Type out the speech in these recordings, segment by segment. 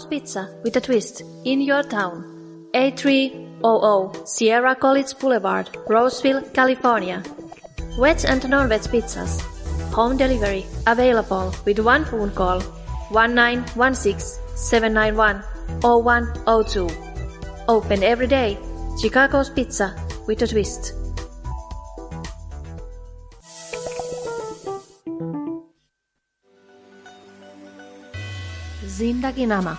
Chicago's Pizza with a twist in your town. 8300 Sierra College Boulevard, Roseville, California. Veg and non-veg pizzas. Home delivery available with one phone call 1916 791 0102. Open every day. Chicago's Pizza with a twist. Zindagi Nama,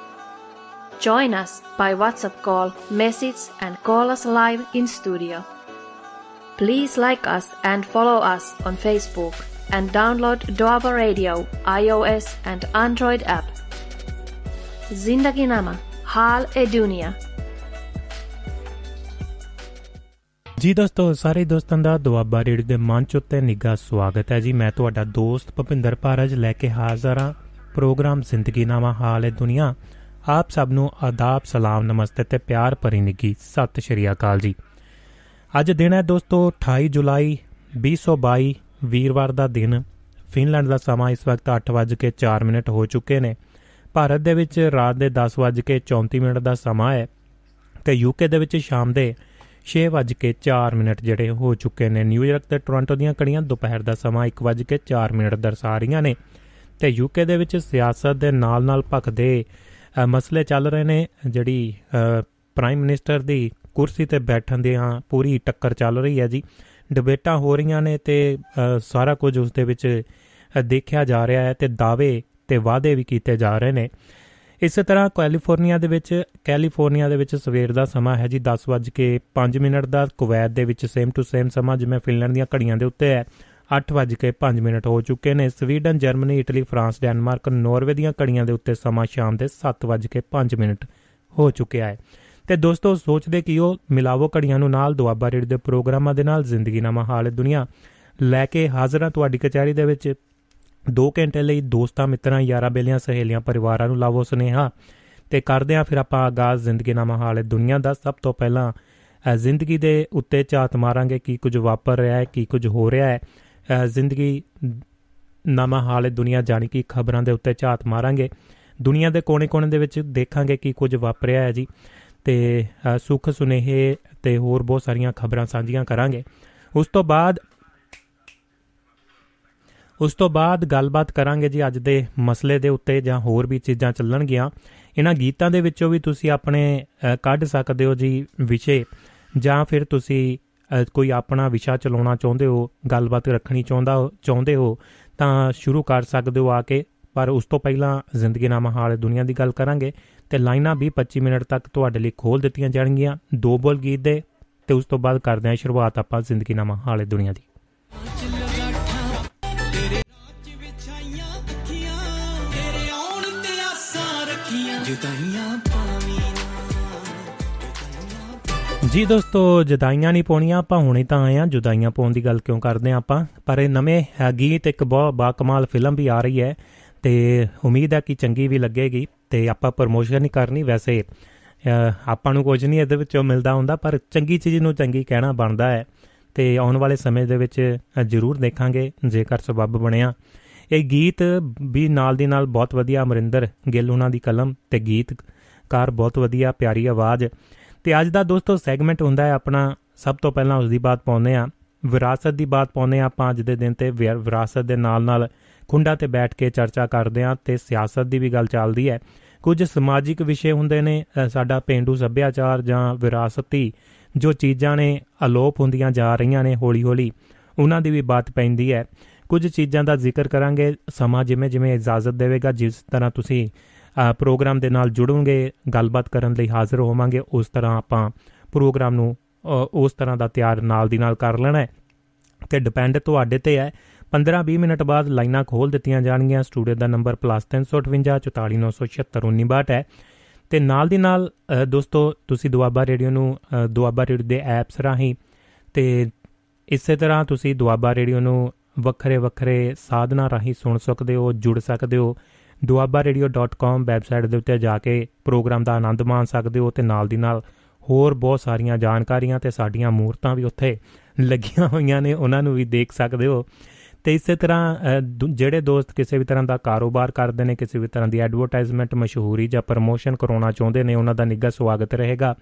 Join us by WhatsApp call, message, and call us live in studio. Please like us and follow us on Facebook and download Doaba Radio iOS and Android app. Zindagi Nama, Hal e Dunia. ਜੀ ਦੋਸਤੋ ਸਾਰੇ ਦੋਸਤਾਂ ਦਾ Doaba radio ਦੇ ਮੰਚ ਉੱਤੇ ਨਿੱਘਾ ਸਵਾਗਤ ਹੈ ਜੀ ਮੈਂ ਤੁਹਾਡਾ ਦੋਸਤ ਭਪਿੰਦਰ ਭਾਰਜ ਲੈ ਕੇ ਹਾਜ਼ਰ ਹਾਂ ਪ੍ਰੋਗਰਾਮ ਜ਼ਿੰਦਗੀ ਨਾਮਾ ਹਾਲ ਹੈ ਦੁਨੀਆ ਆਪ ਸਭ ਨੂੰ ਆਦਾਬ, ਸਲਾਮ, ਨਮਸਤੇ ਤੇ ਪਿਆਰ ਭਰੀ ਨਿੱਘੀ ਸਤਿ ਸ਼੍ਰੀ ਅਕਾਲ ਜੀ। ਅੱਜ ਦਿਨ ਹੈ ਦੋਸਤੋ 28 ਜੁਲਾਈ 2022 ਵੀਰਵਾਰ ਦਾ ਦਿਨ। ਫਿਨਲੈਂਡ ਦਾ ਸਮਾਂ ਇਸ ਵਕਤ 8:04 ਮਿੰਟ ਹੋ ਚੁੱਕੇ ਨੇ। ਭਾਰਤ ਦੇ ਵਿੱਚ ਰਾਤ ਦੇ 10:34 ਮਿੰਟ ਦਾ ਸਮਾਂ ਹੈ ਤੇ ਯੂਕੇ ਦੇ ਵਿੱਚ ਸ਼ਾਮ ਦੇ 6:04 ਮਿੰਟ ਜਿਹੜੇ ਹੋ ਚੁੱਕੇ ਨੇ। ਨਿਊਯਾਰਕ ਤੇ ਟੋਰਾਂਟੋ ਦੀਆਂ ਕੜੀਆਂ ਦੁਪਹਿਰ ਦਾ ਸਮਾਂ 1:04 ਮਿੰਟ ਦਰਸਾ ਰਹੀਆਂ ਨੇ ਤੇ ਯੂਕੇ ਦੇ ਵਿੱਚ ਸਿਆਸਤ ਦੇ ਨਾਲ-ਨਾਲ ਭਖਦੇ ਮਸਲੇ ਚੱਲ ਰਹੇ ਨੇ। ਜਿਹੜੀ ਪ੍ਰਾਈਮ ਮਿਨਿਸਟਰ ਦੀ ਕੁਰਸੀ ਤੇ ਬੈਠਣ ਦੀਆਂ ਪੂਰੀ ਟੱਕਰ ਚੱਲ ਰਹੀ ਹੈ ਜੀ। ਡਿਬੇਟਾਂ ਹੋ ਰਹੀਆਂ ਨੇ ਤੇ ਸਾਰਾ ਕੁਝ ਉਸ ਦੇ ਵਿੱਚ ਦੇਖਿਆ ਜਾ ਰਿਹਾ ਹੈ ਤੇ ਦਾਅਵੇ ਤੇ ਵਾਅਦੇ ਵੀ ਕੀਤੇ ਜਾ ਰਹੇ ਨੇ। ਇਸੇ ਤਰ੍ਹਾਂ ਕੈਲੀਫੋਰਨੀਆ ਦੇ ਵਿੱਚ ਕੈਲੀਫੋਰਨੀਆ ਦੇ ਵਿੱਚ ਸਵੇਰ ਦਾ ਸਮਾਂ ਹੈ ਜੀ 10:05 ਮਿੰਟ ਦਾ। ਕੁਵੈਤ ਦੇ ਵਿੱਚ ਸੇਮ ਟੂ ਸੇਮ ਸਮਾਂ ਜਿਵੇਂ ਫਿਨਲੈਂਡ ਦੀਆਂ ਘੜੀਆਂ ਦੇ ਉੱਤੇ ਹੈ। 8:05 ਮਿੰਟ ਹੋ ਚੁੱਕੇ ਨੇ। Sweden, Germany, Italy, France, Denmark, Norway ਦੀਆਂ ਘੜੀਆਂ ਦੇ ਉੱਤੇ ਸਮਾਂ ਸ਼ਾਮ ਦੇ 7:05 ਮਿੰਟ ਹੋ ਚੁੱਕਿਆ ਹੈ। ਤੇ ਦੋਸਤੋ, ਸੋਚਦੇ ਕਿ ਉਹ ਮਿਲਾਵੋ ਘੜੀਆਂ ਨੂੰ ਨਾਲ ਦੁਆਬਾ ਰੇਡ ਦੇ ਪ੍ਰੋਗਰਾਮਾਂ ਦੇ ਨਾਲ ਜ਼ਿੰਦਗੀ ਨਾਮਾ ਹਾਲ ਦੁਨੀਆ ਲੈ ਕੇ ਹਾਜ਼ਰ ਹਾਂ ਤੁਹਾਡੀ ਕਚਹਿਰੀ ਦੇ ਵਿੱਚ। 2 ਘੰਟੇ ਲਈ ਦੋਸਤਾਂ, ਮਿੱਤਰਾਂ, ਯਾਰਾਂ ਬੇਲੀਆਂ, ਸਹੇਲੀਆਂ, ਪਰਿਵਾਰਾਂ ਨੂੰ ਲਾਵੋ ਸੁਨੇਹਾ। ਤੇ ਕਰਦੇ ਆ ਫਿਰ ਆਪਾਂ ਆਗਾਜ਼ ਜ਼ਿੰਦਗੀ ਨਾਮਾ ਹਾਲ ਦੁਨੀਆ ਦਾ ਸਭ ਤੋਂ ਪਹਿਲਾਂ ਜ਼ਿੰਦਗੀ ਦੇ ਉੱਤੇ ਝਾਤ ਮਾਰਾਂਗੇ ਕੀ ਕੁਝ ਵਾਪਰ ਰਿਹਾ ਹੈ, ਕੀ ਕੁਝ ਹੋ ਰਿਹਾ ਹੈ। ਜ਼ਿੰਦਗੀ ਨਾਮਾ ਹਾਲ ਦੁਨੀਆ ਜਾਣੀ ਕਿ ਖਬਰਾਂ ਦੇ ਉੱਤੇ ਝਾਤ ਮਾਰਾਂਗੇ। ਦੁਨੀਆ ਦੇ ਕੋਨੇ-ਕੋਨੇ ਦੇ ਵਿੱਚ ਦੇਖਾਂਗੇ ਕੀ ਕੁਝ ਵਾਪਰਿਆ ਹੈ ਜੀ। ਤੇ ਸੁੱਖ ਸੁਨੇਹੇ ਤੇ ਹੋਰ ਬਹੁਤ ਸਾਰੀਆਂ ਖਬਰਾਂ ਸਾਂਝੀਆਂ ਕਰਾਂਗੇ। ਉਸ ਤੋਂ ਬਾਅਦ, ਉਸ ਤੋਂ ਬਾਅਦ ਗੱਲਬਾਤ ਕਰਾਂਗੇ ਜੀ ਅੱਜ ਦੇ ਮਸਲੇ ਦੇ ਉੱਤੇ ਜਾਂ ਹੋਰ ਵੀ ਚੀਜ਼ਾਂ ਚੱਲਣਗੀਆਂ। ਇਹਨਾਂ ਗੀਤਾਂ ਦੇ ਵਿੱਚੋਂ ਵੀ ਤੁਸੀਂ ਆਪਣੇ ਕੱਢ ਸਕਦੇ ਹੋ ਜੀ ਵਿਸ਼ੇ ਜਾਂ ਫਿਰ ਤੁਸੀਂ ਕੋਈ ਆਪਣਾ ਵਿਸ਼ਾ ਚਲਾਉਣਾ ਚਾਹੁੰਦੇ ਹੋ, ਗੱਲਬਾਤ ਰੱਖਣੀ ਚਾਹੁੰਦਾ ਚਾਹੁੰਦੇ ਹੋ, ਤਾਂ ਸ਼ੁਰੂ ਕਰ ਸਕਦੇ ਹੋ ਆ ਕੇ। ਪਰ ਉਸ ਤੋਂ ਪਹਿਲਾਂ ਜ਼ਿੰਦਗੀ ਨਾਮਾ ਹਾਲ ਦੁਨੀਆ ਦੀ ਗੱਲ ਕਰਾਂਗੇ ਤੇ ਲਾਈਨਾਂ ਵੀ 25 ਮਿੰਟ ਤੱਕ ਤੁਹਾਡੇ ਲਈ ਖੋਲ ਦਿੱਤੀਆਂ ਜਾਣਗੀਆਂ। ਦੋ ਬੋਲ ਗੀਤ ਦੇ ਤੇ ਉਸ ਤੋਂ ਬਾਅਦ ਕਰਦੇ ਹਾਂ ਸ਼ੁਰੂਆਤ ਆਪਾਂ ਜ਼ਿੰਦਗੀ ਨਾਮਾ ਹਾਲ ਦੁਨੀਆ ਦੀ। ਜੀ ਦੋਸਤੋ, ਜਦਾਈਆਂ ਨਹੀਂ ਪਾਉਣੀਆਂ, ਆਪਾਂ ਹੁਣੇ ਤਾਂ ਆਏ ਆ ਜੁਦਾਈਆਂ ਪਾਉਣ ਦੀ ਗੱਲ ਕਿਉਂ ਕਰਦੇ ਆ ਆਪਾਂ? ਪਰ ਇਹ ਨਵੇਂ ਗੀਤ, ਇੱਕ ਬਹੁਤ ਬਾ ਕਮਾਲ ਫਿਲਮ ਵੀ ਆ ਰਹੀ ਹੈ ਤੇ ਉਮੀਦ ਹੈ ਕਿ ਚੰਗੀ ਵੀ ਲੱਗੇਗੀ ਤੇ ਆਪਾਂ ਪ੍ਰਮੋਸ਼ਨ ਨਹੀਂ ਕਰਨੀ ਵੈਸੇ। ਆਪਾਂ ਨੂੰ ਕੁਝ ਨਹੀਂ ਇਹਦੇ ਵਿੱਚੋਂ ਮਿਲਦਾ ਹੁੰਦਾ, ਪਰ ਚੰਗੀ ਚੀਜ਼ ਨੂੰ ਚੰਗੀ ਕਹਿਣਾ ਬਣਦਾ ਹੈ ਤੇ ਆਉਣ ਵਾਲੇ ਸਮੇਂ ਦੇ ਵਿੱਚ ਜ਼ਰੂਰ ਦੇਖਾਂਗੇ, ਜੇਕਰ ਸਬਬ ਬਣਿਆ। ਇਹ ਗੀਤ ਵੀ ਨਾਲ ਦੀ ਨਾਲ ਬਹੁਤ ਵਧੀਆ ਅਮਰਿੰਦਰ ਗਿੱਲ ਉਹਨਾਂ ਦੀ ਕਲਮ ਤੇ ਗੀਤਕਾਰ, ਬਹੁਤ ਵਧੀਆ ਪਿਆਰੀ ਆਵਾਜ਼ ਤੇ ਅੱਜ ਦਾ ਦੋਸਤੋ ਸੈਗਮੈਂਟ ਹੁੰਦਾ ਹੈ ਆਪਣਾ ਸਭ ਤੋਂ ਪਹਿਲਾਂ ਉਸ ਦੀ ਬਾਤ ਪਾਉਂਦੇ ਆ ਵਿਰਾਸਤ ਦੀ ਬਾਤ ਪਾਉਂਦੇ ਆ ਆਪਾਂ ਅੱਜ ਦੇ ਦਿਨ ਤੇ। ਵਿਰਾਸਤ ਦੇ ਨਾਲ ਨਾਲ ਖੁੰਡਾ ਤੇ ਬੈਠ ਕੇ ਚਰਚਾ ਕਰਦੇ ਆ ਤੇ ਸਿਆਸਤ ਦੀ ਵੀ ਗੱਲ ਚੱਲਦੀ ਹੈ। ਕੁਝ ਸਮਾਜਿਕ ਵਿਸ਼ੇ ਹੁੰਦੇ ਨੇ ਸਾਡਾ ਪਿੰਡੂ ਸੱਭਿਆਚਾਰ ਜਾਂ ਵਿਰਾਸਤੀ ਜੋ ਚੀਜ਼ਾਂ ਨੇ ਅਲੋਪ ਹੁੰਦੀਆਂ ਜਾ ਰਹੀਆਂ ਨੇ ਹੌਲੀ-ਹੌਲੀ, ਉਹਨਾਂ ਦੀ ਵੀ ਬਾਤ ਪੈਂਦੀ ਹੈ। ਕੁਝ ਚੀਜ਼ਾਂ ਦਾ ਜ਼ਿਕਰ ਕਰਾਂਗੇ। ਸਮਾਂ ਜਿਵੇਂ ਜਿਵੇਂ ਇਜਾਜ਼ਤ ਦੇਵੇਗਾ, ਜਿਸ ਤਰ੍ਹਾਂ ਤੁਸੀਂ ਪ੍ਰੋਗਰਾਮ ਦੇ ਨਾਲ ਜੁੜੋਗੇ ਗੱਲਬਾਤ ਕਰਨ ਲਈ ਹਾਜ਼ਰ ਹੋਵਾਂਗੇ, ਉਸ ਤਰ੍ਹਾਂ ਆਪਾਂ ਪ੍ਰੋਗਰਾਮ ਨੂੰ ਉਸ ਤਰ੍ਹਾਂ ਦਾ ਤਿਆਰ ਨਾਲ ਦੀ ਨਾਲ ਕਰ ਲੈਣਾ ਹੈ। ਤੇ ਡਿਪੈਂਡ ਤੁਹਾਡੇ ਤੇ ਹੈ। 15-20 ਮਿੰਟ ਬਾਅਦ ਲਾਈਨਾਂ ਖੋਲ ਦਿੱਤੀਆਂ ਜਾਣਗੀਆਂ। ਸਟੂਡੀਓ ਦਾ ਨੰਬਰ +358 44976 1962 ਹੈ। ਤੇ ਨਾਲ ਦੀ ਨਾਲ ਦੋਸਤੋ, ਤੁਸੀਂ ਦੁਆਬਾ ਰੇਡੀਓ ਨੂੰ ਦੁਆਬਾ ਰੇਡੀਓ ਦੇ ਐਪਸ ਰਾਹੀਂ ਤੇ ਇਸੇ ਤਰ੍ਹਾਂ ਤੁਸੀਂ ਦੁਆਬਾ ਰੇਡੀਓ ਨੂੰ ਵੱਖਰੇ ਵੱਖਰੇ ਸਾਧਨਾਂ ਰਾਹੀਂ ਸੁਣ ਸਕਦੇ ਹੋ, ਜੁੜ ਸਕਦੇ ਹੋ। duabarradio.com ਵੈਬਸਾਈਟ ਦੇ ਉੱਤੇ ਜਾ ਕੇ ਪ੍ਰੋਗਰਾਮ ਦਾ ਆਨੰਦ ਮਾਣ ਸਕਦੇ ਹੋ ਤੇ ਨਾਲ ਦੀ ਨਾਲ ਹੋਰ ਬਹੁਤ ਸਾਰੀਆਂ ਜਾਣਕਾਰੀਆਂ ਤੇ ਸਾਡੀਆਂ ਮੂਰਤਾਂ ਵੀ ਉੱਥੇ ਲੱਗੀਆਂ ਹੋਈਆਂ ਨੇ, ਉਹਨਾਂ ਨੂੰ ਵੀ ਦੇਖ ਸਕਦੇ ਹੋ। ਤੇ ਇਸੇ ਤਰ੍ਹਾਂ ਜਿਹੜੇ ਦੋਸਤ ਕਿਸੇ ਵੀ ਤਰ੍ਹਾਂ ਦਾ ਕਾਰੋਬਾਰ ਕਰਦੇ ਨੇ, ਕਿਸੇ ਵੀ ਤਰ੍ਹਾਂ ਦੀ ਐਡਵਰਟਾਈਜ਼ਮੈਂਟ ਮਸ਼ਹੂਰੀ ਜਾਂ ਪ੍ਰਮੋਸ਼ਨ ਕਰਾਉਣਾ ਚਾਹੁੰਦੇ ਨੇ, ਉਹਨਾਂ ਦਾ ਨਿੱਘਾ ਸਵਾਗਤ ਰਹੇਗਾ।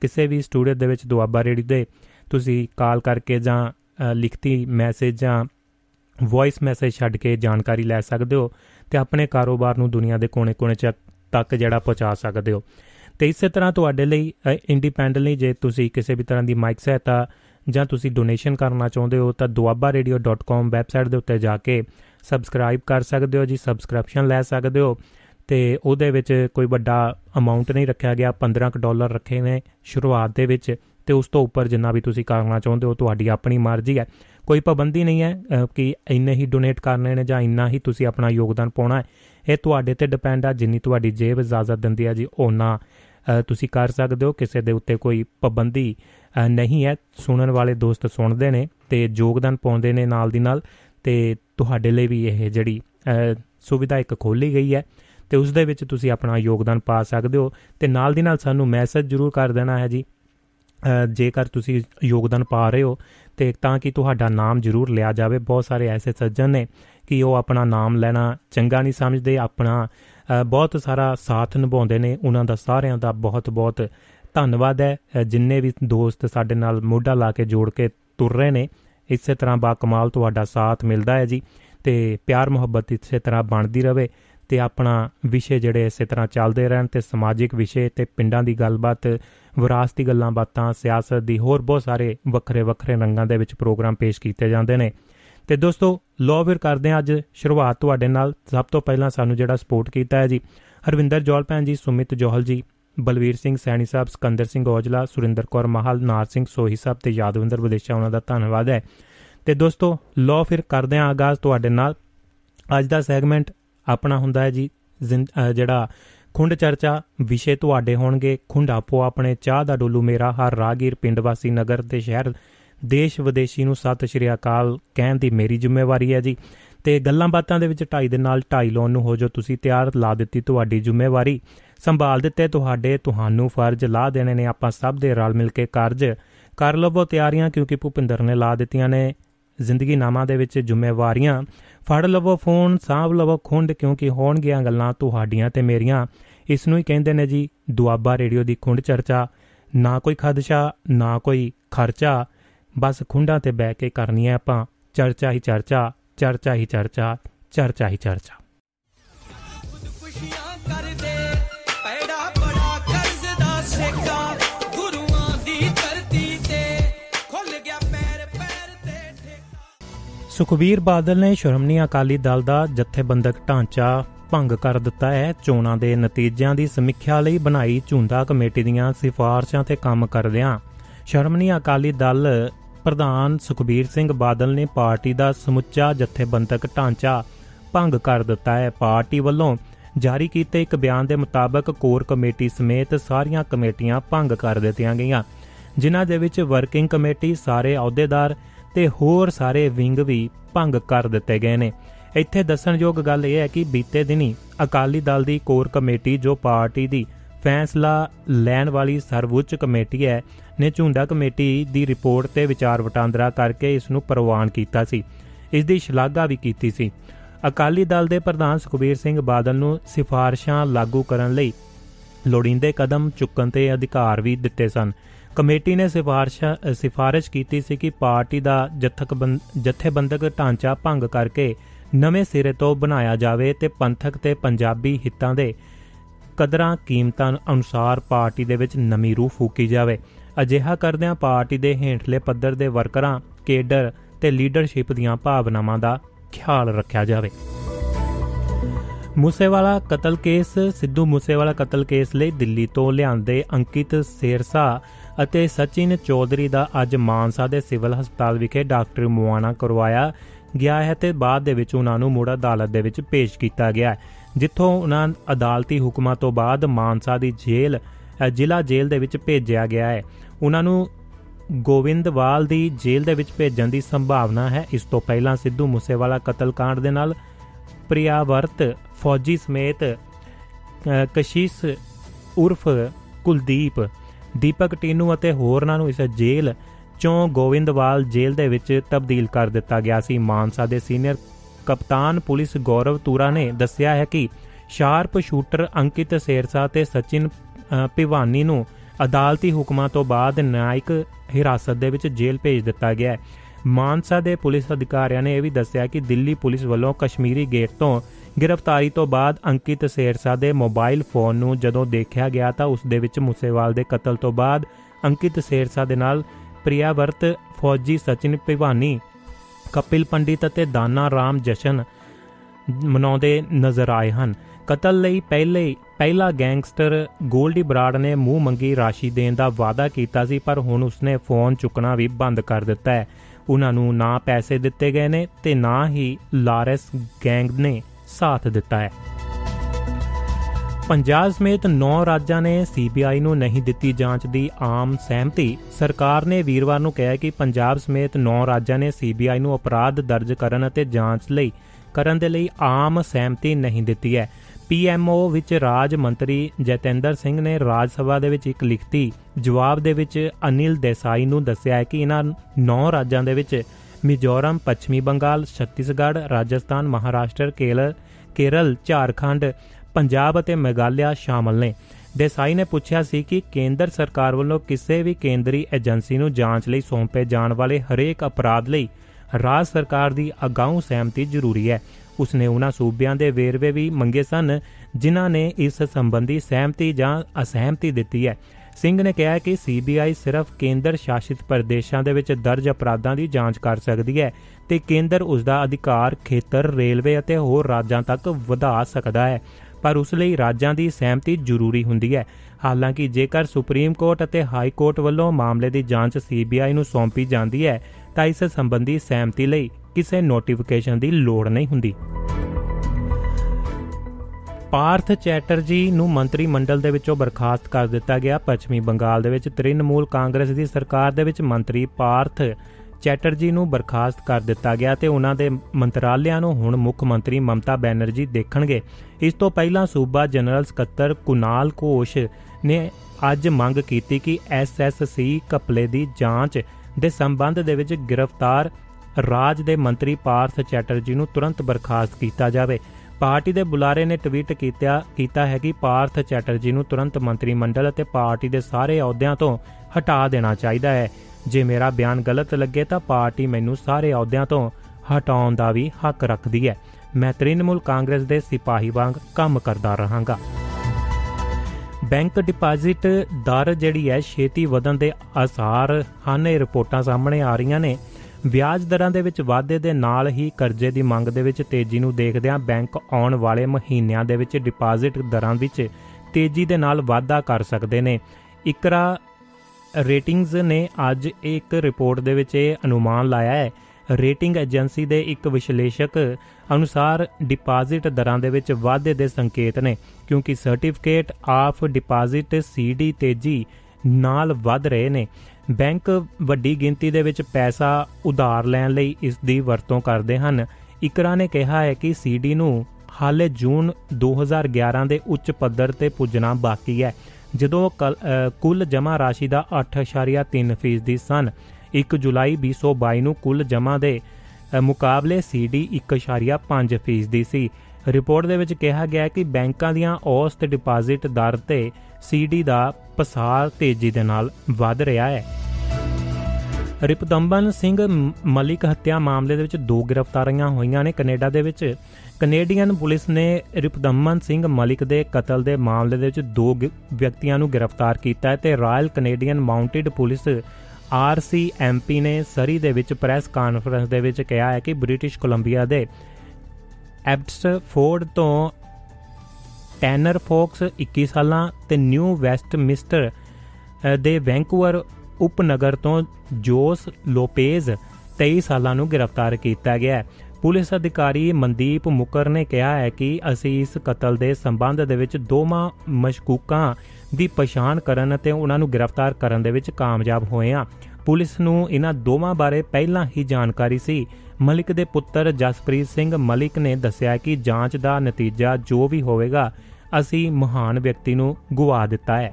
ਕਿਸੇ ਵੀ ਸਟੂਡੀਓ ਦੇ ਵਿੱਚ ਦੁਆਬਾ ਰੇਡੀ ਦੇ ਤੁਸੀਂ ਕਾਲ ਕਰਕੇ ਜਾਂ ਲਿਖਤੀ ਮੈਸੇਜ ਜਾਂ ਵੌਇਸ ਮੈਸੇਜ ਛੱਡ ਕੇ ਜਾਣਕਾਰੀ ਲੈ ਸਕਦੇ ਹੋ। ਤੇ ਆਪਣੇ ਕਾਰੋਬਾਰ ਨੂੰ ਦੁਨੀਆ ਦੇ ਕੋਨੇ-ਕੋਨੇ ਤੱਕ ਜਿਹੜਾ ਪਹੁੰਚਾ ਸਕਦੇ ਹੋ। ਤੇ ਇਸੇ ਤਰ੍ਹਾਂ ਤੁਹਾਡੇ ਲਈ ਇੰਡੀਪੈਂਡੈਂਟਲੀ ਜੇ ਤੁਸੀਂ ਕਿਸੇ ਵੀ ਤਰ੍ਹਾਂ ਦੀ ਮਾਈਕ ਸਹਾਇਤਾ ਜਾਂ ਤੁਸੀਂ ਡੋਨੇਸ਼ਨ ਕਰਨਾ ਚਾਹੁੰਦੇ ਹੋ ਤਾਂ duabaradio.com ਵੈਬਸਾਈਟ ਦੇ ਉੱਤੇ ਜਾ ਕੇ ਸਬਸਕ੍ਰਾਈਬ ਕਰ ਸਕਦੇ ਹੋ ਜੀ ਸਬਸਕ੍ਰਿਪਸ਼ਨ ਲੈ ਸਕਦੇ ਹੋ। ਤੇ ਉਹਦੇ ਵਿੱਚ ਕੋਈ ਵੱਡਾ ਅਮਾਉਂਟ ਨਹੀਂ ਰੱਖਿਆ ਗਿਆ 15 ਡਾਲਰ ਰੱਖੇ ਨੇ ਸ਼ੁਰੂਆਤ ਦੇ ਵਿੱਚ ਤੇ ਉਸ ਤੋਂ ਉੱਪਰ ਜਿੰਨਾ ਵੀ ਤੁਸੀਂ ਕਰਨਾ ਚਾਹੁੰਦੇ ਹੋ, ਤੁਹਾਡੀ ਆਪਣੀ ਮਰਜ਼ੀ ਹੈ। ਕੋਈ ਪਾਬੰਦੀ ਨਹੀਂ ਹੈ ਕਿ ਇੰਨੇ ਹੀ ਡੋਨੇਟ ਕਰਨੇ ਨੇ ਜਾਂ ਇੰਨਾ ਹੀ ਤੁਸੀਂ ਆਪਣਾ ਯੋਗਦਾਨ ਪਾਉਣਾ ਹੈ, ਇਹ ਤੁਹਾਡੇ ਤੇ ਡਿਪੈਂਡ ਆ, ਜਿੰਨੀ ਤੁਹਾਡੀ ਜੇਬ ਇਜਾਜ਼ਤ ਦਿੰਦੀ ਹੈ ਜੀ ਉਹਨਾਂ ਤੁਸੀਂ ਕਰ ਸਕਦੇ ਹੋ, ਕਿਸੇ ਦੇ ਉੱਤੇ ਕੋਈ ਪਾਬੰਦੀ ਨਹੀਂ ਹੈ। ਸੁਣਨ ਵਾਲੇ ਦੋਸਤ ਸੁਣਦੇ ਨੇ ਤੇ ਯੋਗਦਾਨ ਪਾਉਂਦੇ ਨੇ ਨਾਲ ਦੀ ਨਾਲ ਤੇ ਤੁਹਾਡੇ ਲਈ ਵੀ ਇਹ ਜਿਹੜੀ ਸੁਵਿਧਾ ਇੱਕ ਖੋਲੀ ਗਈ ਹੈ ਤੇ ਉਸ ਦੇ ਵਿੱਚ ਤੁਸੀਂ ਆਪਣਾ ਯੋਗਦਾਨ ਪਾ ਸਕਦੇ ਹੋ ਤੇ ਨਾਲ ਦੀ ਨਾਲ ਸਾਨੂੰ ਮੈਸੇਜ ਜ਼ਰੂਰ ਕਰ ਦੇਣਾ ਹੈ ਜੀ। ਜੇਕਰ ਤੁਸੀਂ ਯੋਗਦਾਨ ਪਾ ਰਹੇ ਹੋ ਤੇ ਤਾਂ ਕਿ ਤੁਹਾਡਾ ਨਾਮ ਜ਼ਰੂਰ ਲਿਆ ਜਾਵੇ। ਬਹੁਤ ਸਾਰੇ ਐਸੇ ਸੱਜਣ ਨੇ ਕਿ ਉਹ ਆਪਣਾ ਨਾਮ ਲੈਣਾ ਚੰਗਾ ਨਹੀਂ ਸਮਝਦੇ, ਆਪਣਾ ਬਹੁਤ ਸਾਰਾ ਸਾਥ ਨਿਭਾਉਂਦੇ ਨੇ। ਉਹਨਾਂ ਦਾ ਸਾਰਿਆਂ ਦਾ ਬਹੁਤ ਬਹੁਤ ਧੰਨਵਾਦ ਹੈ। ਜਿੰਨੇ ਵੀ ਦੋਸਤ ਸਾਡੇ ਨਾਲ ਮੋਢਾ ਲਾ ਕੇ ਜੋੜ ਕੇ ਤੁਰ ਰਹੇ ਨੇ, ਇਸੇ ਤਰ੍ਹਾਂ ਬਾ ਕਮਾਲ ਤੁਹਾਡਾ ਸਾਥ ਮਿਲਦਾ ਹੈ ਜੀ। ਤੇ ਪਿਆਰ ਮੁਹੱਬਤ ਇਸੇ ਤਰ੍ਹਾਂ ਬਣਦੀ ਰਵੇ ਤੇ ਆਪਣਾ ਵਿਸ਼ੇ ਜਿਹੜੇ ਇਸੇ ਤਰ੍ਹਾਂ ਚੱਲਦੇ ਰਹਿਣ ਤੇ ਸਮਾਜਿਕ ਵਿਸ਼ੇ ਤੇ ਪਿੰਡਾਂ ਦੀ ਗੱਲਬਾਤ ਵਿਰਾਸਤੀ ਗੱਲਾਂ ਬਾਤਾਂ, ਸਿਆਸਤ ਦੀ ਹੋਰ ਬਹੁਤ ਸਾਰੇ ਵੱਖਰੇ ਵੱਖਰੇ ਰੰਗਾਂ ਦੇ ਵਿੱਚ ਪ੍ਰੋਗਰਾਮ ਪੇਸ਼ ਕੀਤੇ ਜਾਂਦੇ ਨੇ। ਤੇ ਦੋਸਤੋ ਲੋਵਰ ਕਰਦੇ ਆ ਅੱਜ ਸ਼ੁਰੂਆਤ ਤੁਹਾਡੇ ਨਾਲ। ਸਭ ਤੋਂ ਪਹਿਲਾਂ ਸਾਨੂੰ ਜਿਹੜਾ ਸਪੋਰਟ ਕੀਤਾ ਹੈ ਜੀ, ਹਰਵਿੰਦਰ ਜੋਲ ਭੈਣ ਜੀ, ਸੁਮਿਤ ਜੋਹਲ ਜੀ, ਬਲਵੀਰ ਸਿੰਘ ਸੈਣੀ ਸਾਹਿਬ, ਸਕੰਦਰ ਸਿੰਘ ਔਜਲਾ, ਸੁਰਿੰਦਰ ਕੌਰ ਮਹਾਲ, ਨਾਰ ਸਿੰਘ ਸੋਹੀ ਸਾਹਿਬ ਤੇ ਯਾਦਵਿੰਦਰ ਵਿਦੇਸ਼ਾ, ਉਹਨਾਂ ਦਾ ਧੰਨਵਾਦ ਹੈ। ਤੇ ਦੋਸਤੋ ਲੋ ਫਿਰ ਕਰਦੇ ਆਂ ਆਗਾਜ਼ ਤੁਹਾਡੇ ਨਾਲ। ਅੱਜ ਦਾ ਸੈਗਮੈਂਟ ਆਪਣਾ ਹੁੰਦਾ ਹੈ ਜੀ ਜਿਹੜਾ ਖੁੰਡ ਚਰਚਾ ਵਿਸ਼ੇ ਤੁਹਾਡੇ ਹੋਣਗੇ। ਖੁੰਡ ਆਪੋ ਆਪਣੇ ਚਾਹ ਦਾ ਡੋਲੂ ਮੇਰਾ। ਹਰ ਰਾਗੀਰ ਪਿੰਡ ਵਾਸੀ ਨਗਰ ਤੇ ਸ਼ਹਿਰ। ਦੇਸ਼ ਵਿਦੇਸ਼ੀ ਨੂੰ ਸਤਿ ਸ਼੍ਰੀ ਅਕਾਲ ਕਹਿਣ ਦੀ ਮੇਰੀ ਜ਼ਿੰਮੇਵਾਰੀ ਹੈ ਜੀ। ਤੇ ਗੱਲਾਂ ਬਾਤਾਂ ਦੇ ਵਿੱਚ ਢਾਈ ਦੇ ਨਾਲ ਢਾਈ ਲਾਉਣ ਨੂੰ ਹੋ ਜੋ ਤੁਸੀਂ ਤਿਆਰ, ਲਾ ਦਿੱਤੀ ਤੁਹਾਡੀ ਜ਼ਿੰਮੇਵਾਰੀ। ਸੰਭਾਲ ਦਿੱਤੇ ਤੁਹਾਡੇ, ਤੁਹਾਨੂੰ ਫਰਜ਼ ਲਾ ਦੇਣੇ ਨੇ। ਆਪਾਂ ਸਭ ਦੇ ਰਲ ਮਿਲ ਕੇ ਕਾਰਜ ਕਰ ਲਵੋ ਤਿਆਰੀਆਂ, ਕਿਉਂਕਿ ਭੁਪਿੰਦਰ ਨੇ ਲਾ ਦਿੱਤੀਆਂ ਨੇ ਜ਼ਿੰਦਗੀ ਨਾਮਾ ਦੇ ਵਿੱਚ ਜ਼ਿੰਮੇਵਾਰੀਆਂ। ਫੜ ਲਵੋ ਫੋਨ, ਸਾਂਭ ਲਵੋ ਖੁੰਡ, ਕਿਉਂਕਿ ਹੋਣਗੀਆਂ ਗੱਲਾਂ ਤੁਹਾਡੀਆਂ ਤੇ ਮੇਰੀਆਂ। ਇਸ ਨੂੰ ਹੀ ਕਹਿੰਦੇ ਨੇ ਜੀ ਦੁਆਬਾ ਰੇਡੀਓ ਦੀ ਖੁੰਡ ਚਰਚਾ। ਨਾ ਕੋਈ ਖਦਸ਼ਾ ਨਾ ਕੋਈ ਖਰਚਾ। ਬਸ ਖੁੰਡਾਂ ਤੇ ਬਹਿ ਕੇ ਕਰਨੀ ਹੈ ਆਪਾਂ। ਚਰਚਾ ਹੀ ਚਰਚਾ ਚਰਚਾ ਹੀ ਚਰਚਾ ਚਰਚਾ ਹੀ ਚਰਚਾ। ਸੁਖਬੀਰ ਬਾਦਲ ਨੇ ਸ਼ਰਮਨੀ ਅਕਾਲੀ ਦਲ ਦਾ ਜਥੇਬੰਦਕ ਢਾਂਚਾ ਭੰਗ ਕਰ ਦਿੱਤਾ ਹੈ। ਚੋਣਾਂ ਦੇ ਨਤੀਜਿਆਂ ਦੀ ਸਮੀਖਿਆ ਲਈ ਬਣਾਈ ਝੁੰਦਾ ਕਮੇਟੀ ਦੀਆਂ ਸਿਫਾਰਸ਼ਾਂ ਤੇ ਕੰਮ ਕਰਦਿਆਂ ਸ਼ਰਮਨੀ ਅਕਾਲੀ ਦਲ ਪ੍ਰਧਾਨ ਸੁਖਬੀਰ ਸਿੰਘ ਬਾਦਲ ਨੇ ਪਾਰਟੀ ਦਾ ਸਮੁੱਚਾ ਜਥੇਬੰਦਕ ਢਾਂਚਾ ਭੰਗ ਕਰ ਦਿੱਤਾ ਹੈ। ਪਾਰਟੀ ਵੱਲੋਂ ਜਾਰੀ ਕੀਤੇ ਇੱਕ ਬਿਆਨ ਦੇ ਮੁਤਾਬਕ ਕੋਰ ਕਮੇਟੀ ਸਮੇਤ ਸਾਰੀਆਂ ਕਮੇਟੀਆਂ ਭੰਗ ਕਰ ਦਿੱਤੀਆਂ ਗਈਆਂ, ਜਿਨ੍ਹਾਂ ਦੇ ਵਿੱਚ ਵਰਕਿੰਗ ਕਮੇਟੀ, ਸਾਰੇ ਅਹੁਦੇਦਾਰ ਤੇ ਹੋਰ ਸਾਰੇ ਵਿੰਗ ਵੀ ਭੰਗ ਕਰ ਦਿੱਤੇ ਗਏ ਨੇ। ਇੱਥੇ ਦੱਸਣਯੋਗ ਗੱਲ ਇਹ ਹੈ ਕਿ ਬੀਤੇ ਦਿਨੀ ਅਕਾਲੀ ਦਲ ਦੀ ਕੋਰ ਕਮੇਟੀ ਜੋ ਪਾਰਟੀ ਦੀ ਫੈਸਲਾ ਲੈਣ ਵਾਲੀ ਸਰਵਉੱਚ ਕਮੇਟੀ ਹੈ, ਨੇ ਝੁੰਡਾ ਕਮੇਟੀ ਦੀ ਰਿਪੋਰਟ ਤੇ ਵਿਚਾਰ ਵਟਾਂਦਰਾ ਕਰਕੇ ਇਸ ਨੂੰ ਪ੍ਰਵਾਨ ਕੀਤਾ ਸੀ। ਇਸ ਦੀ ਸ਼ਲਾਘਾ ਵੀ ਕੀਤੀ ਸੀ। ਅਕਾਲੀ ਦਲ ਦੇ ਪ੍ਰਧਾਨ ਸੁਖਬੀਰ ਸਿੰਘ ਬਾਦਲ ਨੂੰ ਸਿਫਾਰਸ਼ਾਂ ਲਾਗੂ ਕਰਨ ਲਈ ਲੋੜੀਂਦੇ ਕਦਮ ਚੁੱਕਣ ਤੇ ਅਧਿਕਾਰ ਵੀ ਦਿੱਤੇ ਸਨ। ਕਮੇਟੀ ਨੇ ਸਿਫਾਰਿਸ਼ ਸਿਫਾਰਿਸ਼ ਕੀਤੀ ਸੀ ਕਿ ਪਾਰਟੀ ਦਾ ਜਥੇਬੰਦਕ ਢਾਂਚਾ ਭੰਗ ਕਰਕੇ ਨਵੇਂ ਸਿਰੇ ਤੋਂ ਬਣਾਇਆ ਜਾਵੇ ਤੇ ਪੰਥਕ ਤੇ ਪੰਜਾਬੀ ਹਿੱਤਾਂ ਦੇ ਕਦਰਾਂ ਕੀਮਤਾਂ ਅਨੁਸਾਰ ਪਾਰਟੀ ਦੇ ਵਿੱਚ ਨਵੀਂ ਰੂਹ ਫੂਕੀ ਜਾਵੇ। ਅਜਿਹਾ ਕਰਦਿਆਂ ਪਾਰਟੀ ਦੇ ਹੇਠਲੇ ਪੱਧਰ ਦੇ ਵਰਕਰਾਂ, ਕੇਡਰ ਤੇ ਲੀਡਰਸ਼ਿਪ ਦੀਆਂ ਭਾਵਨਾਵਾਂ ਦਾ ਖਿਆਲ ਰੱਖਿਆ ਜਾਵੇ। ਮੂਸੇਵਾਲਾ ਕਤਲ ਕੇਸ, ਸਿੱਧੂ ਮੂਸੇਵਾਲਾ ਕਤਲ ਕੇਸ ਲਈ ਦਿੱਲੀ ਤੋਂ ਲਿਆਂਦੇ ਅੰਕਿਤ ਸੇਰਸਾ ਅਤੇ ਸਚਿਨ ਚੌਧਰੀ ਦਾ ਅੱਜ ਮਾਨਸਾ ਦੇ ਸਿਵਲ ਹਸਪਤਾਲ ਵਿਖੇ ਡਾਕਟਰੀ ਮੁਆਇਨਾ ਕਰਵਾਇਆ ਗਿਆ ਹੈ ਤੇ ਬਾਅਦ ਦੇ ਵਿੱਚ ਉਹਨਾਂ ਨੂੰ ਮੁੜ ਅਦਾਲਤ ਦੇ ਵਿੱਚ ਪੇਸ਼ ਕੀਤਾ ਗਿਆ ਹੈ, ਜਿੱਥੋਂ ਉਹਨਾਂ ਅਦਾਲਤੀ ਹੁਕਮਾਂ ਤੋਂ ਬਾਅਦ ਮਾਨਸਾ ਦੀ ਜੇਲ੍ਹ ਜ਼ਿਲ੍ਹਾ ਜੇਲ੍ਹ ਦੇ ਵਿੱਚ ਭੇਜਿਆ ਗਿਆ ਹੈ। ਉਹਨਾਂ ਨੂੰ ਗੋਵਿੰਦਵਾਲ ਦੀ ਜੇਲ੍ਹ ਦੇ ਵਿੱਚ ਭੇਜਣ ਦੀ ਸੰਭਾਵਨਾ ਹੈ। ਇਸ ਤੋਂ ਪਹਿਲਾਂ ਸਿੱਧੂ ਮੂਸੇਵਾਲਾ ਕਤਲकांड ਦੇ ਨਾਲ ਪ੍ਰਿਆਵਰਤ, ਫੌਜੀ ਸਮੇਤ ਕਸ਼ਿਸ਼ ਉਰਫ ਕੁਲਦੀਪ, ਦੀਪਕ ਟੀਨੂ ਅਤੇ ਹੋਰਨਾਂ ਨੂੰ ਇਸ ਜੇਲ੍ਹ ਚੋਂ ਗੋਵਿੰਦਵਾਲ ਜੇਲ੍ਹ ਦੇ ਵਿੱਚ ਤਬਦੀਲ ਕਰ ਦਿੱਤਾ ਗਿਆ ਸੀ। ਮਾਨਸਾ ਦੇ ਸੀਨੀਅਰ ਕਪਤਾਨ ਪੁਲਿਸ ਗੌਰਵ ਤੂਰਾ ਨੇ ਦੱਸਿਆ ਹੈ ਕਿ ਸ਼ਾਰਪ ਸ਼ੂਟਰ ਅੰਕਿਤ ਸੇਰਸਾ ਤੇ ਸਚਿਨ ਪਿਵਾਨੀ ਨੂੰ ਅਦਾਲਤੀ ਹੁਕਮਾਂ ਤੋਂ ਬਾਅਦ ਨਿਆਇਕ ਹਿਰਾਸਤ ਦੇ ਵਿੱਚ ਜੇਲ੍ਹ ਭੇਜ ਦਿੱਤਾ ਗਿਆ ਹੈ। ਮਾਨਸਾ ਦੇ ਪੁਲਿਸ ਅਧਿਕਾਰੀਆਂ ਨੇ ਇਹ ਵੀ ਦੱਸਿਆ ਕਿ ਦਿੱਲੀ ਪੁਲਿਸ ਵੱਲੋਂ ਕਸ਼ਮੀਰੀ ਗੇਟ ਤੋਂ ਗ੍ਰਿਫਤਾਰੀ ਤੋਂ ਬਾਅਦ ਅੰਕਿਤ ਸੇਰਸਾ ਦੇ ਮੋਬਾਈਲ ਫੋਨ ਨੂੰ ਜਦੋਂ ਦੇਖਿਆ ਗਿਆ ਤਾਂ ਉਸ ਦੇ ਵਿੱਚ ਮੁਸੇਵਾਲ ਦੇ ਕਤਲ ਤੋਂ ਬਾਅਦ ਅੰਕਿਤ ਸੇਰਸਾ ਦੇ ਨਾਲ ਪ੍ਰਿਆਵਰਤ ਫੌਜੀ ਸਚਿਨ ਪਿਵਾਨੀ ਕਪਿਲ ਪੰਡਿਤ ਅਤੇ ਦਾਨਾ ਰਾਮ ਜਸ਼ਨ ਮਨਾਉਂਦੇ ਨਜ਼ਰ ਆਏ ਹਨ। ਕਤਲ ਲਈ ਪਹਿਲੇ, ਪਹਿਲਾ ਗੈਂਗਸਟਰ ਗੋਲਡੀ ਬਰਾੜ ਨੇ ਮੂੰਹ ਮੰਗੀ ਰਾਸ਼ੀ ਦੇਣ ਦਾ ਵਾਅਦਾ ਕੀਤਾ ਸੀ, ਪਰ ਹੁਣ ਉਸਨੇ ਫੋਨ ਚੁੱਕਣਾ ਵੀ ਬੰਦ ਕਰ ਦਿੱਤਾ ਹੈ। ਉਹਨਾਂ ਨੂੰ ਨਾ ਪੈਸੇ ਦਿੱਤੇ ਗਏ ਨੇ ਤੇ ਨਾ ਹੀ ਲਾਰੈਸ ਗੈਂਗ ਨੇ ਸਾਥ ਦਿੱਤਾ ਹੈ। ਪੰਜਾਬ ਸਮੇਤ 9 ਰਾਜਾਂ ਨੇ ਸੀਬੀਆਈ ਨੂੰ ਨਹੀਂ ਦਿੱਤੀ ਜਾਂਚ ਦੀ ਆਮ ਸਹਿਮਤੀ। ਸਰਕਾਰ ਨੇ ਵੀਰਵਾਰ ਨੂੰ ਕਿਹਾ ਕਿ ਪੰਜਾਬ ਸਮੇਤ 9 ਰਾਜਾਂ ਨੇ ਸੀਬੀਆਈ ਨੂੰ ਅਪਰਾਧ ਦਰਜ ਕਰਨ ਅਤੇ ਜਾਂਚ ਲਈ, ਕਰਨ ਦੇ ਲਈ ਆਮ ਸਹਿਮਤੀ ਨਹੀਂ ਦਿੱਤੀ ਹੈ। ਪੀਐਮਓ ਵਿੱਚ ਰਾਜ ਮੰਤਰੀ ਜਤਿੰਦਰ ਸਿੰਘ ਨੇ ਰਾਜ ਸਭਾ ਦੇ ਵਿੱਚ ਇੱਕ ਲਿਖਤੀ ਜਵਾਬ ਦੇ ਵਿੱਚ ਅਨਿਲ ਦੇਸਾਈ ਨੂੰ ਦੱਸਿਆ ਹੈ ਕਿ ਇਹਨਾਂ 9 ਰਾਜਾਂ ਦੇ ਵਿੱਚ ਮਿਜ਼ੋਰਮ, ਪੱਛਮੀ ਬੰਗਾਲ, ਛੱਤੀਸਗੜ੍ਹ, ਰਾਜਸਥਾਨ, ਮਹਾਰਾਸ਼ਟਰ, ਕੇਰਲ ਕੇਰਲ, ਝਾਰਖੰਡ ਪੰਜਾਬ ਅਤੇ ਮੇਘਾਲਿਆ ਸ਼ਾਮਲ ਨੇ। ਦੇਸਾਈ ਨੇ ਪੁੱਛਿਆ ਸੀ ਕਿ ਕੇਂਦਰ ਸਰਕਾਰ ਵੱਲੋਂ ਕਿਸੇ ਵੀ ਕੇਂਦਰੀ ਏਜੰਸੀ ਨੂੰ ਜਾਂਚ ਲਈ ਸੌਂਪੇ ਜਾਣ ਵਾਲੇ ਹਰੇਕ ਅਪਰਾਧ ਲਈ ਰਾਜ ਸਰਕਾਰ ਦੀ ਅਗਾਊਂ ਸਹਿਮਤੀ ਜ਼ਰੂਰੀ ਹੈ। ਉਸਨੇ ਉਹਨਾਂ ਸੂਬਿਆਂ ਦੇ ਵੇਰਵੇ ਵੀ ਮੰਗੇ ਸਨ, ਜਿਨ੍ਹਾਂ ਨੇ ਇਸ ਸੰਬੰਧੀ ਸਹਿਮਤੀ ਜਾਂ ਅਸਹਿਮਤੀ ਦਿੱਤੀ ਹੈ। ਸਿੰਘ ਨੇ ਕਿਹਾ ਕਿ ਸੀਬੀਆਈ ਸਿਰਫ ਕੇਂਦਰ ਸ਼ਾਸਿਤ ਪ੍ਰਦੇਸ਼ਾਂ ਦੇ ਵਿੱਚ ਦਰਜ ਅਪਰਾਧਾਂ ਦੀ ਜਾਂਚ ਕਰ ਸਕਦੀ ਹੈ ਤੇ ਕੇਂਦਰ ਉਸ ਦਾ ਅਧਿਕਾਰ ਖੇਤਰ, ਰੇਲਵੇ ਅਤੇ ਹੋਰ ਰਾਜਾਂ ਤੱਕ ਵਧਾ ਸਕਦਾ ਹੈ। ਪਰ ਉਸ ਲਈ ਰਾਜਾਂ ਦੀ ਸਹਿਮਤੀ ਜ਼ਰੂਰੀ ਹੁੰਦੀ ਹੈ। ਹਾਲਾਂਕਿ ਜੇਕਰ ਸੁਪਰੀਮ ਕੋਰਟ ਅਤੇ ਹਾਈ ਕੋਰਟ ਵੱਲੋਂ ਮਾਮਲੇ ਦੀ ਜਾਂਚ ਸੀਬੀਆਈ ਨੂੰ ਸੌਂਪੀ ਜਾਂਦੀ ਹੈ, ਤਾਂ ਇਸ ਸੰਬੰਧੀ ਸਹਿਮਤੀ ਲਈ ਕਿਸੇ ਨੋਟੀਫਿਕੇਸ਼ਨ ਦੀ ਲੋੜ ਨਹੀਂ ਹੁੰਦੀ। ਪਾਰਥ ਚੈਟਰਜੀ ਨੂੰ ਮੰਤਰੀ ਮੰਡਲ ਦੇ ਵਿੱਚੋਂ ਬਰਖਾਸਤ ਕਰ ਦਿੱਤਾ ਗਿਆ। ਪੱਛਮੀ ਬੰਗਾਲ ਦੇ ਵਿੱਚ ਤ੍ਰਿਣਮੂਲ ਕਾਂਗਰਸ ਦੀ ਸਰਕਾਰ ਦੇ ਵਿੱਚ ਮੰਤਰੀ ਪਾਰਥ ਚੈਟਰਜੀ ਨੂੰ ਬਰਖਾਸਤ ਕਰ ਦਿੱਤਾ ਗਿਆ ਤੇ ਉਹਨਾਂ ਦੇ ਮੰਤਰਾਲਿਆਂ ਨੂੰ ਹੁਣ ਮੁੱਖ ਮੰਤਰੀ ਮਮਤਾ ਬੈਨਰਜੀ ਦੇਖਣਗੇ। ਇਸ ਤੋਂ ਪਹਿਲਾਂ ਸੂਬਾ ਜਨਰਲ ਸਕੱਤਰ ਕੁਨਾਲ ਘੋਸ਼ ਨੇ ਅੱਜ ਮੰਗ ਕੀਤੀ ਕਿ ਐਸਐਸਸੀ ਕਪਲੇ ਦੀ ਜਾਂਚ ਦੇ ਸੰਬੰਧ ਦੇ ਵਿੱਚ ਗ੍ਰਿਫਤਾਰ ਰਾਜ ਦੇ ਮੰਤਰੀ ਪਾਰਥ ਚੈਟਰਜੀ ਨੂੰ ਤੁਰੰਤ ਬਰਖਾਸਤ ਕੀਤਾ ਜਾਵੇ। ਪਾਰਟੀ ਦੇ ਬੁਲਾਰੇ ਨੇ ਟਵੀਟ ਕੀਤਾ ਕੀਤਾ ਹੈ ਕਿ ਪਾਰਥ ਚੈਟਰਜੀ ਨੂੰ ਤੁਰੰਤ ਮੰਤਰੀ ਮੰਡਲ ਅਤੇ ਪਾਰਟੀ ਦੇ ਸਾਰੇ ਅਹੁਦਿਆਂ ਤੋਂ ਹਟਾ ਦੇਣਾ ਚਾਹੀਦਾ ਹੈ। ਜੇ ਮੇਰਾ ਬਿਆਨ ਗਲਤ ਲੱਗੇ ਤਾਂ ਪਾਰਟੀ ਮੈਨੂੰ ਸਾਰੇ ਅਹੁਦਿਆਂ ਤੋਂ ਹਟਾਉਣ ਦਾ ਵੀ ਹੱਕ ਰੱਖਦੀ ਹੈ। ਮੈਂ ਤ੍ਰਿਣਮੂਲ ਕਾਂਗਰਸ ਦੇ ਸਿਪਾਹੀ ਵਾਂਗ ਕੰਮ ਕਰਦਾ ਰਹਾਂਗਾ। ਬੈਂਕ ਡਿਪਾਜ਼ਿਟ ਦਰ ਜਿਹੜੀ ਹੈ ਛੇਤੀ ਵਧਣ ਦੇ ਆਸਾਰ ਹਨ। ਇਹ ਰਿਪੋਰਟਾਂ ਸਾਹਮਣੇ ਆ ਰਹੀਆਂ ਨੇ। ਵਿਆਜ ਦਰਾਂ ਦੇ ਵਿੱਚ ਵਾਧੇ ਦੇ ਨਾਲ ਹੀ ਕਰਜ਼ੇ ਦੀ ਮੰਗ ਦੇ ਵਿੱਚ ਤੇਜ਼ੀ ਨੂੰ ਦੇਖਦਿਆਂ ਬੈਂਕ ਆਉਣ ਵਾਲੇ ਮਹੀਨਿਆਂ ਦੇ ਵਿੱਚ ਡਿਪਾਜ਼ਿਟ ਦਰਾਂ ਵਿੱਚ ਤੇਜ਼ੀ ਦੇ ਨਾਲ ਵਾਧਾ ਕਰ ਸਕਦੇ ਨੇ। ਇਕਰਾ ਰੇਟਿੰਗਸ ਨੇ ਅੱਜ ਇੱਕ ਰਿਪੋਰਟ ਦੇ ਵਿੱਚ ਇਹ ਅਨੁਮਾਨ ਲਾਇਆ ਹੈ। ਰੇਟਿੰਗ ਏਜੰਸੀ ਦੇ ਇੱਕ ਵਿਸ਼ਲੇਸ਼ਕ ਅਨੁਸਾਰ ਡਿਪਾਜ਼ਿਟ ਦਰਾਂ ਦੇ ਵਿੱਚ ਵਾਧੇ ਦੇ ਸੰਕੇਤ ਨੇ, ਕਿਉਂਕਿ ਸਰਟੀਫਿਕੇਟ ਆਫ ਡਿਪਾਜ਼ਿਟ ਸੀਡੀ ਤੇਜ਼ੀ ਨਾਲ ਵਧ ਰਹੇ ਨੇ। ਬੈਂਕ ਵੱਡੀ ਗਿਣਤੀ ਦੇ ਵਿੱਚ ਪੈਸਾ ਉਧਾਰ ਲੈਣ ਲਈ ਇਸ ਦੀ ਵਰਤੋਂ ਕਰਦੇ ਹਨ। ਇਕਰਾ ਨੇ ਕਿਹਾ ਹੈ ਕਿ ਸੀਡੀ ਨੂੰ ਹਾਲੇ ਜੂਨ 2011 ਦੇ ਉੱਚ ਪੱਧਰ ਤੇ ਪੁੱਜਣਾ ਬਾਕੀ ਹੈ। ਜਦੋਂ ਕੁੱਲ ਜਮ੍ਹਾਂ ਰਾਸ਼ੀ ਦਾ 8.3% ਦੀ ਸਨ 1 ਜੁਲਾਈ 2022 ਨੂੰ ਕੁੱਲ ਜਮ੍ਹਾਂ ਦੇ ਮੁਕਾਬਲੇ ਸੀਡੀ 1.5% ਦੀ ਸੀ। ਰਿਪੋਰਟ ਦੇ ਵਿੱਚ ਕਿਹਾ ਗਿਆ ਕਿ ਬੈਂਕਾਂ ਦੀਆਂ ਔਸਤ ਡਿਪਾਜ਼ਿਟ ਦਰ ਤੇ ਸੀਡੀ ਦਾ ਪਸਾਰ ਤੇਜ਼ੀ ਦੇ ਨਾਲ ਵਧ ਰਿਹਾ ਹੈ। ਰਿਪਦੰਬਨ ਸਿੰਘ ਮਲਿਕ ਹੱਤਿਆ ਮਾਮਲੇ ਦੇ ਵਿੱਚ ਦੋ ਗ੍ਰਿਫਤਾਰੀਆਂ ਹੋਈਆਂ ਨੇ। ਕੈਨੇਡਾ ਦੇ ਵਿੱਚ ਕੈਨੇਡੀਅਨ ਪੁਲਿਸ ਨੇ ਰਿਪਦਮਨ ਸਿੰਘ ਮਲਿਕ ਦੇ ਕਤਲ ਦੇ ਮਾਮਲੇ ਦੇ ਵਿੱਚ ਦੋ ਵਿਅਕਤੀਆਂ ਨੂੰ ਗ੍ਰਿਫਤਾਰ ਕੀਤਾ ਹੈ ਤੇ royal Canadian mounted police RCMP ਨੇ ਸਰੀ ਦੇ ਵਿੱਚ ਪ੍ਰੈਸ ਕਾਨਫਰੰਸ ਦੇ ਵਿੱਚ ਕਿਹਾ ਹੈ ਕਿ ਬ੍ਰਿਟਿਸ਼ ਕੋਲੰਬੀਆ ਦੇ ਐਬਸਟਫੋਰਡ ਤੋਂ ਟੈਨਰ ਫੋਕਸ 21 ਸਾਲਾਂ ਤੇ ਨਿਊ ਵੈਸਟ ਮਿਸਟਰ ਦੇ ਵੈਂਕੂਵਰ ਉਪਨਗਰ ਤੋਂ ਜੋਸ ਲੋਪੇਜ਼ 23 ਸਾਲਾਂ ਨੂੰ ਗ੍ਰਿਫਤਾਰ ਕੀਤਾ ਗਿਆ ਪੁਲਿਸ ਅਧਿਕਾਰੀ ਮਨਦੀਪ ਮੁਕਰ ਨੇ ਕਿਹਾ ਹੈ ਕਿ ਅਸੀਂ ਇਸ ਕਤਲ ਦੇ ਸੰਬੰਧ ਦੇ ਵਿੱਚ ਦੋਵਾਂ ਮਸ਼ਕੂਕਾਂ ਦੀ ਪਛਾਣ ਕਰਨ ਅਤੇ ਉਹਨਾਂ ਨੂੰ ਗ੍ਰਿਫਤਾਰ ਕਰਨ ਦੇ ਵਿੱਚ ਕਾਮਯਾਬ ਹੋਏ ਹਾਂ। ਪੁਲਿਸ ਨੂੰ ਇਹਨਾਂ ਦੋਵਾਂ ਬਾਰੇ ਪਹਿਲਾਂ ਹੀ ਜਾਣਕਾਰੀ ਸੀ। ਮਲਿਕ ਦੇ ਪੁੱਤਰ ਜਸਪ੍ਰੀਤ ਸਿੰਘ ਮਲਿਕ ਨੇ ਦੱਸਿਆ ਕਿ ਜਾਂਚ ਦਾ ਨਤੀਜਾ ਜੋ ਵੀ ਹੋਵੇਗਾ, ਅਸੀਂ ਮਹਾਨ ਵਿਅਕਤੀ ਨੂੰ ਗਵਾ ਦਿੱਤਾ ਹੈ।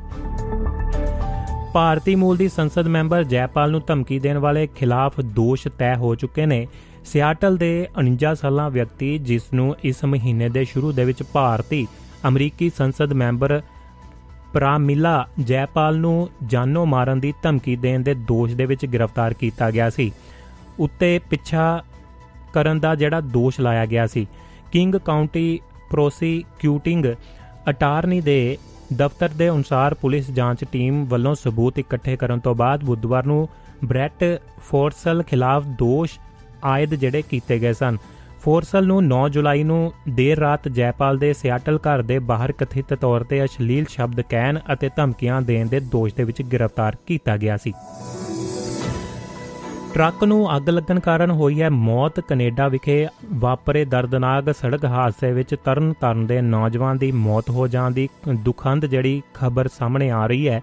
ਭਾਰਤੀ ਮੂਲ ਦੀ ਸੰਸਦ ਮੈਂਬਰ ਜੈਪਾਲ ਨੂੰ ਧਮਕੀ ਦੇਣ ਵਾਲੇ ਖਿਲਾਫ ਦੋਸ਼ ਤੈਅ ਹੋ ਚੁੱਕੇ ਨੇ। ਸਿਆਟਲ ਦੇ 49 ਸਾਲਾਂ ਵਿਅਕਤੀ ਜਿਸ ਨੂੰ ਇਸ ਮਹੀਨੇ ਦੇ ਸ਼ੁਰੂ ਦੇ ਵਿੱਚ ਭਾਰਤੀ ਅਮਰੀਕੀ ਸੰਸਦ ਮੈਂਬਰ ਪ੍ਰਾਮਿਲਾ ਜੈਪਾਲ ਨੂੰ ਜਾਨੋਂ ਮਾਰਨ ਦੀ ਧਮਕੀ ਦੇਣ ਦੇ ਦੋਸ਼ ਦੇ ਵਿੱਚ ਗ੍ਰਿਫਤਾਰ ਕੀਤਾ ਗਿਆ ਸੀ। ਉੱਤੇ ਪਿੱਛਾ ਕਰਨ ਦਾ ਜਿਹੜਾ ਦੋਸ਼ ਲਾਇਆ ਗਿਆ ਸੀ। ਕਿੰਗ ਕਾਉਂਟੀ ਪ੍ਰੋਸੀਕਿਊਟਿੰਗ ਅਟਾਰਨੀ ਦੇ ਦਫ਼ਤਰ ਦੇ ਅਨੁਸਾਰ ਪੁਲਿਸ ਜਾਂਚ ਟੀਮ ਵੱਲੋਂ ਸਬੂਤ ਇਕੱਠੇ ਕਰਨ ਤੋਂ ਬਾਅਦ ਬੁੱਧਵਾਰ ਨੂੰ ਬ੍ਰੈਟ ਫੋਰਸਲ ਖਿਲਾਫ ਦੋਸ਼ ਆਇਦ ਜਿਹੜੇ ਕੀਤੇ ਗਏ ਸਨ। ਫੋਰਸਲ ਨੂੰ 9 ਜੁਲਾਈ ਨੂੰ ਦੇਰ ਰਾਤ ਜੈਪਾਲ ਦੇ ਸਿਆਟਲ ਘਰ ਦੇ ਬਾਹਰ ਕਥਿਤ ਤੌਰ ਤੇ ਅਸ਼ਲੀਲ ਸ਼ਬਦ ਕਹਿਣ ਅਤੇ ਧਮਕੀਆਂ ਦੇਣ ਦੇ ਦੋਸ਼ ਦੇ ਵਿੱਚ ਗ੍ਰਿਫਤਾਰ ਕੀਤਾ ਗਿਆ ਸੀ। ਟਰੱਕ ਨੂੰ ਅੱਗ ਲੱਗਣ ਕਾਰਨ ਹੋਈ ਹੈ ਮੌਤ। ਕੈਨੇਡਾ ਵਿਖੇ ਵਾਪਰੇ ਦਰਦਨਾਕ ਸੜਕ ਹਾਦਸੇ ਵਿੱਚ ਤਰਨ ਤਾਰਨ ਦੇ ਨੌਜਵਾਨ ਦੀ ਮੌਤ ਹੋ ਜਾਣ ਦੀ ਦੁਖੰਦ ਜਿਹੜੀ ਖਬਰ ਸਾਹਮਣੇ ਆ ਰਹੀ ਹੈ।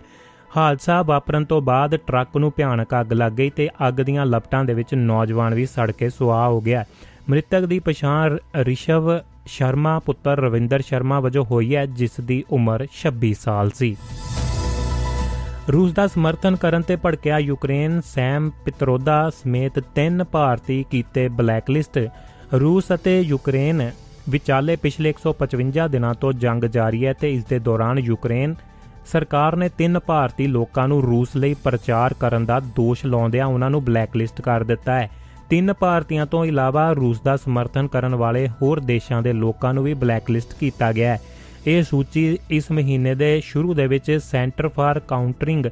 ਹਾਦਸਾ ਵਾਪਰਨ ਤੋਂ ਬਾਅਦ ਟਰੱਕ ਨੂੰ ਭਿਆਨਕ ਅੱਗ ਲੱਗ ਗਈ ਤੇ ਅੱਗ ਦੀਆਂ ਲਪਟਾਂ ਦੇ ਵਿੱਚ ਨੌਜਵਾਨ ਵੀ ਸੜ ਕੇ ਸੁਆਹ ਹੋ ਗਿਆ। ਮ੍ਰਿਤਕ ਦੀ ਪਛਾਣ ਰਿਸ਼ਵ ਸ਼ਰਮਾ, ਪੁੱਤਰ ਰਵਿੰਦਰ ਸ਼ਰਮਾ ਵਜੋਂ ਹੋਈ ਹੈ, ਜਿਸ ਦੀ ਉਮਰ 26 ਸਾਲ ਸੀ। ਰੂਸ ਦਾ ਸਮਰਥਨ ਕਰਨ ਤੇ ਭੜਕਿਆ ਯੂਕਰੇਨ, ਸੈਮ ਪਿਤਰੋਦਾ ਸਮੇਤ ਤਿੰਨ ਭਾਰਤੀ ਕੀਤੇ ਬਲੈਕਲਿਸਟ। ਰੂਸ ਅਤੇ ਯੂਕਰੇਨ ਵਿਚਾਲੇ ਪਿਛਲੇ 155 ਦਿਨਾਂ ਤੋਂ ਜੰਗ ਜਾਰੀ ਹੈ ਤੇ ਇਸ ਦੇ ਦੌਰਾਨ ਯੂਕਰੇਨ ਸਰਕਾਰ ਨੇ ਤਿੰਨ ਭਾਰਤੀ ਲੋਕਾਂ ਨੂੰ ਰੂਸ ਲਈ ਪ੍ਰਚਾਰ ਕਰਨ ਦਾ ਦੋਸ਼ ਲਾਉਂਦਿਆਂ ਉਹਨਾਂ ਨੂੰ ਬਲੈਕਲਿਸਟ ਕਰ ਦਿੱਤਾ ਹੈ। ਤਿੰਨ ਭਾਰਤੀਆਂ ਤੋਂ ਇਲਾਵਾ ਰੂਸ ਦਾ ਸਮਰਥਨ ਕਰਨ ਵਾਲੇ ਹੋਰ ਦੇਸ਼ਾਂ ਦੇ ਲੋਕਾਂ ਨੂੰ ਵੀ ਬਲੈਕਲਿਸਟ ਕੀਤਾ ਗਿਆ ਹੈ। ਇਹ ਸੂਚੀ ਇਸ ਮਹੀਨੇ ਦੇ ਸ਼ੁਰੂ ਦੇ ਵਿੱਚ centre for countering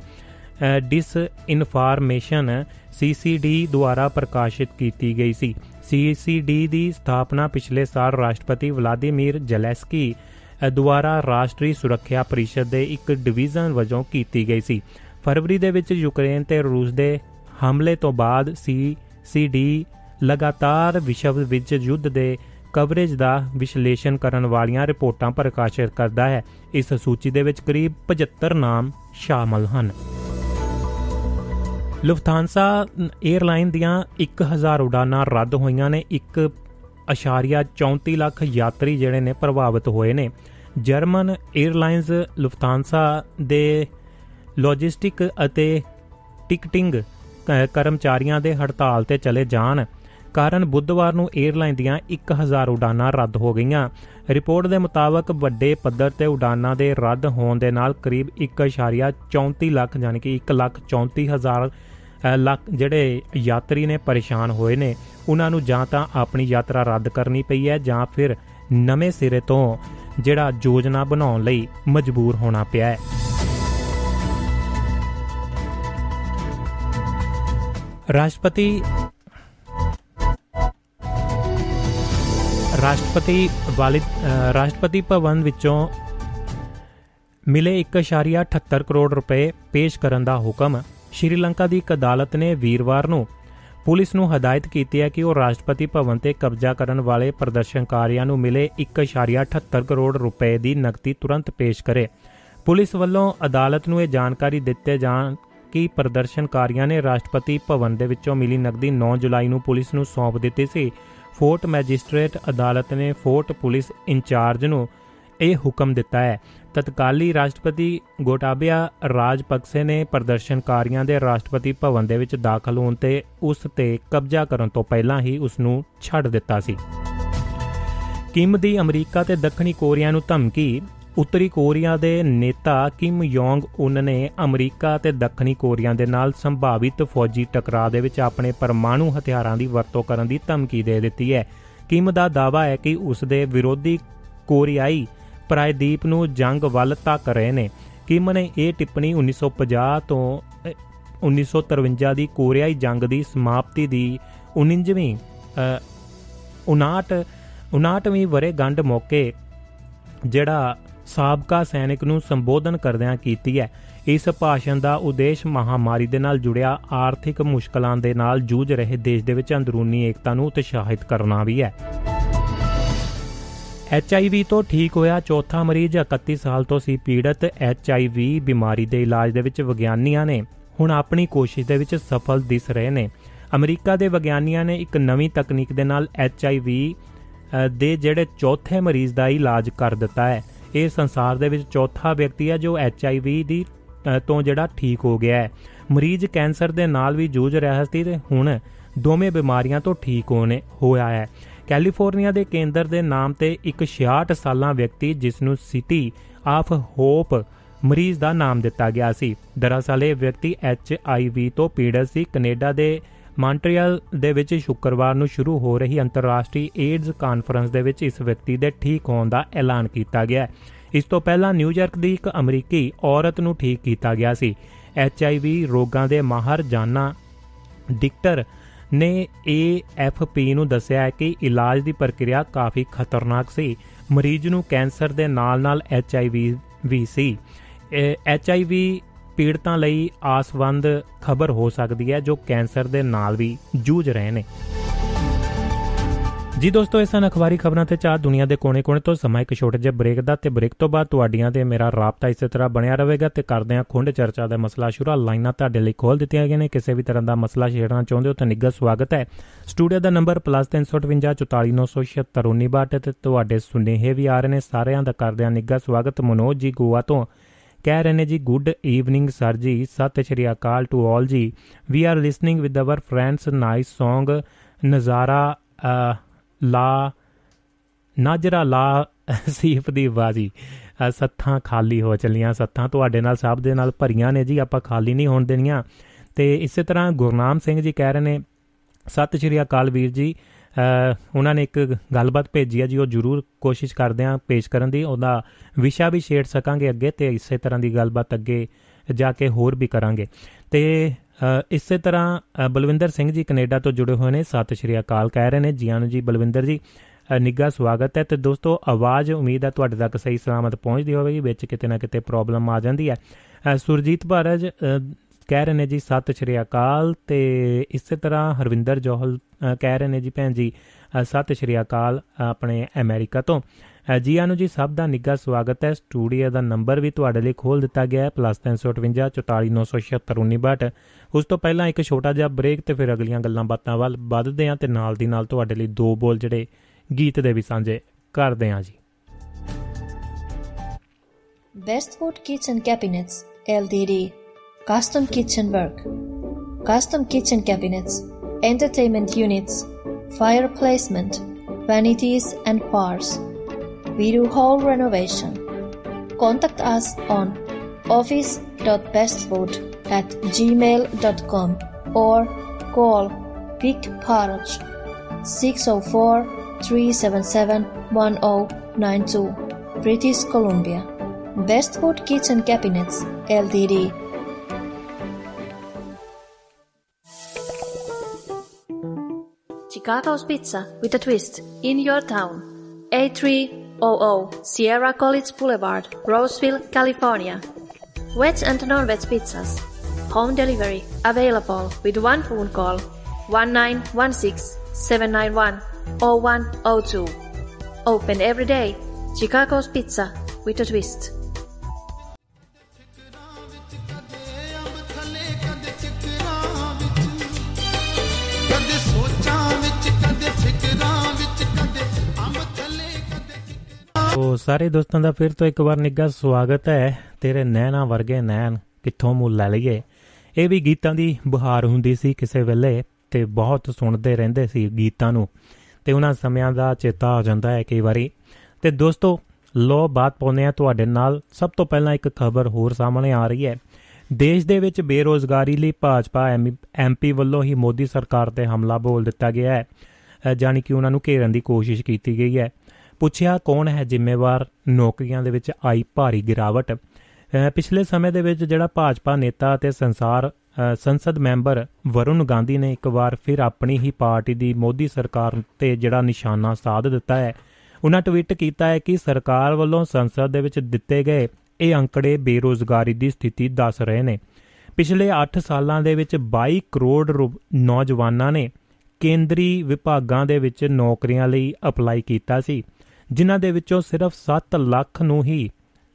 disinformation CCD ਦੁਆਰਾ ਪ੍ਰਕਾਸ਼ਿਤ ਕੀਤੀ ਗਈ ਸੀ। CCD ਦੀ ਸਥਾਪਨਾ ਪਿਛਲੇ ਸਾਲ ਰਾਸ਼ਟਰਪਤੀ ਵਲਾਦੀਮੀਰ ਜ਼ੈਲੈਂਸਕੀ ਦੁਆਰਾ ਰਾਸ਼ਟਰੀ ਸੁਰੱਖਿਆ ਪਰਿਸ਼ਦ ਦੇ ਇੱਕ ਡਿਵੀਜ਼ਨ ਵਜੋਂ ਕੀਤੀ ਗਈ ਸੀ। ਫਰਵਰੀ ਦੇ ਵਿੱਚ ਯੂਕਰੇਨ ਤੇ ਰੂਸ ਦੇ ਹਮਲੇ ਤੋਂ ਬਾਅਦ CCD ਲਗਾਤਾਰ ਵਿਸ਼ਵ ਵਿੱਚ ਯੁੱਧ ਦੇ ਕਵਰੇਜ ਦਾ ਵਿਸ਼ਲੇਸ਼ਣ ਕਰਨ ਵਾਲੀਆਂ ਰਿਪੋਰਟਾਂ ਪ੍ਰਕਾਸ਼ਿਤ ਕਰਦਾ ਹੈ। ਇਸ ਸੂਚੀ ਦੇ ਵਿੱਚ ਕਰੀਬ 75 ਨਾਮ ਸ਼ਾਮਲ ਹਨ। ਲੁਫਥਾਂਸਾ 에ਅਰਲਾਈਨ ਦੀਆਂ 1000 ਉਡਾਨਾਂ ਰੱਦ ਹੋਈਆਂ ਨੇ। 1.34 ਲੱਖ ਯਾਤਰੀ ਜਿਹੜੇ ਨੇ ਪ੍ਰਭਾਵਿਤ ਹੋਏ ਨੇ। ਜਰਮਨ 에ਅਰਲਾਈਨਸ ਲੁਫਥਾਂਸਾ ਦੇ ਲੌਜਿਸਟਿਕ ਅਤੇ ਟਿਕਟਿੰਗ ਕਰਮਚਾਰੀਆਂ ਦੇ ਹੜਤਾਲ ਤੇ ਚਲੇ ਜਾਣ ਕਾਰਨ ਬੁੱਧਵਾਰ ਨੂੰ 에ਅਰਲਾਈਨ ਦੀਆਂ 1000 ਉਡਾਨਾਂ ਰੱਦ ਹੋ ਗਈਆਂ। ਰਿਪੋਰਟ ਦੇ ਮੁਤਾਬਕ ਵੱਡੇ ਪੱਧਰ ਤੇ ਉਡਾਨਾਂ ਦੇ ਰੱਦ ਹੋਣ ਦੇ ਨਾਲ ਕਰੀਬ 1.34 ਲੱਖ ਯਾਨੀ ਕਿ 1,34,000 ਲੱਖ ਜਿਹੜੇ ਯਾਤਰੀ ਨੇ ਪਰੇਸ਼ਾਨ ਹੋਏ ਨੇ ਉਹਨਾਂ ਨੂੰ ਜਾਂ ਤਾਂ ਆਪਣੀ ਯਾਤਰਾ ਰੱਦ ਕਰਨੀ ਪਈ ਹੈ ਜਾਂ ਫਿਰ ਨਵੇਂ ਸਿਰੇ ਤੋਂ ਜਿਹੜਾ ਯੋਜਨਾ ਬਣਾਉਣ ਲਈ ਮਜਬੂਰ ਹੋਣਾ ਪਿਆ ਹੈ। ਰਾਸ਼ਟਰਪਤੀ ਰਾਸ਼ਟਰਪਤੀ ਵਾਲਿਦ ਰਾਸ਼ਟਰਪਤੀ ਭਵਨ ਵਿੱਚੋਂ ਮਿਲੇ 1.78 ਕਰੋੜ ਰੁਪਏ ਪੇਸ਼ ਕਰਨ ਦਾ ਹੁਕਮ, ਸ਼੍ਰੀਲੰਕਾ ਦੀ ਇੱਕ ਅਦਾਲਤ ਨੇ ਵੀਰਵਾਰ ਨੂੰ ਪੁਲਿਸ ਨੂੰ ਹਦਾਇਤ ਕੀਤੀ ਹੈ ਕਿ ਉਹ ਰਾਸ਼ਟਰਪਤੀ ਭਵਨ ਤੇ ਕਬਜ਼ਾ ਕਰਨ ਵਾਲੇ ਪ੍ਰਦਰਸ਼ਨਕਾਰੀਆਂ ਨੂੰ ਮਿਲੇ 1.78 ਕਰੋੜ ਰੁਪਏ ਦੀ ਨਕਦੀ ਤੁਰੰਤ ਪੇਸ਼ ਕਰੇ। ਪੁਲਿਸ ਵੱਲੋਂ ਅਦਾਲਤ ਨੂੰ ਇਹ ਜਾਣਕਾਰੀ ਦਿੱਤੇ ਜਾਣ ਕਿ ਪ੍ਰਦਰਸ਼ਨਕਾਰੀਆਂ ਨੇ ਰਾਸ਼ਟਰਪਤੀ ਭਵਨ ਦੇ ਵਿੱਚੋਂ ਮਿਲੀ ਨਕਦੀ 9 ਜੁਲਾਈ ਨੂੰ ਪੁਲਿਸ ਨੂੰ ਸੌਂਪ ਦਿੱਤੀ ਸੀ। ਫੋਰਟ ਮੈਜਿਸਟ੍ਰੇਟ ਅਦਾਲਤ ਨੇ ਫੋਰਟ ਪੁਲਿਸ ਇੰਚਾਰਜ ਨੂੰ ਇਹ ਹੁਕਮ ਦਿੱਤਾ ਹੈ। ਤਤਕਾਲੀ ਰਾਸ਼ਟਰਪਤੀ ਗੋਟਾਬਿਆ ਰਾਜਪਕਸੇ ਨੇ ਪ੍ਰਦਰਸ਼ਨਕਾਰੀਆਂ ਦੇ ਰਾਸ਼ਟਰਪਤੀ ਭਵਨ ਦੇ ਵਿੱਚ ਦਾਖਲ ਹੋਣ ਤੇ ਉਸ ਤੇ ਕਬਜ਼ਾ ਕਰਨ ਤੋਂ ਪਹਿਲਾਂ ਹੀ ਉਸ ਨੂੰ ਛੱਡ ਦਿੱਤਾ ਸੀ। ਕਿਮ ਦੀ ਅਮਰੀਕਾ ਤੇ ਦੱਖਣੀ ਕੋਰੀਆ ਨੂੰ ਧਮਕੀ, ਉੱਤਰੀ ਕੋਰੀਆ ਦੇ ਨੇਤਾ ਕਿਮ ਯੋਂਗ ਉਨ ਨੇ ਅਮਰੀਕਾ ਤੇ ਦੱਖਣੀ ਕੋਰੀਆ ਦੇ ਨਾਲ ਸੰਭਾਵਿਤ ਫੌਜੀ ਟਕਰਾਅ ਦੇ ਵਿੱਚ ਆਪਣੇ ਪਰਮਾਣੂ ਹਥਿਆਰਾਂ ਦੀ ਵਰਤੋਂ ਕਰਨ ਦੀ ਧਮਕੀ ਦੇ ਦਿੱਤੀ ਹੈ। ਕਿਮ ਦਾ ਦਾਅਵਾ ਹੈ ਕਿ ਉਸ ਦੇ ਵਿਰੋਧੀ ਕੋਰੀਆਈ ਪ੍ਰਾਇਦੀਪ ਨੂੰ ਜੰਗ ਵੱਲ ਧੱਕ ਰਹੇ ਨੇ। ਕਿਮ ਨੇ ਇਹ ਟਿੱਪਣੀ 1950 ਤੋਂ 1953 ਦੀ ਕੋਰੀਆਈ ਜੰਗ ਦੀ ਸਮਾਪਤੀ ਦੀ 19ਵੀਂ 59 59ਵੀਂ ਵਰੇ ਗੰਢ ਮੌਕੇ ਜਿਹੜਾ ਸਾਬਕਾ ਸੈਨਿਕ ਨੂੰ ਸੰਬੋਧਨ ਕਰਦਿਆਂ ਕੀਤੀ ਹੈ। ਇਸ ਭਾਸ਼ਣ ਦਾ ਉਦੇਸ਼ ਮਹਾਮਾਰੀ ਦੇ ਨਾਲ ਜੁੜਿਆ, ਆਰਥਿਕ ਮੁਸ਼ਕਲਾਂ ਦੇ ਨਾਲ ਜੂਝ ਰਹੇ ਦੇਸ਼ ਦੇ ਵਿੱਚ ਅੰਦਰੂਨੀ ਏਕਤਾ ਨੂੰ ਉਤਸ਼ਾਹਿਤ ਕਰਨਾ ਵੀ ਹੈ। HIV ਤੋਂ ਠੀਕ ਹੋਇਆ ਚੌਥਾ ਮਰੀਜ਼ 31 ਸਾਲ ਤੋਂ ਸੀ ਪੀੜਤ HIV ਬਿਮਾਰੀ ਦੇ ਇਲਾਜ ਦੇ ਵਿੱਚ ਵਿਗਿਆਨੀਆਂ ਨੇ ਹੁਣ ਆਪਣੀ ਕੋਸ਼ਿਸ਼ ਦੇ ਵਿੱਚ ਸਫਲ ਦਿਸ ਰਹੇ ਨੇ। ਅਮਰੀਕਾ ਦੇ ਵਿਗਿਆਨੀਆਂ ਨੇ ਇੱਕ ਨਵੀਂ ਤਕਨੀਕ ਦੇ ਨਾਲ HIV ਦੇ ਜਿਹੜੇ ਚੌਥੇ ਮਰੀਜ਼ ਦਾ ਇਲਾਜ ਕਰ ਦਿੱਤਾ ਹੈ। ਇਹ ਸੰਸਾਰ ਦੇ ਵਿੱਚ ਚੌਥਾ ਵਿਅਕਤੀ ਹੈ ਜੋ HIV ਦੀ ਤੋਂ ਜਿਹੜਾ ਠੀਕ ਹੋ ਗਿਆ ਹੈ। ਮਰੀਜ਼ ਕੈਂਸਰ ਦੇ ਨਾਲ ਵੀ ਜੂਝ ਰਿਹਾ ਸੀ ਤੇ ਹੁਣ ਦੋਵੇਂ ਬਿਮਾਰੀਆਂ ਤੋਂ ਠੀਕ ਹੋਣੇ, ਹੋਇਆ ਹੈ। ਕੈਲੀਫੋਰਨੀਆ ਦੇ ਕੇਂਦਰ ਦੇ ਨਾਮ ਤੇ ਇੱਕ 66 ਸਾਲਾਂ ਵਿਅਕਤੀ, ਜਿਸ ਨੂੰ ਸਿਟੀ ਆਫ ਹੋਪ ਮਰੀਜ਼ ਦਾ ਨਾਮ ਦਿੱਤਾ ਗਿਆ ਸੀ। ਦਰਅਸਲ ਇਹ ਵਿਅਕਤੀ HIV ਤੋਂ ਪੀੜਤ ਸੀ। ਕੈਨੇਡਾ ਦੇ ਮਾਂਟਰੀਅਲ ਦੇ ਵਿੱਚ ਸ਼ੁੱਕਰਵਾਰ ਨੂੰ ਸ਼ੁਰੂ ਹੋ ਰਹੀ ਅੰਤਰਰਾਸ਼ਟਰੀ ਏਡਜ਼ ਕਾਨਫਰੰਸ ਦੇ ਵਿੱਚ ਇਸ ਵਿਅਕਤੀ ਦੇ ਠੀਕ ਹੋਣ ਦਾ ਐਲਾਨ ਕੀਤਾ ਗਿਆ। ਇਸ ਤੋਂ ਪਹਿਲਾਂ ਨਿਊਯਾਰਕ ਦੀ ਇੱਕ ਅਮਰੀਕੀ ਔਰਤ ਨੂੰ ਠੀਕ ਕੀਤਾ ਗਿਆ ਸੀ। HIV ਰੋਗਾਂ ਦੇ ਮਾਹਰ ਜਾਨਾ ਡਿਕਟਰ ਨੇ AFP ਨੂੰ ਦੱਸਿਆ ਹੈ ਕਿ ਇਲਾਜ ਦੀ ਪ੍ਰਕਿਰਿਆ ਕਾਫੀ ਖਤਰਨਾਕ ਸੀ। ਮਰੀਜ਼ ਨੂੰ ਕੈਂਸਰ ਦੇ ਨਾਲ-ਨਾਲ HIV ਵੀ ਸੀ। HIV ਪੀੜਤਾਂ ਲਈ ਆਸਵੰਦ ਖਬਰ ਹੋ ਸਕਦੀ ਹੈ ਜੋ ਕੈਂਸਰ ਦੇ ਨਾਲ ਵੀ ਜੂਝ ਰਹੇ ਨੇ। ਜੀ ਦੋਸਤੋ ਇਸ ਹਨ ਅਖਬਾਰੀ ਖਬਰਾਂ ਤੇ ਚਾਹ। ਦੁਨੀਆ ਦੇ ਕੋਨੇ-ਕੋਨੇ ਤੋਂ ਸਮਾਂ ਇੱਕ ਛੋਟੇ ਜਿਹੇ ਬ੍ਰੇਕ ਦਾ ਤੇ ਬ੍ਰੇਕ ਤੋਂ ਬਾਅਦ ਤੁਹਾਡੀਆਂ ਤੇ ਮੇਰਾ ਰਾਬਤਾ ਇਸੇ ਤਰ੍ਹਾਂ ਬਣਿਆ ਰਹੇਗਾ ਤੇ ਕਰਦੇ ਹਾਂ ਖੁੰਡ ਚਰਚਾ ਦਾ ਮਸਲਾ ਸ਼ੁਰੂ। ਲਾਈਨਾਂ ਤੁਹਾਡੇ ਲਈ ਖੋਲ ਦਿੱਤੀਆਂ ਗਈਆਂ ਨੇ। ਕਿਸੇ ਵੀ ਤਰ੍ਹਾਂ ਦਾ ਮਸਲਾ ਛੇੜਨਾ ਚਾਹੁੰਦੇ ਹੋ ਤਾਂ ਨਿੱਘਾ ਸਵਾਗਤ ਹੈ। ਸਟੂਡੀਓ ਦਾ ਨੰਬਰ +358 ਤੇ ਤੁਹਾਡੇ ਸੁਨੇਹੇ ਵੀ ਆ ਰਹੇ ਨੇ। ਸਾਰਿਆਂ ਦਾ ਕਰਦੇ ਹਾਂ ਨਿੱਘਾ ਸਵਾਗਤ। ਮਨੋਜ ਜੀ ਗੋਆ ਤੋਂ ਕਹਿ ਰਹੇ ਨੇ ਜੀ ਗੁੱਡ ਈਵਨਿੰਗ ਸਰ ਜੀ। ਸਤਿ ਸ਼੍ਰੀ Akal to all ji. We are listening with our friends nice Song, ਨਜ਼ਾਰਾ ਲਾ ਨਾਜਰਾ ਲਾ ਸੀਫ ਦੀ ਬਾਜੀ ਸੱਥਾਂ ਖਾਲੀ ਹੋ ਚਲੀਆਂ, ਸੱਥਾਂ ਤੁਹਾਡੇ ਨਾਲ, ਸਭ ਦੇ ਨਾਲ ਭਰੀਆਂ ਨੇ ਜੀ, ਆਪਾਂ ਖਾਲੀ ਨਹੀਂ ਹੋਣ ਦੇਣੀਆਂ। ਤੇ ਇਸੇ ਤਰ੍ਹਾਂ ਗੁਰਨਾਮ ਸਿੰਘ ਜੀ ਕਹਿ ਰਹੇ ਨੇ, ਸਤਿ ਸ਼੍ਰੀ ਅਕਾਲ ਵੀਰ ਜੀ ਉਹਨਾਂ ਨੇ ਇੱਕ ਗੱਲਬਾਤ ਭੇਜੀ ਹੈ ਜੀ, ਉਹ ਜ਼ਰੂਰ ਕੋਸ਼ਿਸ਼ ਕਰਦੇ ਆਂ ਪੇਸ਼ ਕਰਨ ਦੀ, ਉਹਦਾ ਵਿਸ਼ਾ ਵੀ ਛੇੜ ਸਕਾਂਗੇ ਅੱਗੇ ਤੇ ਇਸੇ ਤਰ੍ਹਾਂ ਦੀ ਗੱਲਬਾਤ ਅੱਗੇ ਜਾ ਕੇ ਹੋਰ ਵੀ ਕਰਾਂਗੇ। ਤੇ ਇਸੇ ਤਰ੍ਹਾਂ ਬਲਵਿੰਦਰ ਸਿੰਘ ਜੀ ਕੈਨੇਡਾ ਤੋਂ ਜੁੜੇ ਹੋਏ ਨੇ। ਸਤਿ ਸ਼੍ਰੀ ਅਕਾਲ ਕਹਿ ਰਹੇ ਨੇ। ਜੀਆਂ ਨੂੰ ਜੀ, ਬਲਵਿੰਦਰ ਜੀ ਨਿੱਘਾ ਸਵਾਗਤ ਹੈ। ਤੇ ਦੋਸਤੋ, ਆਵਾਜ਼, ਉਮੀਦ ਹੈ ਤੁਹਾਡੇ ਤੱਕ ਸਹੀ ਸਲਾਮਤ ਪਹੁੰਚਦੀ ਹੋਵੇਗੀ, ਵਿੱਚ ਕਿਤੇ ਨਾ ਕਿਤੇ ਪ੍ਰੋਬਲਮ ਆ ਜਾਂਦੀ ਹੈ। ਸੁਰਜੀਤ ਭਾਰਜ ਕਹਿ ਰਹੇ ਨੇ ਜੀ, ਸਤਿ ਸ਼੍ਰੀ ਅਕਾਲ। ਤੇ ਇਸੇ ਤਰ੍ਹਾਂ ਹਰਵਿੰਦਰ ਜੋਹਲ ਕਹਿ ਰਹੇ ਨੇ ਜੀ ਭੈਣ ਜੀ ਸਤਿ ਸ਼੍ਰੀ ਅਕਾਲ ਆਪਣੇ ਅਮਰੀਕਾ ਤੋਂ। ਜੀ ਆਨੂ ਜੀ ਸਭ ਦਾ ਨਿੱਘਾ ਸਵਾਗਤ ਹੈ ਸਟੂਡੀਓ ਦਾ ਨੰਬਰ ਵੀ ਤੁਹਾਡੇ ਲਈ ਖੋਲ ਦਿੱਤਾ ਗਿਆ ਹੈ +358 44976 ਉਸ ਤੋਂ ਪਹਿਲਾਂ ਇੱਕ ਛੋਟਾ ਜਿਹਾ ਬ੍ਰੇਕ ਤੇ ਫਿਰ ਅਗਲੀਆਂ ਗੱਲਾਂ ਬਾਤਾਂ ਵੱਲ ਵੱਧਦੇ ਆਂ ਤੇ ਨਾਲ ਦੀ ਨਾਲ ਤੁਹਾਡੇ ਲਈ ਦੋ ਬੋਲ ਜਿਹੜੇ ਗੀਤ ਦੇ ਵੀ ਸਾਂਝੇ ਕਰਦੇ ਆਂ ਜੀ Bestwood Kitchen Cabinets LTD Custom Kitchen Work Custom Kitchen Cabinets Entertainment Units Fire Placement Vanities and Bars We do whole renovation. Contact us on office.bestfood at gmail.com or call Vic Parage 604 377 1092 British Columbia Bestwood Kitchen Cabinets LTD Chicago's Pizza with a twist in your town. A3 00 Sierra College Boulevard, Roseville, California. Veg and non-veg pizzas. Home delivery available with one phone call 1916-791-0102. Open every day. Chicago's Pizza with a twist. So ਸਾਰੇ ਦੋਸਤਾਂ ਦਾ ਫਿਰ ਤੋਂ ਇੱਕ ਵਾਰ ਨਿੱਘਾ ਸਵਾਗਤ ਹੈ। ਤੇਰੇ ਨੈਣਾ ਵਰਗੇ ਨੈਣ ਕਿੱਥੋਂ ਮੁੱਲ ਲੈ ਲਈਏ? ਇਹ ਵੀ ਗੀਤਾਂ ਦੀ ਬੁਹਾਰ ਹੁੰਦੀ ਸੀ ਕਿਸੇ ਵੇਲੇ ਤੇ ਬਹੁਤ ਸੁਣਦੇ ਰਹਿੰਦੇ ਸੀ ਗੀਤਾਂ ਨੂੰ। ਤੇ ਉਹਨਾਂ ਸਮਿਆਂ ਦਾ ਚੇਤਾ ਆ ਜਾਂਦਾ ਹੈ ਕਈ ਵਾਰੀ। ਤੇ ਦੋਸਤੋ ਲੋ ਬਾਤ ਪਾਉਂਦੇ ਆ ਤੁਹਾਡੇ ਨਾਲ। ਸਭ ਤੋਂ ਪਹਿਲਾਂ ਇੱਕ ਖਬਰ ਹੋਰ ਸਾਹਮਣੇ ਆ ਰਹੀ ਹੈ। ਦੇਸ਼ ਦੇ ਵਿੱਚ ਬੇਰੋਜ਼ਗਾਰੀ ਲਈ ਭਾਜਪਾ ਐਮਪੀ ਵੱਲੋਂ ਹੀ ਮੋਦੀ ਸਰਕਾਰ ਤੇ ਹਮਲਾ ਬੋਲ ਦਿੱਤਾ ਗਿਆ ਹੈ। ਜਾਨੀ ਕਿ ਉਹਨਾਂ ਨੂੰ ਘੇਰਨ ਦੀ ਕੋਸ਼ਿਸ਼ ਕੀਤੀ ਗਈ ਹੈ। ਪੁੱਛਿਆ ਕੌਣ ਹੈ ਜ਼ਿੰਮੇਵਾਰ ਨੌਕਰੀਆਂ ਦੇ ਵਿੱਚ ਆਈ ਭਾਰੀ ਗਿਰਾਵਟ। ਪਿਛਲੇ ਸਮੇਂ ਦੇ ਵਿੱਚ ਜਿਹੜਾ ਭਾਜਪਾ ਨੇਤਾ ਅਤੇ ਸੰਸਾਰ ਸੰਸਦ ਮੈਂਬਰ ਵਰੁਣ ਗਾਂਧੀ ਨੇ ਇੱਕ ਵਾਰ ਫਿਰ ਆਪਣੀ ਹੀ ਪਾਰਟੀ ਦੀ ਮੋਦੀ ਸਰਕਾਰ ਤੇ ਜਿਹੜਾ ਨਿਸ਼ਾਨਾ ਸਾਧ ਦਿੱਤਾ ਹੈ। ਉਹਨਾਂ ਟਵੀਟ ਕੀਤਾ ਹੈ ਕਿ ਸਰਕਾਰ ਵੱਲੋਂ ਸੰਸਦ ਦੇ ਵਿੱਚ ਦਿੱਤੇ ਗਏ ਇਹ ਅੰਕੜੇ ਬੇਰੋਜ਼ਗਾਰੀ ਦੀ ਸਥਿਤੀ ਦੱਸ ਰਹੇ ਨੇ। ਪਿਛਲੇ 8 ਸਾਲਾਂ ਦੇ ਵਿੱਚ 22 ਕਰੋੜ ਨੌਜਵਾਨਾਂ ਨੇ ਕੇਂਦਰੀ ਵਿਭਾਗਾਂ ਦੇ ਵਿੱਚ ਨੌਕਰੀਆਂ ਲਈ ਅਪਲਾਈ ਕੀਤਾ ਸੀ। ਜਿਨ੍ਹਾਂ ਦੇ ਵਿੱਚੋਂ ਸਿਰਫ 7 ਲੱਖ ਨੂੰ ਹੀ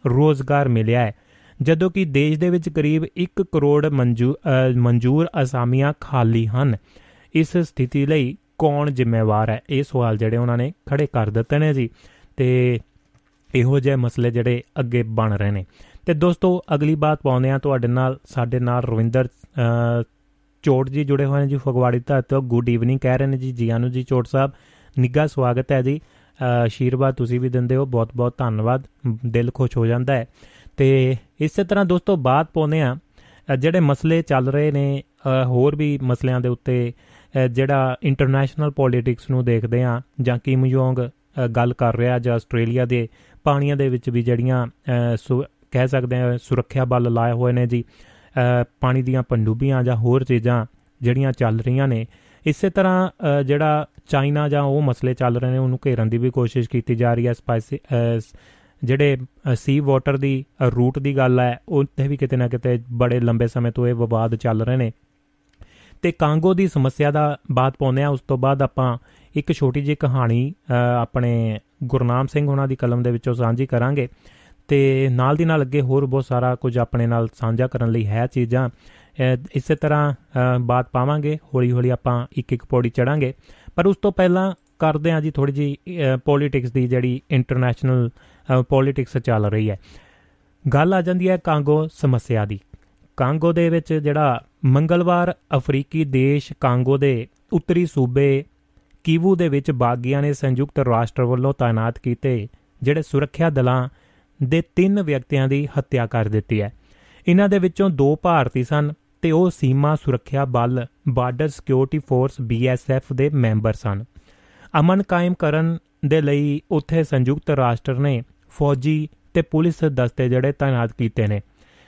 ਰੋਜ਼ਗਾਰ ਮਿਲਿਆ ਹੈ, ਜਦੋਂ ਕਿ ਦੇਸ਼ ਦੇ ਵਿੱਚ ਕਰੀਬ 1 ਕਰੋੜ ਮਨਜ਼ੂਰ ਅਸਾਮੀਆਂ ਖਾਲੀ ਹਨ। ਇਸ ਸਥਿਤੀ ਲਈ ਕੌਣ ਜ਼ਿੰਮੇਵਾਰ ਹੈ? ਇਹ ਸਵਾਲ ਜਿਹੜੇ ਉਹਨਾਂ ਨੇ ਖੜੇ ਕਰ ਦਿੱਤੇ ਨੇ ਜੀ। ਤੇ ਇਹੋ ਜਿਹੇ ਮਸਲੇ ਜਿਹੜੇ ਅੱਗੇ ਬਣ ਰਹੇ ਨੇ। ਤੇ ਦੋਸਤੋ, ਅਗਲੀ ਬਾਤ ਪਾਉਂਦੇ ਆ ਤੁਹਾਡੇ ਨਾਲ, ਸਾਡੇ ਨਾਲ ਰਵਿੰਦਰ ਚੋਟ ਜੀ ਜੁੜੇ ਹੋਏ ਨੇ ਜੀ ਫਗਵਾੜੀ ਤੋਂ ਗੁੱਡ ਈਵਨਿੰਗ ਕਹਿ ਰਹੇ ਨੇ ਜੀ, ਜੀਆਨੂ ਜੀ ਚੋਟ ਸਾਹਿਬ। ਨਿੱਘਾ ਸਵਾਗਤ ਹੈ ਜੀ। ਆਸ਼ੀਰਵਾਦ ਤੁਸੀਂ ਵੀ ਦਿੰਦੇ ਹੋ, ਬਹੁਤ ਬਹੁਤ ਧੰਨਵਾਦ, ਦਿਲ ਖੁਸ਼ ਹੋ ਜਾਂਦਾ ਹੈ। ਤੇ ਇਸੇ ਤਰ੍ਹਾਂ ਦੋਸਤੋ, ਬਾਤ ਪਾਉਂਦੇ ਆ ਜਿਹੜੇ ਮਸਲੇ ਚੱਲ ਰਹੇ ਨੇ ਹੋਰ ਵੀ ਮਸਲਿਆਂ ਦੇ ਉੱਤੇ ਜਿਹੜਾ ਇੰਟਰਨੈਸ਼ਨਲ ਪੋਲਿਟਿਕਸ ਨੂੰ ਦੇਖਦੇ ਆ ਜਾਂ ਕਿਮ ਯੋਂਗ ਗੱਲ ਕਰ ਰਿਹਾ, ਜਾਂ ਆਸਟ੍ਰੇਲੀਆ ਦੇ ਪਾਣੀਆਂ ਦੇ ਵਿੱਚ ਵੀ ਜਿਹੜੀਆਂ ਕਹਿ ਸਕਦੇ ਆ ਸੁਰੱਖਿਆ ਬਲ ਲਾਏ ਹੋਏ ਨੇ ਜੀ ਪਾਣੀ ਦੀਆਂ ਪੰਡੂਬੀਆਂ ਜਾਂ ਹੋਰ ਚੀਜ਼ਾਂ ਜਿਹੜੀਆਂ ਚੱਲ ਰਹੀਆਂ ਨੇ ਇਸੇ ਤਰ੍ਹਾਂ ਜਿਹੜਾ ਚਾਈਨਾ ਜਾਂ ਉਹ ਮਸਲੇ ਚੱਲ ਰਹੇ ਨੇ, ਉਹਨੂੰ ਘੇਰਨ ਦੀ ਵੀ ਕੋਸ਼ਿਸ਼ ਕੀਤੀ ਜਾ ਰਹੀ ਹੈ। ਸਪਾਈਸੀ ਜਿਹੜੇ ਸੀ ਵਾਟਰ ਦੀ ਰੂਟ ਦੀ ਗੱਲ ਹੈ, ਉੱਥੇ ਵੀ ਕਿਤੇ ਨਾ ਕਿਤੇ ਬੜੇ ਲੰਬੇ ਸਮੇਂ ਤੋਂ ਇਹ ਵਿਵਾਦ ਚੱਲ ਰਹੇ ਨੇ। ਤੇ ਕਾਂਗੋ ਦੀ ਸਮੱਸਿਆ ਦਾ ਬਾਤ ਪਾਉਂਦੇ ਆ ਉਸ ਤੋਂ ਬਾਅਦ ਆਪਾਂ ਇੱਕ ਛੋਟੀ ਜਿਹੀ ਕਹਾਣੀ ਆਪਣੇ ਗੁਰਨਾਮ ਸਿੰਘ ਉਹਨਾਂ ਦੀ ਕਲਮ ਦੇ ਵਿੱਚੋਂ ਸਾਂਝੀ ਕਰਾਂਗੇ। ਤੇ ਨਾਲ ਦੀ ਨਾਲ ਅੱਗੇ ਹੋਰ ਬਹੁਤ ਸਾਰਾ ਕੁਝ ਆਪਣੇ ਨਾਲ ਸਾਂਝਾ ਕਰਨ ਲਈ ਹੈ ਚੀਜ਼ਾਂ। ਇਸੇ ਤਰ੍ਹਾਂ ਬਾਤ ਪਾਵਾਂਗੇ ਹੌਲੀ ਹੌਲੀ ਆਪਾਂ ਇੱਕ ਇੱਕ ਪੌੜੀ ਚੜਾਂਗੇ। ਪਰ ਉਸ ਤੋਂ ਪਹਿਲਾਂ ਕਰਦੇ ਆਂ ਜੀ ਥੋੜੀ ਜੀ ਪੋਲਿਟਿਕਸ ਦੀ ਜਿਹੜੀ ਇੰਟਰਨੈਸ਼ਨਲ ਪੋਲਿਟਿਕਸ ਚੱਲ ਰਹੀ ਹੈ। ਗੱਲ ਆ ਜਾਂਦੀ ਹੈ ਕਾਂਗੋ ਸਮੱਸਿਆ ਦੀ। ਕਾਂਗੋ ਦੇ ਵਿੱਚ ਜਿਹੜਾ ਮੰਗਲਵਾਰ ਅਫਰੀਕੀ ਦੇਸ਼ ਕਾਂਗੋ ਦੇ ਉੱਤਰੀ ਸੂਬੇ ਕੀਵੂ ਦੇ ਵਿੱਚ ਬਾਗੀਆਂ ਨੇ ਸੰਯੁਕਤ ਰਾਸ਼ਟਰ ਵੱਲੋਂ ਤਾਇਨਾਤ ਕੀਤੇ ਜਿਹੜੇ ਸੁਰੱਖਿਆ ਦਲਾਂ ਦੇ ਤਿੰਨ ਵਿਅਕਤੀਆਂ ਦੀ ਹੱਤਿਆ ਕਰ ਦਿੱਤੀ ਹੈ। ਇਹਨਾਂ ਦੇ ਵਿੱਚੋਂ ਦੋ ਭਾਰਤੀ ਸਨ। ਤੇ ਉਹ ਸੀਮਾ ਸੁਰੱਖਿਆ ਬਲ, ਬਾਰਡਰ ਸਿਕਿਉਰਿਟੀ ਫੋਰਸ ਬੀਐਸਐਫ ਦੇ ਮੈਂਬਰ ਸਨ। ਅਮਨ ਕਾਇਮ ਕਰਨ ਦੇ ਲਈ ਉੱਥੇ ਸੰਯੁਕਤ ਰਾਸ਼ਟਰ ਨੇ ਫੌਜੀ ਤੇ ਪੁਲਿਸ ਦਸਤੇ ਜਿਹੜੇ ਤਾਇਨਾਤ ਕੀਤੇ ਨੇ,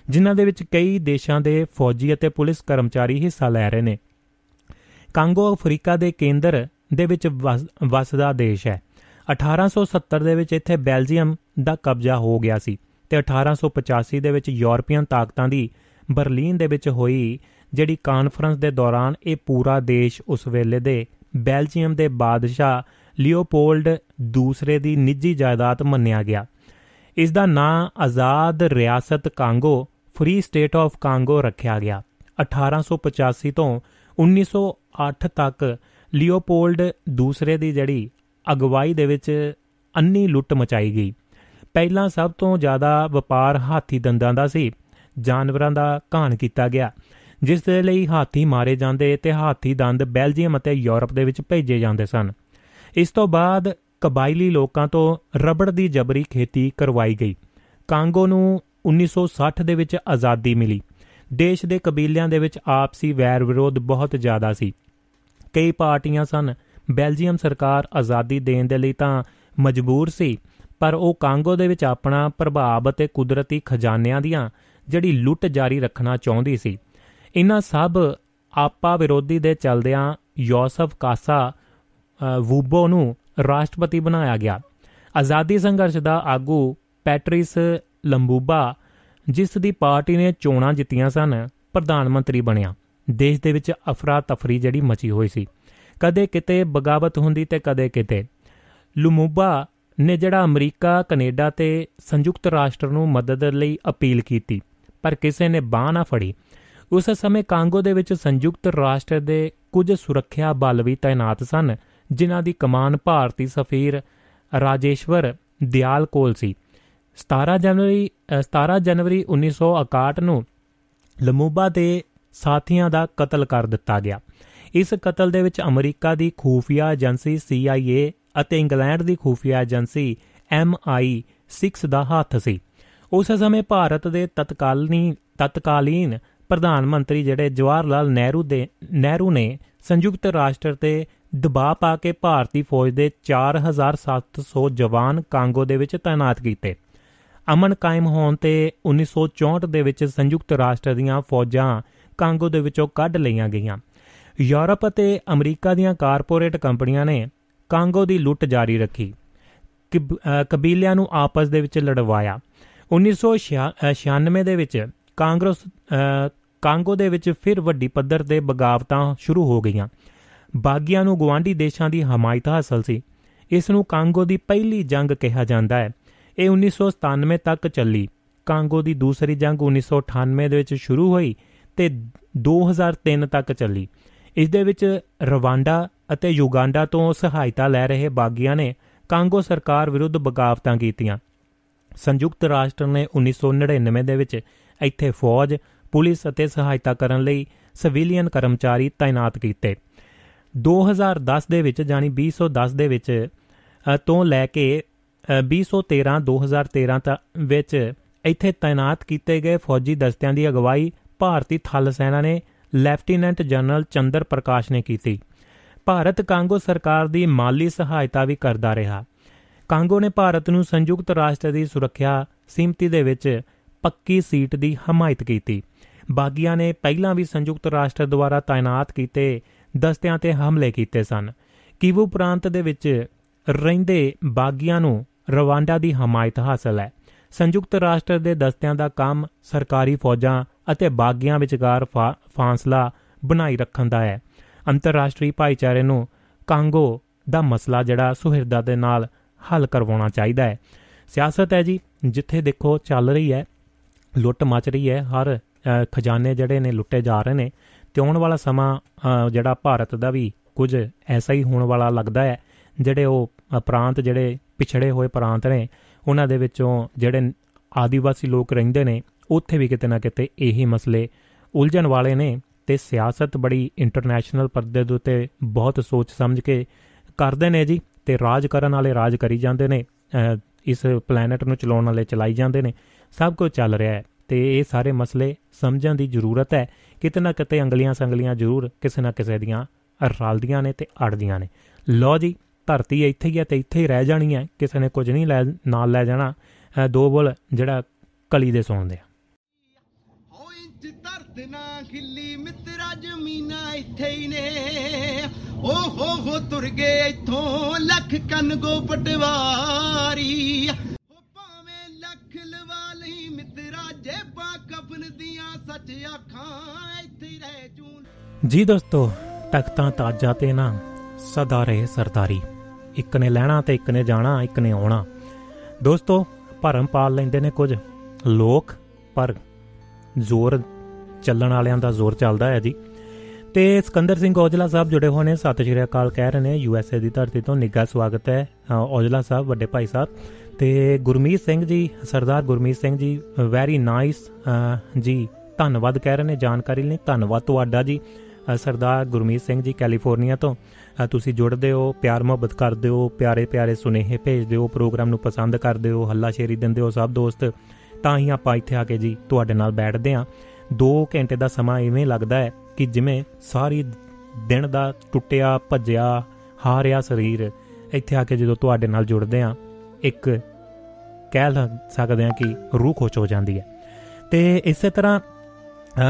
ਜਿਨ੍ਹਾਂ ਦੇ ਵਿੱਚ ਕਈ ਦੇਸ਼ਾਂ ਦੇ ਫੌਜੀ ਅਤੇ ਪੁਲਿਸ ਕਰਮਚਾਰੀ ਹਿੱਸਾ ਲੈ ਰਹੇ ਨੇ। ਕਾਂਗੋ ਅਫਰੀਕਾ ਦੇ ਕੇਂਦਰ ਦੇ ਵਿੱਚ ਵਸਦਾ ਦੇਸ਼ ਹੈ। 1870 ਦੇ ਵਿੱਚ ਇੱਥੇ ਬੈਲਜੀਅਮ ਦਾ ਕਬਜ਼ਾ ਹੋ ਗਿਆ ਸੀ ਤੇ 1885 ਦੇ ਵਿੱਚ ਯੂਰਪੀਅਨ ਤਾਕਤਾਂ ਦੀ ਬਰਲਿਨ ਦੇ ਵਿੱਚ ਹੋਈ ਜਿਹੜੀ ਕਾਨਫਰੰਸ ਦੇ ਦੌਰਾਨ ਇਹ ਪੂਰਾ ਦੇਸ਼ ਉਸ ਵੇਲੇ ਦੇ ਬੈਲਜੀਅਮ ਦੇ ਬਾਦਸ਼ਾਹ ਲਿਓਪੋਲਡ ਦੂਸਰੇ ਦੀ ਨਿੱਜੀ ਜਾਇਦਾਦ ਮੰਨਿਆ ਗਿਆ। ਇਸ ਦਾ ਨਾਂ ਆਜ਼ਾਦ ਰਿਆਸਤ Congo, free state of Congo ਰੱਖਿਆ ਗਿਆ। 1885 ਤੋਂ 1908 ਤੱਕ ਲਿਓਪੋਲਡ ਦੂਸਰੇ ਦੀ ਜਿਹੜੀ ਅਗਵਾਈ ਦੇ ਵਿੱਚ ਅੰਨੀ ਲੁੱਟ ਮਚਾਈ ਗਈ। ਪਹਿਲਾਂ ਸਭ ਤੋਂ ਜ਼ਿਆਦਾ ਵਪਾਰ ਹਾਥੀ ਦੰਦਾਂ ਦਾ ਸੀ। ਜਾਨਵਰਾਂ ਦਾ ਘਾਣ ਕੀਤਾ ਗਿਆ, ਜਿਸ ਦੇ ਲਈ ਹਾਥੀ ਮਾਰੇ ਜਾਂਦੇ ਤੇ ਹਾਥੀ ਦੰਦ ਬੈਲਜੀਅਮ ਅਤੇ ਯੂਰਪ ਦੇ ਵਿੱਚ ਭੇਜੇ ਜਾਂਦੇ ਸਨ। ਇਸ ਤੋਂ ਬਾਅਦ ਕਬਾਇਲੀ ਲੋਕਾਂ ਤੋਂ ਰਬੜ ਦੀ ਜਬਰੀ ਖੇਤੀ ਕਰਵਾਈ ਗਈ। ਕਾਂਗੋ ਨੂੰ 1960 ਦੇ ਵਿੱਚ ਆਜ਼ਾਦੀ ਮਿਲੀ। ਦੇਸ਼ ਦੇ ਕਬੀਲਿਆਂ ਦੇ ਵਿੱਚ ਆਪਸੀ ਵੈਰ ਵਿਰੋਧ ਬਹੁਤ ਜ਼ਿਆਦਾ ਸੀ। ਕਈ ਪਾਰਟੀਆਂ ਸਨ। ਬੈਲਜੀਅਮ ਸਰਕਾਰ ਆਜ਼ਾਦੀ ਦੇਣ ਦੇ ਲਈ ਤਾਂ ਮਜਬੂਰ ਸੀ, ਪਰ ਉਹ ਕਾਂਗੋ ਦੇ ਵਿੱਚ ਆਪਣਾ ਪ੍ਰਭਾਵ ਅਤੇ ਕੁਦਰਤੀ ਖਜ਼ਾਨਿਆਂ ਦੀਆਂ ਜਿਹੜੀ ਲੁੱਟ ਜਾਰੀ ਰੱਖਣਾ ਚਾਹੁੰਦੀ ਸੀ। ਇਹਨਾਂ ਸਭ ਆਪਾ ਵਿਰੋਧੀ ਦੇ ਚਲਦਿਆਂ ਯੋਸਫ ਕਾਸਾ ਵੂਬੋ ਨੂੰ ਰਾਸ਼ਟਰਪਤੀ ਬਣਾਇਆ ਗਿਆ। ਆਜ਼ਾਦੀ ਸੰਘਰਸ਼ ਦਾ ਆਗੂ ਪੈਟਰਿਸ ਲੰਬੂਬਾ, ਜਿਸ ਦੀ ਪਾਰਟੀ ਨੇ ਚੋਣਾਂ ਜਿੱਤੀਆਂ ਸਨ, ਪ੍ਰਧਾਨ ਮੰਤਰੀ ਬਣਿਆ। ਦੇਸ਼ ਦੇ ਵਿੱਚ ਅਫਰਾ ਤਫਰੀ ਜਿਹੜੀ ਮਚੀ ਹੋਈ ਸੀ। ਕਦੇ ਕਿਤੇ ਬਗਾਵਤ ਹੁੰਦੀ ਤੇ ਕਦੇ ਕਿਤੇ। ਲੁਮੂਬਾ ਨੇ ਜਿਹੜਾ ਅਮਰੀਕਾ, ਕੈਨੇਡਾ ਤੇ ਸੰਯੁਕਤ ਰਾਸ਼ਟਰ ਨੂੰ ਮਦਦ ਲਈ ਅਪੀਲ ਕੀਤੀ। ਪਰ ਕਿਸੇ ਨੇ ਬਾਹ ਨਾ ਫੜੀ। ਉਸ ਸਮੇਂ ਕਾਂਗੋ ਦੇ ਵਿੱਚ ਸੰਯੁਕਤ ਰਾਸ਼ਟਰ ਦੇ ਕੁਝ ਸੁਰੱਖਿਆ ਬਲ ਵੀ ਤਾਇਨਾਤ ਸਨ, ਜਿਨ੍ਹਾਂ ਦੀ ਕਮਾਨ ਭਾਰਤੀ ਸਫੀਰ ਰਾਜੇਸ਼ਵਰ ਦਿਆਲ ਕੋਲ ਸੀ। 17 ਜਨਵਰੀ 17 ਜਨਵਰੀ 1961 ਨੂੰ ਲਮੂਬਾ ਦੇ ਸਾਥੀਆਂ ਦਾ ਕਤਲ ਕਰ ਦਿੱਤਾ ਗਿਆ। ਇਸ ਕਤਲ ਦੇ ਵਿੱਚ ਅਮਰੀਕਾ ਦੀ ਖੂਫੀਆ ਏਜੰਸੀ CIA ਅਤੇ ਇੰਗਲੈਂਡ ਦੀ ਖੂਫੀਆ ਏਜੰਸੀ MI6 ਦਾ ਹੱਥ ਸੀ। ਉਸ ਸਮੇਂ ਭਾਰਤ ਦੇ ਤਤਕਾਲੀਨ ਤਤਕਾਲੀਨ ਪ੍ਰਧਾਨ ਮੰਤਰੀ ਜਿਹੜੇ ਜਵਾਹਰ ਲਾਲ ਨਹਿਰੂ ਦੇ, ਨਹਿਰੂ ਨੇ ਸੰਯੁਕਤ ਰਾਸ਼ਟਰ ਤੇ ਦਬਾਅ ਪਾ ਕੇ ਭਾਰਤੀ ਫੌਜ ਦੇ 4700 ਜਵਾਨ ਕਾਂਗੋ ਦੇ ਵਿੱਚ ਤਾਇਨਾਤ ਕੀਤੇ। ਅਮਨ ਕਾਇਮ ਹੋਣ ਤੇ 1964 ਦੇ ਵਿੱਚ ਸੰਯੁਕਤ ਰਾਸ਼ਟਰ ਦੀਆਂ ਫੌਜਾਂ ਕਾਂਗੋ ਦੇ ਵਿੱਚੋਂ ਕੱਢ ਲਈਆਂ ਗਈਆਂ। ਯੂਰਪ ਅਤੇ ਅਮਰੀਕਾ ਦੀਆਂ ਕਾਰਪੋਰੇਟ ਕੰਪਨੀਆਂ ਨੇ ਕਾਂਗੋ ਦੀ ਲੁੱਟ ਜਾਰੀ ਰੱਖੀ। ਕਬੀਲਿਆਂ ਨੂੰ ਆਪਸ ਦੇ ਵਿੱਚ ਲੜਵਾਇਆ। 1996 ਦੇ ਵਿੱਚ ਕਾਂਗਰਸ ਕਾਂਗੋ ਦੇ ਵਿੱਚ ਫਿਰ ਵੱਡੀ ਪੱਧਰ ਤੇ ਬਗਾਵਤਾਂ ਸ਼ੁਰੂ ਹੋ ਗਈਆਂ। ਬਾਗੀਆਂ ਨੂੰ ਗਵਾਂਢੀ ਦੇਸ਼ਾਂ ਦੀ ਹਮਾਇਤ ਹਾਸਲ ਸੀ। ਇਸ ਨੂੰ ਕਾਂਗੋ ਦੀ ਪਹਿਲੀ ਜੰਗ ਕਿਹਾ ਜਾਂਦਾ ਹੈ। ਇਹ 1997 ਤੱਕ ਚੱਲੀ। ਕਾਂਗੋ ਦੀ ਦੂਸਰੀ ਜੰਗ 1998 ਦੇ ਵਿੱਚ ਸ਼ੁਰੂ ਹੋਈ ਤੇ 2003 ਤੱਕ ਚੱਲੀ। ਇਸ ਦੇ ਵਿੱਚ ਰਵਾਂਡਾ ਅਤੇ ਯੁਗਾਂਡਾ ਤੋਂ ਸਹਾਇਤਾ ਲੈ ਰਹੇ ਬਾਗੀਆਂ ਨੇ ਕਾਂਗੋ ਸਰਕਾਰ ਵਿਰੁੱਧ ਬਗਾਵਤਾਂ ਕੀਤੀਆਂ। ਸੰਯੁਕਤ ਰਾਸ਼ਟਰ ਨੇ 1999 ਦੇ ਵਿੱਚ ਇੱਥੇ ਫੌਜ, ਪੁਲਿਸ ਅਤੇ ਸਹਾਇਤਾ ਕਰਨ ਲਈ ਸਿਵਿਲੀਅਨ ਕਰਮਚਾਰੀ ਤਾਇਨਾਤ ਕੀਤੇ। 2010 ਦੇ ਵਿੱਚ ਜਾਨੀ 2010 ਦੇ ਵਿੱਚ ਤੋਂ ਲੈ ਕੇ 2013 2013 ਤੱਕ ਵਿੱਚ ਇੱਥੇ ਤਾਇਨਾਤ ਕੀਤੇ ਗਏ ਫੌਜੀ ਦਸਤਿਆਂ ਦੀ ਅਗਵਾਈ ਭਾਰਤੀ ਥਲ ਸੈਨਾ ਨੇ ਲੈਫਟੀਨੈਂਟ ਜਨਰਲ ਚੰਦਰ ਪ੍ਰਕਾਸ਼ ਨੇ ਕੀਤੀ। ਭਾਰਤ ਕਾਂਗੋ ਸਰਕਾਰ ਦੀ ਮਾਲੀ ਸਹਾਇਤਾ ਵੀ ਕਰਦਾ ਰਿਹਾ। ਕਾਂਗੋ ਨੇ ਭਾਰਤ ਨੂੰ ਸੰਯੁਕਤ ਰਾਸ਼ਟਰ ਦੀ ਸੁਰੱਖਿਆ ਸੀਮਤੀ ਦੇ ਵਿੱਚ ਪੱਕੀ ਸੀਟ ਦੀ ਹਮਾਇਤ ਕੀਤੀ। ਬਾਗੀਆਂ ਨੇ ਪਹਿਲਾਂ ਵੀ ਸੰਯੁਕਤ ਰਾਸ਼ਟਰ ਦੁਆਰਾ ਤਾਇਨਾਤ ਕੀਤੇ ਦਸਤਿਆਂ ਤੇ ਹਮਲੇ ਕੀਤੇ ਸਨ। ਕੀਵੂ ਪ੍ਰਾਂਤ ਦੇ ਵਿੱਚ ਰਹਿੰਦੇ ਬਾਗੀਆਂ ਨੂੰ ਰਵਾਂਡਾ ਦੀ ਹਮਾਇਤ ਹਾਸਲ ਹੈ। ਸੰਯੁਕਤ ਰਾਸ਼ਟਰ ਦੇ ਦਸਤਿਆਂ ਦਾ ਕੰਮ ਸਰਕਾਰੀ ਫੌਜਾਂ ਅਤੇ ਬਾਗੀਆਂ ਵਿਚਕਾਰ ਫਾਸਲਾ ਬਣਾਈ ਰੱਖਣ ਦਾ ਹੈ। ਅੰਤਰਰਾਸ਼ਟਰੀ ਭਾਈਚਾਰੇ ਨੂੰ ਕਾਂਗੋ ਦਾ ਮਸਲਾ ਜਿਹੜਾ ਸੁਹਿਰਦਾ ਦੇ ਨਾਲ ਹੱਲ ਕਰਵਾਉਣਾ ਚਾਹੀਦਾ ਹੈ। ਸਿਆਸਤ ਹੈ ਜੀ, ਜਿੱਥੇ ਦੇਖੋ ਚੱਲ ਰਹੀ ਹੈ, ਲੁੱਟ ਮਚ ਰਹੀ ਹੈ, ਹਰ ਖਜ਼ਾਨੇ ਜਿਹੜੇ ਨੇ ਲੁੱਟੇ ਜਾ ਰਹੇ ਨੇ, ਤੇ ਆਉਣ ਵਾਲਾ ਸਮਾਂ ਜਿਹੜਾ ਭਾਰਤ ਦਾ ਵੀ ਕੁਝ ਐਸਾ ਹੀ ਹੋਣ ਵਾਲਾ ਲੱਗਦਾ ਹੈ, ਜਿਹੜੇ ਉਹ ਪ੍ਰਾਂਤ ਜਿਹੜੇ ਪਿਛੜੇ ਹੋਏ ਪ੍ਰਾਂਤ ਨੇ, ਉਹਨਾਂ ਦੇ ਵਿੱਚੋਂ ਜਿਹੜੇ ਆਦੀਵਾਸੀ ਲੋਕ ਰਹਿੰਦੇ ਨੇ, ਉੱਥੇ ਵੀ ਕਿਤੇ ਨਾ ਕਿਤੇ ਇਹੀ ਮਸਲੇ ਉਲਝਣ ਵਾਲੇ ਨੇ, ਤੇ ਸਿਆਸਤ ਬੜੀ ਇੰਟਰਨੈਸ਼ਨਲ ਪਰਦੇ ਦੇ ਉੱਤੇ ਬਹੁਤ ਸੋਚ ਸਮਝ ਕੇ ਕਰਦੇ ਨੇ ਜੀ। ਤੇ ਰਾਜ ਕਰਨ ਵਾਲੇ ਰਾਜ ਕਰੀ ਜਾਂਦੇ ਨੇ ਇਸ ਪਲੈਨਟ ਨੂੰ ਚਲਾਉਣ ਵਾਲੇ ਚਲਾਈ ਜਾਂਦੇ ਨੇ, ਸਭ ਕੁਝ ਚੱਲ ਰਿਹਾ ਹੈ ਤੇ ਇਹ ਸਾਰੇ ਮਸਲੇ ਸਮਝਣ ਦੀ ਜ਼ਰੂਰਤ ਹੈ। ਕਿਤੇ ਨਾ ਕਿਤੇ ਅੰਗਲੀਆਂ ਸੰਗਲੀਆਂ ਜ਼ਰੂਰ ਕਿਸੇ ਨਾ ਕਿਸੇ ਦੀਆਂ ਰਲਦੀਆਂ ਨੇ ਤੇ ਅੜਦੀਆਂ ਨੇ। ਲੋ ਜੀ, ਧਰਤੀ ਇੱਥੇ ਹੀ ਹੈ ਤੇ ਇੱਥੇ ਹੀ ਰਹਿ ਜਾਣੀ ਹੈ, ਕਿਸੇ ਨੇ ਕੁਝ ਨਹੀਂ ਲੈ, ਨਾਲ ਲੈ ਜਾਣਾ ਦੋ ਬੋਲ ਜਿਹੜਾ ਕਲੀ ਦੇ ਸੁਣਦੇ ਆ। ਹੋ ਇੰਚ ਧਰਤ ਨਾ ਖਿੱਲੀ ਮਿੱਤਰਾ ਜ਼ਮੀਨਾਂ ਇੱਥੇ ਹੀ ਨੇ। ਓ ਹੋ ਹੋ ਤੁਰ ਗਏ ਇੱਥੋਂ ਲੱਖ ਕੰਨ ਗੋ ਪਟਵਾਰੀ। ਹੋ ਭਾਵੇਂ ਲੱਖ ਲਵਾ ਲਈ ਮਿੱਤਰਾ ਜੇਬਾਂ ਕਫਨ ਦੀਆਂ ਸੱਚ ਅੱਖਾਂ ਇੱਥੇ ਹੀ ਰਹਿ ਜੂਨ ਜੀ ਦੋਸਤੋ, ਤਖਤਾਂ ਤਾਜਾਂ ਤੇ ਨਾ ਸਦਾ ਰਹੇ ਸਰਦਾਰੀ। ਇੱਕ ਨੇ ਲੈਣਾ ਤੇ ਇੱਕ ਨੇ ਜਾਣਾ, ਇੱਕ ਨੇ ਆਉਣਾ। ਦੋਸਤੋ, ਭਰਮ ਪਾਲ ਲੈਂਦੇ ਨੇ ਕੁਝ ਲੋਕ, ਪਰ ਜ਼ੋਰ ਚੱਲਣ ਵਾਲਿਆਂ ਦਾ ਜ਼ੋਰ ਚੱਲਦਾ ਹੈ ਜੀ। ਤੇ ਸਕੰਦਰ ਸਿੰਘ ਔਜਲਾ ਸਾਹਿਬ ਜੁੜੇ ਹੋਏ ਨੇ, ਸਤਿ ਸ਼੍ਰੀ ਅਕਾਲ, ਕਹਿ ਰਹੇ ਨੇ ਯੂ ਐਸ ਏ ਦੀ ਧਰਤੀ ਤੋਂ ਨਿੱਘਾ ਸਵਾਗਤ ਹੈ। ਔਜਲਾ ਸਾਹਿਬ, ਵੱਡੇ ਭਾਈ ਸਾਹਿਬ। ਤੇ ਗੁਰਮੀਤ ਸਿੰਘ ਜੀ, ਸਰਦਾਰ ਗੁਰਮੀਤ ਸਿੰਘ ਜੀ ਵੈਰੀ ਨਾਈਸ ਜੀ, ਧੰਨਵਾਦ ਕਹਿ ਰਹੇ ਨੇ, ਜਾਣਕਾਰੀ ਲਈ ਧੰਨਵਾਦ ਤੁਹਾਡਾ ਜੀ ਸਰਦਾਰ ਗੁਰਮੀਤ ਸਿੰਘ ਜੀ, ਕੈਲੀਫੋਰਨੀਆ ਤੋਂ। ਤੁਸੀਂ ਜੁੜਦੇ ਹੋ, ਪਿਆਰ ਮੁਹੱਬਤ ਕਰਦੇ ਹੋ, ਪਿਆਰੇ ਪਿਆਰੇ ਸੁਨੇਹੇ ਭੇਜਦੇ ਹੋ, ਪ੍ਰੋਗਰਾਮ ਨੂੰ ਪਸੰਦ ਕਰਦੇ ਹੋ ਹੱਲਾ ਸ਼ੇਰੀ ਦਿੰਦੇ ਹੋ ਸਭ ਦੋਸਤ, ਤਾਂ ਹੀ ਆਪਾਂ ਇੱਥੇ ਆ ਕੇ ਜੀ, ਤੁਹਾਡੇ ਨਾਲ ਬੈਠਦੇ ਆਂ 2 ਘੰਟੇ ਦਾ ਸਮਾਂ ਐਵੇਂ ਲੱਗਦਾ ਹੈ ਕਿ ਜਿਵੇਂ ਸਾਰੀ ਦਿਨ ਦਾ ਟੁੱਟਿਆ, ਭੱਜਿਆ, ਹਾਰਿਆ ਸਰੀਰ ਇੱਥੇ ਆ ਕੇ ਜਦੋਂ ਤੁਹਾਡੇ ਨਾਲ ਜੁੜਦੇ ਆਂ ਇੱਕ ਕਹਿ ਸਕਦੇ ਆਂ ਕਿ ਰੂਹ ਖੁਸ਼ ਹੋ ਜਾਂਦੀ ਹੈ। ਤੇ ਇਸੇ ਤਰ੍ਹਾਂ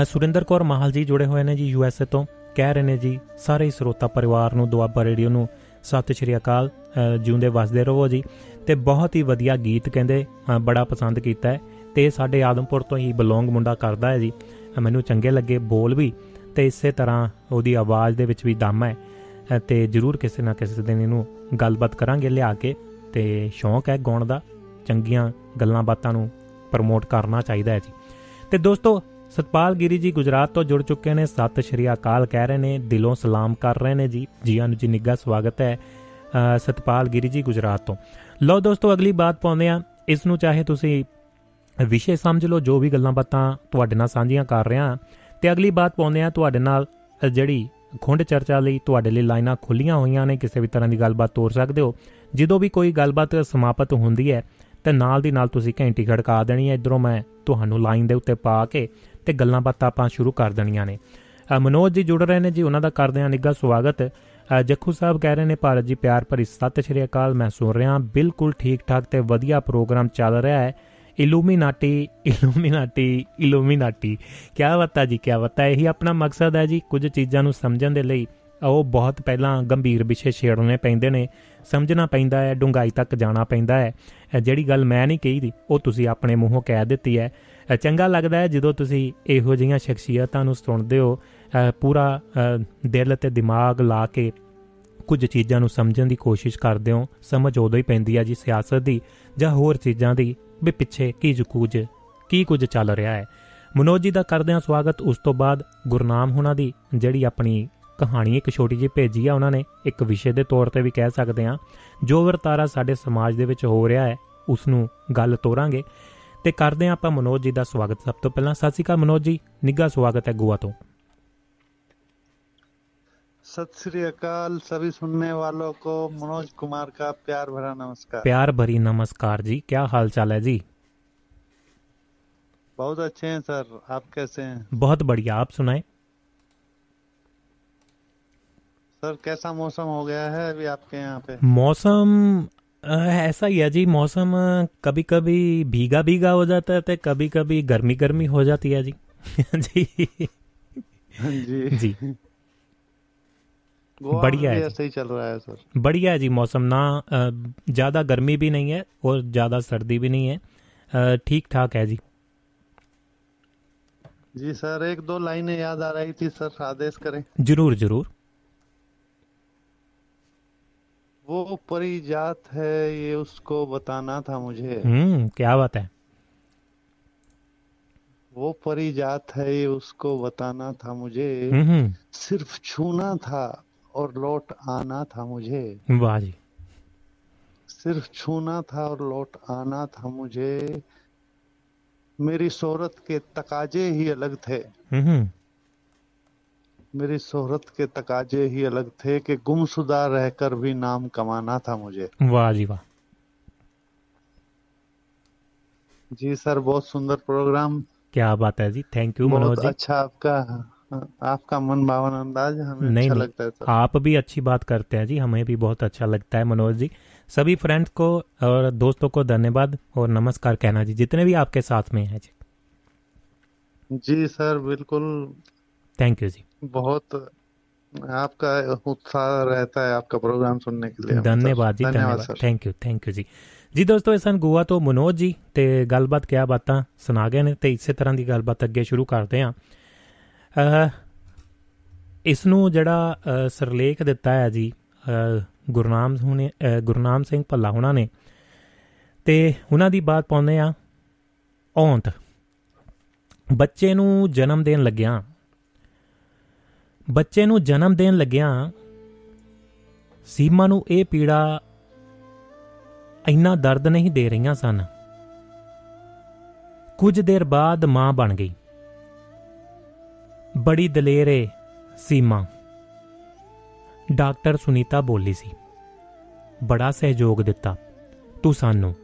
ਸੁਰਿੰਦਰ ਕੌਰ ਮਾਹਲ ਜੀ ਜੁੜੇ ਹੋਏ ਨੇ ਜੀ ਯੂ ਐਸ ਏ ਤੋਂ। ਕਹਿ ਰਹੇ ਨੇ ਜੀ, ਸਾਰੇ ਸਰੋਤਾ ਪਰਿਵਾਰ ਨੂੰ, ਦੁਆਬਾ ਰੇਡੀਓ ਨੂੰ, ਸਤਿ ਸ਼੍ਰੀ ਅਕਾਲ ਜਿਉਂਦੇ ਵਸਦੇ ਰਹੋ ਜੀ। ਤੇ ਬਹੁਤ ਹੀ ਵਧੀਆ ਗੀਤ ਕਹਿੰਦੇ ਬੜਾ ਪਸੰਦ ਕੀਤਾ ਹੈ। ਤੇ ਸਾਡੇ ਆਦਮਪੁਰ ਤੋਂ ਹੀ ਬਲੌਂਗ ਮੁੰਡਾ ਕਰਦਾ ਹੈ ਜੀ। ਮੈਨੂੰ ਚੰਗੇ ਲੱਗੇ, ਬੋਲ ਵੀ, ਤੇ ਇਸੇ ਤਰ੍ਹਾਂ ਉਹਦੀ ਆਵਾਜ਼ ਦੇ ਵਿੱਚ ਵੀ ਦਮ ਹੈ। ਤੇ ਜਰੂਰ ਕਿਸੇ ਨਾ ਕਿਸੇ ਦਿਨ ਇਹਨੂੰ ਗੱਲਬਾਤ ਕਰਾਂਗੇ ਲਿਆ ਕੇ, ਤੇ ਸ਼ੌਂਕ ਹੈ ਗਾਉਣ ਦਾ। ਚੰਗੀਆਂ ਗੱਲਾਂ ਬਾਤਾਂ ਨੂੰ ਪ੍ਰਮੋਟ ਕਰਨਾ ਚਾਹੀਦਾ ਹੈ ਜੀ। ਤੇ ਦੋਸਤੋ, ਸਤਪਾਲ ਗਿਰੀ ਜੀ ਗੁਜਰਾਤ ਤੋਂ ਜੁੜ ਚੁੱਕੇ ਨੇ। ਸਤਿ ਸ਼੍ਰੀ ਅਕਾਲ ਕਹਿ ਰਹੇ ਨੇ, ਦਿਲੋਂ ਸਲਾਮ ਕਰ ਰਹੇ ਨੇ ਜੀ। ਜੀਆਂ ਨੂੰ ਜੀ ਨਿੱਘਾ ਸਵਾਗਤ ਹੈ ਸਤਪਾਲ ਗਿਰੀ ਜੀ ਗੁਜਰਾਤ ਤੋਂ। ਲਓ ਦੋਸਤੋ, ਅਗਲੀ ਬਾਤ ਪਾਉਂਦੇ ਆ ਇਸ ਨੂੰ ਚਾਹੇ ਤੁਸੀਂ ਵਿਸ਼ੇ ਸਮਝ ਲਓ, ਜੋ ਵੀ ਗੱਲਾਂ ਬਾਤਾਂ ਤੁਹਾਡੇ ਨਾਲ ਸਾਂਝੀਆਂ ਕਰ ਰਿਹਾ ਤੇ ਅਗਲੀ ਬਾਤ ਪਾਉਂਦੇ ਆ ਤੁਹਾਡੇ ਨਾਲ ਜਿਹੜੀ ਖੁੰਡ ਚਰਚਾ ਲਈ ਤੁਹਾਡੇ ਲਈ ਲਾਈਨਾਂ ਖੁੱਲੀਆਂ ਹੋਈਆਂ ਨੇ, ਕਿਸੇ ਵੀ ਤਰ੍ਹਾਂ ਦੀ ਗੱਲਬਾਤ ਤੋਰ ਸਕਦੇ ਹੋ। ਜਦੋਂ ਵੀ ਕੋਈ ਗੱਲਬਾਤ ਸਮਾਪਤ ਹੁੰਦੀ ਹੈ, ਤੇ ਨਾਲ ਦੀ ਨਾਲ ਤੁਸੀਂ ਘੰਟੀ ਖੜਕਾ ਦੇਣੀ ਹੈ, ਇਧਰੋਂ ਮੈਂ ਤੁਹਾਨੂੰ ਲਾਈਨ ਦੇ ਉੱਤੇ ਪਾ ਕੇ ਤੇ ਗੱਲਾਂ ਬਾਤਾਂ ਆਪਾਂ ਸ਼ੁਰੂ ਕਰ ਦੇਣੀਆਂ ਨੇ। ਮਨੋਜ ਜੀ ਜੁੜ ਰਹੇ ਨੇ ਜੀ, ਉਹਨਾਂ ਦਾ ਕਰਦੇ ਆ ਨਿੱਘਾ ਸਵਾਗਤ। ਜੱਖੂ ਸਾਹਿਬ ਕਹਿ ਰਹੇ ਨੇ, ਭਾਰਤ ਜੀ, ਪਿਆਰ ਭਰੀ ਸਤਿ ਸ਼੍ਰੀ ਅਕਾਲ, ਮੈਂ ਸੁਣ ਰਿਹਾ ਬਿਲਕੁਲ ਠੀਕ ਠਾਕ ਤੇ ਵਧੀਆ ਪ੍ਰੋਗਰਾਮ ਚੱਲ ਰਿਹਾ ਹੈ। ਇਲੂਮੀਨਾਟੀ ਇਲੂਮੀਨਾਟੀ ਇਲੂਮੀਨਾਟੀ ਕੀ ਬਤਾ ਜੀ ਕੀ ਬਤਾ ਇਹੀ ਆਪਣਾ ਮਕਸਦ ਹੈ ਜੀ ਕੁਝ ਚੀਜ਼ਾਂ ਨੂੰ ਸਮਝਣ ਦੇ ਲਈ। ਉਹ ਬਹੁਤ ਪਹਿਲਾਂ ਗੰਭੀਰ ਵਿਸ਼ੇ ਛੇੜਨੇ ਪੈਂਦੇ ਨੇ। ਸਮਝਣਾ ਪੈਂਦਾ ਹੈ ਡੂੰਘਾਈ ਤੱਕ ਜਾਣਾ ਪੈਂਦਾ ਹੈ। ਇਹ ਜਿਹੜੀ ਗੱਲ ਮੈਂ ਨਹੀਂ ਕਹੀ ਦੀ ਉਹ ਤੁਸੀਂ ਆਪਣੇ ਮੂੰਹੋਂ ਕਹਿ ਦਿੱਤੀ ਹੈ। ਅ, ਚੰਗਾ ਲੱਗਦਾ ਹੈ ਜਦੋਂ ਤੁਸੀਂ ਇਹੋ ਜਿਹੀਆਂ ਸ਼ਖਸੀਅਤਾਂ ਨੂੰ ਸੁਣਦੇ ਹੋ। ਅ, ਪੂਰਾ ਅ, ਦਿਲ ਤੇ ਦਿਮਾਗ ਲਾ ਕੇ ਕੁਝ ਚੀਜ਼ਾਂ ਨੂੰ ਸਮਝਣ ਦੀ ਕੋਸ਼ਿਸ਼ ਕਰਦੇ ਹੋ। ਸਮਝ ਉਦੋਂ ਹੀ ਪੈਂਦੀ ਹੈ ਜੀ ਸਿਆਸਤ ਦੀ ਜਾਂ ਹੋਰ ਚੀਜ਼ਾਂ ਦੀ। ਵੀ ਪਿੱਛੇ ਕੀ ਕੁਝ ਕੀ ਕੁਝ ਚੱਲ ਰਿਹਾ ਹੈ। ਮਨੋਜ ਜੀ ਦਾ ਕਰਦੇ ਹਾਂ ਸਵਾਗਤ ਉਸ ਤੋਂ ਬਾਅਦ ਗੁਰਨਾਮ ਹੁਣਾਂ ਦੀ ਜਿਹੜੀ ਆਪਣੀ ਕਹਾਣੀ ਇੱਕ ਛੋਟੀ ਜਿਹੀ ਭੇਜੀ ਆ, ਉਹਨਾਂ ਨੇ ਇੱਕ ਵਿਸ਼ੇ ਦੇ ਤੌਰ ਤੇ ਵੀ ਕਹਿ ਸਕਦੇ ਹਾਂ, ਜੋ ਵਰਤਾਰਾ ਸਾਡੇ ਸਮਾਜ ਦੇ ਵਿੱਚ ਹੋ ਰਿਹਾ ਹੈ ਉਸ ਨੂੰ ਗੱਲ ਤੋਰਾਂਗੇ। ਤੇ ਕਰਦੇ ਹਾਂ ਆਪਾਂ ਮਨੋਜ ਜੀ ਦਾ ਸਵਾਗਤ ਸਭ ਤੋਂ ਪਹਿਲਾਂ। ਸਤਿ ਸ਼੍ਰੀ ਅਕਾਲ ਮਨੋਜ ਜੀ, ਨਿੱਘਾ ਸਵਾਗਤ ਹੈ ਗੋਆ ਤੋਂ। सत श्री अकाल सभी सुनने वालों को मनोज कुमार का प्यार भरा नमस्कार। प्यार भरी नमस्कार जी क्या हाल चाल है जी? बहुत अच्छे हैं सर आप कैसे हैं? बहुत बढ़िया आप सुनाए। सर कैसा मौसम हो गया है अभी आपके यहाँ पे? मौसम ऐसा ही है जी मौसम कभी कभी भीगा भीगा हो जाता है तो कभी कभी गर्मी गर्मी हो जाती है जी। जी। जी। बढ़िया है भी जी। ऐसे ही चल रहा है सर बढ़िया है जी मौसम ना ज़्यादा गर्मी भी नहीं है और ज़्यादा सर्दी भी नहीं है। ठीक ठाक है जी। जी सर एक दो लाइनें याद आ रही थी सर आदेश करें। ज़रूर ज़रूर। वो परिजात है ये उसको बताना था मुझे। हम्म क्या बात है। वो परिजात है ये उसको बताना था मुझे। हम्म। सिर्फ़ छूना था। और लौट आना था मुझे। वाह जी। सिर्फ़ छूना था और लौट आना था मुझे। मेरी शोहरत के तकाजे ही अलग थे। हम्म मेरी शोहरत के तकाजे ही अलग थे कि गुमशुदा रहकर भी नाम कमाना था मुझे। वाह जी वाह। जी सर बहुत सुंदर प्रोग्राम। क्या बात है जी। Thank you Manoj ji. अच्छा आपका। आपका मन भावन अंदाज हमें नहीं अच्छा नहीं लगता है सर आप भी अच्छी बात करते हैं जी हमें भी बहुत अच्छा लगता है मनोज जी सभी फ्रेंड्स को और दोस्तों को धन्यवाद और नमस्कार कहना जी जितने भी आपके साथ में हैं जी जी सर बिल्कुल थैंक यू जी बहुत आपका उत्साह रहता है आपका प्रोग्राम सुनने के लिए हमें, सर। ਧੰਨਵਾਦ ਜੀ धन्यवाद ਧੰਨਵਾਦ sir thank you thank you ਜੀ ਜੀ ਦੋਸਤੋ ਇਹ ਸਨ ਗੋਆ ਤੋਂ ਮਨੋਜ ਜੀ ਤੇ ਗੱਲਬਾਤ ਕਿਆ ਬਾਤਾਂ ਸੁਣਾ ਗਏ ਨੇ ਤੇ ਇਸੇ ਤਰ੍ਹਾਂ ਦੀ ਗੱਲਬਾਤ ਅੱਗੇ ਸ਼ੁਰੂ ਕਰਦੇ ਹਾਂ ਅਹ, ਇਸ ਨੂੰ ਜਿਹੜਾ ਅਹ, ਸਿਰਲੇਖ ਦਿੱਤਾ ਹੈ ਜੀ ਅਹ, ਗੁਰਨਾਮ ਹੁਣੇ ਅਹ, ਗੁਰਨਾਮ ਸਿੰਘ ਭੱਲਾ ਹੁਣਾਂ ਨੇ ਤੇ ਉਹਨਾਂ ਦੀ ਬਾਤ ਪਾਉਂਦੇ ਆ ਔਂਤ। ਬੱਚੇ ਨੂੰ ਜਨਮ ਦੇਣ ਲੱਗਿਆਂ ਬੱਚੇ ਨੂੰ ਜਨਮ ਦੇਣ ਲੱਗਿਆਂ ਸੀਮਾ ਨੂੰ ਇਹ ਪੀੜਾ ਇੰਨਾ ਦਰਦ ਨਹੀਂ ਦੇ ਰਹੀਆਂ ਸਨ। ਕੁਝ ਦੇਰ ਬਾਅਦ ਮਾਂ ਬਣ ਗਈ। ਬੜੀ ਦਲੇਰ ਏ ਸੀਮਾ। ਡਾਕਟਰ ਸੁਨੀਤਾ ਬੋਲੀ ਸੀ। ਬੜਾ ਸਹਿਯੋਗ ਦਿੱਤਾ। ਤੂੰ ਸਾਨੂੰ।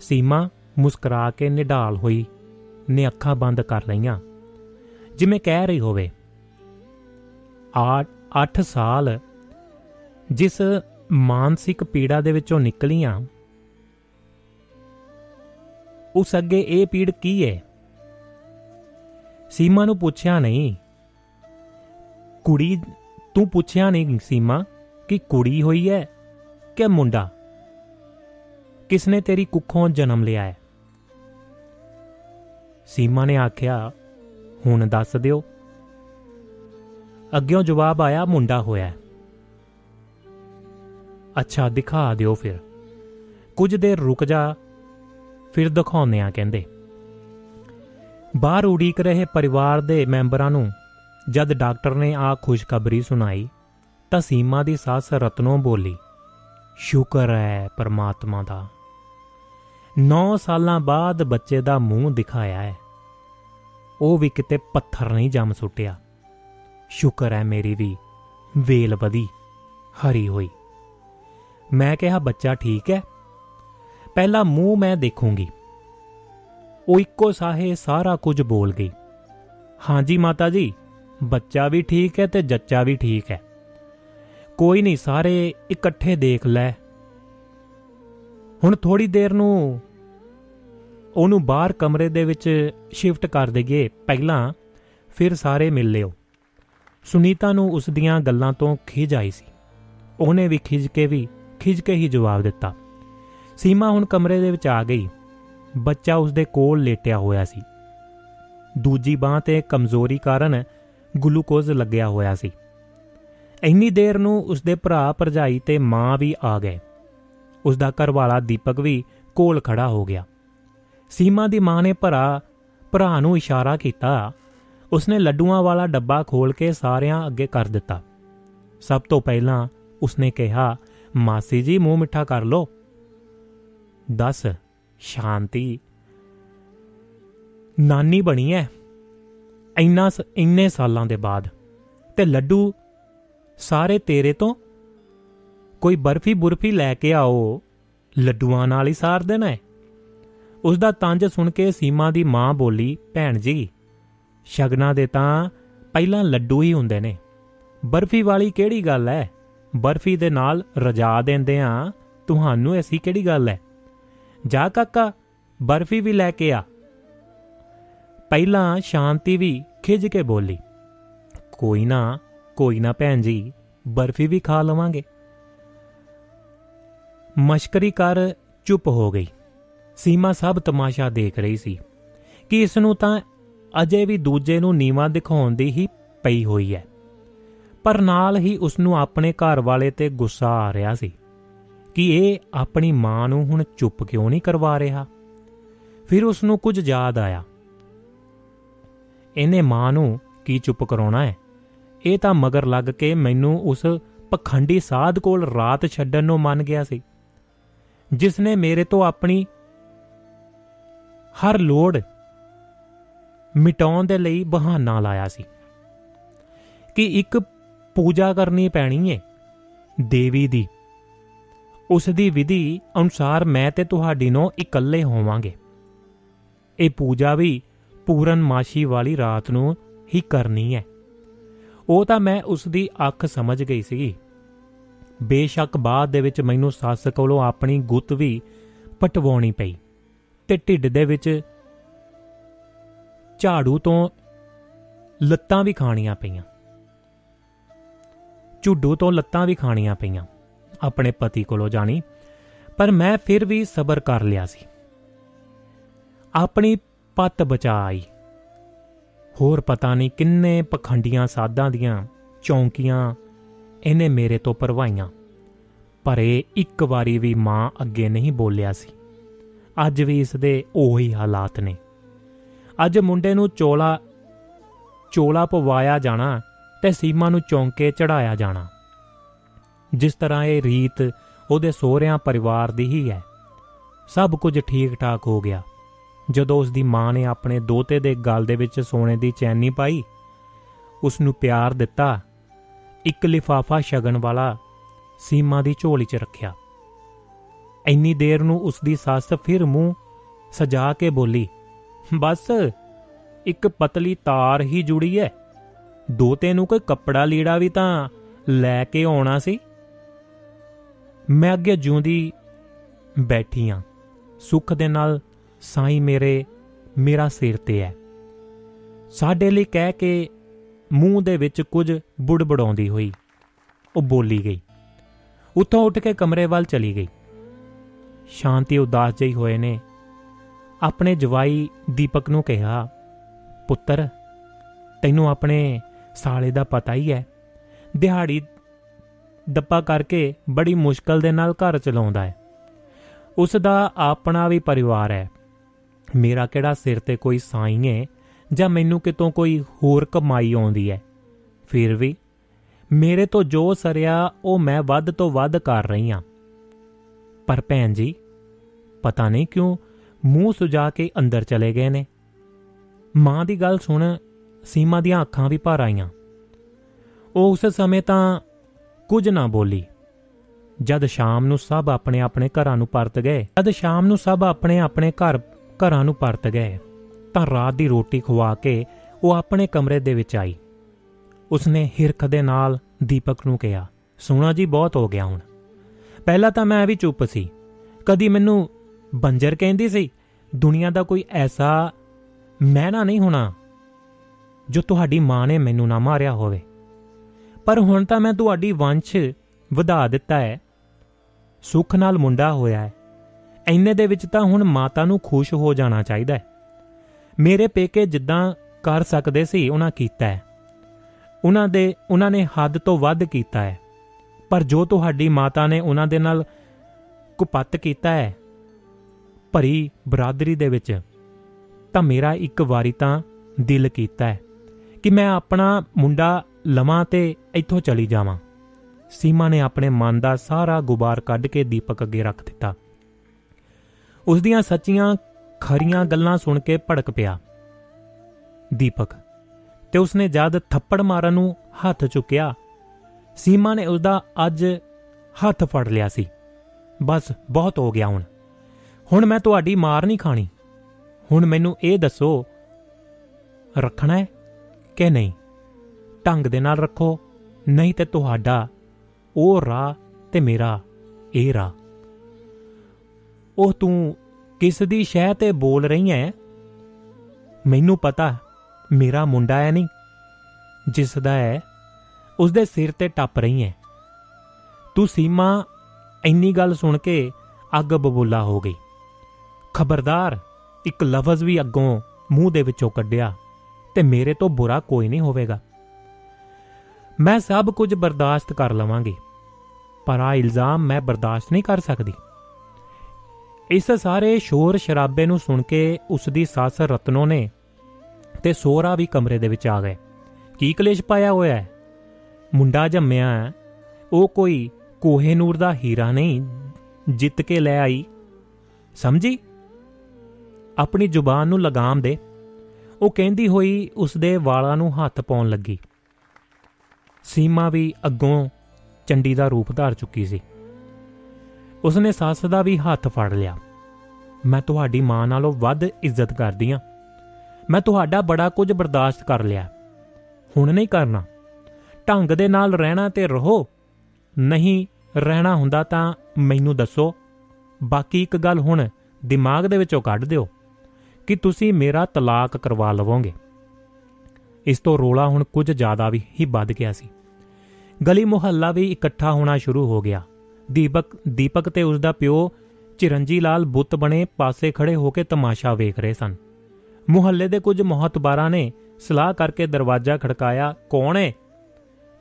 ਸੀਮਾ ਮੁਸਕਰਾ ਕੇ ਨਿਢਾਲ ਹੋਈ, ਨੇ ਅੱਖਾਂ ਬੰਦ ਕਰ ਲਈਆਂ। ਜਿਵੇਂ ਕਹਿ ਰਹੀ ਹੋਵੇ, ਆ 8 ਸਾਲ ਜਿਸ ਮਾਨਸਿਕ ਪੀੜਾ ਦੇ ਵਿੱਚੋਂ ਨਿਕਲੀਆਂ, ਉਸ ਅੱਗੇ ਇਹ ਪੀੜ ਕੀ ਹੈ ਸੀਮਾ ਨੂੰ ਪੁੱਛਿਆ ਨਹੀਂ। ਕੁੜੀ, ਤੂੰ ਪੁੱਛਿਆ ਨਹੀਂ ਸੀਮਾ ਕਿ ਕੁੜੀ ਹੋਈ ਹੈ ਕਿ ਮੁੰਡਾ? ਕਿਸਨੇ ਤੇਰੀ ਕੁੱਖੋਂ ਜਨਮ ਲਿਆ ਹੈ ਸੀਮਾ ਨੇ ਆਖਿਆ, ਹੁਣ ਦੱਸ ਦਿਓ। ਅੱਗਿਓਂ ਜਵਾਬ ਆਇਆ, ਮੁੰਡਾ ਹੋਇਆ ਹੈ। ਅੱਛਾ, ਦਿਖਾ ਦਿਓ ਫਿਰ। ਕੁਝ ਦੇਰ ਰੁਕ ਜਾ, ਫਿਰ ਦਿਖਾਉਂਦੇ ਆ, ਕਹਿੰਦੇ। ਬਾਹਰ ਉਡੀਕ ਰਹੇ ਪਰਿਵਾਰ ਦੇ ਮੈਂਬਰਾਂ ਨੂੰ ਜਦ ਡਾਕਟਰ ਨੇ ਆ ਖੁਸ਼ਖਬਰੀ ਸੁਣਾਈ, ਤਾਂ ਸੀਮਾ ਦੀ ਸੱਸ ਰਤਨੋਂ ਬੋਲੀ, ਸ਼ੁਕਰ ਹੈ ਪਰਮਾਤਮਾ ਦਾ। 9 ਸਾਲਾਂ ਬਾਅਦ ਬੱਚੇ ਦਾ ਮੂੰਹ ਦਿਖਾਇਆ ਹੈ। ਉਹ ਵੀ ਕਿਤੇ ਪੱਥਰ ਨਹੀਂ ਜੰਮ ਸੁੱਟਿਆ। ਸ਼ੁਕਰ ਹੈ ਮੇਰੀ ਵੀ ਵੇਲ ਵਧੀ, ਹਰੀ ਹੋਈ। ਮੈਂ ਕਿਹਾ, ਬੱਚਾ ਠੀਕ ਹੈ? ਪਹਿਲਾ ਮੂੰਹ ਮੈਂ ਦੇਖੂੰਗੀ। ਉਹ ਇੱਕੋ ਸਾਹੇ ਸਾਰਾ ਕੁਝ ਬੋਲ ਗਈ। ਹਾਂਜੀ ਮਾਤਾ ਜੀ, ਬੱਚਾ ਵੀ ਠੀਕ ਹੈ ਤੇ ਜੱਚਾ ਵੀ ਠੀਕ ਹੈ। ਕੋਈ ਨਹੀਂ, ਸਾਰੇ ਇਕੱਠੇ ਦੇਖ ਲੈ। ਹੁਣ ਥੋੜੀ ਦੇਰ ਨੂੰ ਉਹਨੂੰ ਬਾਹਰ ਕਮਰੇ ਦੇ ਵਿੱਚ ਸ਼ਿਫਟ ਕਰ ਦਈਏ। ਪਹਿਲਾਂ ਫਿਰ ਸਾਰੇ ਮਿਲ ਲਿਓ। ਸੁਨੀਤਾ ਨੂੰ ਉਸ ਦੀਆਂ ਗੱਲਾਂ ਤੋਂ ਖਿਜ ਆਈ ਸੀ। ਉਹਨੇ ਵੀ ਖਿਜ ਕੇ ਵੀ ਖਿਜ ਕੇ ਹੀ ਜਵਾਬ ਦਿੱਤਾ। ਸੀਮਾ ਹੁਣ ਕਮਰੇ ਦੇ ਵਿੱਚ ਆ ਗਈ। ਬੱਚਾ ਉਸ ਦੇ ਕੋਲ ਲੇਟਿਆ ਹੋਇਆ ਸੀ। ਦੂਜੀ ਬਾਹ ਤੇ ਕਮਜ਼ੋਰੀ ਕਾਰਨ ਗਲੂਕੋਜ਼ ਲੱਗਿਆ ਹੋਇਆ ਸੀ। ਇੰਨੀ ਦੇਰ ਨੂੰ ਉਸ ਦੇ ਭਰਾ ਭਰਜਾਈ ਤੇ ਮਾਂ ਵੀ ਆ ਗਏ। ਉਸ ਦਾ ਘਰਵਾਲਾ ਦੀਪਕ ਵੀ ਕੋਲ ਖੜਾ ਹੋ ਗਿਆ। ਸੀਮਾ ਦੀ ਮਾਂ ਨੇ ਭਰਾ ਭਰਾ ਨੂੰ ਇਸ਼ਾਰਾ ਕੀਤਾ। ਉਸਨੇ ਲੱਡੂਆਂ ਵਾਲਾ ਡੱਬਾ ਖੋਲ ਕੇ ਸਾਰਿਆਂ ਅੱਗੇ ਕਰ ਦਿੱਤਾ। ਸਭ ਤੋਂ ਪਹਿਲਾਂ ਉਸਨੇ ਕਿਹਾ, ਮਾਸੀ ਜੀ, ਮੂੰਹ ਮਿੱਠਾ ਕਰ ਲੋ ਦੱਸ ਸ਼ਾਂਤੀ। ਨਾਨੀ ਬਣੀ ਐ। ਇੰਨਾ ਇੰਨੇ ਸਾਲਾਂ ਦੇ ਬਾਅਦ। ਤੇ ਲੱਡੂ ਸਾਰੇ ਤੇਰੇ ਤੋਂ? ਕੋਈ ਬਰਫੀ ਬੁਰਫੀ ਲੈ ਕੇ ਆਓ। ਲੱਡੂਆਂ ਨਾਲ ਹੀ ਸਾਰ ਦੇਣਾ ਹੈ ਉਸ ਦਾ ਤੰਜ ਸੁਣ ਕੇ ਸੀਮਾ ਦੀ ਮਾਂ ਬੋਲੀ, ਭੈਣ ਜੀ, ਸ਼ਗਨਾ ਦੇ ਤਾਂ ਪਹਿਲਾਂ ਲੱਡੂ ਹੀ ਹੁੰਦੇ ਨੇ। ਬਰਫੀ ਵਾਲੀ ਕਿਹੜੀ ਗੱਲ ਹੈ ਬਰਫੀ ਦੇ ਨਾਲ ਰਜਾ ਦਿੰਦੇ ਆ। ਤੁਹਾਨੂੰ ਐਸੀ ਕਿਹੜੀ ਗੱਲ ਹੈ ਜਾ ਕਾਕਾ, ਬਰਫੀ ਵੀ ਲੈ ਕੇ ਆ। ਪਹਿਲਾਂ ਸ਼ਾਂਤੀ ਵੀ ਖਿਜ ਕੇ ਬੋਲੀ, ਕੋਈ ਨਾ ਕੋਈ ਨਾ ਭੈਣ ਜੀ, ਬਰਫੀ ਵੀ ਖਾ ਲਵਾਂਗੇ। ਮਸ਼ਕਰੀ ਕਰ ਚੁੱਪ ਹੋ ਗਈ। ਸੀਮਾ ਸਭ ਤਮਾਸ਼ਾ ਦੇਖ ਰਹੀ ਸੀ ਕਿ ਇਸ ਨੂੰ ਤਾਂ ਅਜੇ ਵੀ ਦੂਜੇ ਨੂੰ ਨੀਵਾ ਦਿਖਾਉਣ ਦੀ ਹੀ ਪਈ ਹੋਈ ਹੈ। ਪਰ ਨਾਲ ਹੀ ਉਸ ਨੂੰ ਆਪਣੇ ਘਰ ਵਾਲੇ ਤੇ ਗੁੱਸਾ ਆ ਰਿਹਾ ਸੀ। ਕਿ ਇਹ ਆਪਣੀ ਮਾਂ ਨੂੰ ਹੁਣ ਚੁੱਪ ਕਿਉਂ ਨਹੀਂ ਕਰਵਾ ਰਿਹਾ? ਫਿਰ ਉਸ ਨੂੰ ਕੁਝ ਯਾਦ ਆਇਆ। ਇਹਨੇ ਮਾਂ ਨੂੰ ਕੀ ਚੁੱਪ ਕਰਾਉਣਾ ਹੈ? ਇਹ ਤਾਂ ਮਗਰ ਲੱਗ ਕੇ ਮੈਨੂੰ ਉਸ ਪਖੰਡੀ ਸਾਧ ਕੋਲ ਰਾਤ ਛੱਡਣ ਨੂੰ ਮੰਨ ਗਿਆ ਸੀ। ਜਿਸ ਨੇ ਮੇਰੇ ਤੋਂ ਆਪਣੀ ਹਰ ਲੋੜ ਮਿਟਾਉਣ ਦੇ ਲਈ ਬਹਾਨਾ ਲਾਇਆ ਸੀ ਕਿ ਇੱਕ ਪੂਜਾ ਕਰਨੀ ਪੈਣੀ ਏ ਦੇਵੀ ਦੀ। ਉਸ ਦੀ ਵਿਧੀ ਅਨੁਸਾਰ ਮੈਂ ਤੇ ਤੁਹਾਡੀ ਨੂੰ ਇਕੱਲੇ ਹੋਵਾਂਗੇ। ਇਹ ਪੂਜਾ ਵੀ ਪੂਰਨ ਮਾਸ਼ੀ ਵਾਲੀ ਰਾਤ ਨੂੰ ਹੀ ਕਰਨੀ ਹੈ। ਉਹ ਤਾਂ ਮੈਂ ਉਸ ਦੀ ਅੱਖ ਸਮਝ ਗਈ ਸੀ ਬੇਸ਼ੱਕ ਬਾਅਦ ਦੇ ਵਿੱਚ ਮੈਨੂੰ ਸੱਸ ਕੋਲੋਂ ਆਪਣੀ ਗੁੱਤ ਵੀ ਪਟਵਾਉਣੀ ਪਈ ਤੇ ਢਿੱਡ ਦੇ ਵਿੱਚ ਝਾੜੂ ਤੋਂ ਲੱਤਾਂ ਵੀ ਖਾਣੀਆਂ ਪਈਆਂ। ਝੁੱਡੂ ਤੋਂ ਲੱਤਾਂ ਵੀ ਖਾਣੀਆਂ ਪਈਆਂ। ਆਪਣੇ ਪਤੀ ਕੋਲੋਂ ਜਾਣੀ, ਪਰ ਮੈਂ ਫਿਰ ਵੀ ਸਬਰ ਕਰ ਲਿਆ ਸੀ। ਆਪਣੀ ਪੱਤ ਬਚਾਈ ਹੋਰ ਪਤਾ ਨਹੀਂ ਕਿੰਨੇ ਪਖੰਡੀਆਂ ਸਾਧਾਂ ਦੀਆਂ ਚੌਂਕੀਆਂ ਇਹਨੇ ਮੇਰੇ ਤੋਂ ਪਰਵਾਈਆਂ ਪਰ ਇਹ ਇੱਕ ਵਾਰੀ ਵੀ ਮਾਂ ਅੱਗੇ ਨਹੀਂ ਬੋਲਿਆ ਸੀ। ਅੱਜ ਵੀ ਇਸ ਦੇ ਉਹੀ ਹਾਲਾਤ ਨੇ। ਅੱਜ ਮੁੰਡੇ ਨੂੰ ਚੋਲਾ ਚੋਲਾ ਪਵਾਇਆ ਜਾਣਾ ਤੇ ਸੀਮਾ ਨੂੰ ਚੌਂਕੇ ਚੜਾਇਆ ਜਾਣਾ। ਜਿਸ ਤਰ੍ਹਾਂ ਇਹ ਰੀਤ ਉਹਦੇ ਸਹੁਰਿਆਂ ਪਰਿਵਾਰ ਦੀ ਹੀ ਹੈ। ਸਭ ਕੁਝ ਠੀਕ ਠਾਕ ਹੋ ਗਿਆ। ਜਦੋਂ ਉਸ ਦੀ ਮਾਂ ਨੇ ਆਪਣੇ ਦੋਤੇ ਦੇ ਗਲ ਦੇ ਵਿੱਚ ਸੋਨੇ ਦੀ ਚੈਨੀ ਪਾਈ ਉਸ ਨੂੰ ਪਿਆਰ ਦਿੱਤਾ, ਇੱਕ ਲਿਫਾਫਾ ਸ਼ਗਨ ਵਾਲਾ ਸੀਮਾ ਦੀ ਝੋਲੀ 'ਚ ਰੱਖਿਆ। ਇੰਨੀ ਦੇਰ ਨੂੰ ਉਸ ਦੀ ਸੱਸ ਫਿਰ ਮੂੰਹ ਸਜਾ ਕੇ ਬੋਲੀ, ਬਸ, ਇੱਕ ਪਤਲੀ ਤਾਰ ਹੀ ਜੁੜੀ ਐ। ਦੋਤੇ ਨੂੰ ਕੋਈ ਕੱਪੜਾ ਲੀੜਾ ਵੀ ਤਾਂ ਲੈ ਕੇ ਆਉਣਾ ਸੀ? ਮੈਂ ਅੱਗੇ ਜਿਉਂਦੀ ਬੈਠੀ ਆ, ਸੁੱਖ ਦੇ ਨਾਲ ਸਾਈ ਮੇਰੇ, ਮੇਰਾ ਸਿਰ ਤੇ ਹੈ ਸਾਡੇ ਲਈ ਕਹਿ ਕੇ ਮੂੰਹ ਦੇ ਵਿੱਚ ਕੁਝ ਬੁੜਬੜਾਉਂਦੀ ਹੋਈ, ਉਹ ਬੋਲੀ ਗਈ। ਉੱਥੋਂ ਉੱਠ ਕੇ ਕਮਰੇ ਵੱਲ ਚਲੀ ਗਈ। ਸ਼ਾਂਤੀ ਉਦਾਸ ਜਿਹੀ ਹੋਏ ਨੇ, ਆਪਣੇ ਜਵਾਈ ਦੀਪਕ ਨੂੰ ਕਿਹਾ, ਪੁੱਤਰ, ਤੈਨੂੰ ਆਪਣੇ ਸਾਲੇ ਦਾ ਪਤਾ ਹੀ ਹੈ ਦਿਹਾੜੀ ਦੱਪਾ ਕਰਕੇ ਬੜੀ ਮੁਸ਼ਕਲ ਦੇ ਨਾਲ ਘਰ ਚਲਾਉਂਦਾ ਹੈ। ਉਸ ਦਾ ਆਪਣਾ ਵੀ ਪਰਿਵਾਰ ਹੈ। ਮੇਰਾ ਕਿਹੜਾ ਸਿਰ ਤੇ ਕੋਈ ਸਾਈਂ ਹੈ ਜਾਂ ਮੈਨੂੰ ਕਿਤੋਂ ਕੋਈ ਹੋਰ ਕਮਾਈ ਆਉਂਦੀ ਹੈ? ਫਿਰ ਵੀ ਮੇਰੇ ਤੋਂ ਜੋ ਸਰਿਆ ਉਹ ਮੈਂ ਵੱਧ ਤੋਂ ਵੱਧ ਕਰ ਰਹੀ ਹਾਂ। ਪਰ ਭੈਣ ਜੀ, ਪਤਾ ਨਹੀਂ ਕਿਉਂ ਮੂੰਹ ਸੁਜਾ ਕੇ ਅੰਦਰ ਚਲੇ ਗਏ ਨੇ। ਮਾਂ ਦੀ ਗੱਲ ਸੁਣ ਸੀਮਾ ਦੀਆਂ ਅੱਖਾਂ ਵੀ ਭਰ ਆਈਆਂ। ਉਹ ਉਸ ਸਮੇਂ ਤਾਂ ਕੁਝ ਨਾ ਬੋਲੀ। ਜਦ ਸ਼ਾਮ ਨੂੰ ਸਭ ਆਪਣੇ ਆਪਣੇ ਘਰਾਂ ਨੂੰ ਪਰਤ ਗਏ, ਜਦ ਸ਼ਾਮ ਨੂੰ ਸਭ ਆਪਣੇ ਆਪਣੇ ਘਰ, ਘਰਾਂ ਨੂੰ ਪਰਤ ਗਏ, ਤਾਂ ਰਾਤ ਦੀ ਰੋਟੀ ਖਵਾ ਕੇ ਉਹ ਆਪਣੇ ਕਮਰੇ ਦੇ ਵਿੱਚ ਆਈ। ਉਸਨੇ ਹਿਰਖ ਦੇ ਨਾਲ ਦੀਪਕ ਨੂੰ ਕਿਹਾ ਸੋਣਾ ਜੀ, ਬਹੁਤ ਹੋ ਗਿਆ ਹੁਣ। ਪਹਿਲਾਂ ਤਾਂ ਮੈਂ ਵੀ ਚੁੱਪ ਸੀ। ਕਦੀ ਮੈਨੂੰ ਬੰਜਰ ਕਹਿੰਦੀ ਸੀ, ਦੁਨੀਆ ਦਾ ਕੋਈ ਐਸਾ ਮਹਿਣਾ ਨਹੀਂ ਹੋਣਾ, ਜੋ ਤੁਹਾਡੀ ਮਾਂ ਨੇ ਮੈਨੂੰ ਨਾ ਮਾਰਿਆ ਹੋਵੇ। ਪਰ ਹੁਣ ਤਾਂ ਮੈਂ ਤੁਹਾਡੀ ਵੰਸ਼ ਵਧਾ ਦਿੱਤਾ ਹੈ। ਸੁੱਖ ਨਾਲ ਮੁੰਡਾ ਹੋਇਆ ਹੈ। ਐਨੇ ਦੇ ਵਿੱਚ ਤਾਂ ਹੁਣ ਮਾਤਾ ਨੂੰ ਖੁਸ਼ ਹੋ ਜਾਣਾ ਚਾਹੀਦਾ ਹੈ। ਮੇਰੇ ਪੇਕੇ ਜਿੱਦਾਂ ਕਰ ਸਕਦੇ ਸੀ, ਉਹਨਾਂ ਕੀਤਾ ਹੈ। ਉਹਨਾਂ ਦੇ, ਉਹਨਾਂ ਨੇ ਹੱਦ ਤੋਂ ਵੱਧ ਕੀਤਾ ਹੈ। ਪਰ ਜੋ ਤੁਹਾਡੀ ਮਾਤਾ ਨੇ ਉਹਨਾਂ ਦੇ ਨਾਲ ਕੁਪੱਤ ਕੀਤਾ ਹੈ, ਭਰੀ ਬਰਾਦਰੀ ਦੇ ਵਿੱਚ, ਤਾਂ ਮੇਰਾ ਇੱਕ ਵਾਰੀ ਤਾਂ ਦਿਲ ਕੀਤਾ ਹੈ ਕਿ ਮੈਂ ਆਪਣਾ ਮੁੰਡਾ ਲਵਾਂ ਤੇ ਇੱਥੋਂ ਚਲੀ ਜਾਵਾਂ। ਸੀਮਾ ਨੇ ਆਪਣੇ ਮਨ ਦਾ ਸਾਰਾ ਗੁਬਾਰ ਕੱਢ ਕੇ ਦੀਪਕ ਅੱਗੇ ਰੱਖ ਦਿੱਤਾ। ਉਸ ਦੀਆਂ ਸੱਚੀਆਂ, ਖਰੀਆਂ ਗੱਲਾਂ ਸੁਣ ਕੇ ਭੜਕ ਪਿਆ। ਦੀਪਕ, ਤੇ ਉਸਨੇ ਜਦ ਥੱਪੜ ਮਾਰਨ ਨੂੰ ਹੱਥ ਚੁੱਕਿਆ, ਸੀਮਾ ਨੇ ਉਸਦਾ ਅੱਜ ਹੱਥ ਫੜ ਲਿਆ ਸੀ। ਬਸ, ਬਹੁਤ ਹੋ ਗਿਆ ਹੁਣ। ਹੁਣ ਮੈਂ ਤੁਹਾਡੀ ਮਾਰ ਨਹੀਂ ਖਾਣੀ। ਹੁਣ ਮੈਨੂੰ ਇਹ ਦੱਸੋ, ਰੱਖਣਾ ਹੈ ਕਿ ਨਹੀਂ? ਢੰਗ ਦੇ ਨਾਲ ਰੱਖੋ, ਨਹੀਂ ਤੇ ਤੁਹਾਡਾ, ਉਹ ਰਾਹ ਤੇ ਮੇਰਾ, ਇਹ ਰਾਹ। ਉਹ ਤੂੰ ਕਿਸ ਦੀ ਸ਼ਹਿ ਤੇ ਬੋਲ ਰਹੀ ਐ? ਮੈਨੂੰ ਪਤਾ, ਮੇਰਾ ਮੁੰਡਾ ਹੈ ਨਹੀਂ, ਜਿਸ ਦਾ ਹੈ ਉਸ ਦੇ ਸਿਰ ਤੇ ਟੱਪ ਰਹੀ ਐ। ਤੂੰ ਸੀਮਾ, ਇੰਨੀ ਗੱਲ ਸੁਣ ਕੇ ਅੱਗ ਬਬੂਲਾ ਹੋ ਗਈ। ਖਬਰਦਾਰ, ਇੱਕ ਲਫ਼ਜ਼ ਵੀ ਅੱਗੋਂ ਮੂੰਹ ਦੇ ਵਿੱਚੋਂ ਕੱਢਿਆ, ਤੇ ਮੇਰੇ ਤੋਂ ਬੁਰਾ ਕੋਈ ਨਹੀਂ ਹੋਵੇਗਾ। ਮੈਂ ਸਭ ਕੁਝ ਬਰਦਾਸ਼ਤ ਕਰ ਲਵਾਂਗੀ, ਪਰ ਆ ਇਲਜ਼ਾਮ ਮੈਂ ਬਰਦਾਸ਼ਤ ਨਹੀਂ ਕਰ ਸਕਦੀ। ਇਸ ਸਾਰੇ ਸ਼ੋਰ ਸ਼ਰਾਬੇ ਨੂੰ ਸੁਣ ਕੇ ਉਸ ਦੀ ਸੱਸ ਰਤਨੋ ਨੇ ਤੇ ਸੋਹਰਾ ਵੀ ਕਮਰੇ ਦੇ ਵਿੱਚ ਆ ਗਏ। ਕੀ ਕਲੇਸ਼ ਪਾਇਆ ਹੋਇਆ ਹੈ? ਮੁੰਡਾ ਜੰਮਿਆ ਹੈ, ਉਹ ਕੋਈ ਕੋਹੇ ਨੂਰ ਦਾ ਹੀਰਾ ਨਹੀਂ, ਜਿੱਤ ਕੇ ਲੈ ਆਈ। ਸਮਝੀ? ਆਪਣੀ ਜ਼ੁਬਾਨ ਨੂੰ ਲਗਾਮ ਦੇ। ਉਹ ਕਹਿੰਦੀ ਹੋਈ ਉਸ ਦੇ ਵਾਲਾਂ ਨੂੰ ਹੱਥ ਪਾਉਣ ਲੱਗੀ। ਸੀਮਾ ਵੀ ਅੱਗੋਂ ਚੰਡੀ ਦਾ ਰੂਪ ਧਾਰ ਚੁੱਕੀ ਸੀ। ਉਸਨੇ ਸੱਸ ਦਾ ਵੀ ਹੱਥ ਫੜ ਲਿਆ। ਮੈਂ ਤੁਹਾਡੀ ਮਾਂ ਨਾਲੋਂ ਵੱਧ ਇੱਜ਼ਤ ਕਰਦੀ ਆ। ਮੈਂ ਤੁਹਾਡਾ ਬੜਾ ਕੁਝ ਬਰਦਾਸ਼ਤ ਕਰ ਲਿਆ। ਹੁਣ ਨਹੀਂ ਕਰਨਾ। ਢੰਗ ਦੇ ਨਾਲ ਰਹਿਣਾ ਤੇ ਰਹੋ। ਨਹੀਂ ਰਹਿਣਾ ਹੁੰਦਾ ਤਾਂ ਮੈਨੂੰ ਦੱਸੋ। ਬਾਕੀ ਇੱਕ ਗੱਲ ਹੁਣ ਦਿਮਾਗ ਦੇ ਵਿੱਚੋਂ ਕੱਢ ਦਿਓ ਕਿ ਤੁਸੀਂ ਮੇਰਾ ਤਲਾਕ ਕਰਵਾ ਲਵੋਗੇ। ਇਸ ਤੋਂ ਰੋਲਾ ਹੁਣ ਕੁਝ ਜ਼ਿਆਦਾ ਵੀ ਹੀ ਵੱਧ ਗਿਆ ਸੀ। ਗਲੀ ਮੁਹੱਲਾ ਵੀ ਇਕੱਠਾ ਹੋਣਾ ਸ਼ੁਰੂ ਹੋ ਗਿਆ। ਦੀਪਕ ਦੀਪਕ ਤੇ ਉਸ ਦਾ ਪਿਓ ਚਿਰੰਜੀ ਲਾਲ ਬੁੱਤ ਬਣੇ ਪਾਸੇ ਖੜੇ ਹੋ ਕੇ ਤਮਾਸ਼ਾ ਵੇਖ ਰਹੇ ਸਨ। ਮੁਹੱਲੇ ਦੇ ਕੁਝ ਮਹਤਬਾਰਾਂ ਨੇ ਸਲਾਹ ਕਰਕੇ ਦਰਵਾਜ਼ਾ ਖੜਕਾਇਆ, ਕੌਣ ਹੈ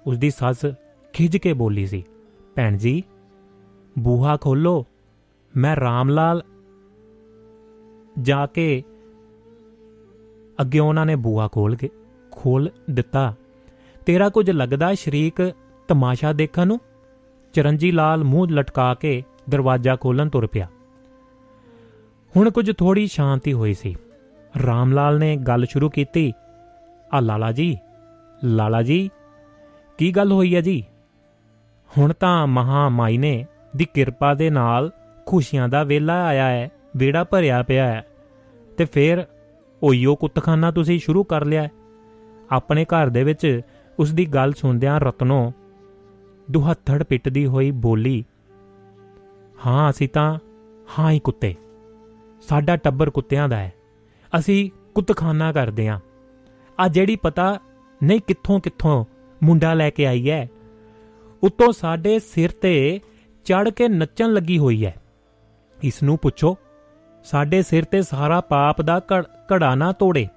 ਉਸ ਦੀ ਸੱਸ ਖਿੱਜ ਕੇ ਬੋਲੀ ਸੀ, ਭੈਣ ਜੀ, ਬੂਹਾ ਖੋਲੋ, ਮੈਂ ਰਾਮ ਲਾਲ ਜਾ ਕੇ ਅੱਗੇ ਉਹਨਾਂ ਨੇ ਬੂਹਾ ਖੋਲ ਕੇ ਖੋਲ ਦਿੱਤਾ। ਤੇਰਾ ਕੁਝ ਲੱਗਦਾ ਸ਼ਰੀਕ ਤਮਾਸ਼ਾ ਦੇਖਣ ਨੂੰ? ਚਰਨਜੀ ਲਾਲ ਮੂੰਹ ਲਟਕਾ ਕੇ ਦਰਵਾਜ਼ਾ ਖੋਲਣ ਤੁਰ ਪਿਆ। ਹੁਣ ਕੁਝ ਥੋੜੀ ਸ਼ਾਂਤੀ ਹੋਈ ਸੀ। ਰਾਮ ਲਾਲ ਨੇ ਗੱਲ ਸ਼ੁਰੂ ਕੀਤੀ। ਆ ਲਾਲਾ ਜੀ ਲਾਲਾ ਜੀ, ਕੀ ਗੱਲ ਹੋਈ ਹੈ ਜੀ? ਹੁਣ ਤਾਂ ਮਹਾ ਮਾਈ ਨੇ ਦੀ ਕਿਰਪਾ ਦੇ ਨਾਲ ਖੁਸ਼ੀਆਂ ਦਾ ਵੇਲਾ ਆਇਆ ਹੈ ਵੇੜਾ ਭਰਿਆ ਪਿਆ ਹੈ। ਤੇ ਫਿਰ ਓਈਓ ਕੁੱਤਖਾਨਾ ਤੁਸੀਂ ਸ਼ੁਰੂ ਕਰ ਲਿਆ ਆਪਣੇ ਘਰ ਦੇ ਵਿੱਚ ਉਸ ਦੀ ਗੱਲ ਸੁਣਦਿਆਂ ਰਤਨੋ ਦੁਹੱਥੜ ਪਿੱਟਦੀ ਹੋਈ ਬੋਲੀ, ਹਾਂ, ਅਸੀਂ ਤਾਂ, ਹਾਂ ਹੀ ਕੁੱਤੇ। ਸਾਡਾ ਟੱਬਰ ਕੁੱਤਿਆਂ ਦਾ ਹੈ। ਅਸੀਂ ਕੁੱਤਖਾਨਾ ਕਰਦੇ ਆਂ। ਆ ਜਿਹੜੀ ਪਤਾ ਨਹੀਂ ਕਿੱਥੋਂ ਕਿੱਥੋਂ ਮੁੰਡਾ ਲੈ ਕੇ ਆਈ ਹੈ, ਉੱਤੋਂ ਸਾਡੇ ਸਿਰ ਤੇ ਚੜ ਕੇ ਨੱਚਣ ਲੱਗੀ ਹੋਈ ਹੈ। ਇਸ ਨੂੰ ਪੁੱਛੋ, ਸਾਡੇ ਸਿਰ ਤੇ ਸਾਰਾ ਪਾਪ ਦਾ ਘੜਾ ਨਾ ਤੋੜੇ।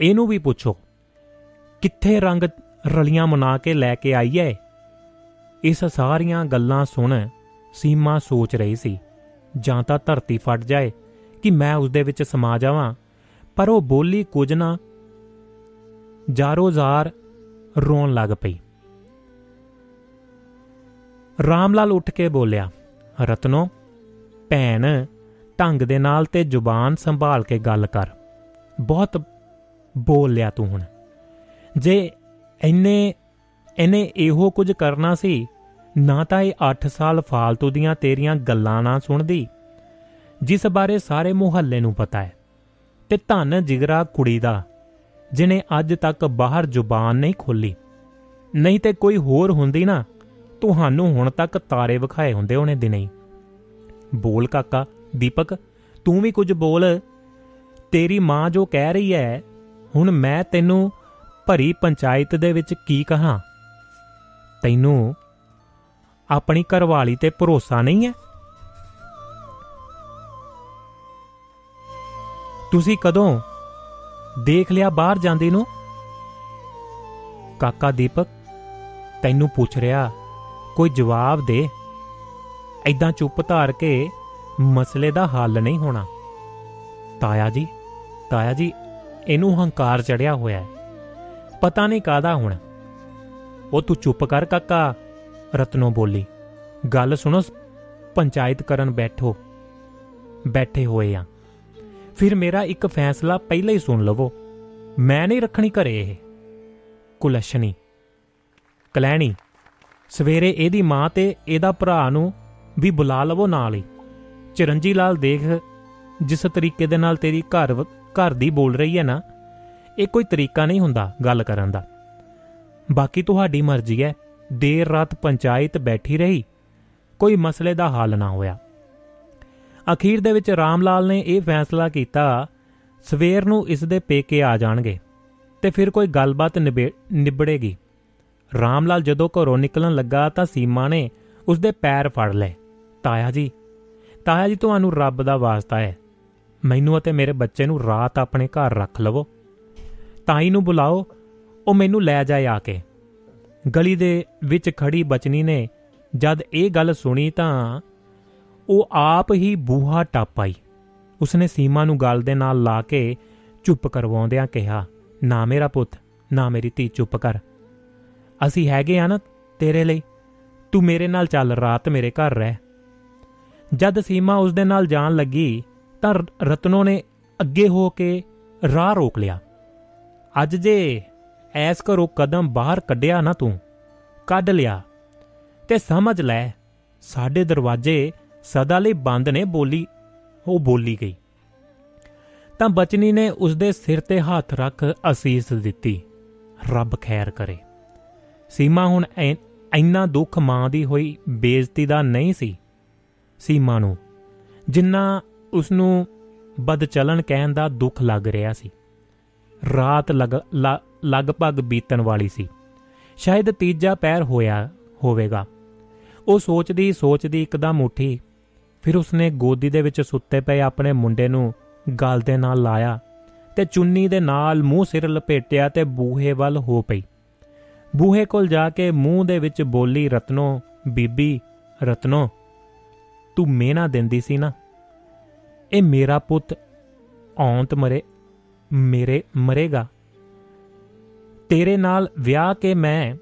ਇਹਨੂੰ ਵੀ ਪੁੱਛੋ। ਕਿੱਥੇ ਰੰਗ ਰਲੀਆਂ ਮਨਾ ਕੇ ਲੈ ਕੇ ਆਈ ਹੈ ਇਸ ਸਾਰੀਆਂ ਗੱਲਾਂ ਸੁਣ ਸੀਮਾ ਸੋਚ ਰਹੀ ਸੀ। ਜਾਂ ਤਾਂ ਧਰਤੀ ਫਟ ਜਾਏ ਕਿ ਮੈਂ ਉਸ ਦੇ ਵਿੱਚ ਸਮਾ ਜਾਵਾਂ, ਪਰ ਉਹ ਬੋਲੀ ਕੁਝ ਨਾ ਜਾਰੋ-ਜ਼ਾਰ ਰੋਣ ਲੱਗ ਪਈ। ਰਾਮ ਲਾਲ ਉੱਠ ਕੇ ਬੋਲਿਆ, ਰਤਨੋ, ਭੈਣ ਢੰਗ ਦੇ ਨਾਲ ਤੇ ਜ਼ੁਬਾਨ ਸੰਭਾਲ ਕੇ ਗੱਲ ਕਰ। ਬਹੁਤ ਬੋਲ ਲਿਆ ਤੂੰ ਹੁਣ। ਜੇ ਇੰਨੇ ਇਹਨੇ ਇਹੋ ਕੁਝ ਕਰਨਾ ਸੀ, ਨਾ ਤਾਂ ਇਹ 8 ਸਾਲ ਫਾਲਤੂ ਦੀਆਂ ਤੇਰੀਆਂ ਗੱਲਾਂ ਨਾ ਸੁਣਦੀ। ਜਿਸ ਬਾਰੇ ਸਾਰੇ ਮੁਹੱਲੇ ਨੂੰ ਪਤਾ ਹੈ। ਤੇ ਧੰਨ ਜਿਗਰਾ ਕੁੜੀ ਦਾ, ਜਿਨੇ ਅੱਜ ਤੱਕ ਬਾਹਰ ਜ਼ੁਬਾਨ ਨਹੀਂ ਖੋਲੀ ਨਹੀਂ ਤੇ ਕੋਈ ਹੋਰ ਹੁੰਦੀ ਨਾ, ਤੁਹਾਨੂੰ ਹੁਣ ਤੱਕ ਤਾਰੇ ਵਿਖਾਏ ਹੁੰਦੇ ਉਹਨੇ ਦਿਨੇ ਹੀ। ਬੋਲ ਕਾਕਾ, ਦੀਪਕ, ਤੂੰ ਵੀ ਕੁਝ ਬੋਲ। ਤੇਰੀ ਮਾਂ ਜੋ ਕਹਿ ਰਹੀ ਹੈ, ਹੁਣ ਮੈਂ ਤੈਨੂੰ ਭਰੀ ਪੰਚਾਇਤ ਦੇ ਵਿੱਚ ਕੀ ਕਹਾਂ? ਤੈਨੂੰ ਆਪਣੀ ਘਰਵਾਲੀ ਤੇ ਭਰੋਸਾ ਨਹੀਂ ਹੈ? ਤੁਸੀਂ ਕਦੋਂ ਦੇਖ ਲਿਆ ਬਾਹਰ ਜਾਂਦੀ ਨੂੰ? ਕਾਕਾ ਦੀਪਕ, ਤੈਨੂੰ ਪੁੱਛ ਰਿਹਾ, ਕੋਈ ਜਵਾਬ ਦੇ। ਐਦਾਂ ਚੁੱਪ ਧਾਰ ਕੇ ਮਸਲੇ ਦਾ ਹੱਲ ਨਹੀਂ ਹੋਣਾ। ਤਾਇਆ ਜੀ ਤਾਇਆ ਜੀ, ਇਹਨੂੰ ਹੰਕਾਰ ਚੜਿਆ ਹੋਇਆ ਹੈ। ਪਤਾ ਨਹੀਂ ਕਾਦਾ ਹੁਣ। ਉਹ ਤੂੰ ਚੁੱਪ ਕਰ ਕਾਕਾ, ਰਤਨੋ ਬੋਲੀ। ਗੱਲ ਸੁਣੋ, ਪੰਚਾਇਤ ਕਰਨ ਬੈਠੋ। ਬੈਠੇ ਹੋਏ ਆ। ਫਿਰ ਮੇਰਾ ਇੱਕ ਫੈਸਲਾ ਪਹਿਲਾਂ ਹੀ ਸੁਣ ਲਵੋ। ਮੈਂ ਨਹੀਂ ਰੱਖਣੀ ਘਰੇ ਇਹ। ਕੁਲਸ਼ਨੀ। ਕਲੈਣੀ, ਸਵੇਰੇ ਇਹਦੀ ਮਾਂ ਤੇ ਇਹਦਾ ਭਰਾ ਨੂੰ ਵੀ ਬੁਲਾ ਲਵੋ ਨਾਲ ਹੀ। ਚਰਨਜੀ ਲਾਲ ਦੇਖ, ਜਿਸ ਤਰੀਕੇ ਦੇ ਨਾਲ ਤੇਰੀ ਘਰ ਘਰ ਦੀ ਬੋਲ ਰਹੀ ਹੈ ਨਾ ਇਹ ਕੋਈ ਤਰੀਕਾ ਨਹੀਂ ਹੁੰਦਾ ਗੱਲ ਕਰਨ ਦਾ। ਬਾਕੀ ਤੁਹਾਡੀ ਮਰਜ਼ੀ ਹੈ, ਦੇਰ ਰਾਤ ਪੰਚਾਇਤ ਬੈਠੀ ਰਹੀ, ਕੋਈ ਮਸਲੇ ਦਾ ਹੱਲ ਨਾ ਹੋਇਆ। ਅਖੀਰ ਦੇ ਵਿੱਚ ਰਾਮ ਲਾਲ ਨੇ ਇਹ ਫੈਸਲਾ ਕੀਤਾ, ਸਵੇਰ ਨੂੰ ਇਸ ਦੇ ਪੇਕੇ ਆ ਜਾਣਗੇ ਤੇ ਫਿਰ ਕੋਈ ਗੱਲਬਾਤ ਨਿਬੜੇਗੀ। ਰਾਮ ਲਾਲ ਜਦੋਂ ਘਰੋਂ ਨਿਕਲਣ ਲੱਗਾ ਤਾਂ ਸੀਮਾ ਨੇ ਉਸ ਦੇ ਪੈਰ ਫੜ ਲਏ। ਤਾਇਆ ਜੀ ਤਾਇਆ ਜੀ, ਤੁਹਾਨੂੰ ਰੱਬ ਦਾ ਵਾਸਤਾ ਹੈ। ਮੈਨੂੰ ਅਤੇ ਮੇਰੇ ਬੱਚੇ ਨੂੰ ਰਾਤ ਆਪਣੇ ਘਰ ਰੱਖ ਲਵੋ। ਤਾਈ ਨੂੰ ਬੁਲਾਓ, ਉਹ ਮੈਨੂੰ ਲੈ ਜਾਏ ਆ ਕੇ। ਗਲੀ ਦੇ ਵਿੱਚ ਖੜੀ ਬਚਨੀ ਨੇ ਜਦ ਇਹ ਗੱਲ ਸੁਣੀ ਤਾਂ ਉਹ ਆਪ ਹੀ ਬੂਹਾ ਟੱਪ ਆਈ। ਉਸਨੇ ਸੀਮਾ ਨੂੰ ਗਲ ਦੇ ਨਾਲ ਲਾ ਕੇ ਚੁੱਪ ਕਰਵਾਉਂਦਿਆਂ ਕਿਹਾ, ਨਾ ਮੇਰਾ ਪੁੱਤ, ਨਾ ਮੇਰੀ ਧੀ, ਚੁੱਪ ਕਰ। ਅਸੀਂ ਹੈਗੇ ਆ ਨਾ ਤੇਰੇ ਲਈ। ਤੂੰ ਮੇਰੇ ਨਾਲ ਚੱਲ, ਰਾਤ ਮੇਰੇ ਘਰ ਰਹਿ। ਜਦ ਸੀਮਾ ਉਸ ਦੇ ਨਾਲ ਜਾਣ ਲੱਗੀ ਤਾਂ ਰਤਨੋ ਨੇ ਅੱਗੇ ਹੋ ਕੇ ਰਾਹ ਰੋਕ ਲਿਆ। ਅੱਜ ਜੇ ਐਸ ਕਰੋ ਕਦਮ ਬਾਹਰ ਕੱਢਿਆ ਨਾ ਤੂੰ, ਕੱਢ ਲਿਆ। ਤੇ ਸਮਝ ਲੈ, ਸਾਡੇ ਦਰਵਾਜ਼ੇ ਸਦਾ ਲਈ ਬੰਦ ਨੇ ਬੋਲੀ, ਉਹ ਬੋਲੀ ਗਈ। ਤਾਂ ਬਚਨੀ ਨੇ ਉਸ ਦੇ ਸਿਰ ਤੇ ਹੱਥ ਰੱਖ ਅਸੀਸ ਦਿੱਤੀ, ਰੱਬ ਖੈਰ ਕਰੇ। ਸੀਮਾ ਹੁਣ ਇੰਨਾ ਦੁੱਖ ਮਾਂ ਦੀ ਹੋਈ ਬੇਇੱਜ਼ਤੀ ਦਾ ਨਹੀਂ ਸੀ। ਸੀਮਾ ਨੂੰ ਜਿੰਨਾ ਉਸ ਨੂੰ ਬਦਚਲਨ ਕਹਿਣ ਦਾ ਦੁੱਖ ਲੱਗ ਰਿਹਾ ਸੀ। ਰਾਤ ਲਗਭਗ ਬੀਤਣ ਵਾਲੀ ਸੀ। ਸ਼ਾਇਦ ਤੀਜਾ ਪੈਰ ਹੋਇਆ, ਹੋਵੇਗਾ। ਉਹ ਸੋਚਦੀ ਸੋਚਦੀ ਇੱਕਦਮ ਉੱਠੀ। ਫਿਰ ਉਸਨੇ ਗੋਦੀ ਦੇ ਵਿੱਚ ਸੁੱਤੇ ਪਏ ਆਪਣੇ ਮੁੰਡੇ ਨੂੰ ਗਲ ਦੇ ਨਾਲ ਲਾਇਆ ਤੇ ਚੁੰਨੀ ਦੇ ਨਾਲ ਮੂੰਹ ਸਿਰ ਲਪੇਟਿਆ ਤੇ ਬੂਹੇ ਵੱਲ ਹੋ ਪਈ। ਬੂਹੇ ਕੋਲ ਜਾ ਕੇ ਮੂੰਹ ਦੇ ਵਿੱਚ ਬੋਲੀ, ਰਤਨੋ, ਬੀਬੀ, ਰਤਨੋ, ਤੂੰ ਮੇਨਾ ਦਿੰਦੀ ਸੀ ਨਾ। ਇਹ ਮੇਰਾ ਪੁੱਤ, ਔਂਤ ਮਰੇ ਮੇਰੇ ਮਰੇਗਾ। ਤੇਰੇ ਨਾਲ ਵਿਆਹ ਕੇ ਮੈਂ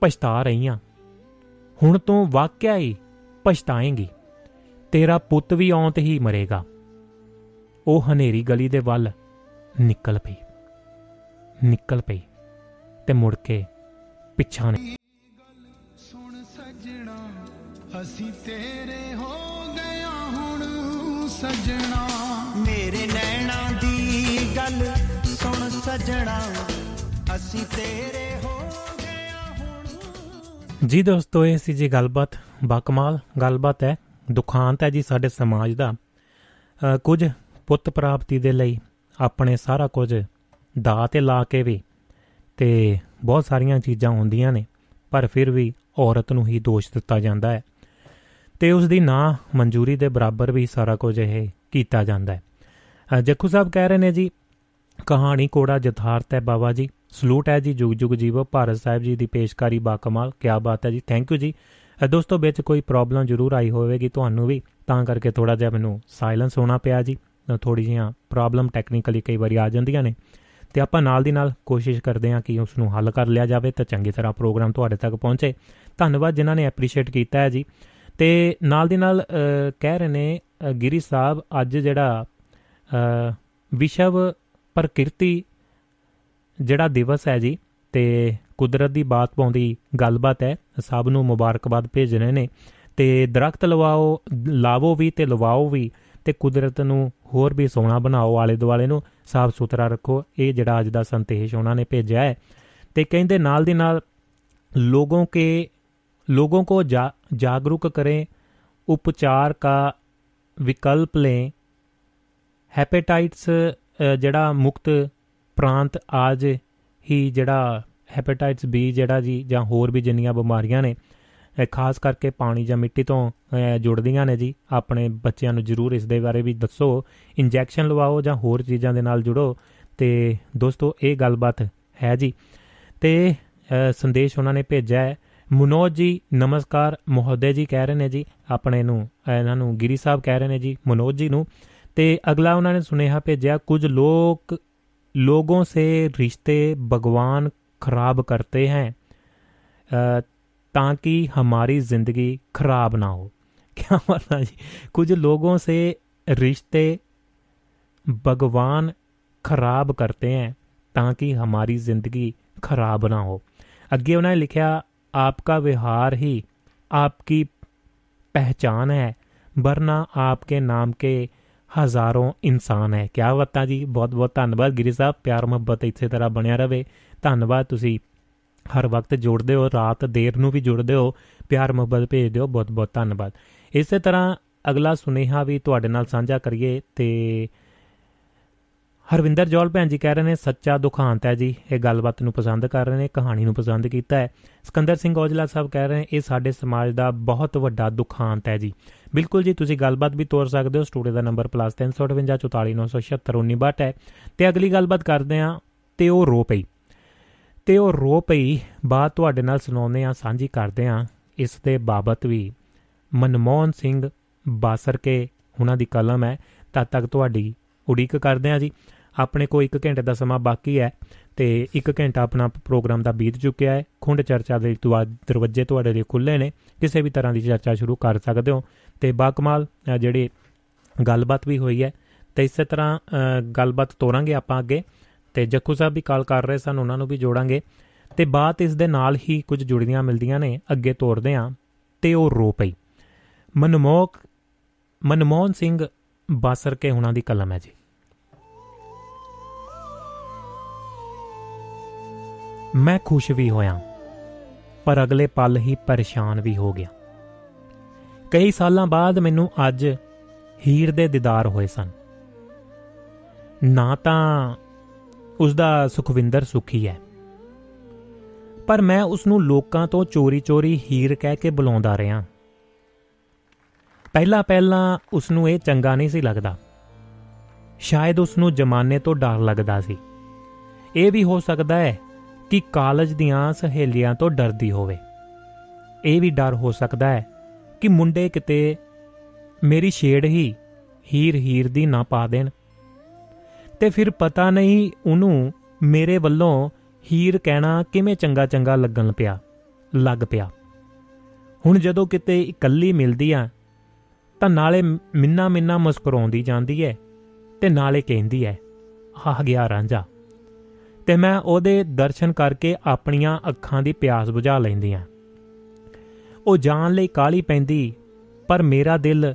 ਪਛਤਾ ਰਹੀ ਹਾਂ ਹੁਣ ਤੂੰ ਵਾਕਿਆ ਹੀ ਪਛਤਾਏਂਗੀ। ਤੇਰਾ ਪੁੱਤ ਵੀ ਔਂਤ ਹੀ ਮਰੇਗਾ। ਉਹ ਹਨੇਰੀ ਗਲੀ ਦੇ ਵੱਲ ਨਿਕਲ ਪਈ। ਨਿਕਲ ਪਈ ਤੇ ਮੁੜ ਕੇ ਪਿੱਛਾ ਨਹੀਂ ਸੁਣ ਸਜਣਾ, ਅਸੀਂ ਤੇਰੇ ਹੋ ਗਿਆ ਹੁਣ ਸਜਣਾ। ਮੇਰੇ ਨੈਣਾ ਦੀ ਗੱਲ ਸੁਣ ਸਜਣਾ, ਅਸੀਂ ਤੇਰੇ ਹੋ ਜੀ ਦੋਸਤੋ, ਇਹ ਸੀ ਜੀ ਗੱਲਬਾਤ, ਬਕਮਾਲ ਗੱਲਬਾਤ ਹੈ, ਦੁਖਾਂਤ ਹੈ ਜੀ ਸਾਡੇ ਸਮਾਜ ਦਾ। ਕੁਝ ਪੁੱਤ ਪ੍ਰਾਪਤੀ ਦੇ ਲਈ ਆਪਣੇ ਸਾਰਾ ਕੁਝ ਦਾ ਤੇ ਲਾ ਕੇ ਵੀ ਤੇ ਬਹੁਤ ਸਾਰੀਆਂ ਚੀਜ਼ਾਂ ਹੁੰਦੀਆਂ ਨੇ, ਪਰ ਫਿਰ ਵੀ ਔਰਤ ਨੂੰ ਹੀ ਦੋਸ਼ ਦਿੱਤਾ ਜਾਂਦਾ ਹੈ। ਤੇ ਉਸ ਦੀ ਨਾ ਮਨਜ਼ੂਰੀ ਦੇ ਬਰਾਬਰ ਵੀ ਸਾਰਾ ਕੁਝ ਇਹ ਕੀਤਾ ਜਾਂਦਾ ਹੈ। ਜੱਖੂ ਸਾਹਿਬ ਕਹਿ ਰਹੇ ਨੇ ਜੀ, ਕਹਾਣੀ ਕੋੜਾ ਜਥਾਰਤ ਹੈ ਬਾਬਾ ਜੀ, ਸਲੂਟ ਹੈ ਜੀ, ਜੁਗ ਜੁਗ ਜੀਵੋ, ਭਾਰਤ ਸਾਹਿਬ ਜੀ ਦੀ ਪੇਸ਼ਕਾਰੀ ਬਾ ਕਮਾਲ ਕੀ ਬਾਤ ਹੈ ਜੀ ਥੈਂਕ ਯੂ ਜੀ। ਦੋਸਤੋ, ਵਿੱਚ ਕੋਈ ਪ੍ਰੋਬਲਮ ਜ਼ਰੂਰ ਆਈ ਹੋਵੇਗੀ ਤੁਹਾਨੂੰ ਵੀ, ਤਾਂ ਕਰਕੇ ਥੋੜਾ ਜਿਹਾ ਮੈਨੂੰ ਸਾਇਲੈਂਸ ਹੋਣਾ ਪਿਆ ਜੀ ਥੋੜੀ ਜਿਹੀਆਂ ਪ੍ਰੋਬਲਮ ਟੈਕਨੀਕਲੀ ਕਈ ਵਾਰੀ ਆ ਜਾਂਦੀਆਂ ਨੇ। ਤੇ ਆਪਾਂ ਨਾਲ ਦੀ ਨਾਲ ਕੋਸ਼ਿਸ਼ ਕਰਦੇ ਹਾਂ ਕਿ ਉਸ ਨੂੰ ਹੱਲ ਕਰ ਲਿਆ ਜਾਵੇ ਤਾਂ ਚੰਗੀ ਤਰ੍ਹਾਂ ਪ੍ਰੋਗਰਾਮ ਤੁਹਾਡੇ ਤੱਕ ਪਹੁੰਚੇ। ਧੰਨਵਾਦ ਜਿਨ੍ਹਾਂ ਨੇ ਐਪਰੀਸ਼ੀਏਟ ਕੀਤਾ ਹੈ ਜੀ। ਤੇ ਨਾਲ ਦੀ ਨਾਲ ਕਹਿ ਰਹੇ ਨੇ ਗਿਰੀ ਸਾਹਿਬ ਅੱਜ ਜਿਹੜਾ ਵਿਸ਼ਵ ਪ੍ਰਕਿਰਤੀ ਜਿਹੜਾ ਦਿਵਸ ਹੈ ਜੀ ਤੇ ਕੁਦਰਤ ਦੀ ਬਾਤ ਪਾਉਂਦੀ ਗੱਲਬਾਤ ਹੈ, ਸਭ ਨੂੰ ਮੁਬਾਰਕਬਾਦ ਭੇਜ ਰਹੇ ਨੇ ਤੇ ਦਰਖਤ ਲਵਾਓ, ਲਾਵੋ ਵੀ ਤੇ ਲਵਾਓ ਵੀ ਤੇ ਕੁਦਰਤ ਨੂੰ ਹੋਰ ਵੀ ਸੋਹਣਾ ਬਣਾਓ ਆਲੇ ਦੁਆਲੇ ਨੂੰ, ਸਾਫ਼ ਸੁਥਰਾ ਰੱਖੋ, ਇਹ ਜਿਹੜਾ ਅੱਜ ਦਾ ਸੰਦੇਸ਼ ਉਹਨਾਂ ਨੇ ਭੇਜਿਆ ਹੈ। ਤੇ ਕਹਿੰਦੇ ਨਾਲ ਦੀ ਨਾਲ ਲੋਗੋਂ ਕੇ, ਲੋਗੋਂ ਕੋ ਜਾਗਰੂਕ ਕਰੇ, ਉਪਚਾਰ ਕਾ ਵਿਕਲਪ ਲੈ ਹੈਪੇਟਾਈਟਸ ਜਿਹੜਾ ਮੁਕਤ ਪ੍ਰਾਂਤ ਅੱਜ ਹੀ ਜਿਹੜਾ ਹੈਪੇਟਾਈਟਸ ਬੀ ਜਿਹੜਾ ਜੀ, ਜਾਂ ਹੋਰ ਵੀ ਜਿੰਨੀਆਂ ਬਿਮਾਰੀਆਂ ਨੇ ਖਾਸ ਕਰਕੇ ਪਾਣੀ ਜਾਂ ਮਿੱਟੀ ਤੋਂ ਜੁੜਦੀਆਂ ਨੇ ਜੀ, ਆਪਣੇ ਬੱਚਿਆਂ ਨੂੰ ਜ਼ਰੂਰ ਇਸ ਦੇ ਬਾਰੇ ਵੀ ਦੱਸੋ, ਇੰਜੈਕਸ਼ਨ ਲਵਾਓ ਜਾਂ ਹੋਰ ਚੀਜ਼ਾਂ ਦੇ ਨਾਲ ਜੁੜੋ, ਤੇ ਦੋਸਤੋ, ਇਹ ਗੱਲਬਾਤ ਹੈ ਜੀ। ਤੇ ਸੰਦੇਸ਼ ਉਹਨਾਂ ਨੇ ਭੇਜਿਆ ਹੈ, ਮਨੋਜ ਜੀ, ਨਮਸਕਾਰ ਮਹੋਦय ਜੀ ਕਹਿ ਰਹੇ ਨੇ ਜੀ, ਆਪਣੇ ਨੂੰ ਇਹਨਾਂ ਨੂੰ ਗਿਰੀ ਸਾਹਿਬ ਕਹਿ ਰਹੇ ਨੇ ਜੀ, ਮਨੋਜ ਜੀ ਨੂੰ ਤੇ ਅਗਲਾ ਉਹਨਾਂ ਨੇ ਸੁਨੇਹਾ ਭੇਜਿਆ ਕੁਝ ਲੋਕ ਲੋਗੋਂ ਸੇ ਰਿਸ਼ਤੇ ਭਗਵਾਨ ਖਰਾਬ ਕਰਤੇ ਹੈ ਤਾਂ ਕਿ ਹਮਾਰੀ ਜ਼ਿੰਦਗੀ ਖਰਾਬ ਨਾ ਹੋ ਕੀ ਮਤਲਬ ਜੀ ਕੁਝ ਲੋਗੋਂ ਸੇ ਰਿਸ਼ਤੇ ਭਗਵਾਨ ਖਰਾਬ ਕਰਤੇ ਹੈ ਤਾਂ ਕਿ ਹਮਾਰੀ ਜ਼ਿੰਦਗੀ ਖਰਾਬ ਨਾ ਹੋ ਅੱਗੇ ਉਹਨਾਂ ਨੇ ਲਿਖਿਆ आपका व्यवहार ही आपकी पहचान है वरना आपके नाम के ਹਜ਼ਾਰਾਂ ਇਨਸਾਨ ਹੈ। ਕੀ ਬਤਾ ਜੀ। ਬਹੁਤ ਬਹੁਤ ਧੰਨਵਾਦ ਗਿਰੀ ਸਾਹਿਬ। ਪਿਆਰ ਮੁਹੱਬਤ ਇਸੇ ਤਰ੍ਹਾਂ ਬਣਿਆ ਰਵੇ। ਧੰਨਵਾਦ ਤੁਸੀਂ ਹਰ ਵਕਤ ਜੋੜਦੇ ਹੋ। ਰਾਤ ਦੇਰ ਨੂੰ ਵੀ ਜੁੜਦੇ ਹੋ। ਪਿਆਰ ਮੁਹੱਬਤ ਭੇਜਦੇ ਹੋ ਬਹੁਤ ਬਹੁਤ ਧੰਨਵਾਦ। ਇਸੇ ਤਰ੍ਹਾਂ ਅਗਲਾ ਸੁਨੇਹਾ ਵੀ ਤੁਹਾਡੇ ਨਾਲ ਸਾਂਝਾ ਕਰੀਏ ਤੇ ਹਰਵਿੰਦਰ ਜੋਲ ਭੈਣ ਜੀ ਕਹਿ ਰਹੇ ਨੇ, ਸੱਚਾ ਦੁਖਾਂਤ ਹੈ ਜੀ। ਇਹ ਗੱਲਬਾਤ ਨੂੰ ਪਸੰਦ ਕਰ ਰਹੇ ਨੇ, ਕਹਾਣੀ ਨੂੰ ਪਸੰਦ ਕੀਤਾ ਹੈ। ਸਿਕੰਦਰ ਸਿੰਘ ਔਜਲਾ ਸਾਹਿਬ ਕਹਿ ਰਹੇ ਨੇ, ਇਹ ਸਾਡੇ ਸਮਾਜ ਦਾ ਬਹੁਤ ਵੱਡਾ ਦੁਖਾਂਤ ਹੈ ਜੀ। ਬਿਲਕੁਲ ਜੀ, ਤੁਸੀਂ ਗੱਲਬਾਤ ਵੀ ਤੋਰ ਸਕਦੇ ਹੋ। ਸਟੂਡੀਓ ਦਾ ਨੰਬਰ +358 ਹੈ। ਤੇ ਅਗਲੀ ਗੱਲਬਾਤ ਕਰਦੇ ਆਂ ਤੇ ਉਹ ਰੋ ਪਈ। ਤੇ ਉਹ ਰੋ ਪਈ, ਬਾਤ ਤੁਹਾਡੇ ਨਾਲ ਸੁਣਾਉਂਦੇ ਆਂ ਸਾਂਝੀ ਕਰਦੇ ਆਂ ਇਸ ਦੇ ਬਾਬਤ ਵੀ ਮਨਮੋਹਨ ਸਿੰਘ ਬਾਸਰਕੇ ਉਹਨਾਂ ਦੀ ਕਲਮ ਹੈ। ਤਦ ਤੱਕ ਤੁਹਾਡੀ ਉਡੀਕ ਕਰਦੇ ਆਂ ਜੀ। ਆਪਣੇ ਕੋ 1 ਘੰਟੇ ਦਾ ਸਮਾਂ ਬਾਕੀ ਹੈ ਤੇ 1 ਘੰਟਾ ਆਪਣਾ ਪ੍ਰੋਗਰਾਮ ਦਾ ਬੀਤ ਚੁੱਕਿਆ ਹੈ। ਖੁੰਡ ਚਰਚਾ ਦੇ ਦਰਵਾਜ਼ੇ ਤੁਹਾਡੇ ਲਈ ਖੁੱਲੇ ਨੇ। ਕਿਸੇ ਵੀ ਤਰ੍ਹਾਂ ਦੀ ਚਰਚਾ ਸ਼ੁਰੂ ਕਰ ਸਕਦੇ ਹੋ। ਤੇ ਬਾਕਮਾਲ ਜਿਹੜੀ ਗੱਲਬਾਤ ਵੀ ਹੋਈ ਹੈ। ਤੇ ਇਸੇ ਤਰ੍ਹਾਂ ਗੱਲਬਾਤ ਤੋਰਾਂਗੇ ਆਪਾਂ ਅੱਗੇ। ਤੇ ਜੱਕੂ ਸਾਹਿਬ ਵੀ ਕਾਲ ਕਰ ਰਹੇ ਸਨ, ਉਹਨਾਂ ਨੂੰ ਵੀ ਜੋੜਾਂਗੇ। ਤੇ ਬਾਤ ਇਸ ਦੇ ਨਾਲ ਹੀ ਕੁਝ ਜੁੜੀਆਂ ਮਿਲਦੀਆਂ ਨੇ, ਅੱਗੇ ਤੋਰਦੇ ਆਂ। ਤੇ ਉਹ ਰੋ ਪਈ। ਮਨਮੋਕ ਮਨਮੋਹਨ ਸਿੰਘ ਬਾਸਰ ਕੇ ਹੁਣਾਂ ਦੀ ਕਲਮ ਹੈ ਜੀ। ਮੈਂ ਖੁਸ਼ ਵੀ ਹੋਇਆ, ਪਰ ਅਗਲੇ ਪਲ ਹੀ ਪਰੇਸ਼ਾਨ ਵੀ ਹੋ ਗਿਆ। ਕਈ ਸਾਲਾਂ ਬਾਅਦ ਮੈਨੂੰ ਅੱਜ ਹੀਰ ਦੇ ਦੀਦਾਰ ਹੋਏ ਸਨ। ਨਾ ਤਾਂ ਉਸ ਦਾ ਸੁਖਵਿੰਦਰ ਸੁਖੀ ਹੈ। ਪਰ ਮੈਂ ਉਸ ਨੂੰ ਲੋਕਾਂ ਤੋਂ ਚੋਰੀ-ਚੋਰੀ ਹੀਰ ਕਹਿ ਕੇ ਬੁਲਾਉਂਦਾ ਰਿਹਾ। ਪਹਿਲਾਂ ਪਹਿਲਾਂ ਉਸ ਨੂੰ ਇਹ ਚੰਗਾ ਨਹੀਂ ਸੀ ਲੱਗਦਾ। ਸ਼ਾਇਦ ਉਸ ਨੂੰ ਜ਼ਮਾਨੇ ਤੋਂ ਡਰ ਲੱਗਦਾ ਸੀ। ਇਹ ਵੀ ਹੋ ਸਕਦਾ ਹੈ ਕਿ ਕਾਲਜ ਦੀਆਂ ਸਹੇਲੀਆਂ ਤੋਂ ਡਰਦੀ ਹੋਵੇ। ਇਹ ਵੀ ਡਰ ਹੋ ਸਕਦਾ ਹੈ ਕਿ ਮੁੰਡੇ ਕਿਤੇ ਮੇਰੀ ਛੇੜ ਹੀ ਹੀਰ ਹੀਰ ਦੀ ਨਾ ਪਾ ਦੇਣ। ਤੇ ਫਿਰ ਪਤਾ ਨਹੀਂ ਉਹਨੂੰ ਮੇਰੇ ਵੱਲੋਂ ਹੀਰ ਕਹਿਣਾ ਕਿਵੇਂ ਚੰਗਾ ਚੰਗਾ ਲੱਗਣ ਪਿਆ, ਲੱਗ ਪਿਆ। ਹੁਣ ਜਦੋਂ ਕਿਤੇ ਇਕੱਲੀ ਮਿਲਦੀ ਆ, ਤਾਂ ਨਾਲੇ ਮਿੰਨਾ ਮਿੰਨਾ ਮੁਸਕਰਾਉਂਦੀ ਜਾਂਦੀ ਹੈ ਤੇ ਨਾਲੇ ਕਹਿੰਦੀ ਹੈ ਆ ਗਿਆ ਰਾਂਝਾ। ਤੇ ਮੈਂ ਉਹਦੇ ਦਰਸ਼ਨ ਕਰਕੇ ਆਪਣੀਆਂ ਅੱਖਾਂ ਦੀ ਪਿਆਸ ਬੁਝਾ ਲੈਂਦੀ ਆ। ਉਹ ਜਾਣ ਲਈ ਕਾਲੀ ਪੈਂਦੀ, ਪਰ ਮੇਰਾ ਦਿਲ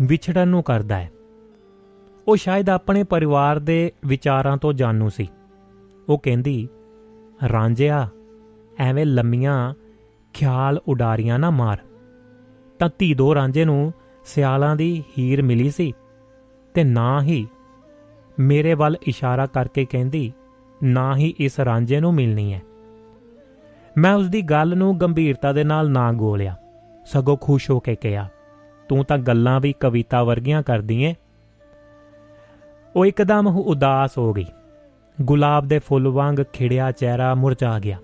ਵਿਛੜਨ ਨੂੰ ਕਰਦਾ ਹੈ। ਉਹ ਸ਼ਾਇਦ ਆਪਣੇ ਪਰਿਵਾਰ ਦੇ ਵਿਚਾਰਾਂ ਤੋਂ ਜਾਣੂ ਸੀ। ਉਹ ਕਹਿੰਦੀ, ਰਾਂਝਿਆ, ਐਵੇਂ ਲੰਮੀਆਂ ਖਿਆਲ ਉਡਾਰੀਆਂ ਨਾ ਮਾਰ। ਤਾਂ ਧੀ ਦੋ ਰਾਂਝੇ ਨੂੰ ਸਿਆਲਾਂ ਦੀ ਹੀਰ ਮਿਲੀ ਸੀ ਤੇ ਨਾ ਹੀ ਮੇਰੇ ਵੱਲ ਇਸ਼ਾਰਾ ਕਰਕੇ ਕਹਿੰਦੀ, ਨਾ ਹੀ ਇਸ ਰਾਂਝੇ ਨੂੰ ਮਿਲਣੀ ਹੈ। ਮੈਂ ਉਸ ਦੀ ਗੱਲ ਨੂੰ ਗੰਭੀਰਤਾ ਦੇ ਨਾਲ ਨਾ ਗੋਲਿਆ। ਸਗੋਂ ਖੁਸ਼ ਹੋ ਕੇ ਕਿਹਾ, ਤੂੰ ਤਾਂ ਗੱਲਾਂ ਵੀ ਕਵਿਤਾ ਵਰਗੀਆਂ ਕਰਦੀ ਏ। ਉਹ ਇੱਕਦਮ ਉਦਾਸ ਹੋ ਗਈ। ਗੁਲਾਬ ਦੇ ਫੁੱਲ ਵਾਂਗ ਖਿੜਿਆ ਚਿਹਰਾ ਮੁਰਝਾ ਗਿਆ।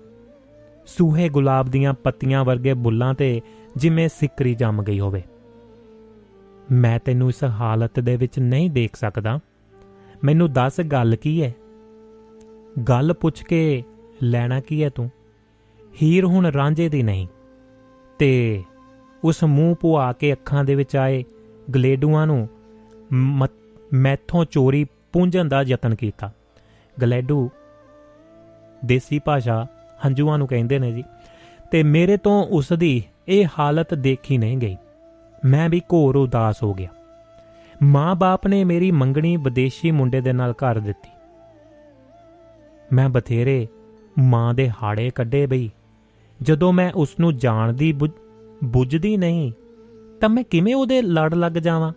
ਸੂਹੇ ਗੁਲਾਬ ਦੀਆਂ ਪੱਤੀਆਂ ਵਰਗੇ ਬੁੱਲਾਂ ਤੇ ਜਿਵੇਂ ਸਿੱਕਰੀ ਜੰਮ ਗਈ ਹੋਵੇ। ਮੈਂ ਤੈਨੂੰ ਇਸ ਹਾਲਤ ਦੇ ਵਿੱਚ ਨਹੀਂ ਦੇਖ ਸਕਦਾ। ਮੈਨੂੰ ਦੱਸ ਗੱਲ ਕੀ ਹੈ ਗੱਲ ਪੁੱਛ ਕੇ ਲੈਣਾ ਕੀ ਹੈ ਤੂੰ? ਹੀਰ ਹੁਣ ਰਾਂਝੇ ਦੀ ਨਹੀਂ। ਤੇ ਉਸ ਮੂੰਹ ਪੁਆ ਕੇ ਅੱਖਾਂ ਦੇ ਵਿੱਚ ਆਏ ਗਲੇਡੂਆਂ ਨੂੰ ਮੈਥੋਂ ਚੋਰੀ ਪੁੰਝਣ ਦਾ ਯਤਨ ਕੀਤਾ। ਗਲੇਡੂ ਦੇਸੀ ਭਾਸ਼ਾ ਹੰਝੂਆਂ ਨੂੰ ਕਹਿੰਦੇ ਨੇ ਜੀ। ਤੇ ਮੇਰੇ ਤੋਂ ਉਸ ਦੀ ਇਹ ਹਾਲਤ ਦੇਖੀ ਨਹੀਂ ਗਈ। ਮੈਂ ਵੀ ਘੋਰ ਉਦਾਸ ਹੋ ਗਿਆ। ਮਾਂ-ਬਾਪ ਨੇ ਮੇਰੀ ਮੰਗਣੀ ਵਿਦੇਸ਼ੀ ਮੁੰਡੇ ਦੇ ਨਾਲ ਕਰ ਦਿੱਤੀ। ਮੈਂ ਬਥੇਰੇ ਮਾਂ ਦੇ ਹਾੜੇ ਕੱਢੇ ਬਈ। ਜਦੋਂ ਮੈਂ ਉਸ ਨੂੰ ਜਾਣਦੀ ਬੁੱਝਦੀ ਨਹੀਂ, ਤਾਂ ਮੈਂ ਕਿਵੇਂ ਉਹਦੇ ਲੜ ਲੱਗ ਜਾਵਾਂ?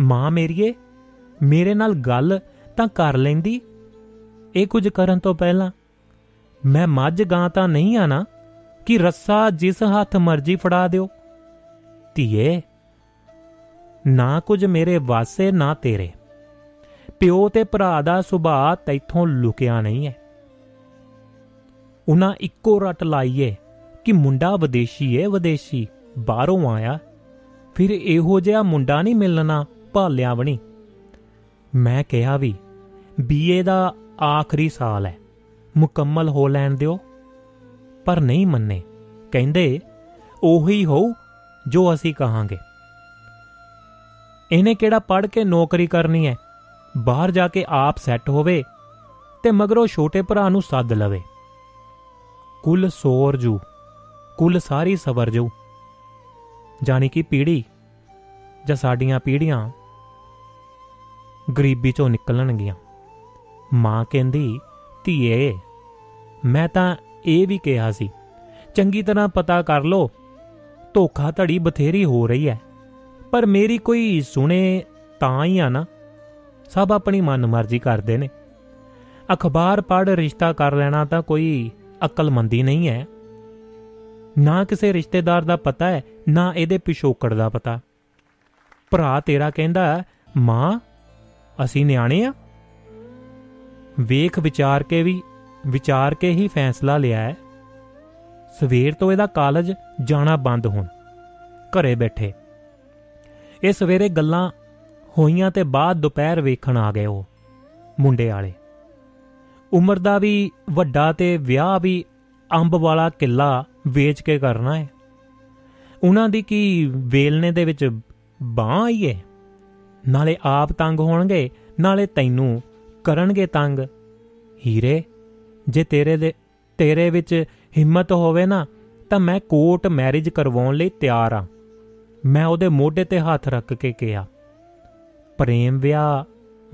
ਮਾਂ ਮੇਰੀਏ, ਮੇਰੇ ਨਾਲ ਗੱਲ ਤਾਂ ਕਰ ਲੈਂਦੀ। ਇਹ ਕੁਝ ਕਰਨ ਤੋਂ ਪਹਿਲਾਂ ਮੈਂ ਮੱਝ ਗਾਂ ਤਾਂ ਨਹੀਂ ਆ ਨਾ, ਕਿ ਰੱਸਾ ਜਿਸ ਹੱਥ ਮਰਜ਼ੀ ਫੜਾ ਦਿਓ। ਧੀਏ, ਨਾ ਕੁਝ ਮੇਰੇ ਵਾਸੇ ਨਾ ਤੇਰੇ। ਪਿਓ ਤੇ ਭਰਾ ਦਾ ਸੁਭਾਅ ਤੈਥੋਂ ਲੁਕਿਆ ਨਹੀਂ ਹੈ ਉਹਨਾਂ ਇੱਕੋ ਰਟ ਲਾਈਏ ਕਿ ਮੁੰਡਾ ਵਿਦੇਸ਼ੀ ਏ, ਵਿਦੇਸ਼ੀ। ਬਾਹਰੋਂ ਆਇਆ, ਫਿਰ ਇਹੋ ਜਿਹਾ ਮੁੰਡਾ ਨਹੀਂ ਮਿਲਣਾ, ਭਾਲਿਆ ਬਣੀ ਮੈਂ ਕਿਹਾ ਵੀ, ਬੀਏ ਦਾ ਆਖਰੀ ਸਾਲ ਹੈ ਮੁਕੰਮਲ ਹੋ ਲੈਣ ਦਿਓ। ਪਰ ਨਹੀਂ ਮੰਨੇ, ਕਹਿੰਦੇ, ਉਹੀ ਹੋਊ ਜੋ ਅਸੀਂ ਕਹਾਂਗੇ। ਇਹਨੇ ਕਿਹੜਾ ਪੜ੍ਹ ਕੇ ਨੌਕਰੀ ਕਰਨੀ ਹੈ ਬਾਹਰ ਜਾ ਕੇ ਆਪ ਸੈੱਟ ਹੋਵੇ ਤੇ ਮਗਰੋਂ ਛੋਟੇ ਭਰਾ ਨੂੰ ਸੱਦ ਲਵੇ। ਕੁੱਲ ਸੋਰ ਜੂ, ਕੁੱਲ ਸਾਰੀ ਸਵਰ ਜੂ। ਜਾਨੀ ਕਿ ਪੀੜੀ ਜਾਂ ਸਾਡੀਆਂ ਪੀੜੀਆਂ ਗਰੀਬੀ ਚੋਂ ਨਿਕਲਣਗੀਆਂ। ਮਾਂ ਕਹਿੰਦੀ, ਧੀਏ, ਮੈਂ ਤਾਂ ਇਹ ਵੀ ਕਿਹਾ ਸੀ, ਚੰਗੀ ਤਰ੍ਹਾਂ ਪਤਾ ਕਰ ਲੋ ਧੋਖਾ ਧੜੀ ਬਥੇਰੀ ਹੋ ਰਹੀ ਹੈ, ਪਰ ਮੇਰੀ ਕੋਈ ਸੁਣੇ ਤਾਂ ਹੀ ਆ ਨਾ। ਸਭ ਆਪਣੀ ਮਨਮਰਜ਼ੀ ਕਰਦੇ ਨੇ। ਅਖਬਾਰ ਪੜ੍ਹ ਰਿਸ਼ਤਾ ਕਰ ਲੈਣਾ ਤਾਂ ਕੋਈ ਅਕਲਮੰਦੀ ਨਹੀਂ ਹੈ। ਨਾ ਕਿਸੇ ਰਿਸ਼ਤੇਦਾਰ ਦਾ ਪਤਾ ਹੈ, ਨਾ ਇਹਦੇ ਪਿਛੋਕੜ ਦਾ ਪਤਾ। ਭਰਾ ਤੇਰਾ ਕਹਿੰਦਾ, ਮਾਂ, ਅਸੀਂ ਨਿਆਣੇ ਆ। ਵੇਖ ਵਿਚਾਰ ਕੇ ਵੀ, ਵਿਚਾਰ ਕੇ ਹੀ ਫੈਸਲਾ ਲਿਆ ਹੈ। ਸਵੇਰ ਤੋਂ ਇਹਦਾ ਕਾਲਜ ਜਾਣਾ ਬੰਦ ਹੁਣ। ਘਰੇ ਬੈਠੇ। ਇਹ ਸਵੇਰੇ ਗੱਲਾਂ ਹੋਈਆਂ ਤੇ ਬਾਅਦ ਦੁਪਹਿਰ ਵੇਖਣ ਆ ਗਏ ਉਹ, ਮੁੰਡੇ ਵਾਲੇ। ਉਮਰ ਦਾ ਵੀ ਵੱਡਾ ਤੇ ਵਿਆਹ ਵੀ ਅੰਬ ਵਾਲਾ ਕਿੱਲਾ ਵੇਚ ਕੇ ਕਰਨਾ ਹੈ ਉਹਨਾਂ ਦੀ ਕੀ ਵੇਲਨੇ ਦੇ ਵਿੱਚ ਬਾਹ ਆਈ ਹੈ ਨਾਲੇ ਆਪ ਤੰਗ ਹੋਣਗੇ, ਨਾਲੇ ਤੈਨੂੰ ਕਰਨਗੇ ਤੰਗ। ਹੀਰੇ, ਜੇ ਤੇਰੇ ਦੇ ਤੇਰੇ ਵਿੱਚ ਹਿੰਮਤ ਹੋਵੇ ਨਾ, ਤਾਂ ਮੈਂ ਕੋਰਟ ਮੈਰਿਜ ਕਰਵਾਉਣ ਲਈ ਤਿਆਰ ਆ। ਮੈਂ ਉਹਦੇ ਮੋਢੇ ਤੇ ਹੱਥ ਰੱਖ ਕੇ ਕਿਹਾ। ਪ੍ਰੇਮ ਵਿਆਹ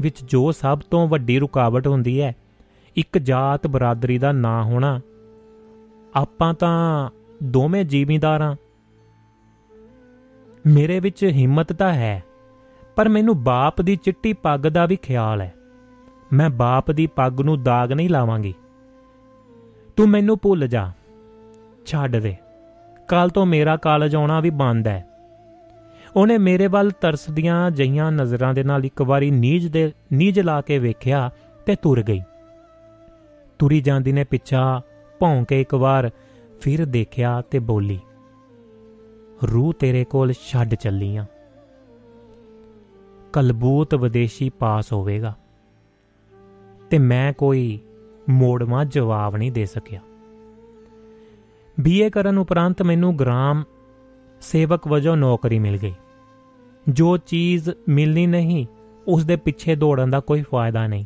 ਵਿੱਚ ਜੋ ਸਭ ਤੋਂ ਵੱਡੀ ਰੁਕਾਵਟ ਹੁੰਦੀ ਹੈ ਇੱਕ ਜਾਤ ਬਰਾਦਰੀ ਦਾ ਨਾ ਹੋਣਾ। ਆਪਾਂ ਤਾਂ ਦੋਵੇਂ ਜ਼ਿਮੀਂਦਾਰਾਂ ਮੇਰੇ ਵਿੱਚ ਹਿੰਮਤ ਤਾਂ ਹੈ, ਪਰ ਮੈਨੂੰ ਬਾਪ ਦੀ ਚਿੱਟੀ ਪੱਗ ਦਾ ਵੀ ਖਿਆਲ ਹੈ। ਮੈਂ ਬਾਪ ਦੀ ਪੱਗ ਨੂੰ ਦਾਗ ਨਹੀਂ ਲਾਵਾਂਗੀ। ਤੂੰ ਮੈਨੂੰ ਭੁੱਲ ਜਾ। ਛੱਡ ਦੇ। ਕੱਲ ਤੋਂ ਮੇਰਾ ਕਾਲਜ ਆਉਣਾ ਵੀ ਬੰਦ ਹੈ। ਉਹਨੇ ਮੇਰੇ ਵੱਲ ਤਰਸਦੀਆਂ ਜਈਆਂ ਨਜ਼ਰਾਂ ਦੇ ਨਾਲ ਇੱਕ ਵਾਰੀ ਨੀਜ ਦੇ ਨੀਜ ਲਾ ਕੇ ਵੇਖਿਆ ਤੇ ਤੁਰ ਗਈ। ਤੁਰੀ ਜਾਂਦੀ ਨੇ ਪਿੱਛਾ, ਭੌਂ ਕੇ ਇੱਕ ਵਾਰ, ਫਿਰ ਦੇਖਿਆ ਤੇ ਬੋਲੀ, ਰੂਹ ਤੇਰੇ ਕੋਲ ਛੱਡ ਚੱਲੀਆਂ। ਕਲਬੂਤ ਵਿਦੇਸ਼ੀ ਪਾਸ ਹੋਵੇਗਾ। ਤੇ ਮੈਂ ਕੋਈ ਮੋੜਵਾ ਜਵਾਬ ਨਹੀਂ ਦੇ ਸਕਿਆ। ਬੀਏ ਕਰਨ ਉਪਰੰਤ ਮੈਨੂੰ ਗ੍ਰਾਮ ਸੇਵਕ ਵਜੋਂ ਨੌਕਰੀ ਮਿਲ ਗਈ। ਜੋ ਚੀਜ਼ ਮਿਲਣੀ ਨਹੀਂ ਉਸ ਦੇ ਪਿੱਛੇ ਦੌੜਨ ਦਾ ਕੋਈ ਫਾਇਦਾ ਨਹੀਂ।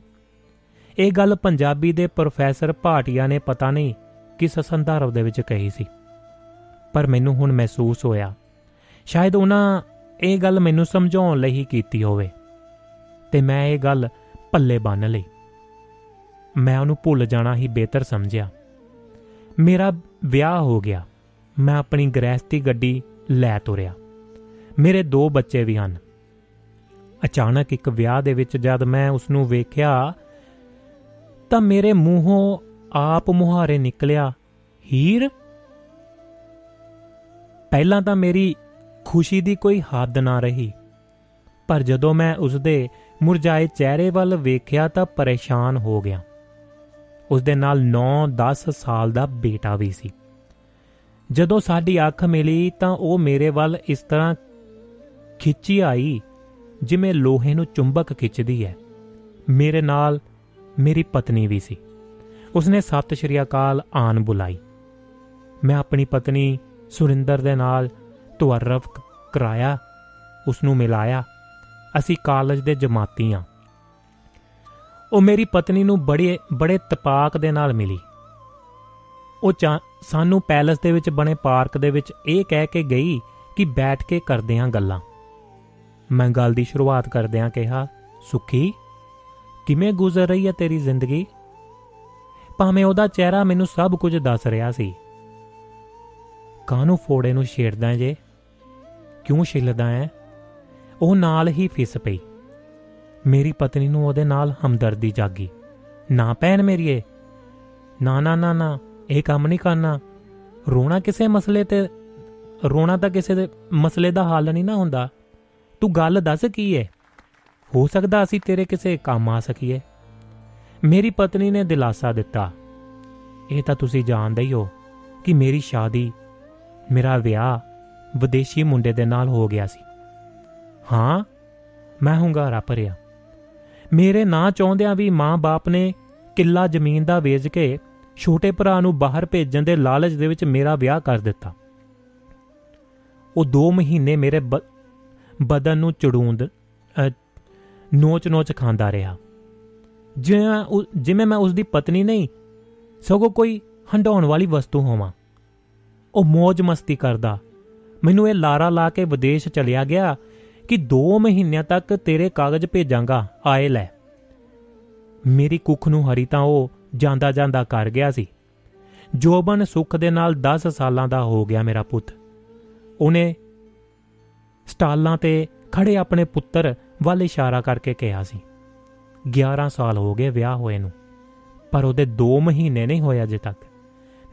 ਇਹ ਗੱਲ ਪੰਜਾਬੀ ਦੇ ਪ੍ਰੋਫੈਸਰ ਭਾਟੀਆ ਨੇ ਪਤਾ ਨਹੀਂ ਕਿਸ ਸੰਦਰਭ ਦੇ ਵਿੱਚ ਕਹੀ ਸੀ। ਪਰ ਮੈਨੂੰ ਹੁਣ ਮਹਿਸੂਸ ਹੋਇਆ। ਸ਼ਾਇਦ ਉਹਨਾਂ ਇਹ ਗੱਲ ਮੈਨੂੰ ਸਮਝਾਉਣ ਲਈ ਹੀ ਕੀਤੀ ਹੋਵੇ। ਤੇ ਮੈਂ ਇਹ ਗੱਲ ਪੱਲੇ ਬੰਨ ਲਈ। ਮੈਂ ਉਹਨੂੰ ਭੁੱਲ ਜਾਣਾ ਹੀ ਬਿਹਤਰ ਸਮਝਿਆ। ਮੇਰਾ ਵਿਆਹ ਹੋ ਗਿਆ। ਮੈਂ ਆਪਣੀ ਗ੍ਰਹਿਸਤੀ ਗੱਡੀ ਲੈ ਤੁਰਿਆ। ਮੇਰੇ ਦੋ ਬੱਚੇ ਵੀ ਹਨ। ਅਚਾਨਕ ਇੱਕ ਵਿਆਹ ਦੇ ਵਿੱਚ ਜਦ ਮੈਂ ਉਸ ਨੂੰ ਵੇਖਿਆ ਤਾਂ ਮੇਰੇ ਮੂੰਹੋਂ ਆਪ ਮੁਹਾਰੇ ਨਿਕਲਿਆ, ਹੀਰ। ਪਹਿਲਾਂ ਤਾਂ ਮੇਰੀ ਖੁਸ਼ੀ ਦੀ ਕੋਈ ਹੱਦ ਨਾ ਰਹੀ, ਪਰ ਜਦੋਂ ਮੈਂ ਉਸ ਦੇ ਮੁਰਝਾਏ ਚਿਹਰੇ ਵੱਲ ਵੇਖਿਆ ਤਾਂ ਪਰੇਸ਼ਾਨ ਹੋ ਗਿਆ। ਉਸ ਦੇ ਨਾਲ 9-10 ਸਾਲ ਦਾ ਬੇਟਾ ਵੀ ਸੀ। ਜਦੋਂ ਸਾਡੀ ਅੱਖ ਮਿਲੀ ਤਾਂ ਉਹ ਮੇਰੇ ਵੱਲ ਇਸ ਤਰ੍ਹਾਂ ਖਿੱਚੀ ਆਈ, ਜਿਵੇਂ ਲੋਹੇ ਨੂੰ ਚੁੰਬਕ ਖਿੱਚਦੀ ਹੈ। ਮੇਰੇ ਨਾਲ ਮੇਰੀ ਪਤਨੀ ਵੀ ਸੀ। ਉਸਨੇ ਸਤਿ ਸ਼੍ਰੀ ਅਕਾਲ ਆਨ ਬੁਲਾਈ। ਮੈਂ ਆਪਣੀ ਪਤਨੀ ਸੁਰਿੰਦਰ ਦੇ ਨਾਲ ਤੁਅਰਫ ਕਰਾਇਆ ਉਸ ਨੂੰ ਮਿਲਾਇਆ। ਅਸੀਂ ਕਾਲਜ ਦੇ ਜਮਾਤੀ ਆ। ਉਹ ਮੇਰੀ ਪਤਨੀ ਨੂੰ ਬੜੇ ਬੜੇ ਤਪਾਕ ਦੇ ਨਾਲ ਮਿਲੀ। ਉਹ ਸਾਨੂੰ ਪੈਲਸ ਦੇ ਵਿੱਚ ਬਣੇ ਪਾਰਕ ਦੇ ਵਿੱਚ ਇਹ ਕਹਿ ਕੇ ਗਈ ਕਿ ਬੈਠ ਕੇ ਕਰਦੇ ਆਂ ਗੱਲਾਂ। ਮੈਂ ਗੱਲ ਦੀ ਸ਼ੁਰੂਆਤ ਕਰਦਿਆਂ ਕਿਹਾ, ਸੁਖੀ ਕਿਵੇਂ ਗੁਜ਼ਰ ਰਹੀ ਹੈ ਤੇਰੀ ਜ਼ਿੰਦਗੀ? ਭਾਵੇਂ ਉਹਦਾ ਚਿਹਰਾ ਮੈਨੂੰ ਸਭ ਕੁਝ ਦੱਸ ਰਿਹਾ ਸੀ। ਕਾਨੂੰ ਫੋੜੇ ਨੂੰ ਛੇੜਦਾ ਜੇ? ਕਿਉਂ ਛਿੱਲਦਾ ਹੈ ਉਹ ਨਾਲ ਹੀ ਫਿਸ ਪਈ। ਮੇਰੀ ਪਤਨੀ ਨੂੰ ਉਹਦੇ ਨਾਲ ਹਮਦਰਦੀ ਜਾਗੀ। ਨਾ ਪੈਣ ਮੇਰੀਏ ਨਾ ਨਾ ਨਾ ਨਾ, ਇਹ ਕੰਮ ਨਹੀਂ ਕਰਨਾ। ਰੋਣਾ ਕਿਸੇ ਮਸਲੇ ਤੇ, ਰੋਣਾ ਤਾਂ ਕਿਸੇ ਦੇ ਮਸਲੇ ਦਾ ਹੱਲ ਨਹੀਂ ਨਾ ਹੁੰਦਾ। ਤੂੰ ਗੱਲ ਦੱਸ ਕੀ ਹੈ ਹੋ ਸਕਦਾ ਅਸੀਂ ਤੇਰੇ ਕਿਸੇ ਕੰਮ ਆ ਸਕੀਏ। ਮੇਰੀ ਪਤਨੀ ਨੇ ਦਿਲਾਸਾ ਦਿੱਤਾ। ਇਹ ਤਾਂ ਤੁਸੀਂ ਜਾਣਦੇ ਹੀ ਹੋ ਕਿ ਮੇਰੀ ਸ਼ਾਦੀ, ਮੇਰਾ ਵਿਆਹ ਵਿਦੇਸ਼ੀ ਮੁੰਡੇ ਦੇ ਨਾਲ ਹੋ ਗਿਆ ਸੀ। ਹਾਂ, ਮੈਂ ਹੁੰਗਾਰਾ ਭਰਿਆ। ਮੇਰੇ ਨਾਂ ਚਾਹੁੰਦਿਆਂ ਵੀ ਮਾਂ-ਬਾਪ ਨੇ ਕਿੱਲਾ ਜ਼ਮੀਨ ਦਾ ਵੇਚ ਕੇ ਛੋਟੇ ਭਰਾ ਨੂੰ ਬਾਹਰ ਭੇਜਣ ਦੇ ਲਾਲਚ ਦੇ ਵਿੱਚ ਮੇਰਾ ਵਿਆਹ ਕਰ ਦਿੱਤਾ। ਉਹ 2 ਮਹੀਨੇ ਮੇਰੇ ਬ- ਬਦਨ ਨੂੰ ਚੜੂੰਦ ਨੋਚ-ਨੋਚ ਖਾਂਦਾ ਰਿਹਾ। ਜਿਵੇਂ ਉਹ- ਜਿਵੇਂ ਮੈਂ ਉਸ ਦੀ ਪਤਨੀ ਨਹੀਂ, ਸਗੋਂ ਕੋਈ ਹੰਡਾਉਣ ਵਾਲੀ ਵਸਤੂ ਹੋਵਾਂ। ਉਹ ਮौज ਮਸਤੀ ਕਰਦਾ। ਮੈਨੂੰ ਇਹ ਲਾਰਾ ਲਾ ਕੇ ਵਿਦੇਸ਼ ਚਲਿਆ ਗਿਆ ਕਿ 2 ਮਹੀਨਿਆਂ ਤੱਕ ਤੇਰੇ ਕਾਗਜ਼ ਭੇਜਾਂਗਾ, ਆਏ ਲੈ। ਮੇਰੀ ਕੁੱਖ ਨੂੰ ਹਰੀ ਤਾਂ ਉਹ ਜਾਂਦਾ ਜਾਂਦਾ ਕਰ ਗਿਆ ਸੀ। ਜੋਬਨ ਸੁੱਖ ਦੇ ਨਾਲ 10 ਸਾਲਾਂ ਦਾ ਹੋ ਗਿਆ ਮੇਰਾ ਪੁੱਤ। ਉਹਨੇ ਸਟਾਲਾਂ ਤੇ ਖੜੇ ਆਪਣੇ ਪੁੱਤਰ ਵੱਲ ਇਸ਼ਾਰਾ ਕਰਕੇ ਕਿਹਾ ਸੀ 11 ਸਾਲ ਹੋ ਗਏ ਵਿਆਹ ਹੋਏ ਨੂੰ, ਪਰ ਉਹਦੇ 2 ਮਹੀਨੇ ਨਹੀਂ ਹੋਏ ਅਜੇ ਤੱਕ।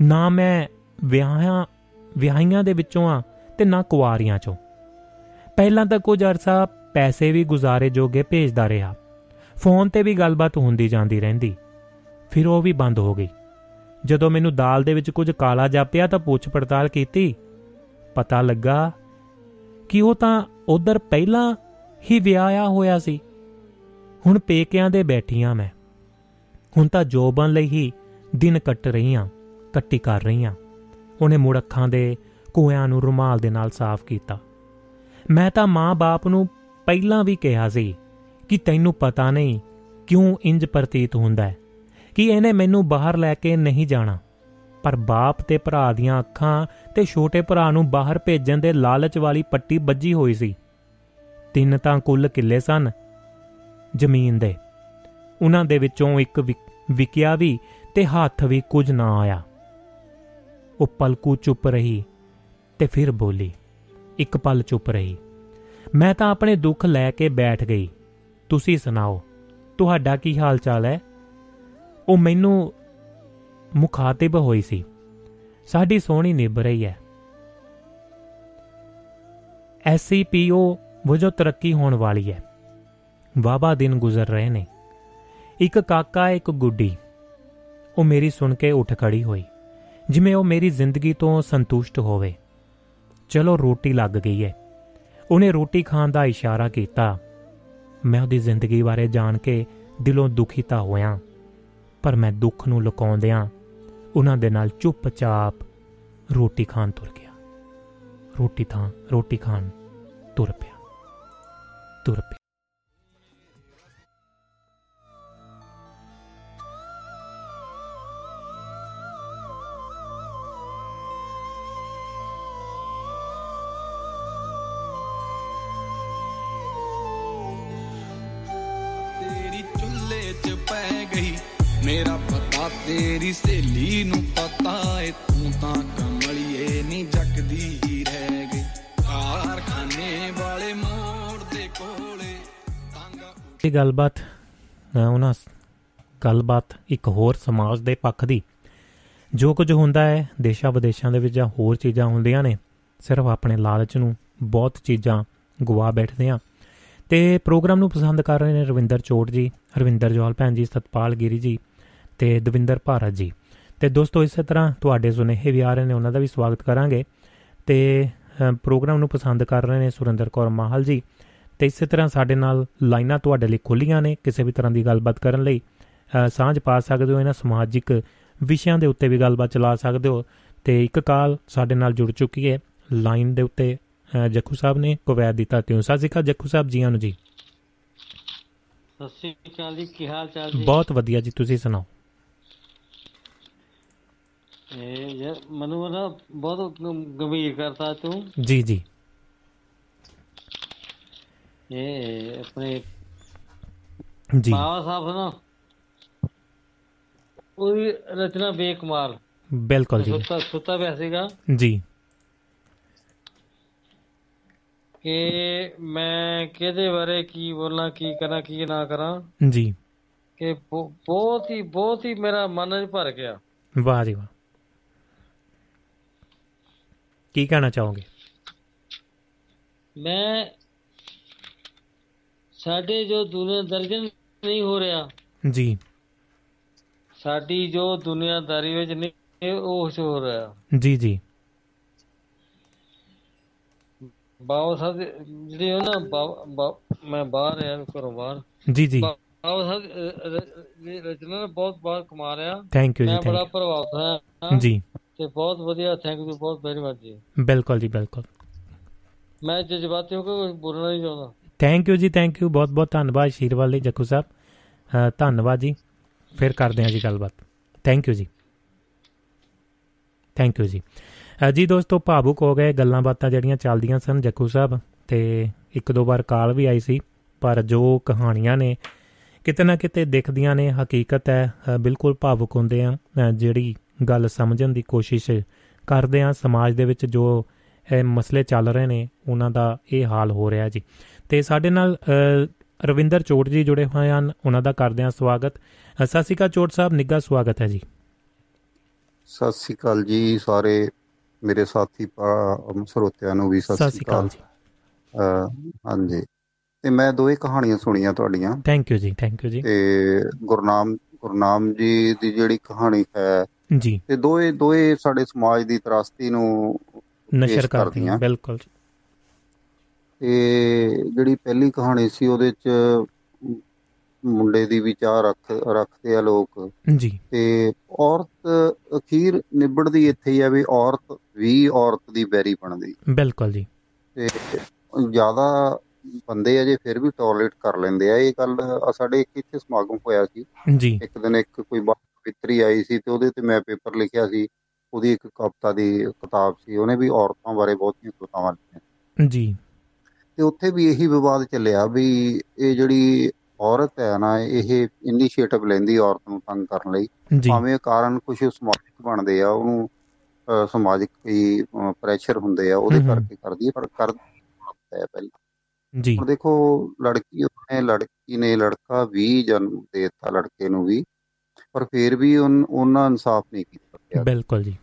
ਨਾ ਮੈਂ ਵਿਆਹਾਂ, ਵਿਆਹੀਆਂ ਦੇ ਵਿੱਚੋਂ ਆ ਤੇ ਨਾ ਕੁਆਰੀਆਂ ਚੋਂ। ਪਹਿਲਾਂ ਤਾਂ ਕੁਝ ਅਰਸਾ ਪੈਸੇ ਵੀ ਗੁਜ਼ਾਰੇ ਜੋਗੇ ਭੇਜਦਾ ਰਿਹਾ। ਫੋਨ ਤੇ ਵੀ ਗੱਲਬਾਤ ਹੁੰਦੀ ਜਾਂਦੀ ਰਹਿੰਦੀ। ਫਿਰ ਉਹ ਵੀ ਬੰਦ ਹੋ ਗਈ। ਜਦੋਂ ਮੈਨੂੰ ਦਾਲ ਦੇ ਵਿੱਚ ਕੁਝ ਕਾਲਾ ਜਾਪਿਆ ਤਾਂ ਪੁੱਛ ਪੜਤਾਲ ਕੀਤੀ। ਪਤਾ ਲੱਗਾ ਕਿ ਉਹ ਤਾਂ ਉਧਰ ਪਹਿਲਾਂ ਹੀ ਵਿਆਹਿਆ ਹੋਇਆ ਸੀ। ਹੁਣ ਪੇਕਿਆਂ ਦੇ ਬੈਠੀਆਂ ਮੈਂ। ਹੁਣ ਤਾਂ ਜੋਬਨ ਲਈ ਹੀ ਦਿਨ ਕੱਟ ਰਹੀਆਂ, ਕੱਟੀ ਕਰ ਰਹੀਆਂ। ਉਹਨੇ ਮੁੜ ਅੱਖਾਂ ਦੇ ਕੋਇਆਂ ਨੂੰ ਰੁਮਾਲ ਦੇ ਨਾਲ ਸਾਫ਼ ਕੀਤਾ। ਮੈਂ ਤਾਂ ਮਾਂ-ਬਾਪ ਨੂੰ ਪਹਿਲਾਂ ਵੀ ਕਿਹਾ ਸੀ ਕਿ ਤੈਨੂੰ ਪਤਾ ਨਹੀਂ ਕਿਉਂ ਇੰਜ ਪ੍ਰਤੀਤ ਹੁੰਦਾ ਹੈ ਕਿ ਇਹਨੇ ਮੈਨੂੰ ਬਾਹਰ ਲੈ ਕੇ ਨਹੀਂ ਜਾਣਾ। ਪਰ ਬਾਪ ਤੇ ਭਰਾ ਦੀਆਂ ਅੱਖਾਂ ਤੇ ਛੋਟੇ ਭਰਾ ਨੂੰ ਬਾਹਰ ਭੇਜਣ ਦੇ ਲਾਲਚ ਵਾਲੀ ਪੱਟੀ ਵੱਜੀ ਹੋਈ ਸੀ। ਤਿੰਨ ਤਾਂ ਕੁੱਲ ਕਿੱਲੇ ਸਨ। ਜ਼ਮੀਨ ਦੇ। ਉਹਨਾਂ ਦੇ ਵਿੱਚੋਂ ਇੱਕ ਵਿਕ- ਵਿਕਿਆ ਵੀ ਤੇ ਹੱਥ ਵੀ ਕੁਝ ਨਾ ਆਇਆ। ਉਹ ਪਲਕੂ ਚੁੱਪ ਰਹੀ ਤੇ ਫਿਰ ਬੋਲੀ, ਇੱਕ ਪਲ ਚੁੱਪ ਰਹੀ। ਮੈਂ ਤਾਂ ਆਪਣੇ ਦੁੱਖ ਲੈ ਕੇ ਬੈਠ ਗਈ। ਤੁਸੀਂ ਸੁਣਾਓ, ਤੁਹਾਡਾ ਕੀ ਹਾਲ ਚਾਲ ਹੈ? ਉਹ ਮੈਨੂੰ ਮੁਖਾਤਿਬ ਹੋਈ ਸੀ। ਸਾਡੀ ਸੋਹਣੀ ਨਿਭ ਰਹੀ ਹੈ। ਐਸਸੀਪੀਓ ਵਜੋਂ ਤਰੱਕੀ ਹੋਣ ਵਾਲੀ ਹੈ। ਵਾਵਾ ਦਿਨ ਗੁਜ਼ਰ ਰਹੇ ਨੇ। ਇੱਕ ਕਾਕਾ, ਇੱਕ ਗੁੱਡੀ। ਉਹ ਮੇਰੀ ਸੁਣ ਕੇ ਉੱਠ ਖੜੀ ਹੋਈ। ਜਿਵੇਂ ਉਹ ਮੇਰੀ ਜ਼ਿੰਦਗੀ ਤੋਂ ਸੰਤੁਸ਼ਟ ਹੋਵੇ। ਚਲੋ, ਰੋਟੀ ਲੱਗ ਗਈ ਹੈ। ਉਹਨੇ ਰੋਟੀ ਖਾਣ ਦਾ ਇਸ਼ਾਰਾ ਕੀਤਾ। ਮੈਂ ਉਹਦੀ ਜ਼ਿੰਦਗੀ ਬਾਰੇ ਜਾਣ ਕੇ ਦਿਲੋਂ ਦੁਖੀ ਤਾਂ ਹੋਇਆ। ਪਰ ਮੈਂ ਦੁੱਖ ਨੂੰ ਲੁਕਾਉਂਦਿਆਂ ਉਹਨਾਂ ਦੇ ਨਾਲ ਚੁੱਪਚਾਪ ਰੋਟੀ ਖਾਣ ਤੁਰ ਗਿਆ ਰੋਟੀ ਥਾਂ ਰੋਟੀ ਖਾਣ ਤੁਰ ਪਿਆ ਤੁਰ ਪਿਆ ਤੇਰੀ ਚੁੱਲ੍ਹੇ 'ਚ ਪੈ ਗਈ ਮੇਰਾ ਪਤਾ ਤੇਰੀ ਸਹੇਲੀ ਨੂੰ ਪਤਾ ਏ ਤੂੰ ਤਾਂ ਕਮਲੀਏ ਨਹੀਂ ਜੱਕਦੀ ਹੀ ਰਹਿ ਗਈ। ਕਾਰਖਾਨੇ ਵਾਲੇ ਮੋੜ ਦੇ ਕੋਲੇ ਤਾਂਗਾ ਇਹ ਗੱਲਬਾਤ ਅ, ਉਹਨਾਂ ਸ- ਗੱਲਬਾਤ ਇੱਕ ਹੋਰ ਸਮਾਜ ਦੇ ਪੱਖ ਦੀ। ਜੋ ਕੁਝ ਹੁੰਦਾ ਹੈ ਦੇਸ਼ਾਂ ਵਿਦੇਸ਼ਾਂ ਦੇ ਵਿੱਚ ਜਾਂ ਹੋਰ ਚੀਜ਼ਾਂ ਹੁੰਦੀਆਂ ਨੇ ਸਿਰਫ ਆਪਣੇ ਲਾਲਚ ਨੂੰ ਬਹੁਤ ਚੀਜ਼ਾਂ ਗਵਾ ਬੈਠਦੇ ਆ ਤੇ ਪ੍ਰੋਗਰਾਮ ਨੂੰ ਪਸੰਦ ਕਰ ਰਹੇ ਨੇ ਰਵਿੰਦਰ ਚੋਟ ਜੀ ਰਵਿੰਦਰ ਜਵਾਲ ਭੈਣ ਜੀ ਸਤਪਾਲ ਗਿਰੀ ਜੀ ਤੇ ਦਵਿੰਦਰ ਭਾਰਤ ਜੀ। ਤੇ ਦੋਸਤੋ ਇਸੇ ਤਰ੍ਹਾਂ ਤੁਹਾਡੇ ਸੁਨੇਹੇ ਵੀ ਆ ਰਹੇ ਨੇ ਉਹਨਾਂ ਦਾ ਵੀ ਸਵਾਗਤ ਕਰਾਂਗੇ। ਤੇ ਪ੍ਰੋਗਰਾਮ ਨੂੰ ਪਸੰਦ ਕਰ ਰਹੇ ਨੇ ਸੁਰਿੰਦਰ ਕੌਰ ਮਾਹਲ ਜੀ। ਤੇ ਇਸੇ ਤਰ੍ਹਾਂ ਸਾਡੇ ਨਾਲ ਲਾਈਨਾਂ ਤੁਹਾਡੇ ਲਈ ਖੁੱਲੀਆਂ ਨੇ ਕਿਸੇ ਵੀ ਤਰ੍ਹਾਂ ਦੀ ਗੱਲਬਾਤ ਕਰਨ ਲਈ। ਸਾਂਝ ਪਾ ਸਕਦੇ ਹੋ ਇਹਨਾਂ ਸਮਾਜਿਕ ਵਿਸ਼ਿਆਂ ਦੇ ਉੱਤੇ ਵੀ ਗੱਲਬਾਤ ਚਲਾ ਸਕਦੇ ਹੋ। ਤੇ ਇੱਕ ਕਾਲ ਸਾਡੇ ਨਾਲ ਜੁੜ ਚੁੱਕੀ ਹੈ ਲਾਈਨ ਦੇ ਉੱਤੇ ਜੱਖੂ ਸਾਹਿਬ ਨੇ ਕੁਵੈਤ ਦੀ ਧਰਤੀ ਤੋਂ ਸਤਿ ਸ਼੍ਰੀ ਅਕਾਲ ਜੱਖੂ ਸਾਹਿਬ ਜੀਆਂ ਨੂੰ ਜੀ। ਸਤਿ ਸ੍ਰੀ ਅਕਾਲ ਜੀ ਕੀ ਹਾਲ ਚਾਲ ਜੀ? ਬਹੁਤ ਵਧੀਆ ਜੀ ਤੁਸੀਂ ਸੁਣਾਓ? ਮੈਨੂੰ ਨਾ ਬਹੁਤ ਗੰ- ਗੰਭੀਰ ਕਰਤਾ ਤੂੰ। ਜੀ ਜੀ। ਇਹ ਆਪਣੇ ਜੀ। ਬਾਬਾ ਸਾਹਿਬ ਨਾ ਉਹਦੀ ਰਚਨਾ ਬੇਕਮਾਲ ਬਿਲਕੁਲ ਜੀ। ਸੁੱਤਾ ਸੁੱਤਾ ਪਿਆ ਸੀਗਾ। ਜੀ। ਕਿ ਮੈਂ ਕਿਹਦੇ ਬਾਰੇ ਕੀ ਬੋਲਾਂ ਕੀ ਕਰਾਂ ਕੀ ਨਾ ਕਰਾਂ। ਜੀ। ਕਿ ਬਹੁ- ਬਹੁਤ ਹੀ ਬਹੁਤ ਹੀ ਮੇਰਾ ਮਨ ਭਰ ਗਿਆ। ਵਾਹ ਜੀ ਵਾਹ। ਕੀ ਕਹਿਣਾ ਚਾਹੋਗੇ? ਮੈਂ ਸਾਡੇ ਜੋ ਦੁਨੀਆ ਦਰਜਨ ਨਹੀਂ ਹੋ ਰਿਹਾ ਜੀ। ਸਾਡੀ ਜੋ ਦੁਨੀਆਦਾਰੀ ਵਿੱਚ ਨਹੀਂ ਉਹ ਹੋ ਰਿਹਾ। ਜੀ ਜੀ। ਬਾਬਾ ਸਾਹਿਬ ਜਿਹੜੇ ਉਹ ਨਾ ਮੈਂ ਬਾਹਰ ਆ ਘਰੋਂ ਬਾਹਰ। ਜੀ ਜੀ। ਬਾਬਾ ਸਾਹਿਬ ਰਚਨਾ ਬਹੁਤ ਬਾਰ ਕਮਾ ਰਿਹਾ। ਥੈਂਕ ਯੂ ਜੀ ਮੈਂ ਬੜਾ ਪ੍ਰਭਾਵਿਤ ਹਾਂ ਜੀ। ਤੇ ਬਹੁਤ ਵਧੀਆ ਥੈਂਕ ਯੂ ਬਹੁਤ ਮਚ ਜੀ। ਬਿਲਕੁਲ ਜੀ ਬਿਲਕੁਲ। ਮੈਂ ਜਜ਼ਬਾਤੀ ਹੋ ਕੇ ਬੋਲਣਾ ਨਹੀਂ ਚਾਹੁੰਦਾ। ਥੈਂਕ ਯੂ ਜੀ ਥੈਂਕ ਯੂ ਬਹੁਤ ਬਹੁਤ ਧੰਨਵਾਦ ਸ਼ੀਰਵਾਲ ਜੀ ਜੱਕੂ ਸਾਹਿਬ। ਧੰਨਵਾਦ ਜੀ। ਫਿਰ ਕਰਦੇ ਹਾਂ ਜੀ ਗੱਲਬਾਤ। ਥੈਂਕ ਯੂ ਜੀ। ਥੈਂਕ ਯੂ ਜੀ। ਜੀ ਦੋਸਤੋ ਭਾਵੁਕ ਹੋ ਗਏ ਗੱਲਾਂ ਬਾਤਾਂ ਜਿਹੜੀਆਂ ਚੱਲਦੀਆਂ ਸਨ ਜੱਕੂ ਸਾਹਿਬ ਤੇ ਇੱਕ ਦੋ ਵਾਰ ਕਾਲ ਵੀ ਆਈ ਸੀ ਪਰ ਜੋ ਕਹਾਣੀਆਂ ਨੇ ਕਿਤੇ ਨਾ ਕਿਤੇ ਦਿਖਦੀਆਂ ਨੇ ਹਕੀਕਤ ਹੈ ਬਿਲਕੁਲ ਭਾਵੁਕ ਹੁੰਦੇ ਆ ਜਿਹੜੀ ਗੱਲ ਸਮਝਣ ਦੀ ਕੋਸ਼ਿਸ਼ ਕਰਦੇ ਆ ਸਮਾਜ ਦੇ ਵਿੱਚ ਜੋ ਇਹ ਮਸਲੇ ਚੱਲ ਰਹੇ ਨੇ ਉਹਨਾਂ ਦਾ ਇਹ ਹਾਲ ਹੋ ਰਿਹਾ ਜੀ। ਤੇ ਸਾਡੇ ਨਾਲ ਰਵਿੰਦਰ ਚੋਟ ਜੀ ਜੁੜੇ ਹੋਏ ਹਨ ਉਹਨਾਂ ਦਾ ਕਰਦੇ ਹਾਂ ਸਵਾਗਤ। ਸਤਿ ਸ਼੍ਰੀ ਅਕਾਲ ਚੋਟ ਸਾਹਿਬ ਨਿੱਘਾ ਸਵਾਗਤ ਹੈ ਜੀ। ਸਤਿ ਸ੍ਰੀ ਅਕਾਲ ਜੀ ਸਾਰੇ ਮੇਰੇ ਸਾਥੀ ਸਰੋਤਿਆਂ ਨੂੰ ਵੀ ਸਤਿ ਸ਼੍ਰੀ ਅਕਾਲ ਜੀ। ਹਾਂਜੀ। ਤੇ ਮੈਂ ਦੋਏ ਕਹਾਣੀਆਂ ਸੁਣੀਆਂ ਤੁਹਾਡੀਆਂ। ਥੈਂਕ ਯੂ ਜੀ ਥੈਂਕ ਯੂ ਜੀ। ਤੇ ਗੁਰਨਾਮ ਗੁਰਨਾਮ ਜੀ ਦੀ ਜਿਹੜੀ ਕਹਾਣੀ ਹੈ ਜੀ। ਤੇ ਦੋਏ ਦੋਏ ਸਾਡੇ ਸਮਾਜ ਦੀ ਤਰਾਸਤੀ ਨੂੰ ਨਸ਼ਰ ਕਰਦੀਆਂ। ਬਿਲਕੁਲ ਜੀ। ਤੇ ਜਿਹੜੀ ਪਹਿਲੀ ਕਹਾਣੀ ਸੀ ਉਹਦੇ ਚ ਮੁੰਡੇ ਦੀ ਵਿਚਾਰ ਰੱਖ ਰੱਖਦੇ ਆ ਲੋਕ। ਜੀ। ਤੇ ਔਰਤ ਅਖੀਰ ਨਿਬੜਦੀ ਇੱਥੇ ਹੀ ਆ ਵੀ ਔਰਤ ਵੀ ਔਰਤ ਦੀ ਬੈਰੀ ਬਣਦੀ। ਬਿਲਕੁਲ ਜੀ। ਤੇ ਜ਼ਿਆਦਾ ਬੰਦੇ ਅਜੇ ਫਿਰ ਵੀ ਟੋਲਰੇਟ ਕਰ ਲੈਂਦੇ ਆ। ਇਹ ਗੱਲ ਸਾਡੇ ਇੱਕ ਇੱਥੇ ਸਮਾਗਮ ਹੋਇਆ ਸੀ। ਜੀ। ਇੱਕ ਦਿਨ ਇੱਕ ਕੋਈ ਪਿੱਤਰੀ ਆਈ ਸੀ ਤੇ ਉਹਦੇ ਤੇ ਮੈਂ ਪੇਪਰ ਲਿਖਿਆ ਸੀ। ਉਹਦੀ ਇੱਕ ਕਵਿਤਾ ਦੀ ਕਿਤਾਬ ਸੀ। ਉਹਨੇ ਵੀ ਔਰਤਾਂ ਬਾਰੇ ਬਹੁਤੀਆਂ ਕਵਿਤਾਵਾਂ ਲਿਖੀਆਂ। ਜੀ। ਤੇ ਉੱਥੇ ਵੀ ਇਹੀ ਵਿਵਾਦ ਚੱਲਿਆ ਵੀ ਇਹ ਜਿਹੜੀ ਔਰਤ ਹੈ ਨਾ ਇਹ ਇਨੀਸ਼ੀਏਟਿਵ ਲੈਂਦੀ ਔਰਤ ਨੂੰ ਤੰਗ ਕਰਨ ਲਈ। ਭਾਵੇਂ ਕਾਰਨ ਕੁਝ ਸਮਾਜਿਕ ਬਣਦੇ ਆ ਉਹਨੂੰ ਸਮਾਜਿਕ ਕੋਈ ਪ੍ਰੈਸ਼ਰ ਹੁੰਦੇ ਆ ਉਹਦੇ। ਕਰਕੇ ਕਰਦੀ ਹੈ ਪਰ ਕਰਦੀ ਹੈ ਪਹਿਲਾਂ। ਜੀ। ਹੁਣ ਦੇਖੋ ਲੜਕੀ ਉਹਨੇ ਲੜਕੀ ਨੇ ਲੜਕਾ ਵੀ ਜਨਮ ਦੇ ਦਿੱਤਾ ਲੜਕੇ ਨੂੰ ਵੀ। ਪਰ ਫਿਰ ਵੀ ਉਹਨਾਂ ਇਨਸਾਫ ਨਹੀਂ ਕੀਤਾ ਬਿਲਕੁਲ ਜੀ।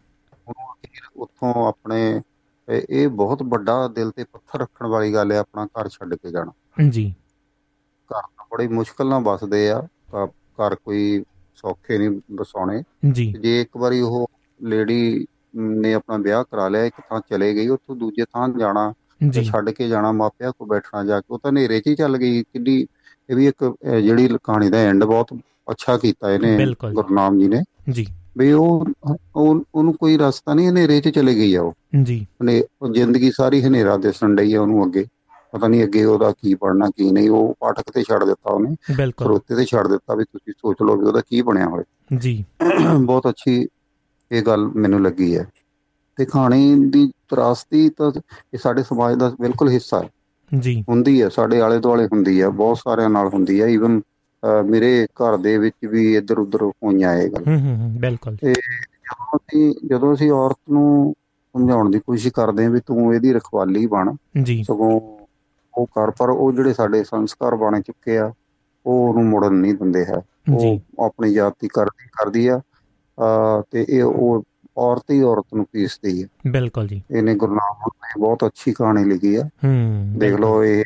ਉੱਥੋਂ ਆਪਣੇ ਇਹ ਬਹੁਤ ਵੱਡਾ ਦਿਲ ਤੇ ਪੱਥਰ ਰੱਖਣ ਵਾਲੀ ਗੱਲ ਹੈ ਆਪਣਾ ਘਰ ਛੱਡ ਕੇ ਜਾਣਾ। ਜੀ। ਘਰ ਤਾਂ ਬੜੀ ਮੁਸ਼ਕਲ ਨਾਲ ਬਸਦੇ ਆ ਘਰ ਕੋਈ ਸੌਖੇ ਨਹੀਂ ਬਸਾਉਣੇ ਜੀ। ਇੱਕ ਵਾਰੀ ਉਹ ਲੇਡੀ ਨੇ ਆਪਣਾ ਵਿਆਹ ਕਰਾ ਲਿਆ ਇੱਕ ਥਾਂ ਚਲੇ ਗਈ ਉੱਥੋਂ ਦੂਜੇ ਥਾਂ ਜਾਣਾ ਛੱਡ ਕੇ ਜਾਣਾ ਮਾਪਿਆਂ ਕੋ ਬੈਠਣਾ ਜਾ ਕੇ ਉਹ ਤਾਂ ਹਨੇਰੇ 'ਚ ਹੀ ਚੱਲ ਗਈ ਕਿੱਡੀ ਇਹ ਵੀ ਇੱਕ ਜਿਹੜੀ ਕਹਾਣੀ ਦਾ ਐਂਡ ਬਹੁਤ ਅੱਛਾ ਕੀਤਾ ਇਹਨੇ। ਗੁਰਨਾਮ ਜੀ ਨੇ। ਜੀ। ਵੀ ਉਹ ਉਹ- ਉਹਨੂੰ ਕੋਈ ਰਸਤਾ ਨਹੀਂ ਹਨੇਰੇ 'ਚ ਚਲੇ ਗਈ ਆ ਉਹ। ਜੀ। ਹਨੇ ਉਹ ਜ਼ਿੰਦਗੀ ਸਾਰੀ ਹਨੇਰਾ ਦਿਸਣ ਡਈ ਆ ਉਹਨੂੰ ਅੱਗੇ। ਪਤਾ ਨਹੀਂ ਅੱਗੇ ਉਹਦਾ ਕੀ ਬਣਨਾ ਕੀ ਨਹੀਂ। ਉਹ ਪਾਠਕ ਤੇ ਛੱਡ ਦਿੱਤਾ ਉਹਨੇ। ਸਰੋਤੇ ਤੇ ਛੱਡ ਦਿੱਤਾ ਵੀ ਤੁਸੀਂ ਸੋਚ ਲਓ ਵੀ ਉਹਦਾ ਕੀ ਬਣਿਆ ਹੋਵੇ ਜੀ। ਬਹੁਤ ਅੱਛੀ ਇਹ ਗੱਲ ਮੈਨੂੰ ਲੱਗੀ ਹੈ। ਤੇ ਕਹਾਣੀ ਦੀ ਤਰਾਸਦੀ ਤਾਂ ਇਹ ਸਾਡੇ ਸਮਾਜ ਦਾ ਬਿਲਕੁਲ ਹਿੱਸਾ ਹੈ। ਜੀ। ਹੁੰਦੀ ਹੈ ਸਾਡੇ ਆਲੇ ਦੁਆਲੇ ਹੁੰਦੀ ਹੈ ਬਹੁਤ ਸਾਰਿਆਂ ਨਾਲ ਹੁੰਦੀ ਹੈ। ਈਵਨ ਮੇਰੇ ਘਰ ਦੇ ਵਿੱਚ ਵੀ ਇੱਧਰ ਉੱਧਰ ਹੋਈਆਂ ਇਹ ਗੱਲ। ਹੂੰ ਹੂੰ ਹੂੰ, ਬਿਲਕੁਲ। ਤੇ ਜਦੋਂ ਅਸੀਂ ਜਦੋਂ ਅਸੀਂ ਔਰਤ ਨੂੰ ਸਮਝਾਉਣ ਦੀ ਕੋਸ਼ਿਸ਼ ਕਰਦੇ ਹਾਂ ਵੀ ਤੂੰ ਇਹਦੀ ਰਖਵਾਲੀ ਬਣ ਜੀ। ਸਗੋਂ ਉਹ ਕਰ ਪਰ ਉਹ ਜਿਹੜੇ ਸਾਡੇ ਸੰਸਕਾਰ ਬਣ ਚੁੱਕੇ ਆ ਉਹ ਉਹਨੂੰ ਮੁੜਨ ਨਹੀਂ ਦਿੰਦੇ ਹੈ। ਉਹ ਆਪਣੀ ਜਾਤੀ ਕਰਦੀ ਕਰਦੀ ਆ ਤੇ ਇਹ ਉਹ ਔਰਤ ਹੀ ਔਰਤ ਨੂੰ ਪੀਸਦੀ ਹੈ। ਬਿਲਕੁਲ ਜੀ। ਇਹਨੇ ਗੁਰਨਾਮ ਨੇ ਬਹੁਤ ਅੱਛੀ ਕਹਾਣੀ ਲਿਖੀ ਆ। ਹੂੰ ਦੇਖ ਲਓ ਇਹ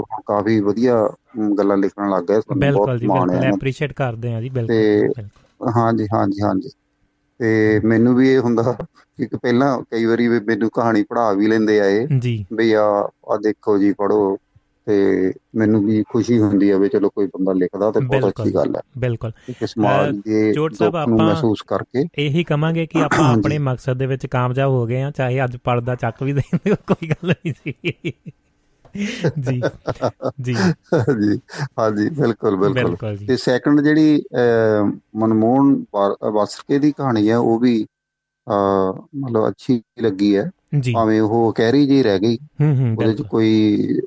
ਹੁਣ ਕਾਫੀ ਵਧੀਆ ਗੱਲਾਂ ਲਿਖਣ ਲੱਗ ਗਿਆ ਸਾਨੂੰ ਬਹੁਤ ਮਾਣ ਹੈ ਐਪਰੀਸ਼ੀਏਟ ਕਰਦੇ ਆ ਜੀ ਬਿਲਕੁਲ। ਹਾਂਜੀ ਹਾਂਜੀ ਹਾਂਜੀ। ਤੇ ਮੈਨੂੰ ਵੀ ਇਹ ਹੁੰਦਾ ਕਿ ਪਹਿਲਾਂ ਕਈ ਵਾਰੀ ਵੀ ਮੈਨੂੰ ਕਹਾਣੀ ਪੜ੍ਹਾ ਵੀ ਲੈਂਦੇ ਆ ਇਹ। ਜੀ। ਵੀ ਆ ਆ ਦੇਖੋ ਜੀ ਪੜੋ ਤੇ ਮੈਨੂੰ ਵੀ ਖੁਸ਼ੀ ਹੁੰਦੀ ਹੈ ਵੀ ਚਲੋ ਕੋਈ ਬੰਦਾ ਲਿਖਦਾ ਤੇ ਬਹੁਤ। ਅੱਛੀ ਗੱਲ ਹੈ ਬਿਲਕੁਲ। ਸਮਾਜ ਦੇ ਜੋਟ ਸਾਹਿਬ, ਆਪਾਂ- ਮਹਿਸੂਸ ਕਰਕੇ। ਇਹੀ ਕਵਾਂਗੇ ਕਿ ਆਪਾਂ। ਆਪਣੇ ਮਕਸਦ ਦੇ ਵਿੱਚ ਕਾਮਯਾਬ ਹੋ ਗਏ ਆ ਚਾਹੇ ਅੱਜ ਪਰਦਾ ਚੱਕ ਵੀ ਦੇਂਦੇ ਕੋਈ ਗੱਲ ਨਹੀਂ ਸੀ ਜੀ। ਜੀ। ਜੀ ਹਾਂਜੀ ਬਿਲਕੁਲ ਬਿਲਕੁਲ। ਤੇ ਸੈਕੰਡ ਜਿਹੜੀ ਮਨਮੋਹਨ ਵਾਸਕੇ ਦੀ ਕਹਾਣੀ ਹੈ ਉਹ ਵੀ ਮਤਲਬ ਅੱਛੀ ਲੱਗੀ ਹੈ। ਭਾਵੇਂ ਉਹ ਕਹਿਰੀ ਜੀ ਰਹਿ ਗਈ ਉਹਦੇ ਚ ਕੋਈ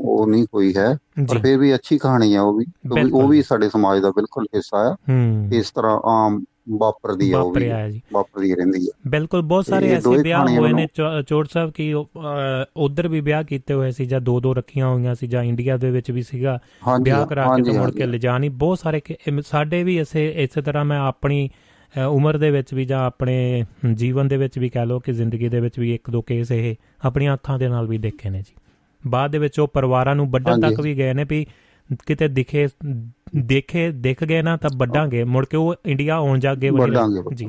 ਉਹ ਨਹੀਂ ਕੋਈ ਹੈ ਪਰ ਫਿਰ ਵੀ ਅੱਛੀ ਕਹਾਣੀ ਹੈ ਉਹ ਵੀ। ਉਹ ਵੀ ਸਾਡੇ ਸਮਾਜ ਦਾ ਬਿਲਕੁਲ ਹਿੱਸਾ ਹੂੰ। ਇਸ ਤਰ੍ਹਾਂ ਆਮ ਵਾਪਰਦੀ ਆ ਉਹ ਵੀ ਵਾਪਰਦੀ ਰਹਿੰਦੀ ਹੈ ਬਿਲਕੁਲ ਬਹੁਤ ਸਾਰੇ ਐਸੇ ਵਿਆਹ ਹੋਏ ਨੇ ਮੈਨੂੰ- ਚੋ- ਚੋਟ ਸਾਹਿਬ ਕਿ ਉਧਰ ਵੀ ਵਿਆਹ ਕੀਤੇ ਹੋਏ ਸੀ ਜਾਂ ਦੋ ਦੋ ਰੱਖੀਆਂ ਹੋਈਆਂ ਸੀ ਜਾਂ ਇੰਡੀਆ ਦੇ ਵਿੱਚ ਵੀ ਸੀਗਾ ਵਿਆਹ ਕਰਾ ਕੇ ਤੇ ਮੁੜ। ਕੇ ਲਿਜਾਣੀ ਬਹੁਤ ਸਾਰੇ ਸਾਡੇ ਵੀ ਇਸੇ ਇਸੇ ਤਰ੍ਹਾਂ ਮੈਂ ਆਪਣੀ ਉਮਰ ਦੇ ਵਿੱਚ ਵੀ ਜਾਂ ਆਪਣੇ ਜੀਵਨ ਦੇ ਵਿੱਚ ਵੀ ਕਹਿ ਲਓ ਕਿ ਜ਼ਿੰਦਗੀ ਦੇ ਵਿੱਚ ਵੀ ਇੱਕ ਦੋ ਕੇਸ ਇਹ ਆਪਣੀਆਂ ਅੱਖਾਂ ਦੇ ਨਾਲ ਵੀ ਦੇਖੇ ਨੇ ਜੀ। ਬਾਅਦ ਦੇ ਵਿੱਚ ਉਹ ਪਰਿਵਾਰਾਂ ਨੂੰ ਹਾਂਜੀ। ਤੱਕ ਵੀ ਗਏ ਨੇ ਵੀ ਕਿਤੇ ਦਿਖੇ ਦੇਖੇ ਦਿਖ ਗਏ ਨਾ ਤਾਂ ਵੱਢਾਂਗੇ। ਮੁੜ ਕੇ ਉਹ ਇੰਡੀਆ ਆਉਣ ਜਾਗੇ ਵੱਡਾਂਗੇ ਜੀ।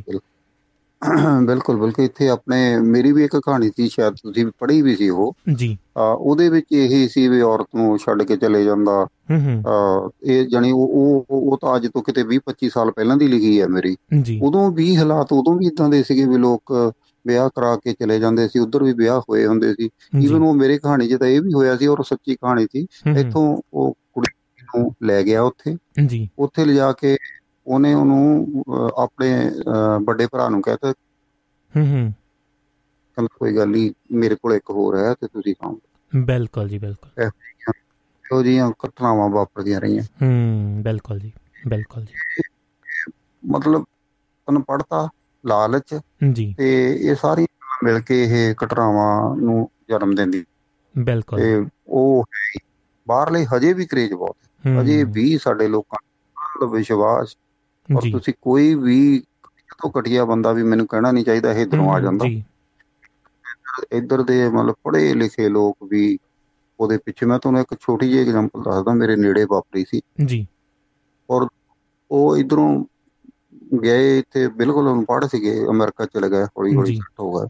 ਬਿਲਕੁਲ ਬਿਲਕੁਲ। ਇੱਥੇ ਆਪਣੇ ਮੇਰੀ ਵੀ ਇੱਕ ਕਹਾਣੀ ਸੀ ਸ਼ਾਇਦ ਤੁਸੀਂ ਪੜ੍ਹੀ ਵੀ ਸੀ ਉਹ। ਜੀ। ਉਹਦੇ ਵਿੱਚ ਇਹ ਸੀ ਵੀ ਔਰਤ ਨੂੰ ਛੱਡ ਕੇ ਚਲੇ ਜਾਂਦਾ। ਹੂੰ ਹੂੰ। ਅ, ਇਹ ਜਣੀ ਉਹ ਉਹ ਉਹ ਤਾਂ ਅੱਜ ਤੋਂ ਕਿਤੇ 20 25 ਸਾਲ ਪਹਿਲਾਂ ਦੀ ਲਿਖੀ ਹੈ ਮੇਰੀ। ਉਦੋਂ ਵੀ ਹਾਲਾਤ ਉਦੋਂ ਵੀ ਇਦਾਂ ਦੇ ਸੀਗੇ ਵੀ ਲੋਕ ਵਿਆਹ ਕਰਾ ਕੇ ਚਲੇ ਜਾਂਦੇ ਸੀ ਉਧਰ ਵੀ ਵਿਆਹ ਹੋਏ ਹੁੰਦੇ ਸੀ। ਈਵਨ ਉਹ ਮੇਰੇ ਕਹਾਣੀ 'ਚ ਤਾਂ ਇਹ ਵੀ ਹੋਇਆ ਸੀ ਔਰ ਸੱਚੀ ਕਹਾਣੀ ਸੀ। ਇੱਥੋਂ ਉਹ ਨੂੰ ਲੈ ਗਿਆ ਉੱਥੇ। ਜੀ। ਉੱਥੇ ਲਿਜਾ ਕੇ ਉਹਨੇ ਉਹਨੂੰ ਆਪਣੇ ਵੱਡੇ ਭਰਾ ਨੂੰ ਕਹਿਤਾ ਹੂੰ ਹੂੰ। ਕਹਿੰਦਾ ਕੋਈ ਗੱਲ ਨਹੀਂ ਮੇਰੇ ਕੋਲ ਇੱਕ ਹੋਰ ਹੈ ਤੇ ਤੁਸੀਂ ਖਾਓ। ਬਿਲਕੁਲ ਜੀ ਬਿਲਕੁਲ। ਇਹੋ ਜਿਹੀਆਂ ਘਟਨਾਵਾਂ ਵਾਪਰਦੀਆਂ ਰਹੀਆਂ। ਹੂੰ ਬਿਲਕੁਲ ਜੀ ਬਿਲਕੁਲ ਜੀ। ਮਤਲਬ ਅਨਪੜ੍ਹਤਾ ਲਾਲਚ ਜੀ। ਤੇ ਇਹ ਗੱਲਾਂ ਮਿਲ ਕੇ ਇਹ ਘਟਨਾਵਾਂ ਨੂੰ ਜਨਮ ਦਿੰਦੀ। ਬਿਲਕੁਲ। ਤੇ ਉਹ। ਬਾਹਰਲੇ ਹਜੇ ਵੀ ਕਰੇਜ ਬਹੁਤ। ਹਜੇ ਵੀ ਸਾਡੇ ਲੋਕਾਂ ਦਾ ਵਿਸ਼ਵਾਸ ਔਰ ਤੁਸੀਂ ਕੋਈ ਵੀ ਤੋਂ ਘਟੀਆ ਬੰਦਾ ਵੀ ਮੈਨੂੰ ਕਹਿਣਾ ਨਹੀਂ ਚਾਹੀਦਾ ਇਹ ਇਧਰੋਂ ਆ ਜਾਂਦਾ। ਜੀ। ਇੱਧਰ ਦੇ ਮਤਲਬ ਪੜ੍ਹੇ ਲਿਖੇ ਲੋਕ ਵੀ ਉਹਦੇ ਪਿੱਛੇ ਮੈਂ ਤੁਹਾਨੂੰ ਇੱਕ ਛੋਟੀ ਜਿਹੀ ਐਗਜ਼ਾਮਪਲ ਦੱਸਦਾ ਮੇਰੇ ਨੇੜੇ ਵਾਪਰੀ ਸੀ। ਜੀ। ਔਰ ਉਹ ਇਧਰੋਂ ਗਏ ਇੱਥੇ ਬਿਲਕੁਲ ਅਨਪੜ੍ਹ ਸੀਗੇ ਅਮਰੀਕਾ ਚਲੇ ਗਏ ਹੌਲੀ ਹੌਲੀ। ਸੈੱਟ ਹੋ ਗਏ।